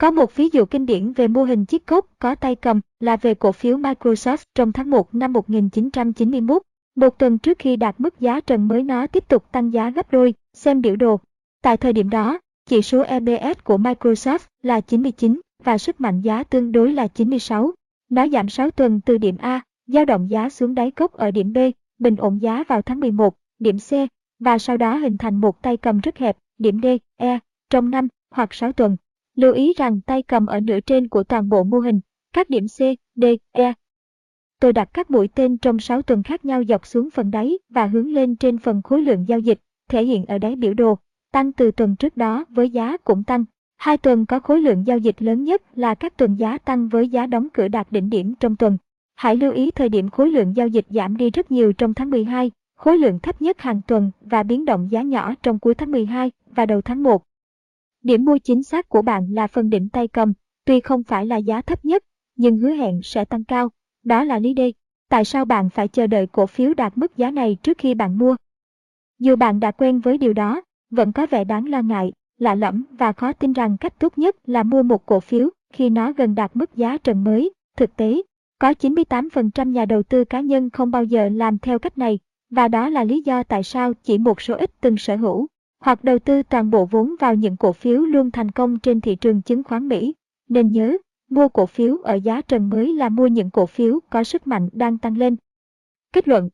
Có một ví dụ kinh điển về mô hình chiếc cốc có tay cầm là về cổ phiếu Microsoft trong tháng 1 năm 1991. Một tuần trước khi đạt mức giá trần mới nó tiếp tục tăng giá gấp đôi, xem biểu đồ. Tại thời điểm đó, chỉ số EPS của Microsoft là 99 và sức mạnh giá tương đối là 96. Nó giảm 6 tuần từ điểm A, dao động giá xuống đáy cốc ở điểm B bình ổn giá vào tháng 11, điểm C, và sau đó hình thành một tay cầm rất hẹp, điểm D, E, trong 5 hoặc 6 tuần. Lưu ý rằng tay cầm ở nửa trên của toàn bộ mô hình, các điểm C, D, E. Tôi đặt các mũi tên trong 6 tuần khác nhau dọc xuống phần đáy và hướng lên trên phần khối lượng giao dịch, thể hiện ở đáy biểu đồ, tăng từ tuần trước đó với giá cũng tăng. Hai tuần có khối lượng giao dịch lớn nhất là các tuần giá tăng với giá đóng cửa đạt đỉnh điểm trong tuần. Hãy lưu ý thời điểm khối lượng giao dịch giảm đi rất nhiều trong tháng 12, khối lượng thấp nhất hàng tuần và biến động giá nhỏ trong cuối tháng 12 và đầu tháng 1. Điểm mua chính xác của bạn là phần đỉnh tay cầm, tuy không phải là giá thấp nhất, nhưng hứa hẹn sẽ tăng cao. Đó là lý đây. Tại sao bạn phải chờ đợi cổ phiếu đạt mức giá này trước khi bạn mua? Dù bạn đã quen với điều đó, vẫn có vẻ đáng lo ngại, lạ lẫm và khó tin rằng cách tốt nhất là mua một cổ phiếu khi nó gần đạt mức giá trần mới. Thực tế, có 98% nhà đầu tư cá nhân không bao giờ làm theo cách này, và đó là lý do tại sao chỉ một số ít từng sở hữu hoặc đầu tư toàn bộ vốn vào những cổ phiếu luôn thành công trên thị trường chứng khoán Mỹ. Nên nhớ, mua cổ phiếu ở giá trần mới là mua những cổ phiếu có sức mạnh đang tăng lên. Kết luận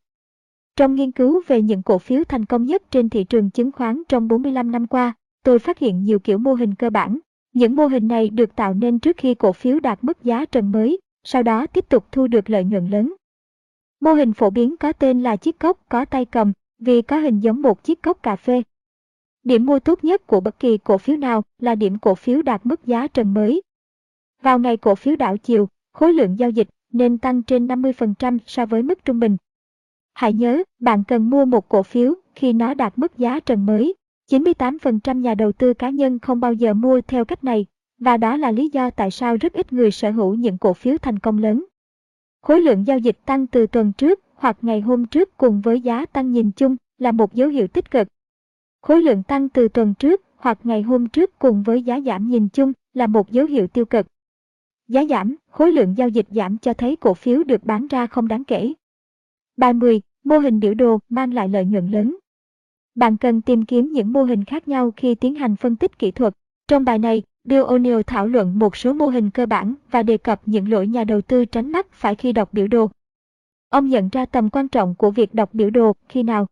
Trong nghiên cứu về những cổ phiếu thành công nhất trên thị trường chứng khoán trong 45 năm qua, tôi phát hiện nhiều kiểu mô hình cơ bản. Những mô hình này được tạo nên trước khi cổ phiếu đạt mức giá trần mới, sau đó tiếp tục thu được lợi nhuận lớn. Mô hình phổ biến có tên là chiếc cốc có tay cầm, vì có hình giống một chiếc cốc cà phê. Điểm mua tốt nhất của bất kỳ cổ phiếu nào là điểm cổ phiếu đạt mức giá trần mới. Vào ngày cổ phiếu đảo chiều, khối lượng giao dịch nên tăng trên 50% so với mức trung bình. Hãy nhớ, bạn cần mua một cổ phiếu khi nó đạt mức giá trần mới. 98% nhà đầu tư cá nhân không bao giờ mua theo cách này, và đó là lý do tại sao rất ít người sở hữu những cổ phiếu thành công lớn. Khối lượng giao dịch tăng từ tuần trước hoặc ngày hôm trước cùng với giá tăng nhìn chung là một dấu hiệu tích cực. Khối lượng tăng từ tuần trước hoặc ngày hôm trước cùng với giá giảm nhìn chung là một dấu hiệu tiêu cực. Giá giảm, khối lượng giao dịch giảm cho thấy cổ phiếu được bán ra không đáng kể. Bài 10. Mô hình biểu đồ mang lại lợi nhuận lớn. Bạn cần tìm kiếm những mô hình khác nhau khi tiến hành phân tích kỹ thuật. Trong bài này, Bill O'Neill thảo luận một số mô hình cơ bản và đề cập những lỗi nhà đầu tư tránh mắc phải khi đọc biểu đồ. Ông nhận ra tầm quan trọng của việc đọc biểu đồ khi nào.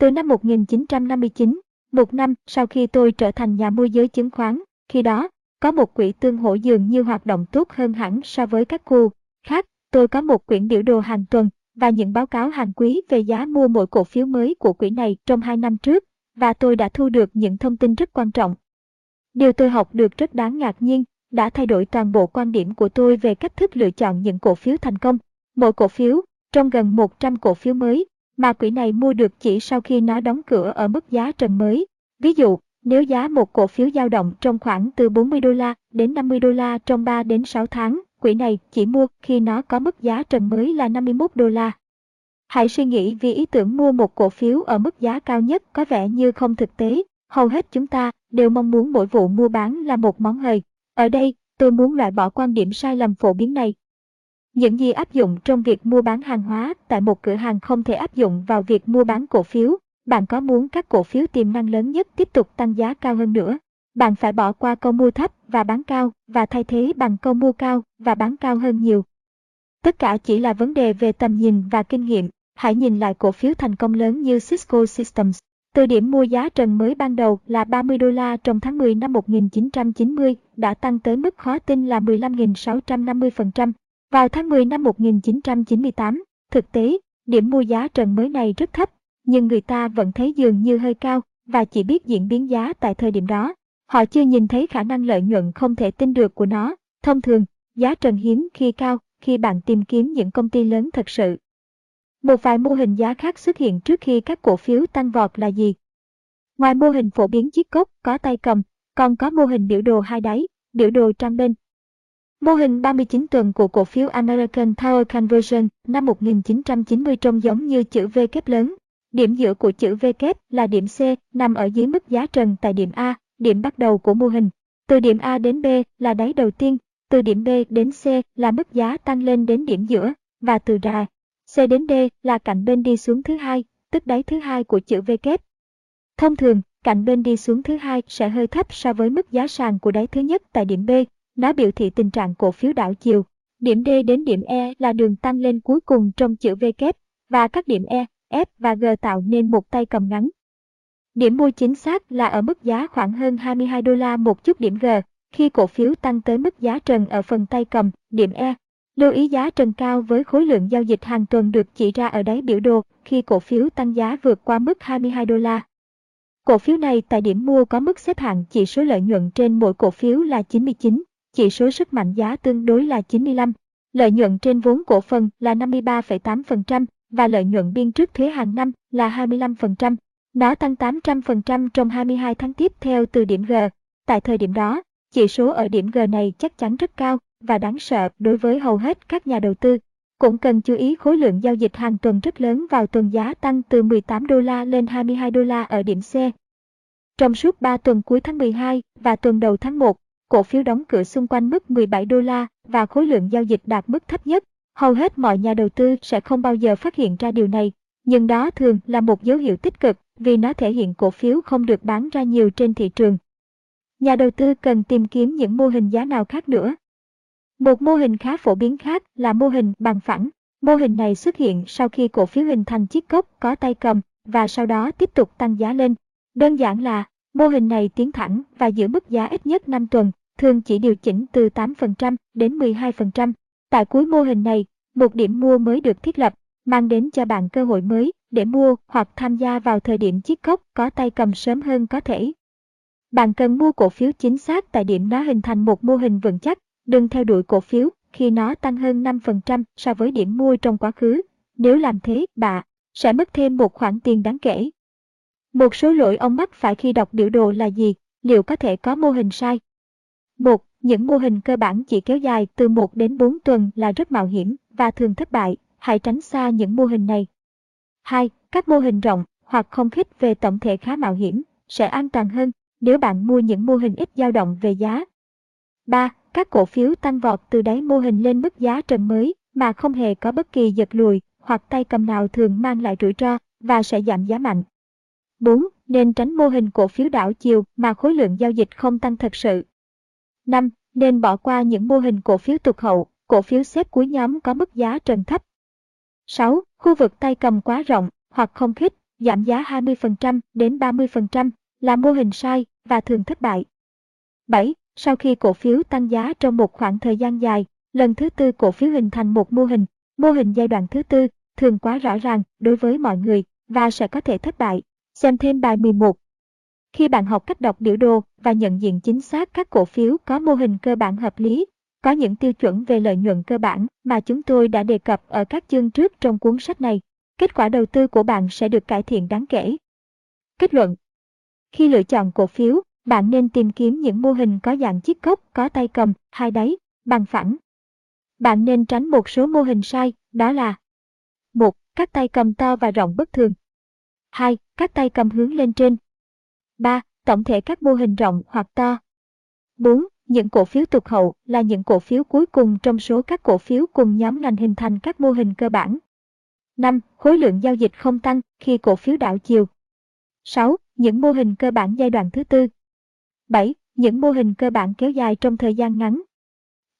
Từ năm 1959, một năm sau khi tôi trở thành nhà môi giới chứng khoán, khi đó, có một quỹ tương hỗ dường như hoạt động tốt hơn hẳn so với các khu khác. Tôi có một quyển biểu đồ hàng tuần và những báo cáo hàng quý về giá mua mỗi cổ phiếu mới của quỹ này trong hai năm trước, và tôi đã thu được những thông tin rất quan trọng Điều tôi học được rất đáng ngạc nhiên, đã thay đổi toàn bộ quan điểm của tôi về cách thức lựa chọn những cổ phiếu thành công. Mỗi cổ phiếu, trong gần 100 cổ phiếu mới, mà quỹ này mua được chỉ sau khi nó đóng cửa ở mức giá trần mới. Ví dụ, nếu giá một cổ phiếu dao động trong khoảng từ 40 đô la đến 50 đô la trong 3 đến 6 tháng, quỹ này chỉ mua khi nó có mức giá trần mới là 51 đô la. Hãy suy nghĩ vì ý tưởng mua một cổ phiếu ở mức giá cao nhất có vẻ như không thực tế, Hầu hết chúng ta đều mong muốn mỗi vụ mua bán là một món hời. Ở đây, tôi muốn loại bỏ quan điểm sai lầm phổ biến này. Những gì áp dụng trong việc mua bán hàng hóa tại một cửa hàng không thể áp dụng vào việc mua bán cổ phiếu. Bạn có muốn các cổ phiếu tiềm năng lớn nhất tiếp tục tăng giá cao hơn nữa? Bạn phải bỏ qua câu mua thấp và bán cao và thay thế bằng câu mua cao và bán cao hơn nhiều. Tất cả chỉ là vấn đề về tầm nhìn và kinh nghiệm. Hãy nhìn lại cổ phiếu thành công lớn như Cisco Systems. Từ điểm mua giá trần mới ban đầu là 30 đô la trong tháng 10 năm 1990 đã tăng tới mức khó tin là 15.650%. Vào tháng 10 năm 1998, thực tế, điểm mua giá trần mới này rất thấp, nhưng người ta vẫn thấy dường như hơi cao và chỉ biết diễn biến giá tại thời điểm đó. Họ chưa nhìn thấy khả năng lợi nhuận không thể tin được của nó. Thông thường, giá trần hiếm khi cao khi bạn tìm kiếm những công ty lớn thật sự. Một vài mô hình giá khác xuất hiện trước khi các cổ phiếu tăng vọt là gì? Ngoài mô hình phổ biến chiếc cốc có tay cầm, còn có mô hình biểu đồ hai đáy, biểu đồ trang bên. Mô hình 39 tuần của cổ phiếu American Tower Conversion năm 1990 trông giống như chữ V kép lớn. Điểm giữa của chữ V kép là điểm C, nằm ở dưới mức giá trần tại điểm A, điểm bắt đầu của mô hình. Từ điểm A đến B là đáy đầu tiên, từ điểm B đến C là mức giá tăng lên đến điểm giữa, và từ ra C đến D là cạnh bên đi xuống thứ hai, tức đáy thứ hai của chữ V kép. Thông thường, cạnh bên đi xuống thứ hai sẽ hơi thấp so với mức giá sàn của đáy thứ nhất tại điểm B. Nó biểu thị tình trạng cổ phiếu đảo chiều. Điểm D đến điểm E là đường tăng lên cuối cùng trong chữ V kép, và các điểm E, F và G tạo nên một tay cầm ngắn. Điểm mua chính xác là ở mức giá khoảng hơn 22 đô la một chút điểm G, khi cổ phiếu tăng tới mức giá trần ở phần tay cầm, điểm E, Lưu ý giá trần cao với khối lượng giao dịch hàng tuần được chỉ ra ở đáy biểu đồ khi cổ phiếu tăng giá vượt qua mức 22 đô la. Cổ phiếu này tại điểm mua có mức xếp hạng chỉ số lợi nhuận trên mỗi cổ phiếu là 99, chỉ số sức mạnh giá tương đối là 95, lợi nhuận trên vốn cổ phần là 53,8% và lợi nhuận biên trước thuế hàng năm là 25%. Nó tăng 800% trong 22 tháng tiếp theo từ điểm G. Tại thời điểm đó, chỉ số ở điểm G này chắc chắn rất cao và đáng sợ đối với hầu hết các nhà đầu tư. Cũng cần chú ý khối lượng giao dịch hàng tuần rất lớn vào tuần giá tăng từ 18 đô la lên 22 đô la ở điểm C. Trong suốt 3 tuần cuối tháng 12 và tuần đầu tháng 1, cổ phiếu đóng cửa xung quanh mức 17 đô la và khối lượng giao dịch đạt mức thấp nhất. Hầu hết mọi nhà đầu tư sẽ không bao giờ phát hiện ra điều này, nhưng đó thường là một dấu hiệu tích cực vì nó thể hiện cổ phiếu không được bán ra nhiều trên thị trường. Nhà đầu tư cần tìm kiếm những mô hình giá nào khác nữa. Một mô hình khá phổ biến khác là mô hình bằng phẳng. Mô hình này xuất hiện sau khi cổ phiếu hình thành chiếc cốc có tay cầm và sau đó tiếp tục tăng giá lên. Đơn giản là, mô hình này tiến thẳng và giữ mức giá ít nhất 5 tuần, thường chỉ điều chỉnh từ 8% đến 12%. Tại cuối mô hình này, một điểm mua mới được thiết lập, mang đến cho bạn cơ hội mới để mua hoặc tham gia vào thời điểm chiếc cốc có tay cầm sớm hơn có thể. Bạn cần mua cổ phiếu chính xác tại điểm nó hình thành một mô hình vững chắc, đừng theo đuổi cổ phiếu khi nó tăng hơn 5% so với điểm mua trong quá khứ. Nếu làm thế, bạn sẽ mất thêm một khoản tiền đáng kể. Một số lỗi ông mắc phải khi đọc biểu đồ là gì? Liệu có thể có mô hình sai? 1. Những mô hình cơ bản chỉ kéo dài từ 1 đến 4 tuần là rất mạo hiểm và thường thất bại. Hãy tránh xa những mô hình này. 2. Các mô hình rộng hoặc không khích về tổng thể khá mạo hiểm, sẽ an toàn hơn nếu bạn mua những mô hình ít dao động về giá. 3. Các cổ phiếu tăng vọt từ đáy mô hình lên mức giá trần mới mà không hề có bất kỳ giật lùi hoặc tay cầm nào thường mang lại rủi ro và sẽ giảm giá mạnh. 4. Nên tránh mô hình cổ phiếu đảo chiều mà khối lượng giao dịch không tăng thật sự. 5. Nên bỏ qua những mô hình cổ phiếu tụt hậu, cổ phiếu xếp cuối nhóm có mức giá trần thấp. 6. Khu vực tay cầm quá rộng hoặc không khích, giảm giá 20% đến 30% là mô hình sai và thường thất bại. 7. Sau khi cổ phiếu tăng giá trong một khoảng thời gian dài, lần thứ tư cổ phiếu hình thành một mô hình, mô hình giai đoạn thứ tư thường quá rõ ràng đối với mọi người và sẽ có thể thất bại. Xem thêm bài 11. Khi bạn học cách đọc biểu đồ và nhận diện chính xác các cổ phiếu có mô hình cơ bản hợp lý, có những tiêu chuẩn về lợi nhuận cơ bản mà chúng tôi đã đề cập ở các chương trước trong cuốn sách này, kết quả đầu tư của bạn sẽ được cải thiện đáng kể. Kết luận Khi lựa chọn cổ phiếu, bạn nên tìm kiếm những mô hình có dạng chiếc cốc có tay cầm, hai đáy, bằng phẳng. Bạn nên tránh một số mô hình sai, đó là một, Các tay cầm to và rộng bất thường 2. Các tay cầm hướng lên trên 3. Tổng thể các mô hình rộng hoặc to 4. Những cổ phiếu tục hậu là những cổ phiếu cuối cùng trong số các cổ phiếu cùng nhóm ngành hình thành các mô hình cơ bản. 5. Khối lượng giao dịch không tăng khi cổ phiếu đảo chiều. 6. Những mô hình cơ bản giai đoạn thứ tư. 7. Những mô hình cơ bản kéo dài trong thời gian ngắn.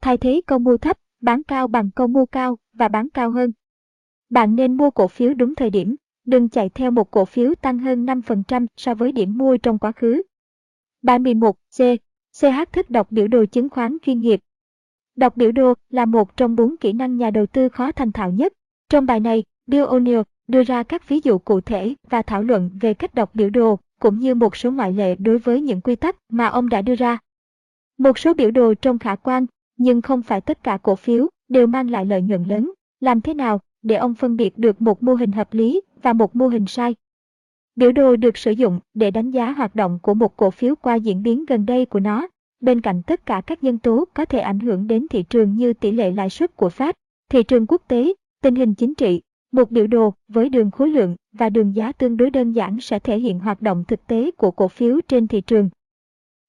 Thay thế câu mua thấp, bán cao bằng câu mua cao và bán cao hơn. Bạn nên mua cổ phiếu đúng thời điểm, đừng chạy theo một cổ phiếu tăng hơn 5% so với điểm mua trong quá khứ. Bài 11C. CH thức đọc biểu đồ chứng khoán chuyên nghiệp. Đọc biểu đồ là một trong bốn kỹ năng nhà đầu tư khó thành thạo nhất. Trong bài này, Bill O'Neill đưa ra các ví dụ cụ thể và thảo luận về cách đọc biểu đồ cũng như một số ngoại lệ đối với những quy tắc mà ông đã đưa ra. Một số biểu đồ trông khả quan, nhưng không phải tất cả cổ phiếu đều mang lại lợi nhuận lớn. Làm thế nào để ông phân biệt được một mô hình hợp lý và một mô hình sai? Biểu đồ được sử dụng để đánh giá hoạt động của một cổ phiếu qua diễn biến gần đây của nó, bên cạnh tất cả các nhân tố có thể ảnh hưởng đến thị trường như tỷ lệ lãi suất của pháp, thị trường quốc tế, tình hình chính trị, một biểu đồ với đường khối lượng và đường giá tương đối đơn giản sẽ thể hiện hoạt động thực tế của cổ phiếu trên thị trường.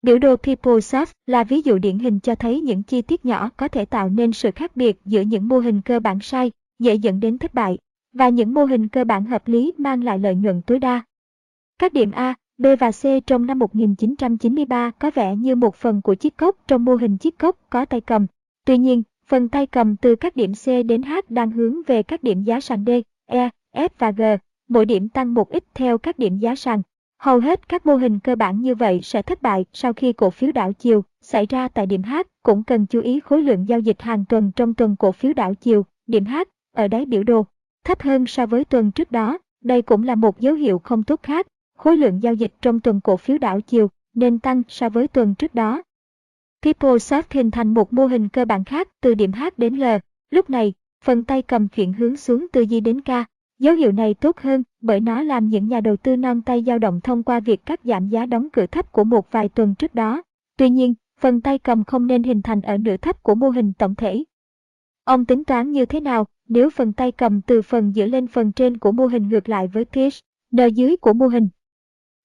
Biểu đồ PeopleSoft là ví dụ điển hình cho thấy những chi tiết nhỏ có thể tạo nên sự khác biệt giữa những mô hình cơ bản sai, dễ dẫn đến thất bại, và những mô hình cơ bản hợp lý mang lại lợi nhuận tối đa. Các điểm A, B và C trong năm 1993 có vẻ như một phần của chiếc cốc trong mô hình chiếc cốc có tay cầm. Tuy nhiên, Phần tay cầm từ các điểm C đến H đang hướng về các điểm giá sàn D, E, F và G, mỗi điểm tăng một ít theo các điểm giá sàn. Hầu hết các mô hình cơ bản như vậy sẽ thất bại sau khi cổ phiếu đảo chiều xảy ra tại điểm H, cũng cần chú ý khối lượng giao dịch hàng tuần trong tuần cổ phiếu đảo chiều, điểm H, ở đáy biểu đồ, thấp hơn so với tuần trước đó. Đây cũng là một dấu hiệu không tốt khác. khối lượng giao dịch trong tuần cổ phiếu đảo chiều nên tăng so với tuần trước đó. PeopleSoft hình thành một mô hình cơ bản khác từ điểm H đến L. Lúc này, phần tay cầm chuyển hướng xuống từ J đến K. Dấu hiệu này tốt hơn bởi nó làm những nhà đầu tư non tay dao động thông qua việc cắt giảm giá đóng cửa thấp của một vài tuần trước đó. Tuy nhiên, phần tay cầm không nên hình thành ở nửa thấp của mô hình tổng thể. Ông tính toán như thế nào nếu phần tay cầm từ phần giữa lên phần trên của mô hình ngược lại với pitch, N dưới của mô hình?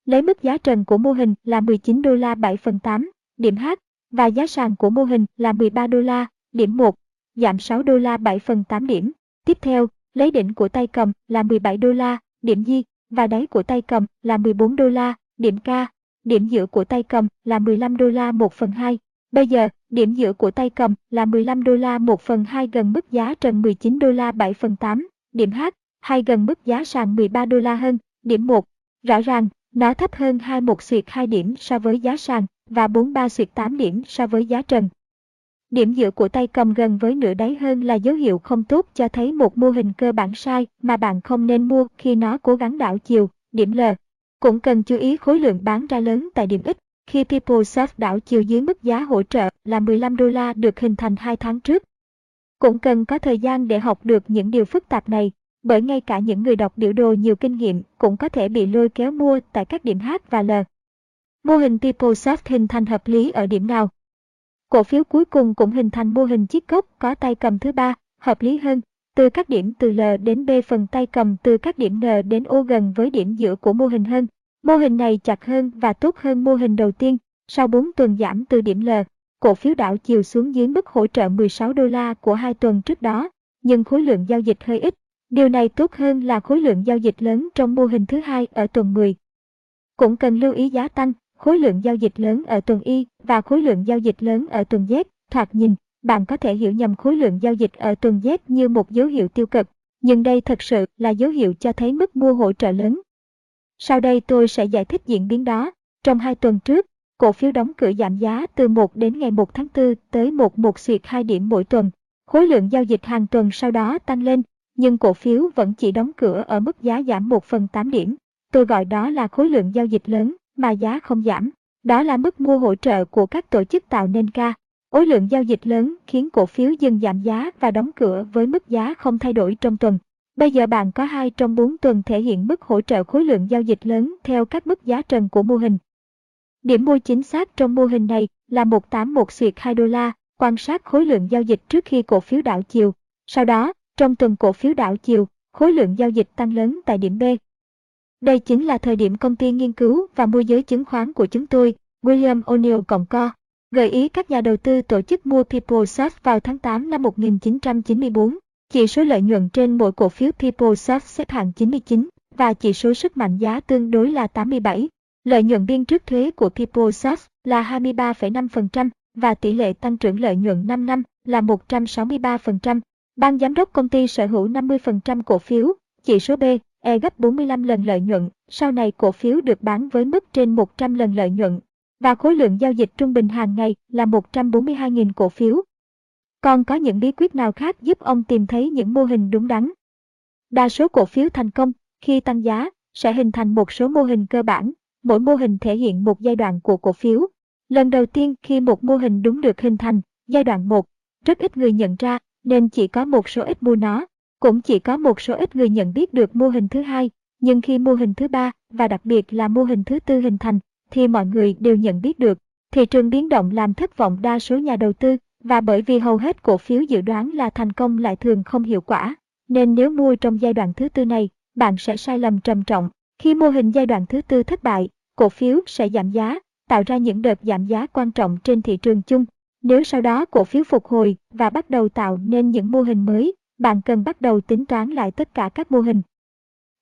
Lấy mức giá trần của mô hình là 19 đô la 7 phần 8, điểm H, và giá sàn của mô hình là 13 đô la, điểm 1, giảm 6 đô la 7 phần 8 điểm. Tiếp theo, lấy đỉnh của tay cầm là 17 đô la, điểm Di, và đáy của tay cầm là 14 đô la, điểm K, điểm giữa của tay cầm là 15 đô la 1 phần 2. Bây giờ, điểm giữa của tay cầm là 15 đô la 1 phần 2 gần mức giá trần 19 đô la 7 phần 8, điểm H, hay gần mức giá sàn 13 đô la hơn, điểm 1. Rõ ràng, nó thấp hơn 21 xuyệt 2 điểm so với giá sàn và 43 xuyệt 8 điểm so với giá trần. Điểm giữa của tay cầm gần với nửa đáy hơn là dấu hiệu không tốt cho thấy một mô hình cơ bản sai mà bạn không nên mua khi nó cố gắng đảo chiều, điểm L. Cũng cần chú ý khối lượng bán ra lớn tại điểm X khi PeopleSoft đảo chiều dưới mức giá hỗ trợ là 15 đô la được hình thành 2 tháng trước. Cũng cần có thời gian để học được những điều phức tạp này, bởi ngay cả những người đọc biểu đồ nhiều kinh nghiệm cũng có thể bị lôi kéo mua tại các điểm H và L. Mô hình PeopleSoft hình thành hợp lý ở điểm nào? Cổ phiếu cuối cùng cũng hình thành mô hình chiếc cốc có tay cầm thứ ba, hợp lý hơn, từ các điểm từ L đến B phần tay cầm từ các điểm N đến O gần với điểm giữa của mô hình hơn. Mô hình này chặt hơn và tốt hơn mô hình đầu tiên, sau 4 tuần giảm từ điểm L, cổ phiếu đảo chiều xuống dưới mức hỗ trợ 16 đô la của hai tuần trước đó, nhưng khối lượng giao dịch hơi ít. Điều này tốt hơn là khối lượng giao dịch lớn trong mô hình thứ hai ở tuần 10. Cũng cần lưu ý giá tăng, khối lượng giao dịch lớn ở tuần Y và khối lượng giao dịch lớn ở tuần Z. Thoạt nhìn, bạn có thể hiểu nhầm khối lượng giao dịch ở tuần Z như một dấu hiệu tiêu cực, nhưng đây thực sự là dấu hiệu cho thấy mức mua hỗ trợ lớn. Sau đây tôi sẽ giải thích diễn biến đó. Trong hai tuần trước, cổ phiếu đóng cửa giảm giá từ 1 đến ngày 1 tháng 4 tới 1 một xuyệt 2 điểm mỗi tuần. Khối lượng giao dịch hàng tuần sau đó tăng lên, nhưng cổ phiếu vẫn chỉ đóng cửa ở mức giá giảm 1 phần 8 điểm. Tôi gọi đó là khối lượng giao dịch lớn mà giá không giảm. Đó là mức mua hỗ trợ của các tổ chức tạo nên ca. Ối lượng giao dịch lớn khiến cổ phiếu dừng giảm giá và đóng cửa với mức giá không thay đổi trong tuần. Bây giờ bạn có 2 trong 4 tuần thể hiện mức hỗ trợ khối lượng giao dịch lớn theo các mức giá trần của mô hình. Điểm mua chính xác trong mô hình này là 181 xuyệt 2 đô la, quan sát khối lượng giao dịch trước khi cổ phiếu đảo chiều. Sau đó, trong tuần cổ phiếu đảo chiều, khối lượng giao dịch tăng lớn tại điểm B, đây chính là thời điểm công ty nghiên cứu và môi giới chứng khoán của chúng tôi, William O'Neill Cộng Co, gợi ý các nhà đầu tư tổ chức mua PeopleSoft vào tháng 8 năm 1994. Chỉ số lợi nhuận trên mỗi cổ phiếu PeopleSoft xếp hạng 99 và chỉ số sức mạnh giá tương đối là 87. Lợi nhuận biên trước thuế của PeopleSoft là 23,5% và tỷ lệ tăng trưởng lợi nhuận 5 năm là 163%. Ban giám đốc công ty sở hữu 50% cổ phiếu, chỉ số B E gấp 45 lần lợi nhuận, sau này cổ phiếu được bán với mức trên 100 lần lợi nhuận, và khối lượng giao dịch trung bình hàng ngày là 142.000 cổ phiếu. Còn có những bí quyết nào khác giúp ông tìm thấy những mô hình đúng đắn? Đa số cổ phiếu thành công, khi tăng giá, sẽ hình thành một số mô hình cơ bản, mỗi mô hình thể hiện một giai đoạn của cổ phiếu. Lần đầu tiên khi một mô hình đúng được hình thành, giai đoạn 1, rất ít người nhận ra, nên chỉ có một số ít mua nó. Cũng chỉ có một số ít người nhận biết được mô hình thứ hai, nhưng khi mô hình thứ ba và đặc biệt là mô hình thứ tư hình thành, thì mọi người đều nhận biết được. Thị trường biến động làm thất vọng đa số nhà đầu tư, và bởi vì hầu hết cổ phiếu dự đoán là thành công lại thường không hiệu quả, nên nếu mua trong giai đoạn thứ tư này, bạn sẽ sai lầm trầm trọng. Khi mô hình giai đoạn thứ tư thất bại, cổ phiếu sẽ giảm giá, tạo ra những đợt giảm giá quan trọng trên thị trường chung. Nếu sau đó cổ phiếu phục hồi và bắt đầu tạo nên những mô hình mới, bạn cần bắt đầu tính toán lại tất cả các mô hình.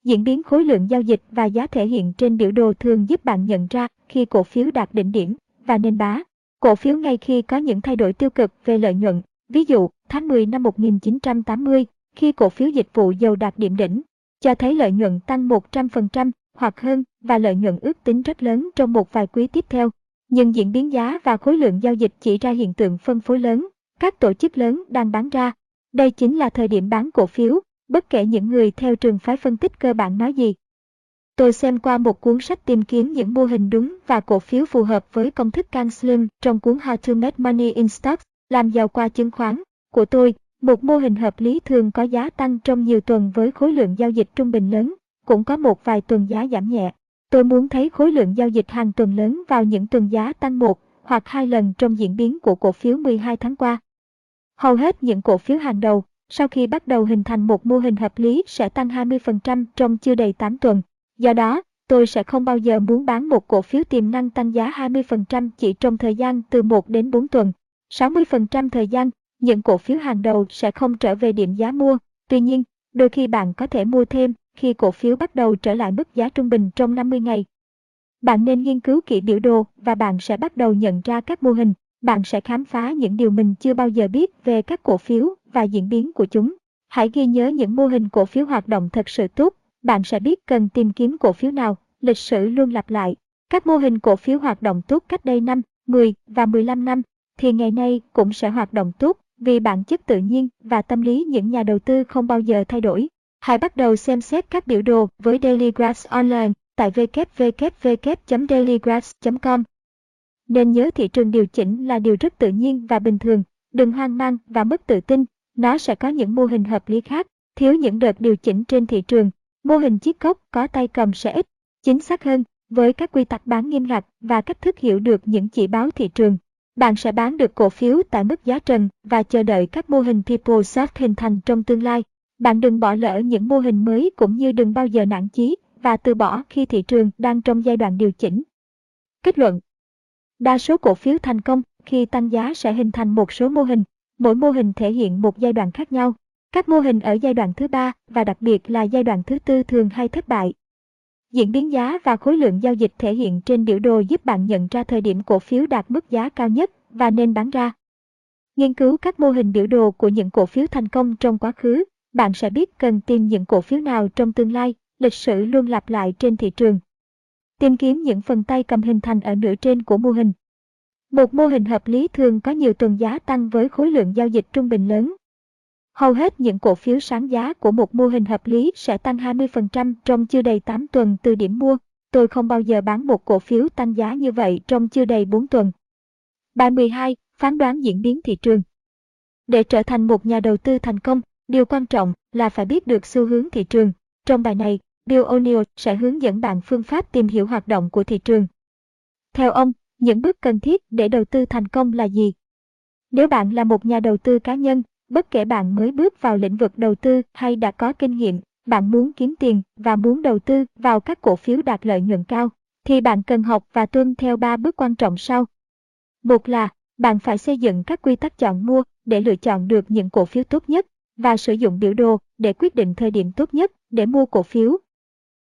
Diễn biến khối lượng giao dịch và giá thể hiện trên biểu đồ thường giúp bạn nhận ra khi cổ phiếu đạt đỉnh điểm và nên bá. Cổ phiếu ngay khi có những thay đổi tiêu cực về lợi nhuận, ví dụ tháng 10 năm 1980, khi cổ phiếu dịch vụ dầu đạt điểm đỉnh, cho thấy lợi nhuận tăng 100% hoặc hơn và lợi nhuận ước tính rất lớn trong một vài quý tiếp theo. Nhưng diễn biến giá và khối lượng giao dịch chỉ ra hiện tượng phân phối lớn, các tổ chức lớn đang bán ra đây chính là thời điểm bán cổ phiếu, bất kể những người theo trường phái phân tích cơ bản nói gì. Tôi xem qua một cuốn sách tìm kiếm những mô hình đúng và cổ phiếu phù hợp với công thức Can Slim trong cuốn How to Make Money in Stocks, làm giàu qua chứng khoán của tôi. Một mô hình hợp lý thường có giá tăng trong nhiều tuần với khối lượng giao dịch trung bình lớn, cũng có một vài tuần giá giảm nhẹ. Tôi muốn thấy khối lượng giao dịch hàng tuần lớn vào những tuần giá tăng một hoặc hai lần trong diễn biến của cổ phiếu 12 tháng qua. Hầu hết những cổ phiếu hàng đầu, sau khi bắt đầu hình thành một mô hình hợp lý sẽ tăng 20% trong chưa đầy 8 tuần. Do đó, tôi sẽ không bao giờ muốn bán một cổ phiếu tiềm năng tăng giá 20% chỉ trong thời gian từ 1 đến 4 tuần. 60% thời gian, những cổ phiếu hàng đầu sẽ không trở về điểm giá mua. Tuy nhiên, đôi khi bạn có thể mua thêm khi cổ phiếu bắt đầu trở lại mức giá trung bình trong 50 ngày. Bạn nên nghiên cứu kỹ biểu đồ và bạn sẽ bắt đầu nhận ra các mô hình. Bạn sẽ khám phá những điều mình chưa bao giờ biết về các cổ phiếu và diễn biến của chúng. Hãy ghi nhớ những mô hình cổ phiếu hoạt động thật sự tốt. Bạn sẽ biết cần tìm kiếm cổ phiếu nào. Lịch sử luôn lặp lại. Các mô hình cổ phiếu hoạt động tốt cách đây 5, 10 và 15 năm thì ngày nay cũng sẽ hoạt động tốt vì bản chất tự nhiên và tâm lý những nhà đầu tư không bao giờ thay đổi. Hãy bắt đầu xem xét các biểu đồ với Daily Graphs Online tại www.dailygraphs.com. Nên nhớ thị trường điều chỉnh là điều rất tự nhiên và bình thường, đừng hoang mang và mất tự tin, nó sẽ có những mô hình hợp lý khác, thiếu những đợt điều chỉnh trên thị trường, mô hình chiếc cốc có tay cầm sẽ ít, chính xác hơn, với các quy tắc bán nghiêm ngặt và cách thức hiểu được những chỉ báo thị trường. Bạn sẽ bán được cổ phiếu tại mức giá trần và chờ đợi các mô hình PeopleSoft hình thành trong tương lai. Bạn đừng bỏ lỡ những mô hình mới cũng như đừng bao giờ nản chí và từ bỏ khi thị trường đang trong giai đoạn điều chỉnh. Kết luận Đa số cổ phiếu thành công khi tăng giá sẽ hình thành một số mô hình, mỗi mô hình thể hiện một giai đoạn khác nhau. Các mô hình ở giai đoạn thứ ba và đặc biệt là giai đoạn thứ tư thường hay thất bại. Diễn biến giá và khối lượng giao dịch thể hiện trên biểu đồ giúp bạn nhận ra thời điểm cổ phiếu đạt mức giá cao nhất và nên bán ra. Nghiên cứu các mô hình biểu đồ của những cổ phiếu thành công trong quá khứ, bạn sẽ biết cần tìm những cổ phiếu nào trong tương lai, lịch sử luôn lặp lại trên thị trường. Tìm kiếm những phần tay cầm hình thành ở nửa trên của mô hình. Một mô hình hợp lý thường có nhiều tuần giá tăng với khối lượng giao dịch trung bình lớn. Hầu hết những cổ phiếu sáng giá của một mô hình hợp lý sẽ tăng 20% trong chưa đầy 8 tuần từ điểm mua. Tôi không bao giờ bán một cổ phiếu tăng giá như vậy trong chưa đầy 4 tuần. Bài 12. Phán đoán diễn biến thị trường Để trở thành một nhà đầu tư thành công, điều quan trọng là phải biết được xu hướng thị trường. Trong bài này, Bill O'Neill sẽ hướng dẫn bạn phương pháp tìm hiểu hoạt động của thị trường. Theo ông, những bước cần thiết để đầu tư thành công là gì? Nếu bạn là một nhà đầu tư cá nhân, bất kể bạn mới bước vào lĩnh vực đầu tư hay đã có kinh nghiệm, bạn muốn kiếm tiền và muốn đầu tư vào các cổ phiếu đạt lợi nhuận cao, thì bạn cần học và tuân theo ba bước quan trọng sau. Một là, bạn phải xây dựng các quy tắc chọn mua để lựa chọn được những cổ phiếu tốt nhất và sử dụng biểu đồ để quyết định thời điểm tốt nhất để mua cổ phiếu.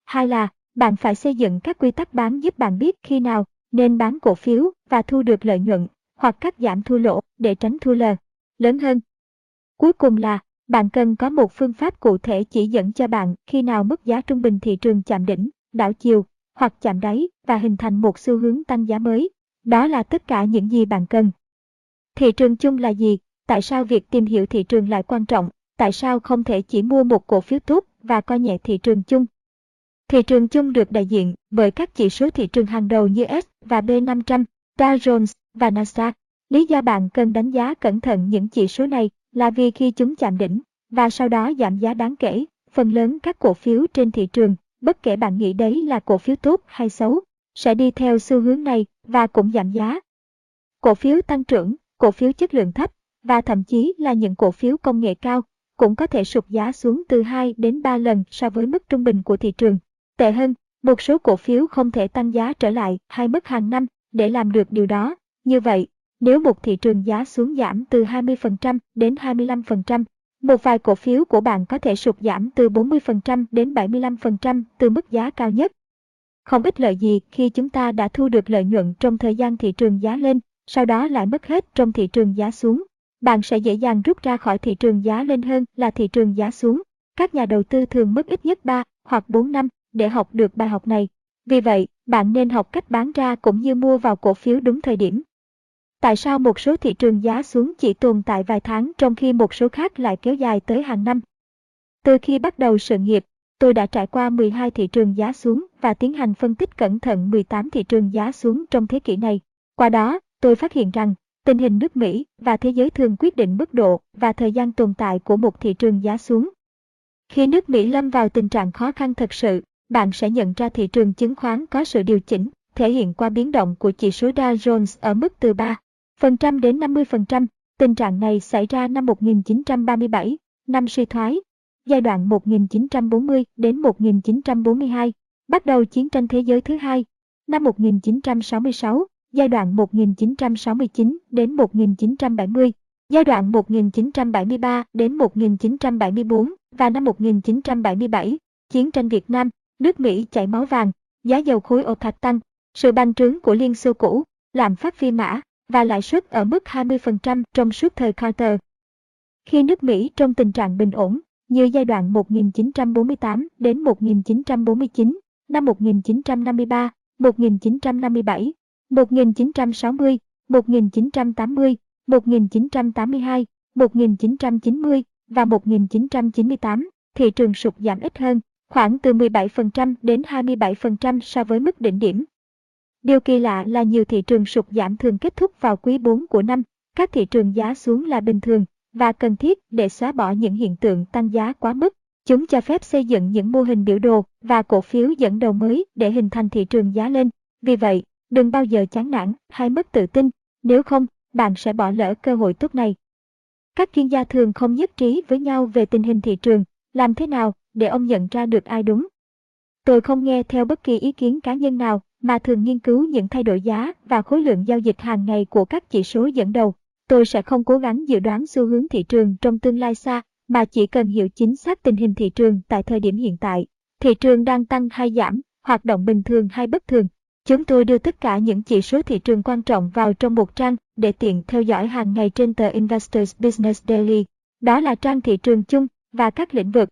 Hai là, bạn phải xây dựng các quy tắc bán giúp bạn biết khi nào nên bán cổ phiếu và thu được lợi nhuận hoặc cắt giảm thua lỗ để tránh thua lờ lớn hơn. Cuối cùng là, bạn cần có một phương pháp cụ thể chỉ dẫn cho bạn khi nào mức giá trung bình thị trường chạm đỉnh, đảo chiều hoặc chạm đáy và hình thành một xu hướng tăng giá mới. Đó là tất cả những gì bạn cần. Thị trường chung là gì? Tại sao việc tìm hiểu thị trường lại quan trọng? Tại sao không thể chỉ mua một cổ phiếu tốt và coi nhẹ thị trường chung? Thị trường chung được đại diện bởi các chỉ số thị trường hàng đầu như S và B500, Dow Jones và Nasdaq. Lý do bạn cần đánh giá cẩn thận những chỉ số này là vì khi chúng chạm đỉnh và sau đó giảm giá đáng kể, phần lớn các cổ phiếu trên thị trường, bất kể bạn nghĩ đấy là cổ phiếu tốt hay xấu, sẽ đi theo xu hướng này và cũng giảm giá. Cổ phiếu tăng trưởng, cổ phiếu chất lượng thấp và thậm chí là những cổ phiếu công nghệ cao cũng có thể sụt giá xuống từ 2 đến 3 lần so với mức trung bình của thị trường. Tệ hơn, một số cổ phiếu không thể tăng giá trở lại hay mức hàng năm để làm được điều đó. Như vậy, nếu một thị trường giá xuống giảm từ 20% đến 25%, một vài cổ phiếu của bạn có thể sụt giảm từ 40% đến 75% từ mức giá cao nhất. Không ít lợi gì khi chúng ta đã thu được lợi nhuận trong thời gian thị trường giá lên, sau đó lại mất hết trong thị trường giá xuống. Bạn sẽ dễ dàng rút ra khỏi thị trường giá lên hơn là thị trường giá xuống. Các nhà đầu tư thường mất ít nhất 3 hoặc 4 năm để học được bài học này. Vì vậy, bạn nên học cách bán ra cũng như mua vào cổ phiếu đúng thời điểm. Tại sao một số thị trường giá xuống chỉ tồn tại vài tháng trong khi một số khác lại kéo dài tới hàng năm? Từ khi bắt đầu sự nghiệp, tôi đã trải qua 12 thị trường giá xuống và tiến hành phân tích cẩn thận 18 thị trường giá xuống trong thế kỷ này. Qua đó, tôi phát hiện rằng tình hình nước Mỹ và thế giới thường quyết định mức độ và thời gian tồn tại của một thị trường giá xuống. Khi nước Mỹ lâm vào tình trạng khó khăn thật sự, bạn sẽ nhận ra thị trường chứng khoán có sự điều chỉnh, thể hiện qua biến động của chỉ số Dow Jones ở mức từ 3% phần trăm đến 50%. Tình trạng này xảy ra năm 1937, năm suy thoái, giai đoạn 1940 đến 1942, bắt đầu chiến tranh thế giới thứ hai, năm 1966, giai đoạn 1969 đến 1970, giai đoạn 1973 đến 1974 và năm 1977, chiến tranh Việt Nam, nước Mỹ chảy máu vàng, giá dầu khối ô thạch tăng, sự bành trướng của Liên Xô cũ, lạm phát phi mã và lãi suất ở mức 20% trong suốt thời Carter. Khi nước Mỹ trong tình trạng bình ổn, như giai đoạn 1948 đến 1949, năm 1953, 1957, 1960, 1980, 1982, 1990 và 1998, thị trường sụt giảm ít hơn, khoảng từ 17% đến 27% so với mức đỉnh điểm. Điều kỳ lạ là nhiều thị trường sụt giảm thường kết thúc vào quý 4 của năm, các thị trường giá xuống là bình thường và cần thiết để xóa bỏ những hiện tượng tăng giá quá mức. Chúng cho phép xây dựng những mô hình biểu đồ và cổ phiếu dẫn đầu mới để hình thành thị trường giá lên. Vì vậy, đừng bao giờ chán nản hay mất tự tin, nếu không, bạn sẽ bỏ lỡ cơ hội tốt này. Các chuyên gia thường không nhất trí với nhau về tình hình thị trường, làm thế nào để ông nhận ra được ai đúng. Tôi không nghe theo bất kỳ ý kiến cá nhân nào mà thường nghiên cứu những thay đổi giá và khối lượng giao dịch hàng ngày của các chỉ số dẫn đầu. Tôi sẽ không cố gắng dự đoán xu hướng thị trường trong tương lai xa, mà chỉ cần hiểu chính xác tình hình thị trường tại thời điểm hiện tại. Thị trường đang tăng hay giảm, hoạt động bình thường hay bất thường. Chúng tôi đưa tất cả những chỉ số thị trường quan trọng vào trong một trang để tiện theo dõi hàng ngày trên tờ Investors Business Daily. Đó là trang thị trường chung và các lĩnh vực.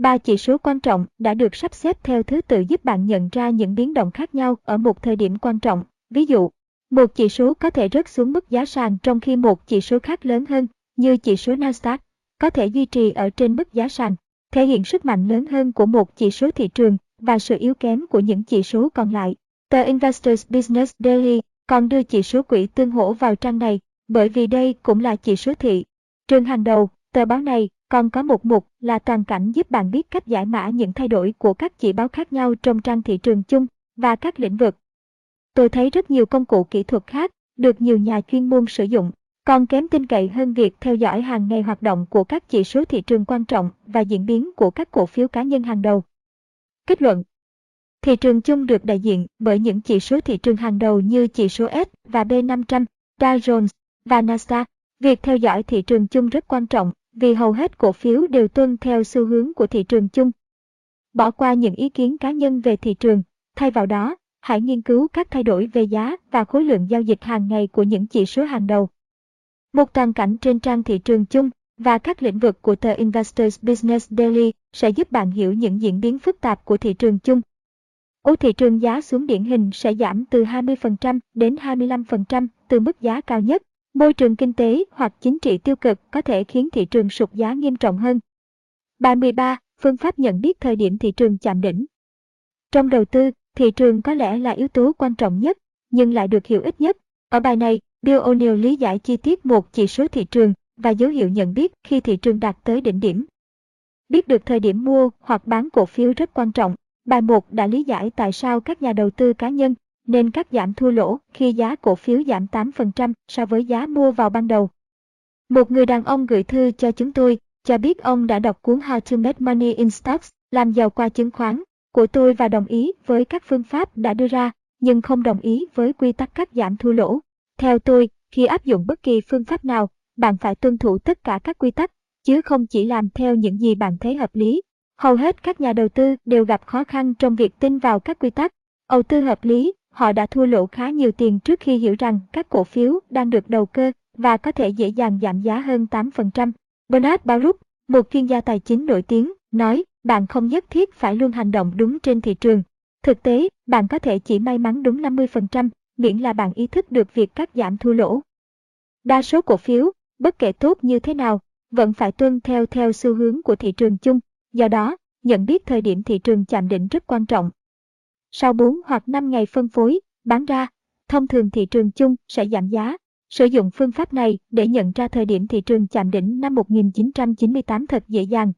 Ba chỉ số quan trọng đã được sắp xếp theo thứ tự giúp bạn nhận ra những biến động khác nhau ở một thời điểm quan trọng. Ví dụ, một chỉ số có thể rớt xuống mức giá sàn trong khi một chỉ số khác lớn hơn, như chỉ số Nasdaq, có thể duy trì ở trên mức giá sàn, thể hiện sức mạnh lớn hơn của một chỉ số thị trường và sự yếu kém của những chỉ số còn lại. Tờ Investors Business Daily còn đưa chỉ số quỹ tương hỗ vào trang này, bởi vì đây cũng là chỉ số thị trường hàng đầu. Tờ báo này còn có một mục là toàn cảnh giúp bạn biết cách giải mã những thay đổi của các chỉ báo khác nhau trong trang thị trường chung và các lĩnh vực. Tôi thấy rất nhiều công cụ kỹ thuật khác được nhiều nhà chuyên môn sử dụng, còn kém tin cậy hơn việc theo dõi hàng ngày hoạt động của các chỉ số thị trường quan trọng và diễn biến của các cổ phiếu cá nhân hàng đầu. Kết luận Thị trường chung được đại diện bởi những chỉ số thị trường hàng đầu như chỉ số S và B500, Dow Jones và Nasdaq. Việc theo dõi thị trường chung rất quan trọng vì hầu hết cổ phiếu đều tuân theo xu hướng của thị trường chung. Bỏ qua những ý kiến cá nhân về thị trường, thay vào đó, hãy nghiên cứu các thay đổi về giá và khối lượng giao dịch hàng ngày của những chỉ số hàng đầu. Một toàn cảnh trên trang thị trường chung và các lĩnh vực của tờ Investors Business Daily sẽ giúp bạn hiểu những diễn biến phức tạp của thị trường chung. ô thị trường giá xuống điển hình sẽ giảm từ 20% đến 25% từ mức giá cao nhất. Môi trường kinh tế hoặc chính trị tiêu cực có thể khiến thị trường sụt giá nghiêm trọng hơn. Bài 13. Phương pháp nhận biết thời điểm thị trường chạm đỉnh. Trong đầu tư, thị trường có lẽ là yếu tố quan trọng nhất, nhưng lại được hiểu ít nhất. Ở bài này, Bill O'Neill lý giải chi tiết một chỉ số thị trường và dấu hiệu nhận biết khi thị trường đạt tới đỉnh điểm. Biết được thời điểm mua hoặc bán cổ phiếu rất quan trọng. Bài 1 đã lý giải tại sao các nhà đầu tư cá nhân nên cắt giảm thua lỗ khi giá cổ phiếu giảm 8% so với giá mua vào ban đầu. Một người đàn ông gửi thư cho chúng tôi, cho biết ông đã đọc cuốn How to Make Money in Stocks, làm giàu qua chứng khoán, của tôi và đồng ý với các phương pháp đã đưa ra, nhưng không đồng ý với quy tắc cắt giảm thua lỗ. Theo tôi, khi áp dụng bất kỳ phương pháp nào, bạn phải tuân thủ tất cả các quy tắc, chứ không chỉ làm theo những gì bạn thấy hợp lý. Hầu hết các nhà đầu tư đều gặp khó khăn trong việc tin vào các quy tắc. Đầu tư hợp lý họ đã thua lỗ khá nhiều tiền trước khi hiểu rằng các cổ phiếu đang được đầu cơ và có thể dễ dàng giảm giá hơn 8%. Bernard Baruch, một chuyên gia tài chính nổi tiếng, nói, bạn không nhất thiết phải luôn hành động đúng trên thị trường. Thực tế, bạn có thể chỉ may mắn đúng 50%, miễn là bạn ý thức được việc cắt giảm thua lỗ. Đa số cổ phiếu, bất kể tốt như thế nào, vẫn phải tuân theo theo xu hướng của thị trường chung. Do đó, nhận biết thời điểm thị trường chạm đỉnh rất quan trọng. Sau 4 hoặc 5 ngày phân phối, bán ra, thông thường thị trường chung sẽ giảm giá. Sử dụng phương pháp này để nhận ra thời điểm thị trường chạm đỉnh năm 1998 thật dễ dàng.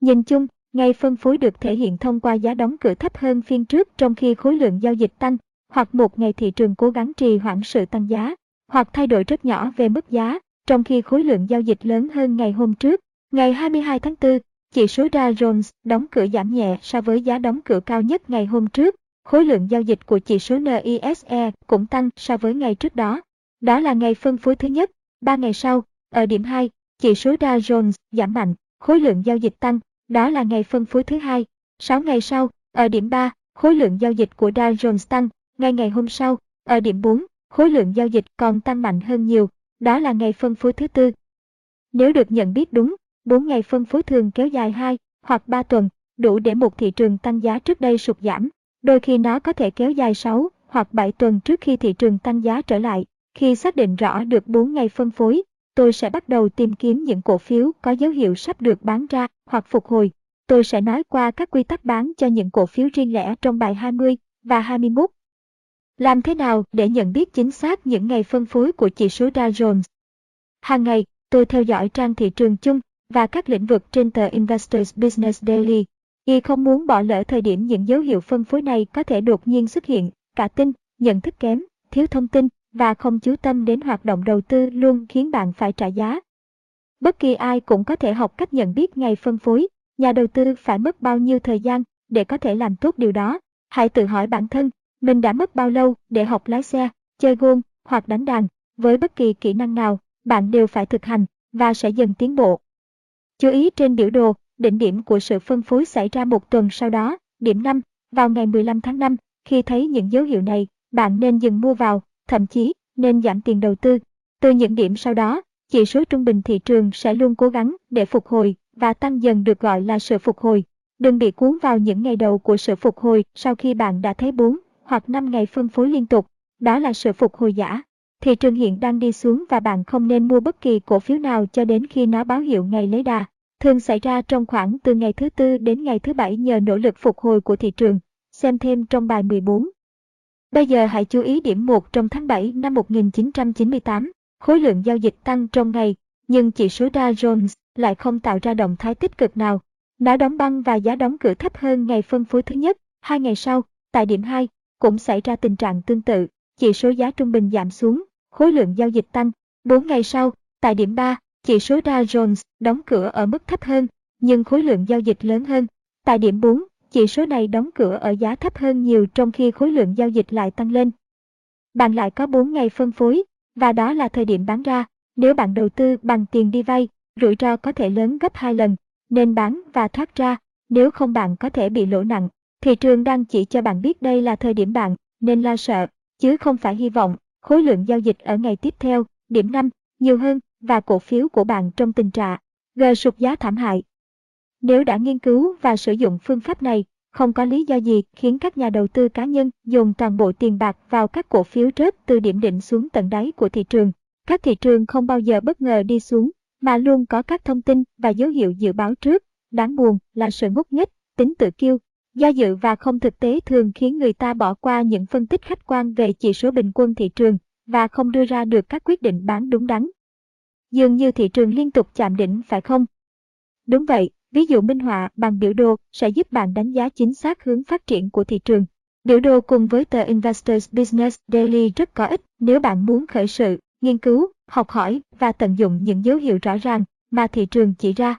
Nhìn chung, ngày phân phối được thể hiện thông qua giá đóng cửa thấp hơn phiên trước trong khi khối lượng giao dịch tăng, hoặc một ngày thị trường cố gắng trì hoãn sự tăng giá, hoặc thay đổi rất nhỏ về mức giá, trong khi khối lượng giao dịch lớn hơn ngày hôm trước. Ngày 22 tháng 4, chỉ số Dow Jones đóng cửa giảm nhẹ so với giá đóng cửa cao nhất ngày hôm trước. Khối lượng giao dịch của chỉ số NISE cũng tăng so với ngày trước đó. Đó là ngày phân phối thứ nhất. Ba ngày sau, ở điểm 2, chỉ số Dow Jones giảm mạnh, khối lượng giao dịch tăng. Đó là ngày phân phối thứ hai. 6 ngày sau, ở điểm 3, khối lượng giao dịch của Dow Jones tăng. Ngay ngày hôm sau, ở điểm 4, khối lượng giao dịch còn tăng mạnh hơn nhiều. Đó là ngày phân phối thứ tư. Nếu được nhận biết đúng, 4 ngày phân phối thường kéo dài 2 hoặc 3 tuần, đủ để một thị trường tăng giá trước đây sụt giảm. Đôi khi nó có thể kéo dài 6 hoặc 7 tuần trước khi thị trường tăng giá trở lại. Khi xác định rõ được 4 ngày phân phối, tôi sẽ bắt đầu tìm kiếm những cổ phiếu có dấu hiệu sắp được bán ra hoặc phục hồi. Tôi sẽ nói qua các quy tắc bán cho những cổ phiếu riêng lẻ trong bài 20 và 21. Làm thế nào để nhận biết chính xác những ngày phân phối của chỉ số Dow Jones? Hàng ngày, tôi theo dõi trang thị trường chung và các lĩnh vực trên tờ Investors Business Daily. Y không muốn bỏ lỡ thời điểm những dấu hiệu phân phối này có thể đột nhiên xuất hiện, cả tin, nhận thức kém, thiếu thông tin và không chú tâm đến hoạt động đầu tư luôn khiến bạn phải trả giá. Bất kỳ ai cũng có thể học cách nhận biết ngày phân phối, nhà đầu tư phải mất bao nhiêu thời gian để có thể làm tốt điều đó. Hãy tự hỏi bản thân, mình đã mất bao lâu để học lái xe, chơi gôn hoặc đánh đàn. Với bất kỳ kỹ năng nào, bạn đều phải thực hành và sẽ dần tiến bộ. Chú ý trên biểu đồ, đỉnh điểm của sự phân phối xảy ra một tuần sau đó, điểm 5, vào ngày 15 tháng 5, khi thấy những dấu hiệu này, bạn nên dừng mua vào, thậm chí nên giảm tiền đầu tư. Từ những điểm sau đó, chỉ số trung bình thị trường sẽ luôn cố gắng để phục hồi và tăng dần được gọi là sự phục hồi. Đừng bị cuốn vào những ngày đầu của sự phục hồi sau khi bạn đã thấy 4 hoặc 5 ngày phân phối liên tục. Đó là sự phục hồi giả. Thị trường hiện đang đi xuống và bạn không nên mua bất kỳ cổ phiếu nào cho đến khi nó báo hiệu ngày lấy đà. Thường xảy ra trong khoảng từ ngày thứ tư đến ngày thứ bảy nhờ nỗ lực phục hồi của thị trường. Xem thêm trong bài 14. Bây giờ hãy chú ý điểm 1 trong tháng 7 năm 1998. Khối lượng giao dịch tăng trong ngày, nhưng chỉ số Dow Jones lại không tạo ra động thái tích cực nào. Nó đóng băng và giá đóng cửa thấp hơn ngày phân phối thứ nhất. Hai ngày sau, tại điểm 2, cũng xảy ra tình trạng tương tự chỉ số giá trung bình giảm xuống, khối lượng giao dịch tăng. 4 ngày sau, tại điểm 3, chỉ số Dow Jones đóng cửa ở mức thấp hơn, nhưng khối lượng giao dịch lớn hơn. Tại điểm 4, chỉ số này đóng cửa ở giá thấp hơn nhiều trong khi khối lượng giao dịch lại tăng lên. Bạn lại có 4 ngày phân phối, và đó là thời điểm bán ra. Nếu bạn đầu tư bằng tiền đi vay, rủi ro có thể lớn gấp 2 lần, nên bán và thoát ra, nếu không bạn có thể bị lỗ nặng. Thị trường đang chỉ cho bạn biết đây là thời điểm bạn nên lo sợ chứ không phải hy vọng khối lượng giao dịch ở ngày tiếp theo, điểm 5, nhiều hơn và cổ phiếu của bạn trong tình trạng G sụt giá thảm hại. Nếu đã nghiên cứu và sử dụng phương pháp này, không có lý do gì khiến các nhà đầu tư cá nhân dùng toàn bộ tiền bạc vào các cổ phiếu rớt từ điểm đỉnh xuống tận đáy của thị trường. Các thị trường không bao giờ bất ngờ đi xuống, mà luôn có các thông tin và dấu hiệu dự báo trước. Đáng buồn là sự ngốc nghếch, tính tự kiêu Do dự và không thực tế thường khiến người ta bỏ qua những phân tích khách quan về chỉ số bình quân thị trường và không đưa ra được các quyết định bán đúng đắn. Dường như thị trường liên tục chạm đỉnh phải không? Đúng vậy, ví dụ minh họa bằng biểu đồ sẽ giúp bạn đánh giá chính xác hướng phát triển của thị trường. Biểu đồ cùng với tờ Investors Business Daily rất có ích nếu bạn muốn khởi sự, nghiên cứu, học hỏi và tận dụng những dấu hiệu rõ ràng mà thị trường chỉ ra.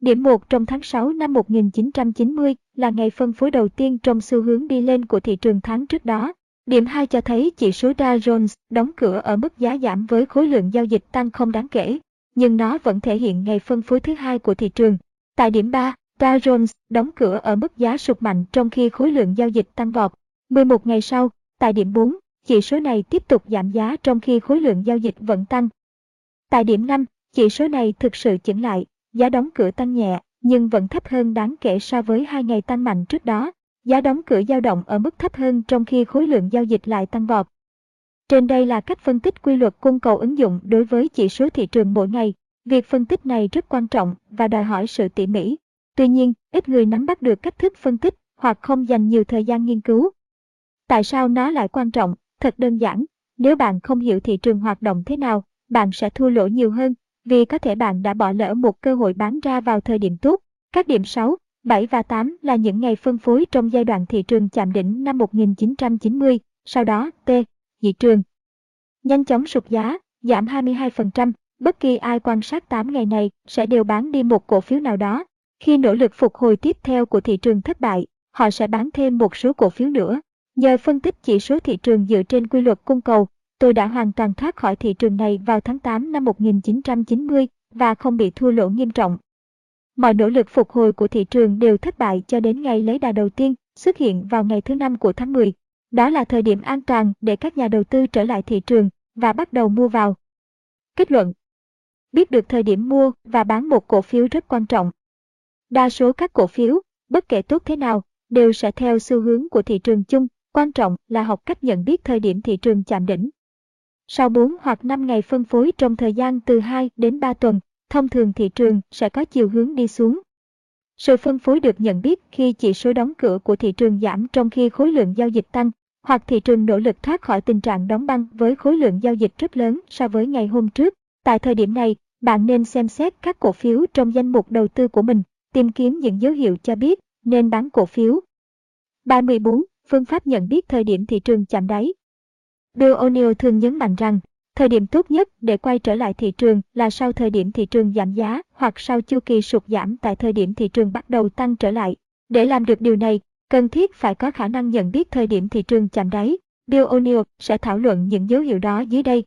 Điểm 1 trong tháng 6 năm 1990 là ngày phân phối đầu tiên trong xu hướng đi lên của thị trường tháng trước đó. Điểm 2 cho thấy chỉ số Dow Jones đóng cửa ở mức giá giảm với khối lượng giao dịch tăng không đáng kể, nhưng nó vẫn thể hiện ngày phân phối thứ hai của thị trường. Tại điểm 3, Dow Jones đóng cửa ở mức giá sụt mạnh trong khi khối lượng giao dịch tăng vọt. 11 ngày sau, tại điểm 4, chỉ số này tiếp tục giảm giá trong khi khối lượng giao dịch vẫn tăng. Tại điểm 5, chỉ số này thực sự chững lại, giá đóng cửa tăng nhẹ, nhưng vẫn thấp hơn đáng kể so với hai ngày tăng mạnh trước đó. Giá đóng cửa dao động ở mức thấp hơn trong khi khối lượng giao dịch lại tăng vọt. Trên đây là cách phân tích quy luật cung cầu ứng dụng đối với chỉ số thị trường mỗi ngày. Việc phân tích này rất quan trọng và đòi hỏi sự tỉ mỉ. Tuy nhiên, ít người nắm bắt được cách thức phân tích hoặc không dành nhiều thời gian nghiên cứu. Tại sao nó lại quan trọng? Thật đơn giản, nếu bạn không hiểu thị trường hoạt động thế nào, bạn sẽ thua lỗ nhiều hơn, vì có thể bạn đã bỏ lỡ một cơ hội bán ra vào thời điểm tốt. Các điểm 6, 7 và 8 là những ngày phân phối trong giai đoạn thị trường chạm đỉnh năm 1990, sau đó T, thị trường nhanh chóng sụt giá, giảm 22%, bất kỳ ai quan sát 8 ngày này sẽ đều bán đi một cổ phiếu nào đó. Khi nỗ lực phục hồi tiếp theo của thị trường thất bại, họ sẽ bán thêm một số cổ phiếu nữa. Nhờ phân tích chỉ số thị trường dựa trên quy luật cung cầu, tôi đã hoàn toàn thoát khỏi thị trường này vào tháng 8 năm 1990 và không bị thua lỗ nghiêm trọng. Mọi nỗ lực phục hồi của thị trường đều thất bại cho đến ngày lấy đà đầu tiên, xuất hiện vào ngày thứ năm của tháng 10. Đó là thời điểm an toàn để các nhà đầu tư trở lại thị trường và bắt đầu mua vào. Kết luận Biết được thời điểm mua và bán một cổ phiếu rất quan trọng. Đa số các cổ phiếu, bất kể tốt thế nào, đều sẽ theo xu hướng của thị trường chung, quan trọng là học cách nhận biết thời điểm thị trường chạm đỉnh. Sau 4 hoặc 5 ngày phân phối trong thời gian từ 2 đến 3 tuần, thông thường thị trường sẽ có chiều hướng đi xuống. Sự phân phối được nhận biết khi chỉ số đóng cửa của thị trường giảm trong khi khối lượng giao dịch tăng, hoặc thị trường nỗ lực thoát khỏi tình trạng đóng băng với khối lượng giao dịch rất lớn so với ngày hôm trước. Tại thời điểm này, bạn nên xem xét các cổ phiếu trong danh mục đầu tư của mình, tìm kiếm những dấu hiệu cho biết nên bán cổ phiếu. 34. Phương pháp nhận biết thời điểm thị trường chạm đáy. Bill O'Neill thường nhấn mạnh rằng, thời điểm tốt nhất để quay trở lại thị trường là sau thời điểm thị trường giảm giá hoặc sau chu kỳ sụt giảm tại thời điểm thị trường bắt đầu tăng trở lại. Để làm được điều này, cần thiết phải có khả năng nhận biết thời điểm thị trường chạm đáy. Bill O'Neill sẽ thảo luận những dấu hiệu đó dưới đây.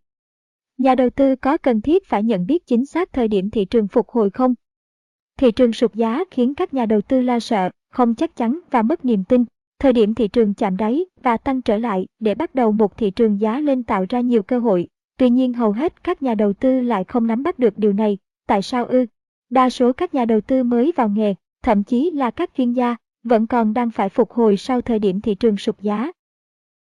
Nhà đầu tư có cần thiết phải nhận biết chính xác thời điểm thị trường phục hồi không? Thị trường sụt giá khiến các nhà đầu tư lo sợ, không chắc chắn và mất niềm tin. Thời điểm thị trường chạm đáy và tăng trở lại để bắt đầu một thị trường giá lên tạo ra nhiều cơ hội. Tuy nhiên hầu hết các nhà đầu tư lại không nắm bắt được điều này. Tại sao ư? Đa số các nhà đầu tư mới vào nghề, thậm chí là các chuyên gia, vẫn còn đang phải phục hồi sau thời điểm thị trường sụt giá.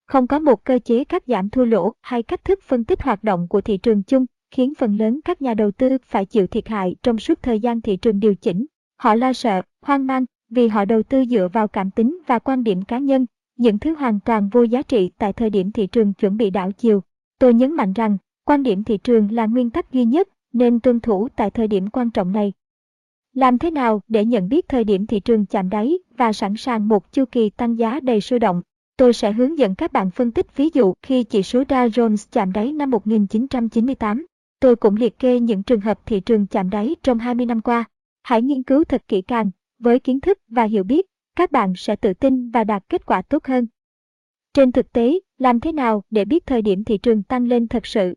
Không có một cơ chế cắt giảm thua lỗ hay cách thức phân tích hoạt động của thị trường chung khiến phần lớn các nhà đầu tư phải chịu thiệt hại trong suốt thời gian thị trường điều chỉnh. Họ lo sợ, hoang mang vì họ đầu tư dựa vào cảm tính và quan điểm cá nhân, những thứ hoàn toàn vô giá trị tại thời điểm thị trường chuẩn bị đảo chiều. Tôi nhấn mạnh rằng, quan điểm thị trường là nguyên tắc duy nhất nên tuân thủ tại thời điểm quan trọng này. Làm thế nào để nhận biết thời điểm thị trường chạm đáy và sẵn sàng một chu kỳ tăng giá đầy sôi động? Tôi sẽ hướng dẫn các bạn phân tích ví dụ khi chỉ số Dow Jones chạm đáy năm 1998. Tôi cũng liệt kê những trường hợp thị trường chạm đáy trong 20 năm qua. Hãy nghiên cứu thật kỹ càng, với kiến thức và hiểu biết, các bạn sẽ tự tin và đạt kết quả tốt hơn. Trên thực tế, làm thế nào để biết thời điểm thị trường tăng lên thật sự?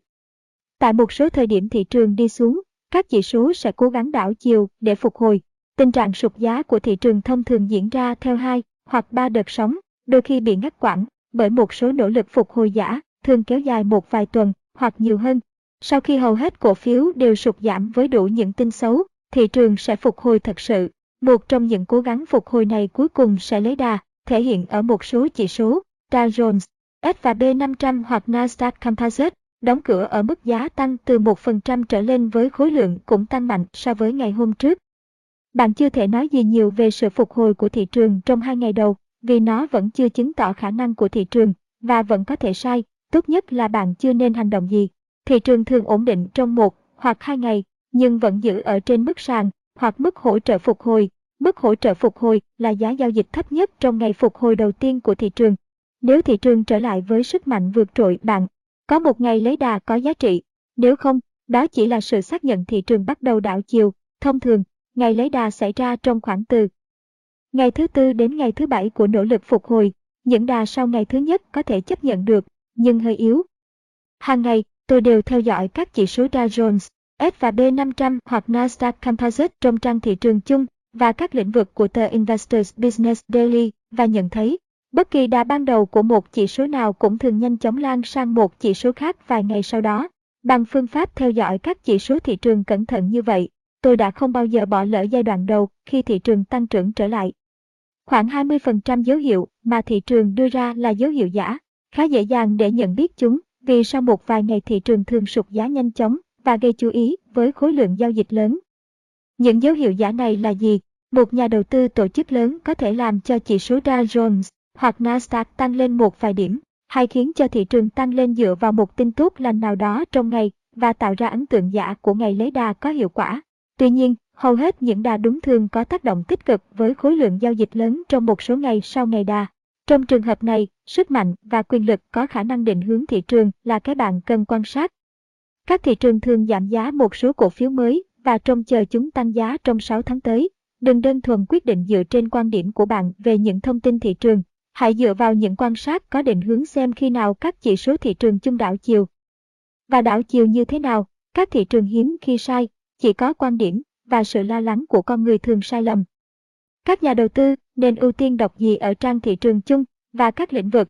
Tại một số thời điểm thị trường đi xuống, các chỉ số sẽ cố gắng đảo chiều để phục hồi. Tình trạng sụt giá của thị trường thông thường diễn ra theo hai hoặc ba đợt sóng, đôi khi bị ngắt quãng bởi một số nỗ lực phục hồi giả, thường kéo dài một vài tuần hoặc nhiều hơn. Sau khi hầu hết cổ phiếu đều sụt giảm với đủ những tin xấu, thị trường sẽ phục hồi thật sự. Một trong những cố gắng phục hồi này cuối cùng sẽ lấy đà, thể hiện ở một số chỉ số, Dow Jones, S&P 500 hoặc Nasdaq Composite, đóng cửa ở mức giá tăng từ 1% trở lên với khối lượng cũng tăng mạnh so với ngày hôm trước. Bạn chưa thể nói gì nhiều về sự phục hồi của thị trường trong hai ngày đầu, vì nó vẫn chưa chứng tỏ khả năng của thị trường, và vẫn có thể sai, tốt nhất là bạn chưa nên hành động gì. Thị trường thường ổn định trong một hoặc hai ngày, nhưng vẫn giữ ở trên mức sàn hoặc mức hỗ trợ phục hồi. Mức hỗ trợ phục hồi là giá giao dịch thấp nhất trong ngày phục hồi đầu tiên của thị trường. Nếu thị trường trở lại với sức mạnh vượt trội bạn, có một ngày lấy đà có giá trị. Nếu không, đó chỉ là sự xác nhận thị trường bắt đầu đảo chiều. Thông thường, ngày lấy đà xảy ra trong khoảng từ ngày thứ tư đến ngày thứ bảy của nỗ lực phục hồi. Những đà sau ngày thứ nhất có thể chấp nhận được, nhưng hơi yếu. Hàng ngày, tôi đều theo dõi các chỉ số Dow Jones, S&P 500 hoặc Nasdaq Composite trong trang thị trường chung và các lĩnh vực của tờ Investors Business Daily và nhận thấy bất kỳ đà ban đầu của một chỉ số nào cũng thường nhanh chóng lan sang một chỉ số khác vài ngày sau đó. Bằng phương pháp theo dõi các chỉ số thị trường cẩn thận như vậy, tôi đã không bao giờ bỏ lỡ giai đoạn đầu khi thị trường tăng trưởng trở lại. Khoảng 20% dấu hiệu mà thị trường đưa ra là dấu hiệu giả, khá dễ dàng để nhận biết chúng vì sau một vài ngày thị trường thường sụt giá nhanh chóng và gây chú ý với khối lượng giao dịch lớn. Những dấu hiệu giả này là gì? Một nhà đầu tư tổ chức lớn có thể làm cho chỉ số Dow Jones hoặc Nasdaq tăng lên một vài điểm, hay khiến cho thị trường tăng lên dựa vào một tin tốt lành nào đó trong ngày và tạo ra ấn tượng giả của ngày lấy đà có hiệu quả. Tuy nhiên, hầu hết những đà đúng thường có tác động tích cực với khối lượng giao dịch lớn trong một số ngày sau ngày đà. Trong trường hợp này, sức mạnh và quyền lực có khả năng định hướng thị trường là cái bạn cần quan sát. Các thị trường thường giảm giá một số cổ phiếu mới và trông chờ chúng tăng giá trong 6 tháng tới. Đừng đơn thuần quyết định dựa trên quan điểm của bạn về những thông tin thị trường. Hãy dựa vào những quan sát có định hướng xem khi nào các chỉ số thị trường chung đảo chiều. Và đảo chiều như thế nào, các thị trường hiếm khi sai, chỉ có quan điểm và sự lo lắng của con người thường sai lầm. Các nhà đầu tư nên ưu tiên đọc gì ở trang thị trường chung và các lĩnh vực.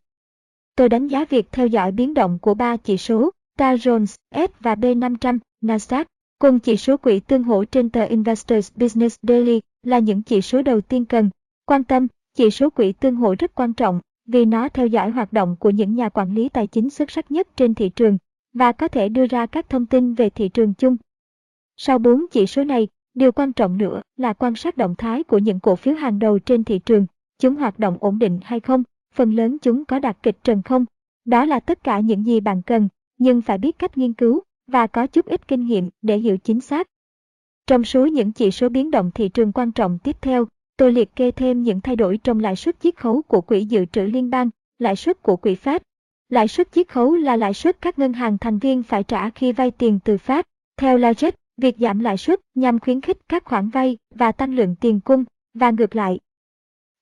Tôi đánh giá việc theo dõi biến động của ba chỉ số Dow Jones, S và B500, Nasdaq, cùng chỉ số quỹ tương hỗ trên tờ Investors Business Daily là những chỉ số đầu tiên cần quan tâm. Chỉ số quỹ tương hỗ rất quan trọng vì nó theo dõi hoạt động của những nhà quản lý tài chính xuất sắc nhất trên thị trường và có thể đưa ra các thông tin về thị trường chung. Sau bốn chỉ số này, điều quan trọng nữa là quan sát động thái của những cổ phiếu hàng đầu trên thị trường, chúng hoạt động ổn định hay không, phần lớn chúng có đạt kịch trần không. Đó là tất cả những gì bạn cần, nhưng phải biết cách nghiên cứu và có chút ít kinh nghiệm để hiểu chính xác. Trong số những chỉ số biến động thị trường quan trọng tiếp theo, tôi liệt kê thêm những thay đổi trong lãi suất chiết khấu của Quỹ dự trữ liên bang, lãi suất của Quỹ pháp, Lãi suất chiết khấu là lãi suất các ngân hàng thành viên phải trả khi vay tiền từ pháp. Theo Lajet, việc giảm lãi suất nhằm khuyến khích các khoản vay và tăng lượng tiền cung, và ngược lại.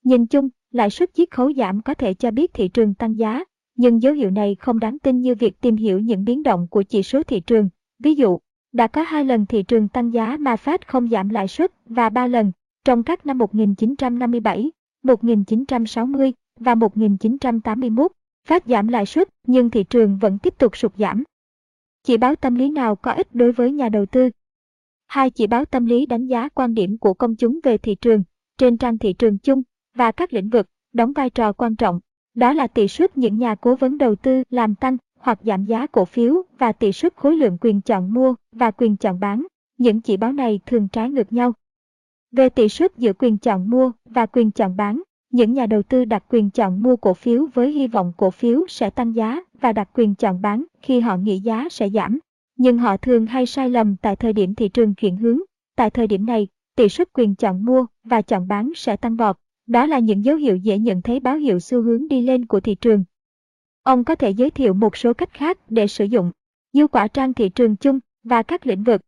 Nhìn chung, lãi suất chiết khấu giảm có thể cho biết thị trường tăng giá, nhưng dấu hiệu này không đáng tin như việc tìm hiểu những biến động của chỉ số thị trường. Ví dụ, đã có hai lần thị trường tăng giá mà Fed không giảm lãi suất và ba lần trong các năm 1957, 1960 và 1981. Fed giảm lãi suất nhưng thị trường vẫn tiếp tục sụt giảm. Chỉ báo tâm lý nào có ích đối với nhà đầu tư? Hai chỉ báo tâm lý đánh giá quan điểm của công chúng về thị trường trên trang thị trường chung và các lĩnh vực đóng vai trò quan trọng đó là tỷ suất những nhà cố vấn đầu tư làm tăng hoặc giảm giá cổ phiếu và tỷ suất khối lượng quyền chọn mua và quyền chọn bán. Những chỉ báo này thường trái ngược nhau. Về tỷ suất giữa quyền chọn mua và quyền chọn bán, những nhà đầu tư đặt quyền chọn mua cổ phiếu với hy vọng cổ phiếu sẽ tăng giá và đặt quyền chọn bán khi họ nghĩ giá sẽ giảm. Nhưng họ thường hay sai lầm tại thời điểm thị trường chuyển hướng. Tại thời điểm này, tỷ suất quyền chọn mua và chọn bán sẽ tăng vọt đó là những dấu hiệu dễ nhận thấy báo hiệu xu hướng đi lên của thị trường. Ông có thể giới thiệu một số cách khác để sử dụng dư quả trang thị trường chung và các lĩnh vực.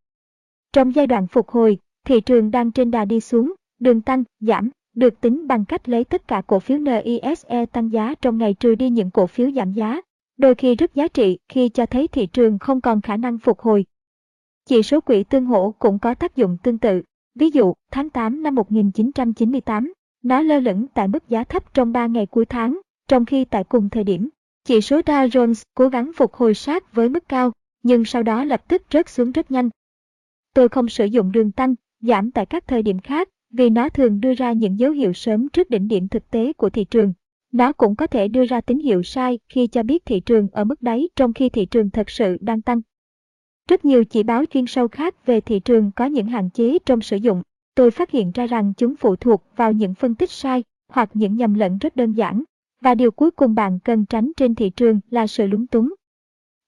Trong giai đoạn phục hồi, thị trường đang trên đà đi xuống, đường tăng, giảm, được tính bằng cách lấy tất cả cổ phiếu NISE tăng giá trong ngày trừ đi những cổ phiếu giảm giá, đôi khi rất giá trị khi cho thấy thị trường không còn khả năng phục hồi. Chỉ số quỹ tương hỗ cũng có tác dụng tương tự. Ví dụ, tháng 8 năm 1998, nó lơ lửng tại mức giá thấp trong 3 ngày cuối tháng, trong khi tại cùng thời điểm, chỉ số Dow Jones cố gắng phục hồi sát với mức cao, nhưng sau đó lập tức rớt xuống rất nhanh. Tôi không sử dụng đường tăng, giảm tại các thời điểm khác, vì nó thường đưa ra những dấu hiệu sớm trước đỉnh điểm thực tế của thị trường. Nó cũng có thể đưa ra tín hiệu sai khi cho biết thị trường ở mức đáy trong khi thị trường thật sự đang tăng. Rất nhiều chỉ báo chuyên sâu khác về thị trường có những hạn chế trong sử dụng tôi phát hiện ra rằng chúng phụ thuộc vào những phân tích sai hoặc những nhầm lẫn rất đơn giản, và điều cuối cùng bạn cần tránh trên thị trường là sự lúng túng.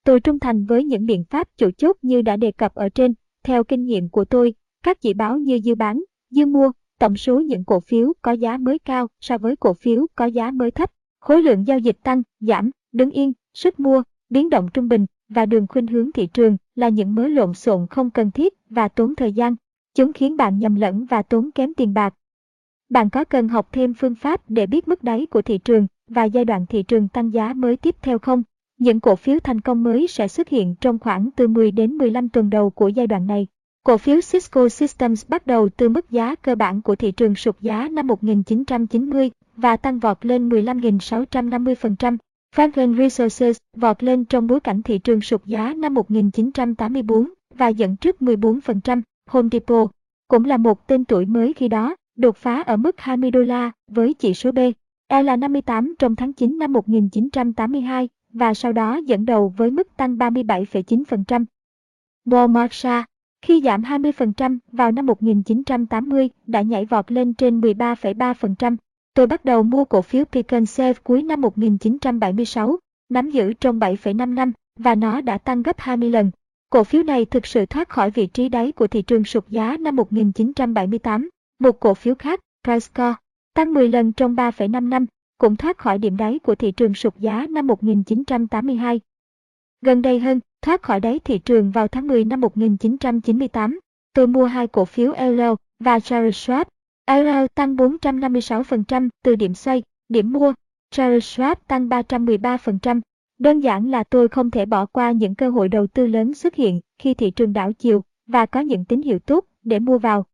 Tôi trung thành với những biện pháp chủ chốt như đã đề cập ở trên, theo kinh nghiệm của tôi, các chỉ báo như dư bán, dư mua, tổng số những cổ phiếu có giá mới cao so với cổ phiếu có giá mới thấp, khối lượng giao dịch tăng, giảm, đứng yên, sức mua, biến động trung bình và đường khuynh hướng thị trường là những mớ lộn xộn không cần thiết và tốn thời gian Chúng khiến bạn nhầm lẫn và tốn kém tiền bạc. Bạn có cần học thêm phương pháp để biết mức đáy của thị trường và giai đoạn thị trường tăng giá mới tiếp theo không? Những cổ phiếu thành công mới sẽ xuất hiện trong khoảng từ 10 đến 15 tuần đầu của giai đoạn này. Cổ phiếu Cisco Systems bắt đầu từ mức giá cơ bản của thị trường sụt giá năm 1990 và tăng vọt lên 15.650%. Franklin Resources vọt lên trong bối cảnh thị trường sụt giá năm 1984 và dẫn trước 14%. Home Depot cũng là một tên tuổi mới khi đó, đột phá ở mức 20 đô la với chỉ số B. E là 58 trong tháng 9 năm 1982 và sau đó dẫn đầu với mức tăng 37,9%. Walmart Khi giảm 20% vào năm 1980 đã nhảy vọt lên trên 13,3%. Tôi bắt đầu mua cổ phiếu Beacon Safe cuối năm 1976, nắm giữ trong 7,5 năm và nó đã tăng gấp 20 lần. Cổ phiếu này thực sự thoát khỏi vị trí đáy của thị trường sụt giá năm 1978. Một cổ phiếu khác, Pricecore, tăng 10 lần trong 3,5 năm, cũng thoát khỏi điểm đáy của thị trường sụt giá năm 1982. Gần đây hơn, thoát khỏi đáy thị trường vào tháng 10 năm 1998, tôi mua hai cổ phiếu LL và Charles Schwab. LL tăng 456% từ điểm xoay, điểm mua, Charles Schwab tăng 313%. Đơn giản là tôi không thể bỏ qua những cơ hội đầu tư lớn xuất hiện khi thị trường đảo chiều và có những tín hiệu tốt để mua vào.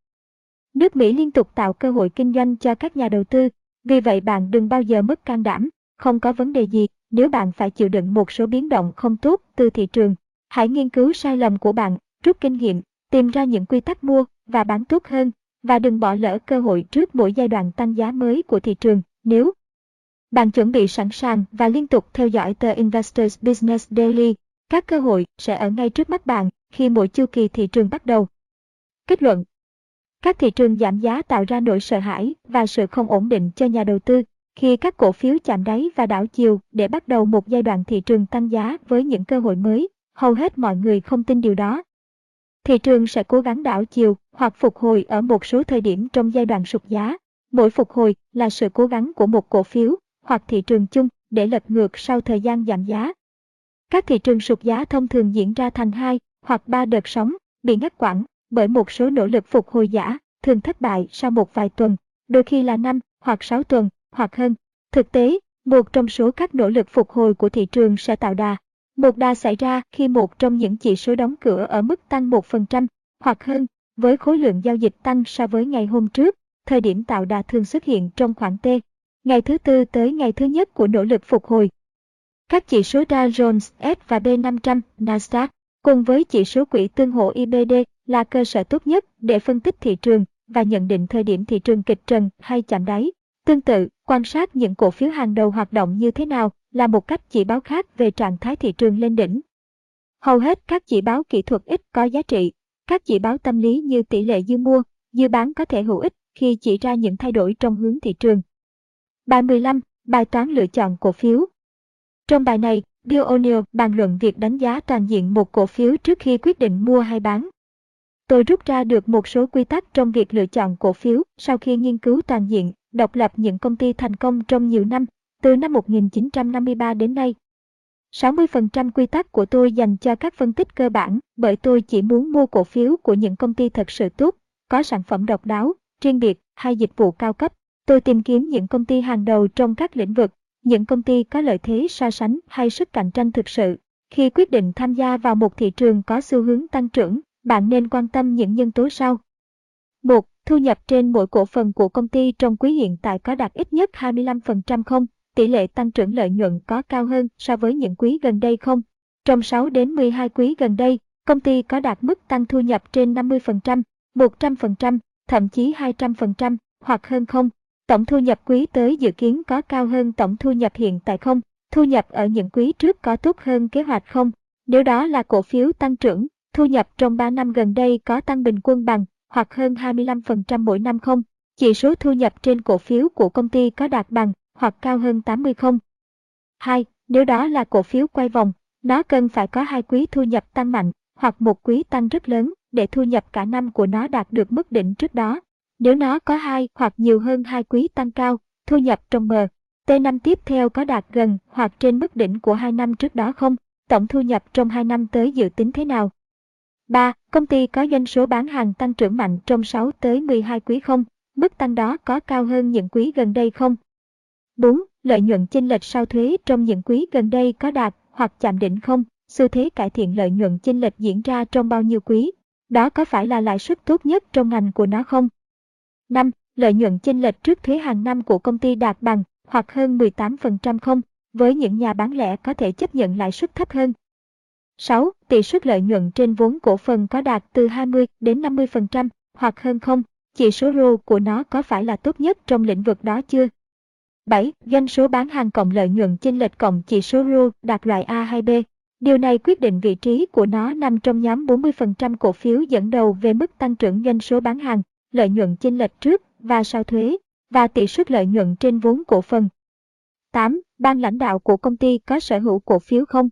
Nước Mỹ liên tục tạo cơ hội kinh doanh cho các nhà đầu tư, vì vậy bạn đừng bao giờ mất can đảm, không có vấn đề gì nếu bạn phải chịu đựng một số biến động không tốt từ thị trường. Hãy nghiên cứu sai lầm của bạn, rút kinh nghiệm, tìm ra những quy tắc mua và bán tốt hơn và đừng bỏ lỡ cơ hội trước mỗi giai đoạn tăng giá mới của thị trường. Nếu bạn chuẩn bị sẵn sàng và liên tục theo dõi tờ Investors Business Daily, các cơ hội sẽ ở ngay trước mắt bạn khi mỗi chu kỳ thị trường bắt đầu. Kết luận Các thị trường giảm giá tạo ra nỗi sợ hãi và sự không ổn định cho nhà đầu tư khi các cổ phiếu chạm đáy và đảo chiều để bắt đầu một giai đoạn thị trường tăng giá với những cơ hội mới, hầu hết mọi người không tin điều đó. Thị trường sẽ cố gắng đảo chiều hoặc phục hồi ở một số thời điểm trong giai đoạn sụt giá. Mỗi phục hồi là sự cố gắng của một cổ phiếu hoặc thị trường chung để lật ngược sau thời gian giảm giá. Các thị trường sụt giá thông thường diễn ra thành hai hoặc ba đợt sóng, bị ngắt quãng bởi một số nỗ lực phục hồi giả, thường thất bại sau một vài tuần, đôi khi là năm hoặc sáu tuần hoặc hơn. Thực tế, một trong số các nỗ lực phục hồi của thị trường sẽ tạo đà. Một đà xảy ra khi một trong những chỉ số đóng cửa ở mức tăng 1% hoặc hơn, với khối lượng giao dịch tăng so với ngày hôm trước, thời điểm tạo đà thường xuất hiện trong khoảng T. Ngày thứ tư tới ngày thứ nhất của nỗ lực phục hồi. Các chỉ số Dow Jones, S và B500, Nasdaq, cùng với chỉ số quỹ tương hỗ IBD là cơ sở tốt nhất để phân tích thị trường và nhận định thời điểm thị trường kịch trần hay chạm đáy. Tương tự, quan sát những cổ phiếu hàng đầu hoạt động như thế nào là một cách chỉ báo khác về trạng thái thị trường lên đỉnh. Hầu hết các chỉ báo kỹ thuật ít có giá trị. Các chỉ báo tâm lý như tỷ lệ dư mua, dư bán có thể hữu ích khi chỉ ra những thay đổi trong hướng thị trường. Bài 15. Bài toán lựa chọn cổ phiếu Trong bài này, Bill O'Neill bàn luận việc đánh giá toàn diện một cổ phiếu trước khi quyết định mua hay bán. Tôi rút ra được một số quy tắc trong việc lựa chọn cổ phiếu sau khi nghiên cứu toàn diện độc lập những công ty thành công trong nhiều năm, từ năm 1953 đến nay. 60% quy tắc của tôi dành cho các phân tích cơ bản bởi tôi chỉ muốn mua cổ phiếu của những công ty thật sự tốt, có sản phẩm độc đáo, riêng biệt hay dịch vụ cao cấp. Tôi tìm kiếm những công ty hàng đầu trong các lĩnh vực, những công ty có lợi thế so sánh hay sức cạnh tranh thực sự. Khi quyết định tham gia vào một thị trường có xu hướng tăng trưởng, bạn nên quan tâm những nhân tố sau. 1. Thu nhập trên mỗi cổ phần của công ty trong quý hiện tại có đạt ít nhất 25% không? Tỷ lệ tăng trưởng lợi nhuận có cao hơn so với những quý gần đây không? Trong 6 đến 12 quý gần đây, công ty có đạt mức tăng thu nhập trên 50%, 100%, thậm chí 200% hoặc hơn không? Tổng thu nhập quý tới dự kiến có cao hơn tổng thu nhập hiện tại không? Thu nhập ở những quý trước có tốt hơn kế hoạch không? Nếu đó là cổ phiếu tăng trưởng, thu nhập trong 3 năm gần đây có tăng bình quân bằng hoặc hơn 25% mỗi năm không? Chỉ số thu nhập trên cổ phiếu của công ty có đạt bằng hoặc cao hơn 80 không? 2. Nếu đó là cổ phiếu quay vòng, nó cần phải có hai quý thu nhập tăng mạnh hoặc một quý tăng rất lớn để thu nhập cả năm của nó đạt được mức đỉnh trước đó. Nếu nó có hai hoặc nhiều hơn hai quý tăng cao, thu nhập trong mờ, t năm tiếp theo có đạt gần hoặc trên mức đỉnh của hai năm trước đó không? Tổng thu nhập trong hai năm tới dự tính thế nào? 3. Công ty có doanh số bán hàng tăng trưởng mạnh trong 6 tới 12 quý không? Mức tăng đó có cao hơn những quý gần đây không? 4. Lợi nhuận chênh lệch sau thuế trong những quý gần đây có đạt hoặc chạm đỉnh không? Xu thế cải thiện lợi nhuận chênh lệch diễn ra trong bao nhiêu quý? Đó có phải là lãi suất tốt nhất trong ngành của nó không? 5. Lợi nhuận chênh lệch trước thuế hàng năm của công ty đạt bằng hoặc hơn 18% không? Với những nhà bán lẻ có thể chấp nhận lãi suất thấp hơn 6. Tỷ suất lợi nhuận trên vốn cổ phần có đạt từ 20 đến 50% hoặc hơn không? Chỉ số ROE của nó có phải là tốt nhất trong lĩnh vực đó chưa? 7. Doanh số bán hàng cộng lợi nhuận chênh lệch cộng chỉ số ROE đạt loại A hay B. Điều này quyết định vị trí của nó nằm trong nhóm 40% cổ phiếu dẫn đầu về mức tăng trưởng doanh số bán hàng, lợi nhuận chênh lệch trước và sau thuế, và tỷ suất lợi nhuận trên vốn cổ phần. 8. Ban lãnh đạo của công ty có sở hữu cổ phiếu không?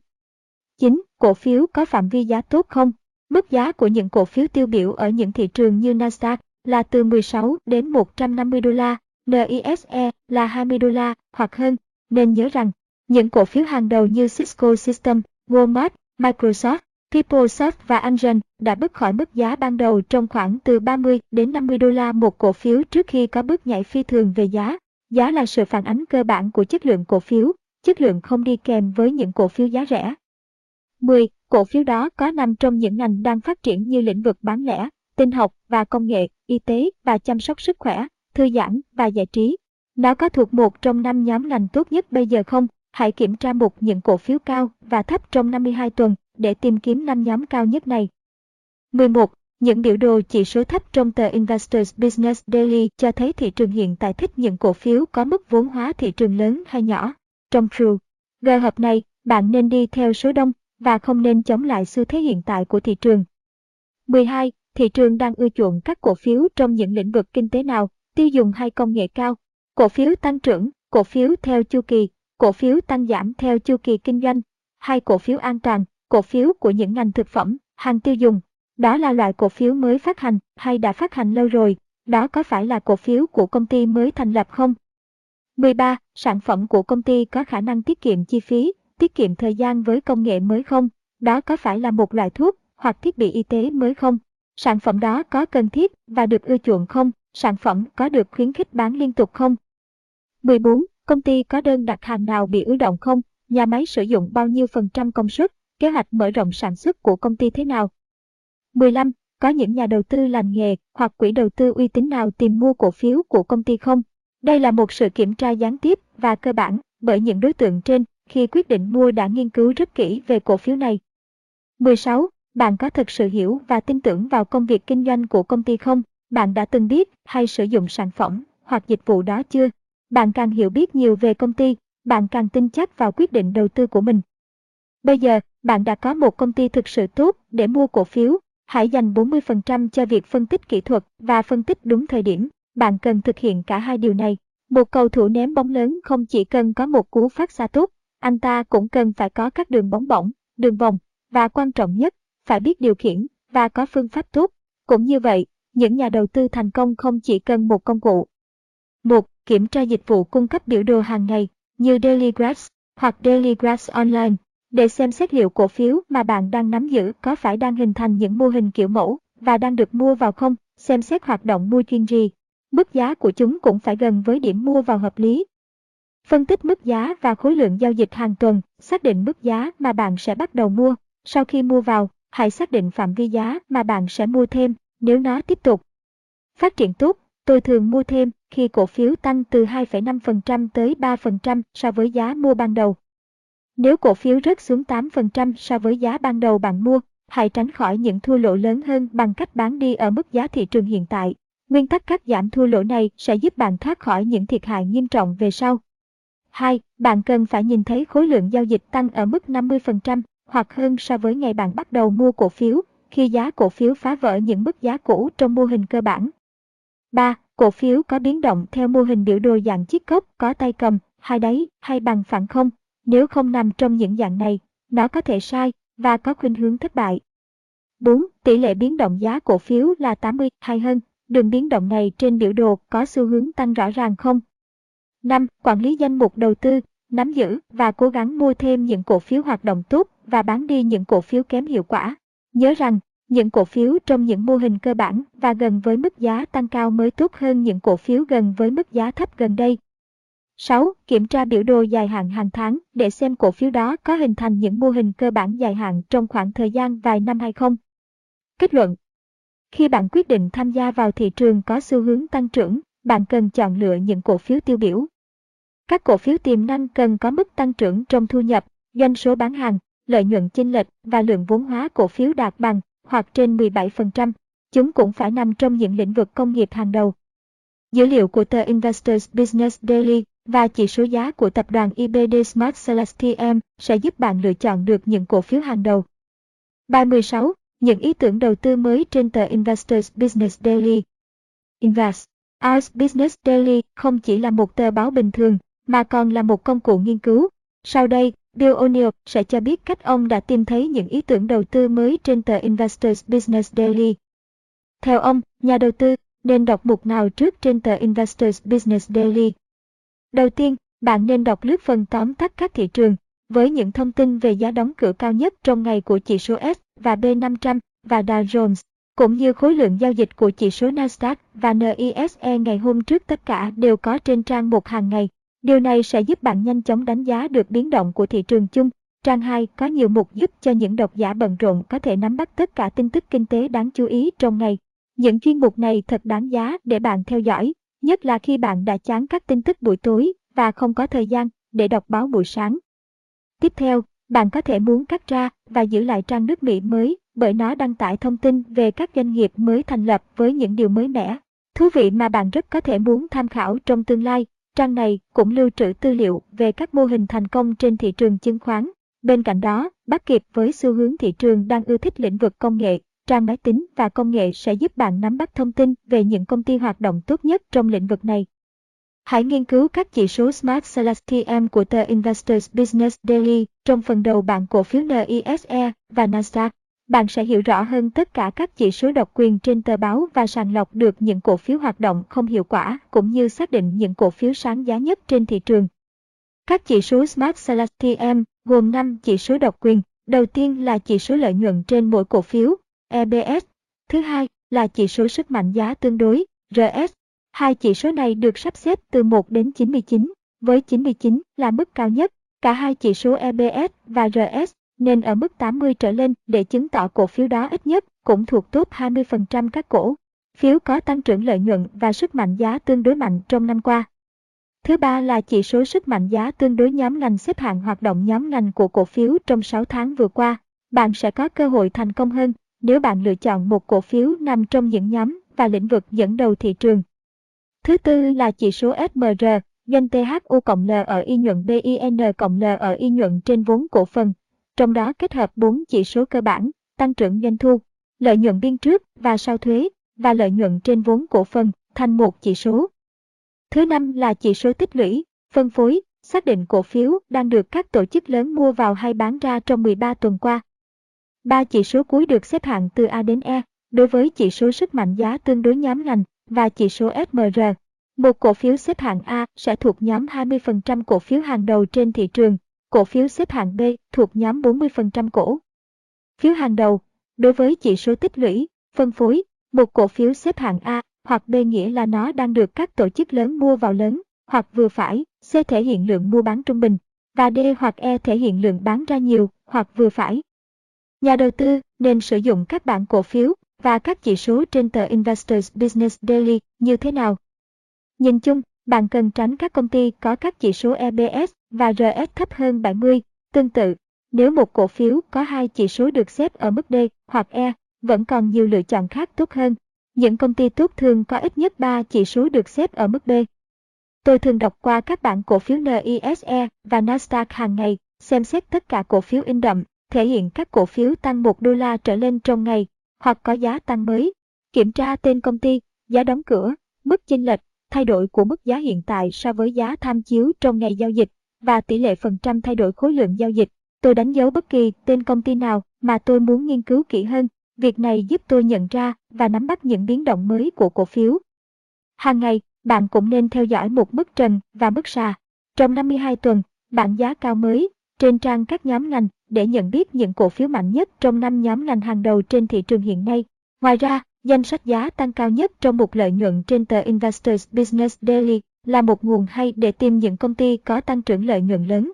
9. Cổ phiếu có phạm vi giá tốt không? Mức giá của những cổ phiếu tiêu biểu ở những thị trường như Nasdaq là từ 16 đến 150 đô la, NISE là 20 đô la hoặc hơn, nên nhớ rằng những cổ phiếu hàng đầu như Cisco System, Walmart, Microsoft, PeopleSoft và Angel đã bước khỏi mức giá ban đầu trong khoảng từ 30 đến 50 đô la một cổ phiếu trước khi có bước nhảy phi thường về giá. Giá là sự phản ánh cơ bản của chất lượng cổ phiếu, chất lượng không đi kèm với những cổ phiếu giá rẻ. 10. Cổ phiếu đó có nằm trong những ngành đang phát triển như lĩnh vực bán lẻ, tinh học và công nghệ, y tế và chăm sóc sức khỏe, thư giãn và giải trí. Nó có thuộc một trong năm nhóm ngành tốt nhất bây giờ không? Hãy kiểm tra mục những cổ phiếu cao và thấp trong 52 tuần để tìm kiếm năm nhóm cao nhất này. 11. Những biểu đồ chỉ số thấp trong tờ Investors Business Daily cho thấy thị trường hiện tại thích những cổ phiếu có mức vốn hóa thị trường lớn hay nhỏ. Trong True, G hợp này, bạn nên đi theo số đông và không nên chống lại xu thế hiện tại của thị trường. 12. Thị trường đang ưa chuộng các cổ phiếu trong những lĩnh vực kinh tế nào, tiêu dùng hay công nghệ cao. Cổ phiếu tăng trưởng, cổ phiếu theo chu kỳ, cổ phiếu tăng giảm theo chu kỳ kinh doanh, hay cổ phiếu an toàn, cổ phiếu của những ngành thực phẩm, hàng tiêu dùng. Đó là loại cổ phiếu mới phát hành hay đã phát hành lâu rồi, đó có phải là cổ phiếu của công ty mới thành lập không? 13. Sản phẩm của công ty có khả năng tiết kiệm chi phí, tiết kiệm thời gian với công nghệ mới không? Đó có phải là một loại thuốc hoặc thiết bị y tế mới không? Sản phẩm đó có cần thiết và được ưa chuộng không? Sản phẩm có được khuyến khích bán liên tục không? 14. Công ty có đơn đặt hàng nào bị ứ động không? Nhà máy sử dụng bao nhiêu phần trăm công suất? Kế hoạch mở rộng sản xuất của công ty thế nào? 15. Có những nhà đầu tư làm nghề hoặc quỹ đầu tư uy tín nào tìm mua cổ phiếu của công ty không? Đây là một sự kiểm tra gián tiếp và cơ bản bởi những đối tượng trên khi quyết định mua đã nghiên cứu rất kỹ về cổ phiếu này. 16. Bạn có thực sự hiểu và tin tưởng vào công việc kinh doanh của công ty không? Bạn đã từng biết hay sử dụng sản phẩm hoặc dịch vụ đó chưa? Bạn càng hiểu biết nhiều về công ty, bạn càng tin chắc vào quyết định đầu tư của mình. Bây giờ, bạn đã có một công ty thực sự tốt để mua cổ phiếu. Hãy dành 40% cho việc phân tích kỹ thuật và phân tích đúng thời điểm. Bạn cần thực hiện cả hai điều này. Một cầu thủ ném bóng lớn không chỉ cần có một cú phát xa tốt, anh ta cũng cần phải có các đường bóng bổng, đường vòng, và quan trọng nhất, phải biết điều khiển và có phương pháp tốt. Cũng như vậy, những nhà đầu tư thành công không chỉ cần một công cụ. Một, Kiểm tra dịch vụ cung cấp biểu đồ hàng ngày như Daily Graphs hoặc Daily Graphs Online để xem xét liệu cổ phiếu mà bạn đang nắm giữ có phải đang hình thành những mô hình kiểu mẫu và đang được mua vào không, xem xét hoạt động mua chuyên gì. Mức giá của chúng cũng phải gần với điểm mua vào hợp lý. Phân tích mức giá và khối lượng giao dịch hàng tuần, xác định mức giá mà bạn sẽ bắt đầu mua. Sau khi mua vào, hãy xác định phạm vi giá mà bạn sẽ mua thêm nếu nó tiếp tục. Phát triển tốt, tôi thường mua thêm khi cổ phiếu tăng từ 2,5% tới 3% so với giá mua ban đầu. Nếu cổ phiếu rớt xuống 8% so với giá ban đầu bạn mua, hãy tránh khỏi những thua lỗ lớn hơn bằng cách bán đi ở mức giá thị trường hiện tại. Nguyên tắc cắt giảm thua lỗ này sẽ giúp bạn thoát khỏi những thiệt hại nghiêm trọng về sau. 2. Bạn cần phải nhìn thấy khối lượng giao dịch tăng ở mức 50% hoặc hơn so với ngày bạn bắt đầu mua cổ phiếu, khi giá cổ phiếu phá vỡ những mức giá cũ trong mô hình cơ bản. 3. Cổ phiếu có biến động theo mô hình biểu đồ dạng chiếc cốc có tay cầm, hai đáy hay bằng phẳng không. Nếu không nằm trong những dạng này, nó có thể sai và có khuynh hướng thất bại. 4. Tỷ lệ biến động giá cổ phiếu là 80 hay hơn. Đường biến động này trên biểu đồ có xu hướng tăng rõ ràng không? 5. Quản lý danh mục đầu tư, nắm giữ và cố gắng mua thêm những cổ phiếu hoạt động tốt và bán đi những cổ phiếu kém hiệu quả. Nhớ rằng, những cổ phiếu trong những mô hình cơ bản và gần với mức giá tăng cao mới tốt hơn những cổ phiếu gần với mức giá thấp gần đây. 6. Kiểm tra biểu đồ dài hạn hàng tháng để xem cổ phiếu đó có hình thành những mô hình cơ bản dài hạn trong khoảng thời gian vài năm hay không. Kết luận Khi bạn quyết định tham gia vào thị trường có xu hướng tăng trưởng, bạn cần chọn lựa những cổ phiếu tiêu biểu. Các cổ phiếu tiềm năng cần có mức tăng trưởng trong thu nhập, doanh số bán hàng, lợi nhuận chênh lệch và lượng vốn hóa cổ phiếu đạt bằng hoặc trên 17%. Chúng cũng phải nằm trong những lĩnh vực công nghiệp hàng đầu. Dữ liệu của tờ Investors Business Daily và chỉ số giá của tập đoàn IBD Smart Celestium sẽ giúp bạn lựa chọn được những cổ phiếu hàng đầu. 36. Những ý tưởng đầu tư mới trên tờ Investors Business Daily. Invest. As Business Daily không chỉ là một tờ báo bình thường, mà còn là một công cụ nghiên cứu. Sau đây, Bill O'Neill sẽ cho biết cách ông đã tìm thấy những ý tưởng đầu tư mới trên tờ Investors Business Daily. Theo ông, nhà đầu tư nên đọc mục nào trước trên tờ Investors Business Daily? Đầu tiên, bạn nên đọc lướt phần tóm tắt các thị trường, với những thông tin về giá đóng cửa cao nhất trong ngày của chỉ số S và B500 và Dow Jones, cũng như khối lượng giao dịch của chỉ số Nasdaq và NISE ngày hôm trước tất cả đều có trên trang một hàng ngày. Điều này sẽ giúp bạn nhanh chóng đánh giá được biến động của thị trường chung. Trang 2 có nhiều mục giúp cho những độc giả bận rộn có thể nắm bắt tất cả tin tức kinh tế đáng chú ý trong ngày. Những chuyên mục này thật đáng giá để bạn theo dõi, nhất là khi bạn đã chán các tin tức buổi tối và không có thời gian để đọc báo buổi sáng. Tiếp theo, bạn có thể muốn cắt ra và giữ lại trang nước Mỹ mới bởi nó đăng tải thông tin về các doanh nghiệp mới thành lập với những điều mới mẻ, thú vị mà bạn rất có thể muốn tham khảo trong tương lai. Trang này cũng lưu trữ tư liệu về các mô hình thành công trên thị trường chứng khoán. Bên cạnh đó, bắt kịp với xu hướng thị trường đang ưa thích lĩnh vực công nghệ, trang máy tính và công nghệ sẽ giúp bạn nắm bắt thông tin về những công ty hoạt động tốt nhất trong lĩnh vực này. Hãy nghiên cứu các chỉ số Smart Celestium của tờ Investors Business Daily trong phần đầu bảng cổ phiếu NISE và Nasdaq. Bạn sẽ hiểu rõ hơn tất cả các chỉ số độc quyền trên tờ báo và sàng lọc được những cổ phiếu hoạt động không hiệu quả cũng như xác định những cổ phiếu sáng giá nhất trên thị trường. Các chỉ số Smart Celestium gồm 5 chỉ số độc quyền. Đầu tiên là chỉ số lợi nhuận trên mỗi cổ phiếu, EBS. Thứ hai là chỉ số sức mạnh giá tương đối, RS. Hai chỉ số này được sắp xếp từ 1 đến 99, với 99 là mức cao nhất. Cả hai chỉ số EBS và RS nên ở mức 80 trở lên để chứng tỏ cổ phiếu đó ít nhất cũng thuộc top 20% các cổ phiếu có tăng trưởng lợi nhuận và sức mạnh giá tương đối mạnh trong năm qua. Thứ ba là chỉ số sức mạnh giá tương đối nhóm ngành xếp hạng hoạt động nhóm ngành của cổ phiếu trong 6 tháng vừa qua. Bạn sẽ có cơ hội thành công hơn nếu bạn lựa chọn một cổ phiếu nằm trong những nhóm và lĩnh vực dẫn đầu thị trường. Thứ tư là chỉ số SMR, doanh THU cộng L ở y nhuận BIN cộng L ở y nhuận trên vốn cổ phần, trong đó kết hợp 4 chỉ số cơ bản, tăng trưởng doanh thu, lợi nhuận biên trước và sau thuế, và lợi nhuận trên vốn cổ phần thành một chỉ số. Thứ năm là chỉ số tích lũy, phân phối, xác định cổ phiếu đang được các tổ chức lớn mua vào hay bán ra trong 13 tuần qua. Ba chỉ số cuối được xếp hạng từ A đến E, đối với chỉ số sức mạnh giá tương đối nhóm ngành và chỉ số SMR. Một cổ phiếu xếp hạng A sẽ thuộc nhóm 20% cổ phiếu hàng đầu trên thị trường, cổ phiếu xếp hạng B thuộc nhóm 40% cổ. Phiếu hàng đầu, đối với chỉ số tích lũy, phân phối, một cổ phiếu xếp hạng A hoặc B nghĩa là nó đang được các tổ chức lớn mua vào lớn, hoặc vừa phải, C thể hiện lượng mua bán trung bình, và D hoặc E thể hiện lượng bán ra nhiều, hoặc vừa phải. Nhà đầu tư nên sử dụng các bảng cổ phiếu và các chỉ số trên tờ Investors Business Daily như thế nào? Nhìn chung, bạn cần tránh các công ty có các chỉ số EBS và RS thấp hơn 70. Tương tự, nếu một cổ phiếu có hai chỉ số được xếp ở mức D hoặc E, vẫn còn nhiều lựa chọn khác tốt hơn. Những công ty tốt thường có ít nhất 3 chỉ số được xếp ở mức B. Tôi thường đọc qua các bảng cổ phiếu NISE và Nasdaq hàng ngày, xem xét tất cả cổ phiếu in đậm, thể hiện các cổ phiếu tăng 1 đô la trở lên trong ngày, hoặc có giá tăng mới. Kiểm tra tên công ty, giá đóng cửa, mức chênh lệch, thay đổi của mức giá hiện tại so với giá tham chiếu trong ngày giao dịch và tỷ lệ phần trăm thay đổi khối lượng giao dịch. Tôi đánh dấu bất kỳ tên công ty nào mà tôi muốn nghiên cứu kỹ hơn. Việc này giúp tôi nhận ra và nắm bắt những biến động mới của cổ phiếu. Hàng ngày, bạn cũng nên theo dõi một mức trần và mức sà. Trong 52 tuần, bảng giá cao mới trên trang các nhóm ngành để nhận biết những cổ phiếu mạnh nhất trong năm nhóm ngành hàng đầu trên thị trường hiện nay. Ngoài ra, danh sách giá tăng cao nhất trong một lợi nhuận trên tờ Investors Business Daily là một nguồn hay để tìm những công ty có tăng trưởng lợi nhuận lớn.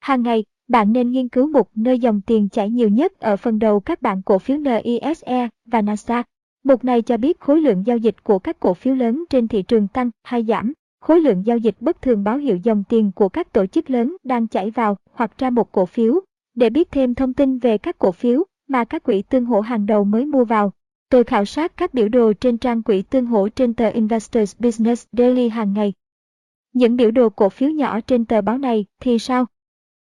Hàng ngày, bạn nên nghiên cứu mục nơi dòng tiền chảy nhiều nhất ở phần đầu các bảng cổ phiếu NISE và Nasdaq. Mục này cho biết khối lượng giao dịch của các cổ phiếu lớn trên thị trường tăng hay giảm. Khối lượng giao dịch bất thường báo hiệu dòng tiền của các tổ chức lớn đang chảy vào hoặc ra một cổ phiếu. Để biết thêm thông tin về các cổ phiếu mà các quỹ tương hỗ hàng đầu mới mua vào, tôi khảo sát các biểu đồ trên trang quỹ tương hỗ trên tờ Investors Business Daily hàng ngày. Những biểu đồ cổ phiếu nhỏ trên tờ báo này thì sao?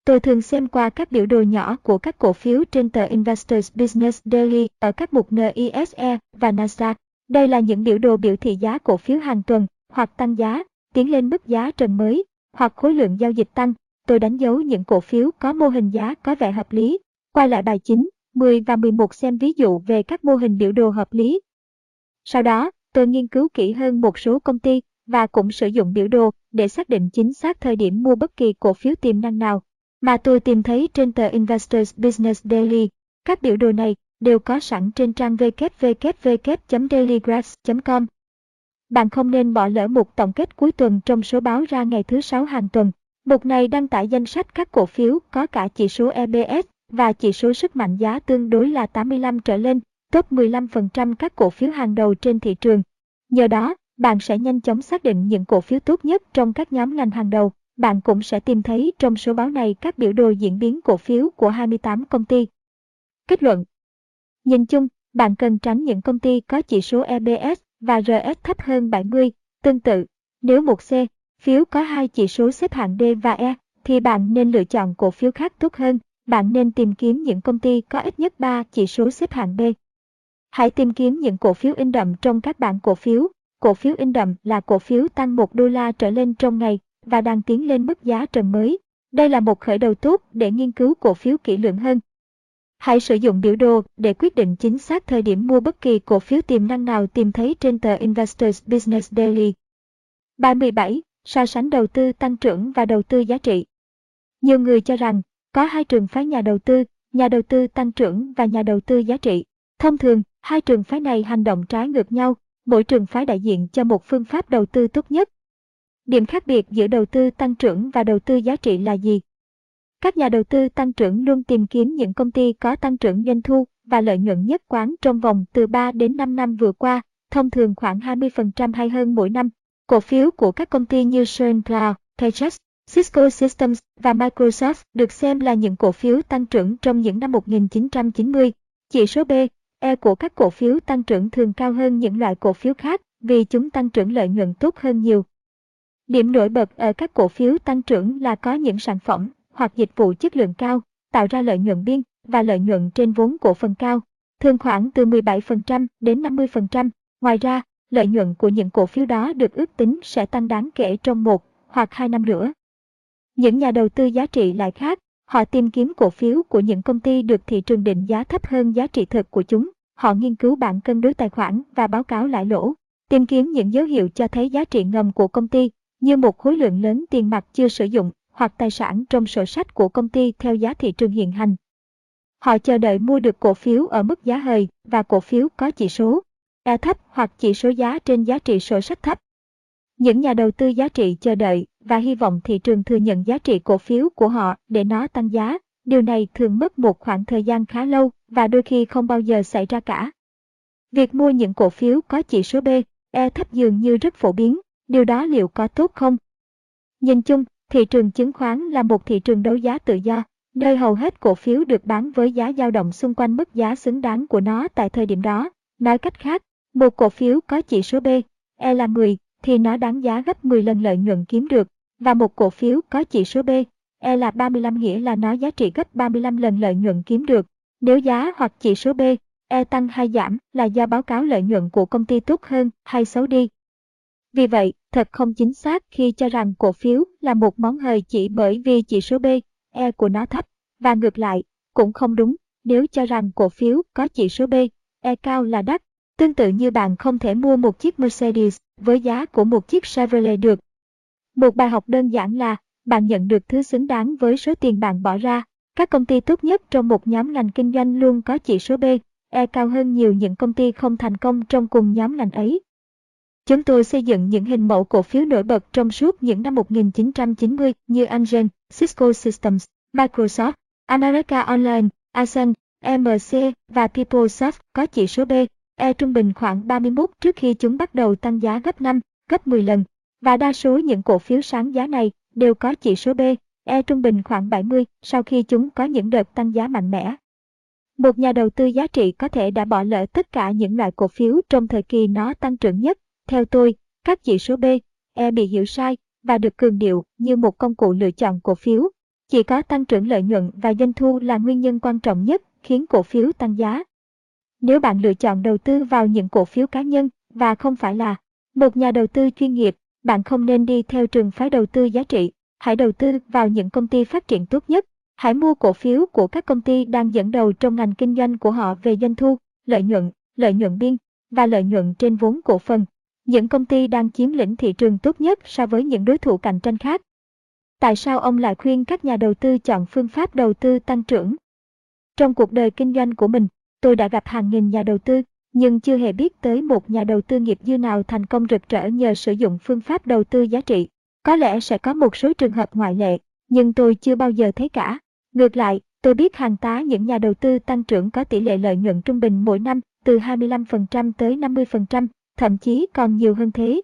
Tôi thường xem qua các biểu đồ nhỏ của các cổ phiếu trên tờ Investors Business Daily ở các mục NISE và Nasdaq. Đây là những biểu đồ biểu thị giá cổ phiếu hàng tuần, hoặc tăng giá, tiến lên mức giá trần mới, hoặc khối lượng giao dịch tăng. Tôi đánh dấu những cổ phiếu có mô hình giá có vẻ hợp lý. Quay lại bài 9, 10 và 11 xem ví dụ về các mô hình biểu đồ hợp lý. Sau đó, tôi nghiên cứu kỹ hơn một số công ty và cũng sử dụng biểu đồ để xác định chính xác thời điểm mua bất kỳ cổ phiếu tiềm năng nào mà tôi tìm thấy trên tờ Investors Business Daily. Các biểu đồ này đều có sẵn trên trang www.dailygraphs.com. Bạn không nên bỏ lỡ một tổng kết cuối tuần trong số báo ra ngày thứ sáu hàng tuần. Mục này đăng tải danh sách các cổ phiếu có cả chỉ số EBS và chỉ số sức mạnh giá tương đối là 85 trở lên, top 15% các cổ phiếu hàng đầu trên thị trường. Nhờ đó, bạn sẽ nhanh chóng xác định những cổ phiếu tốt nhất trong các nhóm ngành hàng đầu. Bạn cũng sẽ tìm thấy trong số báo này các biểu đồ diễn biến cổ phiếu của 28 công ty. Kết luận Nhìn chung, bạn cần tránh những công ty có chỉ số EBS và RS thấp hơn 70. Tương tự, nếu một C, phiếu có hai chỉ số xếp hạng D và E, thì bạn nên lựa chọn cổ phiếu khác tốt hơn. Bạn nên tìm kiếm những công ty có ít nhất 3 chỉ số xếp hạng B. Hãy tìm kiếm những cổ phiếu in đậm trong các bảng cổ phiếu. Cổ phiếu in đậm là cổ phiếu tăng 1 đô la trở lên trong ngày và đang tiến lên mức giá trần mới. Đây là một khởi đầu tốt để nghiên cứu cổ phiếu kỹ lưỡng hơn. Hãy sử dụng biểu đồ để quyết định chính xác thời điểm mua bất kỳ cổ phiếu tiềm năng nào tìm thấy trên tờ Investors Business Daily. Bài 17. So sánh đầu tư tăng trưởng và đầu tư giá trị. Nhiều người cho rằng, có hai trường phái nhà đầu tư, nhà đầu tư tăng trưởng và nhà đầu tư giá trị. Thông thường, hai trường phái này hành động trái ngược nhau, mỗi trường phái đại diện cho một phương pháp đầu tư tốt nhất. Điểm khác biệt giữa đầu tư tăng trưởng và đầu tư giá trị là gì? Các nhà đầu tư tăng trưởng luôn tìm kiếm những công ty có tăng trưởng doanh thu và lợi nhuận nhất quán trong vòng từ 3 đến 5 năm vừa qua, thông thường khoảng 20% hay hơn mỗi năm. Cổ phiếu của các công ty như SunCloud, Paychex, Cisco Systems và Microsoft được xem là những cổ phiếu tăng trưởng trong những năm 1990. Chỉ số B, E của các cổ phiếu tăng trưởng thường cao hơn những loại cổ phiếu khác vì chúng tăng trưởng lợi nhuận tốt hơn nhiều. Điểm nổi bật ở các cổ phiếu tăng trưởng là có những sản phẩm hoặc dịch vụ chất lượng cao, tạo ra lợi nhuận biên và lợi nhuận trên vốn cổ phần cao, thường khoảng từ 17% đến 50%. Ngoài ra, lợi nhuận của những cổ phiếu đó được ước tính sẽ tăng đáng kể trong một hoặc hai năm nữa. Những nhà đầu tư giá trị lại khác, họ tìm kiếm cổ phiếu của những công ty được thị trường định giá thấp hơn giá trị thực của chúng. Họ nghiên cứu bảng cân đối tài khoản và báo cáo lãi lỗ, tìm kiếm những dấu hiệu cho thấy giá trị ngầm của công ty, như một khối lượng lớn tiền mặt chưa sử dụng hoặc tài sản trong sổ sách của công ty theo giá thị trường hiện hành. Họ chờ đợi mua được cổ phiếu ở mức giá hời và cổ phiếu có chỉ số E thấp hoặc chỉ số giá trên giá trị sổ sách thấp. Những nhà đầu tư giá trị chờ đợi và hy vọng thị trường thừa nhận giá trị cổ phiếu của họ để nó tăng giá. Điều này thường mất một khoảng thời gian khá lâu và đôi khi không bao giờ xảy ra cả. Việc mua những cổ phiếu có chỉ số B, E thấp dường như rất phổ biến, điều đó liệu có tốt không? Nhìn chung, thị trường chứng khoán là một thị trường đấu giá tự do, nơi hầu hết cổ phiếu được bán với giá dao động xung quanh mức giá xứng đáng của nó tại thời điểm đó. Nói cách khác, một cổ phiếu có chỉ số B, E là 10, thì nó đáng giá gấp 10 lần lợi nhuận kiếm được, và một cổ phiếu có chỉ số B, E là 35 nghĩa là nó giá trị gấp 35 lần lợi nhuận kiếm được. Nếu giá hoặc chỉ số B, E tăng hay giảm là do báo cáo lợi nhuận của công ty tốt hơn hay xấu đi. Vì vậy, thật không chính xác khi cho rằng cổ phiếu là một món hời chỉ bởi vì chỉ số B, E của nó thấp, và ngược lại, cũng không đúng nếu cho rằng cổ phiếu có chỉ số B, E cao là đắt. Tương tự như bạn không thể mua một chiếc Mercedes với giá của một chiếc Chevrolet được. Một bài học đơn giản là bạn nhận được thứ xứng đáng với số tiền bạn bỏ ra. Các công ty tốt nhất trong một nhóm ngành kinh doanh luôn có chỉ số B, E cao hơn nhiều những công ty không thành công trong cùng nhóm ngành ấy. Chúng tôi xây dựng những hình mẫu cổ phiếu nổi bật trong suốt những năm 1990 như Angel, Cisco Systems, Microsoft, America Online, Ascend, MC và PeopleSoft có chỉ số B, E trung bình khoảng 31 trước khi chúng bắt đầu tăng giá gấp 5, gấp 10 lần. Và đa số những cổ phiếu sáng giá này đều có chỉ số B, E trung bình khoảng 70 sau khi chúng có những đợt tăng giá mạnh mẽ. Một nhà đầu tư giá trị có thể đã bỏ lỡ tất cả những loại cổ phiếu trong thời kỳ nó tăng trưởng nhất theo tôi, các chỉ số B, E bị hiểu sai và được cường điệu như một công cụ lựa chọn cổ phiếu. Chỉ có tăng trưởng lợi nhuận và doanh thu là nguyên nhân quan trọng nhất khiến cổ phiếu tăng giá. Nếu bạn lựa chọn đầu tư vào những cổ phiếu cá nhân và không phải là một nhà đầu tư chuyên nghiệp, bạn không nên đi theo trường phái đầu tư giá trị. Hãy đầu tư vào những công ty phát triển tốt nhất. Hãy mua cổ phiếu của các công ty đang dẫn đầu trong ngành kinh doanh của họ về doanh thu, lợi nhuận, lợi nhuận biên và lợi nhuận trên vốn cổ phần. Những công ty đang chiếm lĩnh thị trường tốt nhất so với những đối thủ cạnh tranh khác. Tại sao ông lại khuyên các nhà đầu tư chọn phương pháp đầu tư tăng trưởng? Trong cuộc đời kinh doanh của mình, tôi đã gặp hàng nghìn nhà đầu tư, nhưng chưa hề biết tới một nhà đầu tư nghiệp dư nào thành công rực rỡ nhờ sử dụng phương pháp đầu tư giá trị. Có lẽ sẽ có một số trường hợp ngoại lệ, nhưng tôi chưa bao giờ thấy cả. Ngược lại, tôi biết hàng tá những nhà đầu tư tăng trưởng có tỷ lệ lợi nhuận trung bình mỗi năm từ 25% tới 50%, thậm chí còn nhiều hơn thế.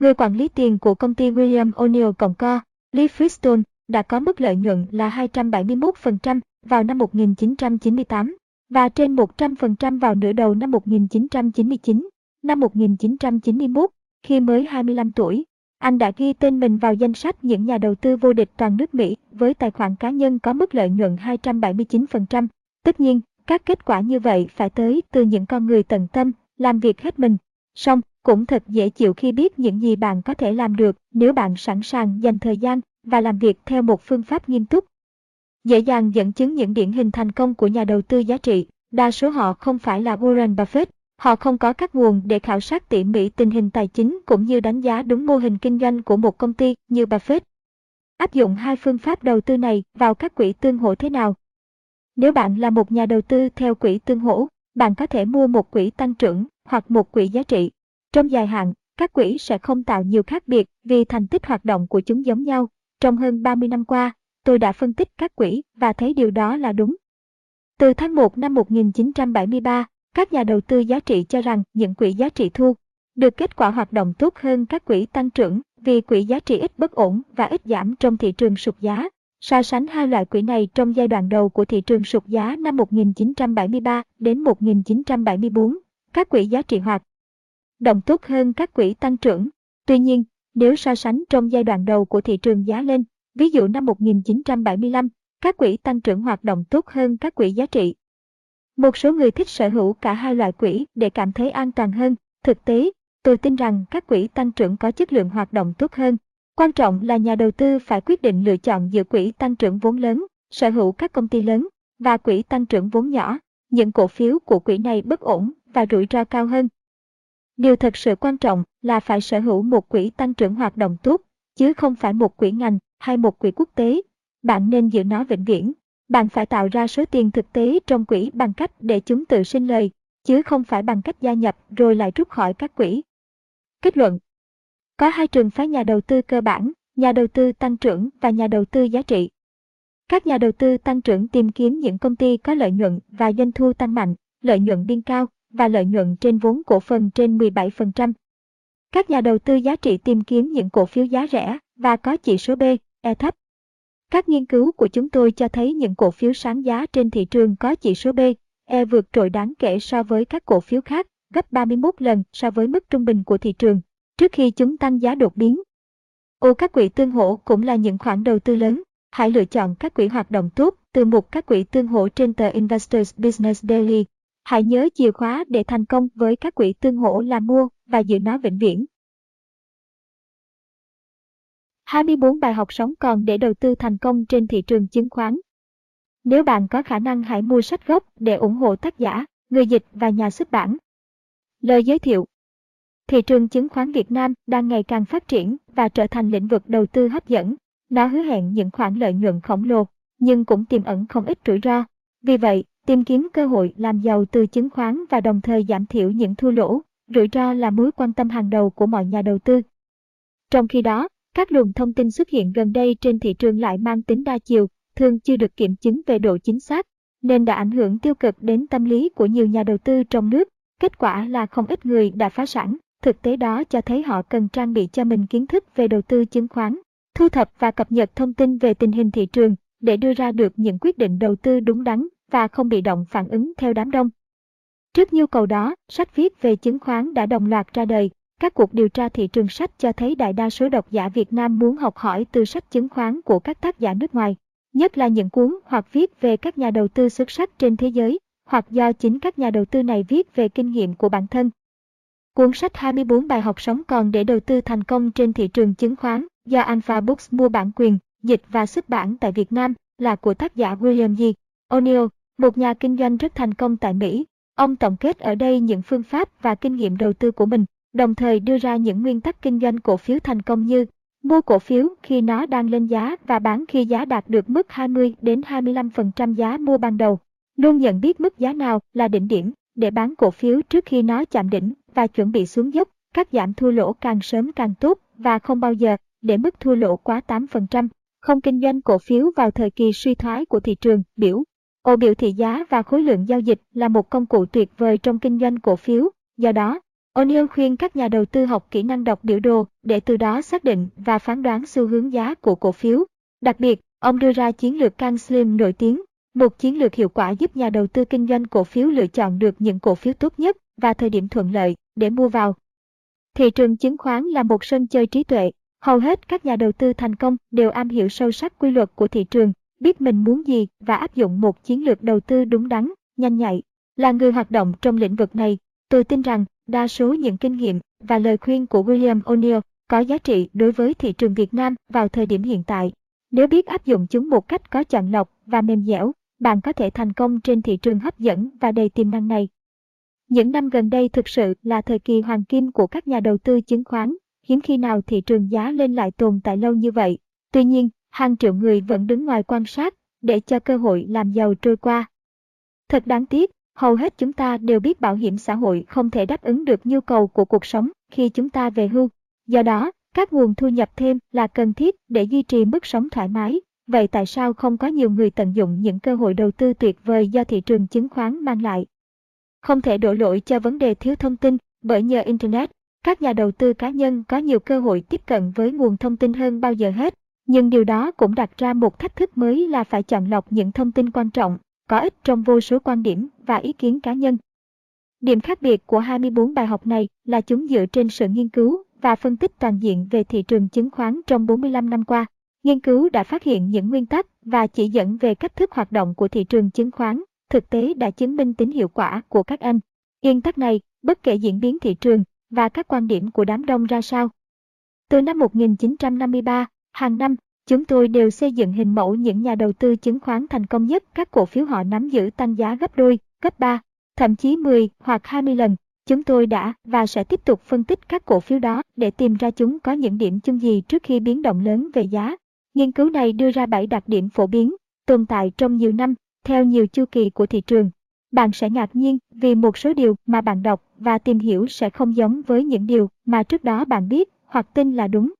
Người quản lý tiền của công ty William O'Neill Cộng Co, Lee Freestone, đã có mức lợi nhuận là 271% vào năm 1998 và trên 100% vào nửa đầu năm 1999. Năm 1991, khi mới 25 tuổi, anh đã ghi tên mình vào danh sách những nhà đầu tư vô địch toàn nước Mỹ với tài khoản cá nhân có mức lợi nhuận 279%. Tất nhiên, các kết quả như vậy phải tới từ những con người tận tâm, làm việc hết mình. Song, cũng thật dễ chịu khi biết những gì bạn có thể làm được nếu bạn sẵn sàng dành thời gian và làm việc theo một phương pháp nghiêm túc. Dễ dàng dẫn chứng những điển hình thành công của nhà đầu tư giá trị, đa số họ không phải là Warren Buffett, họ không có các nguồn để khảo sát tỉ mỉ tình hình tài chính cũng như đánh giá đúng mô hình kinh doanh của một công ty như Buffett. Áp dụng hai phương pháp đầu tư này vào các quỹ tương hỗ thế nào? Nếu bạn là một nhà đầu tư theo quỹ tương hỗ, bạn có thể mua một quỹ tăng trưởng hoặc một quỹ giá trị. Trong dài hạn, các quỹ sẽ không tạo nhiều khác biệt vì thành tích hoạt động của chúng giống nhau. Trong hơn 30 năm qua, tôi đã phân tích các quỹ và thấy điều đó là đúng. Từ tháng 1 năm 1973, các nhà đầu tư giá trị cho rằng những quỹ giá trị thu được kết quả hoạt động tốt hơn các quỹ tăng trưởng vì quỹ giá trị ít bất ổn và ít giảm trong thị trường sụt giá. So sánh hai loại quỹ này trong giai đoạn đầu của thị trường sụt giá năm 1973 đến 1974, các quỹ giá trị hoạt động tốt hơn các quỹ tăng trưởng. Tuy nhiên, nếu so sánh trong giai đoạn đầu của thị trường giá lên, ví dụ năm 1975, các quỹ tăng trưởng hoạt động tốt hơn các quỹ giá trị. Một số người thích sở hữu cả hai loại quỹ để cảm thấy an toàn hơn. Thực tế, tôi tin rằng các quỹ tăng trưởng có chất lượng hoạt động tốt hơn. Quan trọng là nhà đầu tư phải quyết định lựa chọn giữa quỹ tăng trưởng vốn lớn, sở hữu các công ty lớn, và quỹ tăng trưởng vốn nhỏ. Những cổ phiếu của quỹ này bất ổn và rủi ro cao hơn. Điều thật sự quan trọng là phải sở hữu một quỹ tăng trưởng hoạt động tốt, chứ không phải một quỹ ngành hay một quỹ quốc tế. Bạn nên giữ nó vĩnh viễn. Bạn phải tạo ra số tiền thực tế trong quỹ bằng cách để chúng tự sinh lời, chứ không phải bằng cách gia nhập rồi lại rút khỏi các quỹ. Kết luận Có hai trường phái nhà đầu tư cơ bản, nhà đầu tư tăng trưởng và nhà đầu tư giá trị. Các nhà đầu tư tăng trưởng tìm kiếm những công ty có lợi nhuận và doanh thu tăng mạnh, lợi nhuận biên cao và lợi nhuận trên vốn cổ phần trên 17%. Các nhà đầu tư giá trị tìm kiếm những cổ phiếu giá rẻ và có chỉ số B, E thấp. Các nghiên cứu của chúng tôi cho thấy những cổ phiếu sáng giá trên thị trường có chỉ số B, E vượt trội đáng kể so với các cổ phiếu khác, gấp 31 lần so với mức trung bình của thị trường, trước khi chúng tăng giá đột biến. Ô các quỹ tương hỗ cũng là những khoản đầu tư lớn. Hãy lựa chọn các quỹ hoạt động tốt từ một các quỹ tương hỗ trên tờ Investors Business Daily. Hãy nhớ chìa khóa để thành công với các quỹ tương hỗ là mua và giữ nó vĩnh viễn. 24 bài học sống còn để đầu tư thành công trên thị trường chứng khoán. Nếu bạn có khả năng hãy mua sách gốc để ủng hộ tác giả, người dịch và nhà xuất bản. Lời giới thiệu Thị trường chứng khoán Việt Nam đang ngày càng phát triển và trở thành lĩnh vực đầu tư hấp dẫn. Nó hứa hẹn những khoản lợi nhuận khổng lồ, nhưng cũng tiềm ẩn không ít rủi ro. Vì vậy, tìm kiếm cơ hội làm giàu từ chứng khoán và đồng thời giảm thiểu những thua lỗ, rủi ro là mối quan tâm hàng đầu của mọi nhà đầu tư. Trong khi đó, các luồng thông tin xuất hiện gần đây trên thị trường lại mang tính đa chiều, thường chưa được kiểm chứng về độ chính xác, nên đã ảnh hưởng tiêu cực đến tâm lý của nhiều nhà đầu tư trong nước. Kết quả là không ít người đã phá sản. Thực tế đó cho thấy họ cần trang bị cho mình kiến thức về đầu tư chứng khoán, thu thập và cập nhật thông tin về tình hình thị trường để đưa ra được những quyết định đầu tư đúng đắn và không bị động phản ứng theo đám đông. Trước nhu cầu đó, sách viết về chứng khoán đã đồng loạt ra đời, Các cuộc điều tra thị trường sách cho thấy đại đa số độc giả Việt Nam muốn học hỏi từ sách chứng khoán của các tác giả nước ngoài, nhất là những cuốn hoặc viết về các nhà đầu tư xuất sắc trên thế giới, hoặc do chính các nhà đầu tư này viết về kinh nghiệm của bản thân. Cuốn sách 24 bài học sống còn để đầu tư thành công trên thị trường chứng khoán do Alpha Books mua bản quyền, dịch và xuất bản tại Việt Nam là của tác giả William G. O'Neill, một nhà kinh doanh rất thành công tại Mỹ. Ông tổng kết ở đây những phương pháp và kinh nghiệm đầu tư của mình, đồng thời đưa ra những nguyên tắc kinh doanh cổ phiếu thành công như mua cổ phiếu khi nó đang lên giá và bán khi giá đạt được mức 20 đến 25% giá mua ban đầu. Luôn nhận biết mức giá nào là đỉnh điểm để bán cổ phiếu trước khi nó chạm đỉnh và chuẩn bị xuống dốc, cắt giảm thua lỗ càng sớm càng tốt và không bao giờ để mức thua lỗ quá 8%. Không kinh doanh cổ phiếu vào thời kỳ suy thoái của thị trường, biểu. Ô biểu thị giá và khối lượng giao dịch là một công cụ tuyệt vời trong kinh doanh cổ phiếu. Do đó, O'Neill khuyên các nhà đầu tư học kỹ năng đọc biểu đồ để từ đó xác định và phán đoán xu hướng giá của cổ phiếu. Đặc biệt, ông đưa ra chiến lược Can Slim nổi tiếng, một chiến lược hiệu quả giúp nhà đầu tư kinh doanh cổ phiếu lựa chọn được những cổ phiếu tốt nhất và thời điểm thuận lợi để mua vào. Thị trường chứng khoán là một sân chơi trí tuệ. Hầu hết các nhà đầu tư thành công đều am hiểu sâu sắc quy luật của thị trường, biết mình muốn gì và áp dụng một chiến lược đầu tư đúng đắn, nhanh nhạy. Là người hoạt động trong lĩnh vực này, tôi tin rằng đa số những kinh nghiệm và lời khuyên của William O'Neill có giá trị đối với thị trường Việt Nam vào thời điểm hiện tại. Nếu biết áp dụng chúng một cách có chọn lọc và mềm dẻo, bạn có thể thành công trên thị trường hấp dẫn và đầy tiềm năng này. Những năm gần đây thực sự là thời kỳ hoàng kim của các nhà đầu tư chứng khoán, hiếm khi nào thị trường giá lên lại tồn tại lâu như vậy. Tuy nhiên, hàng triệu người vẫn đứng ngoài quan sát để cho cơ hội làm giàu trôi qua. Thật đáng tiếc, hầu hết chúng ta đều biết bảo hiểm xã hội không thể đáp ứng được nhu cầu của cuộc sống khi chúng ta về hưu. Do đó, các nguồn thu nhập thêm là cần thiết để duy trì mức sống thoải mái. Vậy tại sao không có nhiều người tận dụng những cơ hội đầu tư tuyệt vời do thị trường chứng khoán mang lại? Không thể đổ lỗi cho vấn đề thiếu thông tin, bởi nhờ Internet, các nhà đầu tư cá nhân có nhiều cơ hội tiếp cận với nguồn thông tin hơn bao giờ hết. Nhưng điều đó cũng đặt ra một thách thức mới là phải chọn lọc những thông tin quan trọng, có ích trong vô số quan điểm và ý kiến cá nhân. Điểm khác biệt của 24 bài học này là chúng dựa trên sự nghiên cứu và phân tích toàn diện về thị trường chứng khoán trong 45 năm qua. Nghiên cứu đã phát hiện những nguyên tắc và chỉ dẫn về cách thức hoạt động của thị trường chứng khoán, thực tế đã chứng minh tính hiệu quả của các anh. Nguyên tắc này, bất kể diễn biến thị trường và các quan điểm của đám đông ra sao. Từ năm 1953, hàng năm, chúng tôi đều xây dựng hình mẫu những nhà đầu tư chứng khoán thành công nhất các cổ phiếu họ nắm giữ tăng giá gấp đôi, gấp 3, thậm chí 10 hoặc 20 lần. Chúng tôi đã và sẽ tiếp tục phân tích các cổ phiếu đó để tìm ra chúng có những điểm chung gì trước khi biến động lớn về giá. Nghiên cứu này đưa ra 7 đặc điểm phổ biến, tồn tại trong nhiều năm, theo nhiều chu kỳ của thị trường. Bạn sẽ ngạc nhiên vì một số điều mà bạn đọc và tìm hiểu sẽ không giống với những điều mà trước đó bạn biết hoặc tin là đúng.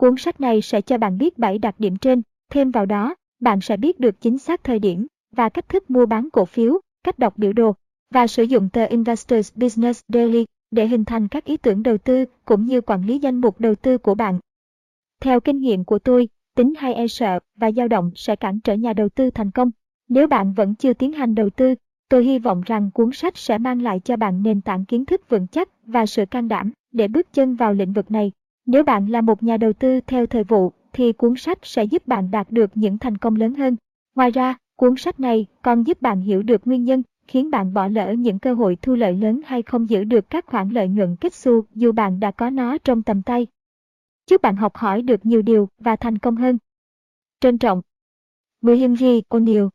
Cuốn sách này sẽ cho bạn biết 7 đặc điểm trên, thêm vào đó, bạn sẽ biết được chính xác thời điểm và cách thức mua bán cổ phiếu, cách đọc biểu đồ và sử dụng tờ Investors Business Daily để hình thành các ý tưởng đầu tư cũng như quản lý danh mục đầu tư của bạn. Theo kinh nghiệm của tôi, tính hay e sợ và dao động sẽ cản trở nhà đầu tư thành công. Nếu bạn vẫn chưa tiến hành đầu tư, tôi hy vọng rằng cuốn sách sẽ mang lại cho bạn nền tảng kiến thức vững chắc và sự can đảm để bước chân vào lĩnh vực này. Nếu bạn là một nhà đầu tư theo thời vụ, thì cuốn sách sẽ giúp bạn đạt được những thành công lớn hơn. Ngoài ra, cuốn sách này còn giúp bạn hiểu được nguyên nhân khiến bạn bỏ lỡ những cơ hội thu lợi lớn hay không giữ được các khoản lợi nhuận kết xu dù bạn đã có nó trong tầm tay. Chúc bạn học hỏi được nhiều điều và thành công hơn. Trân trọng. William G. O'Neill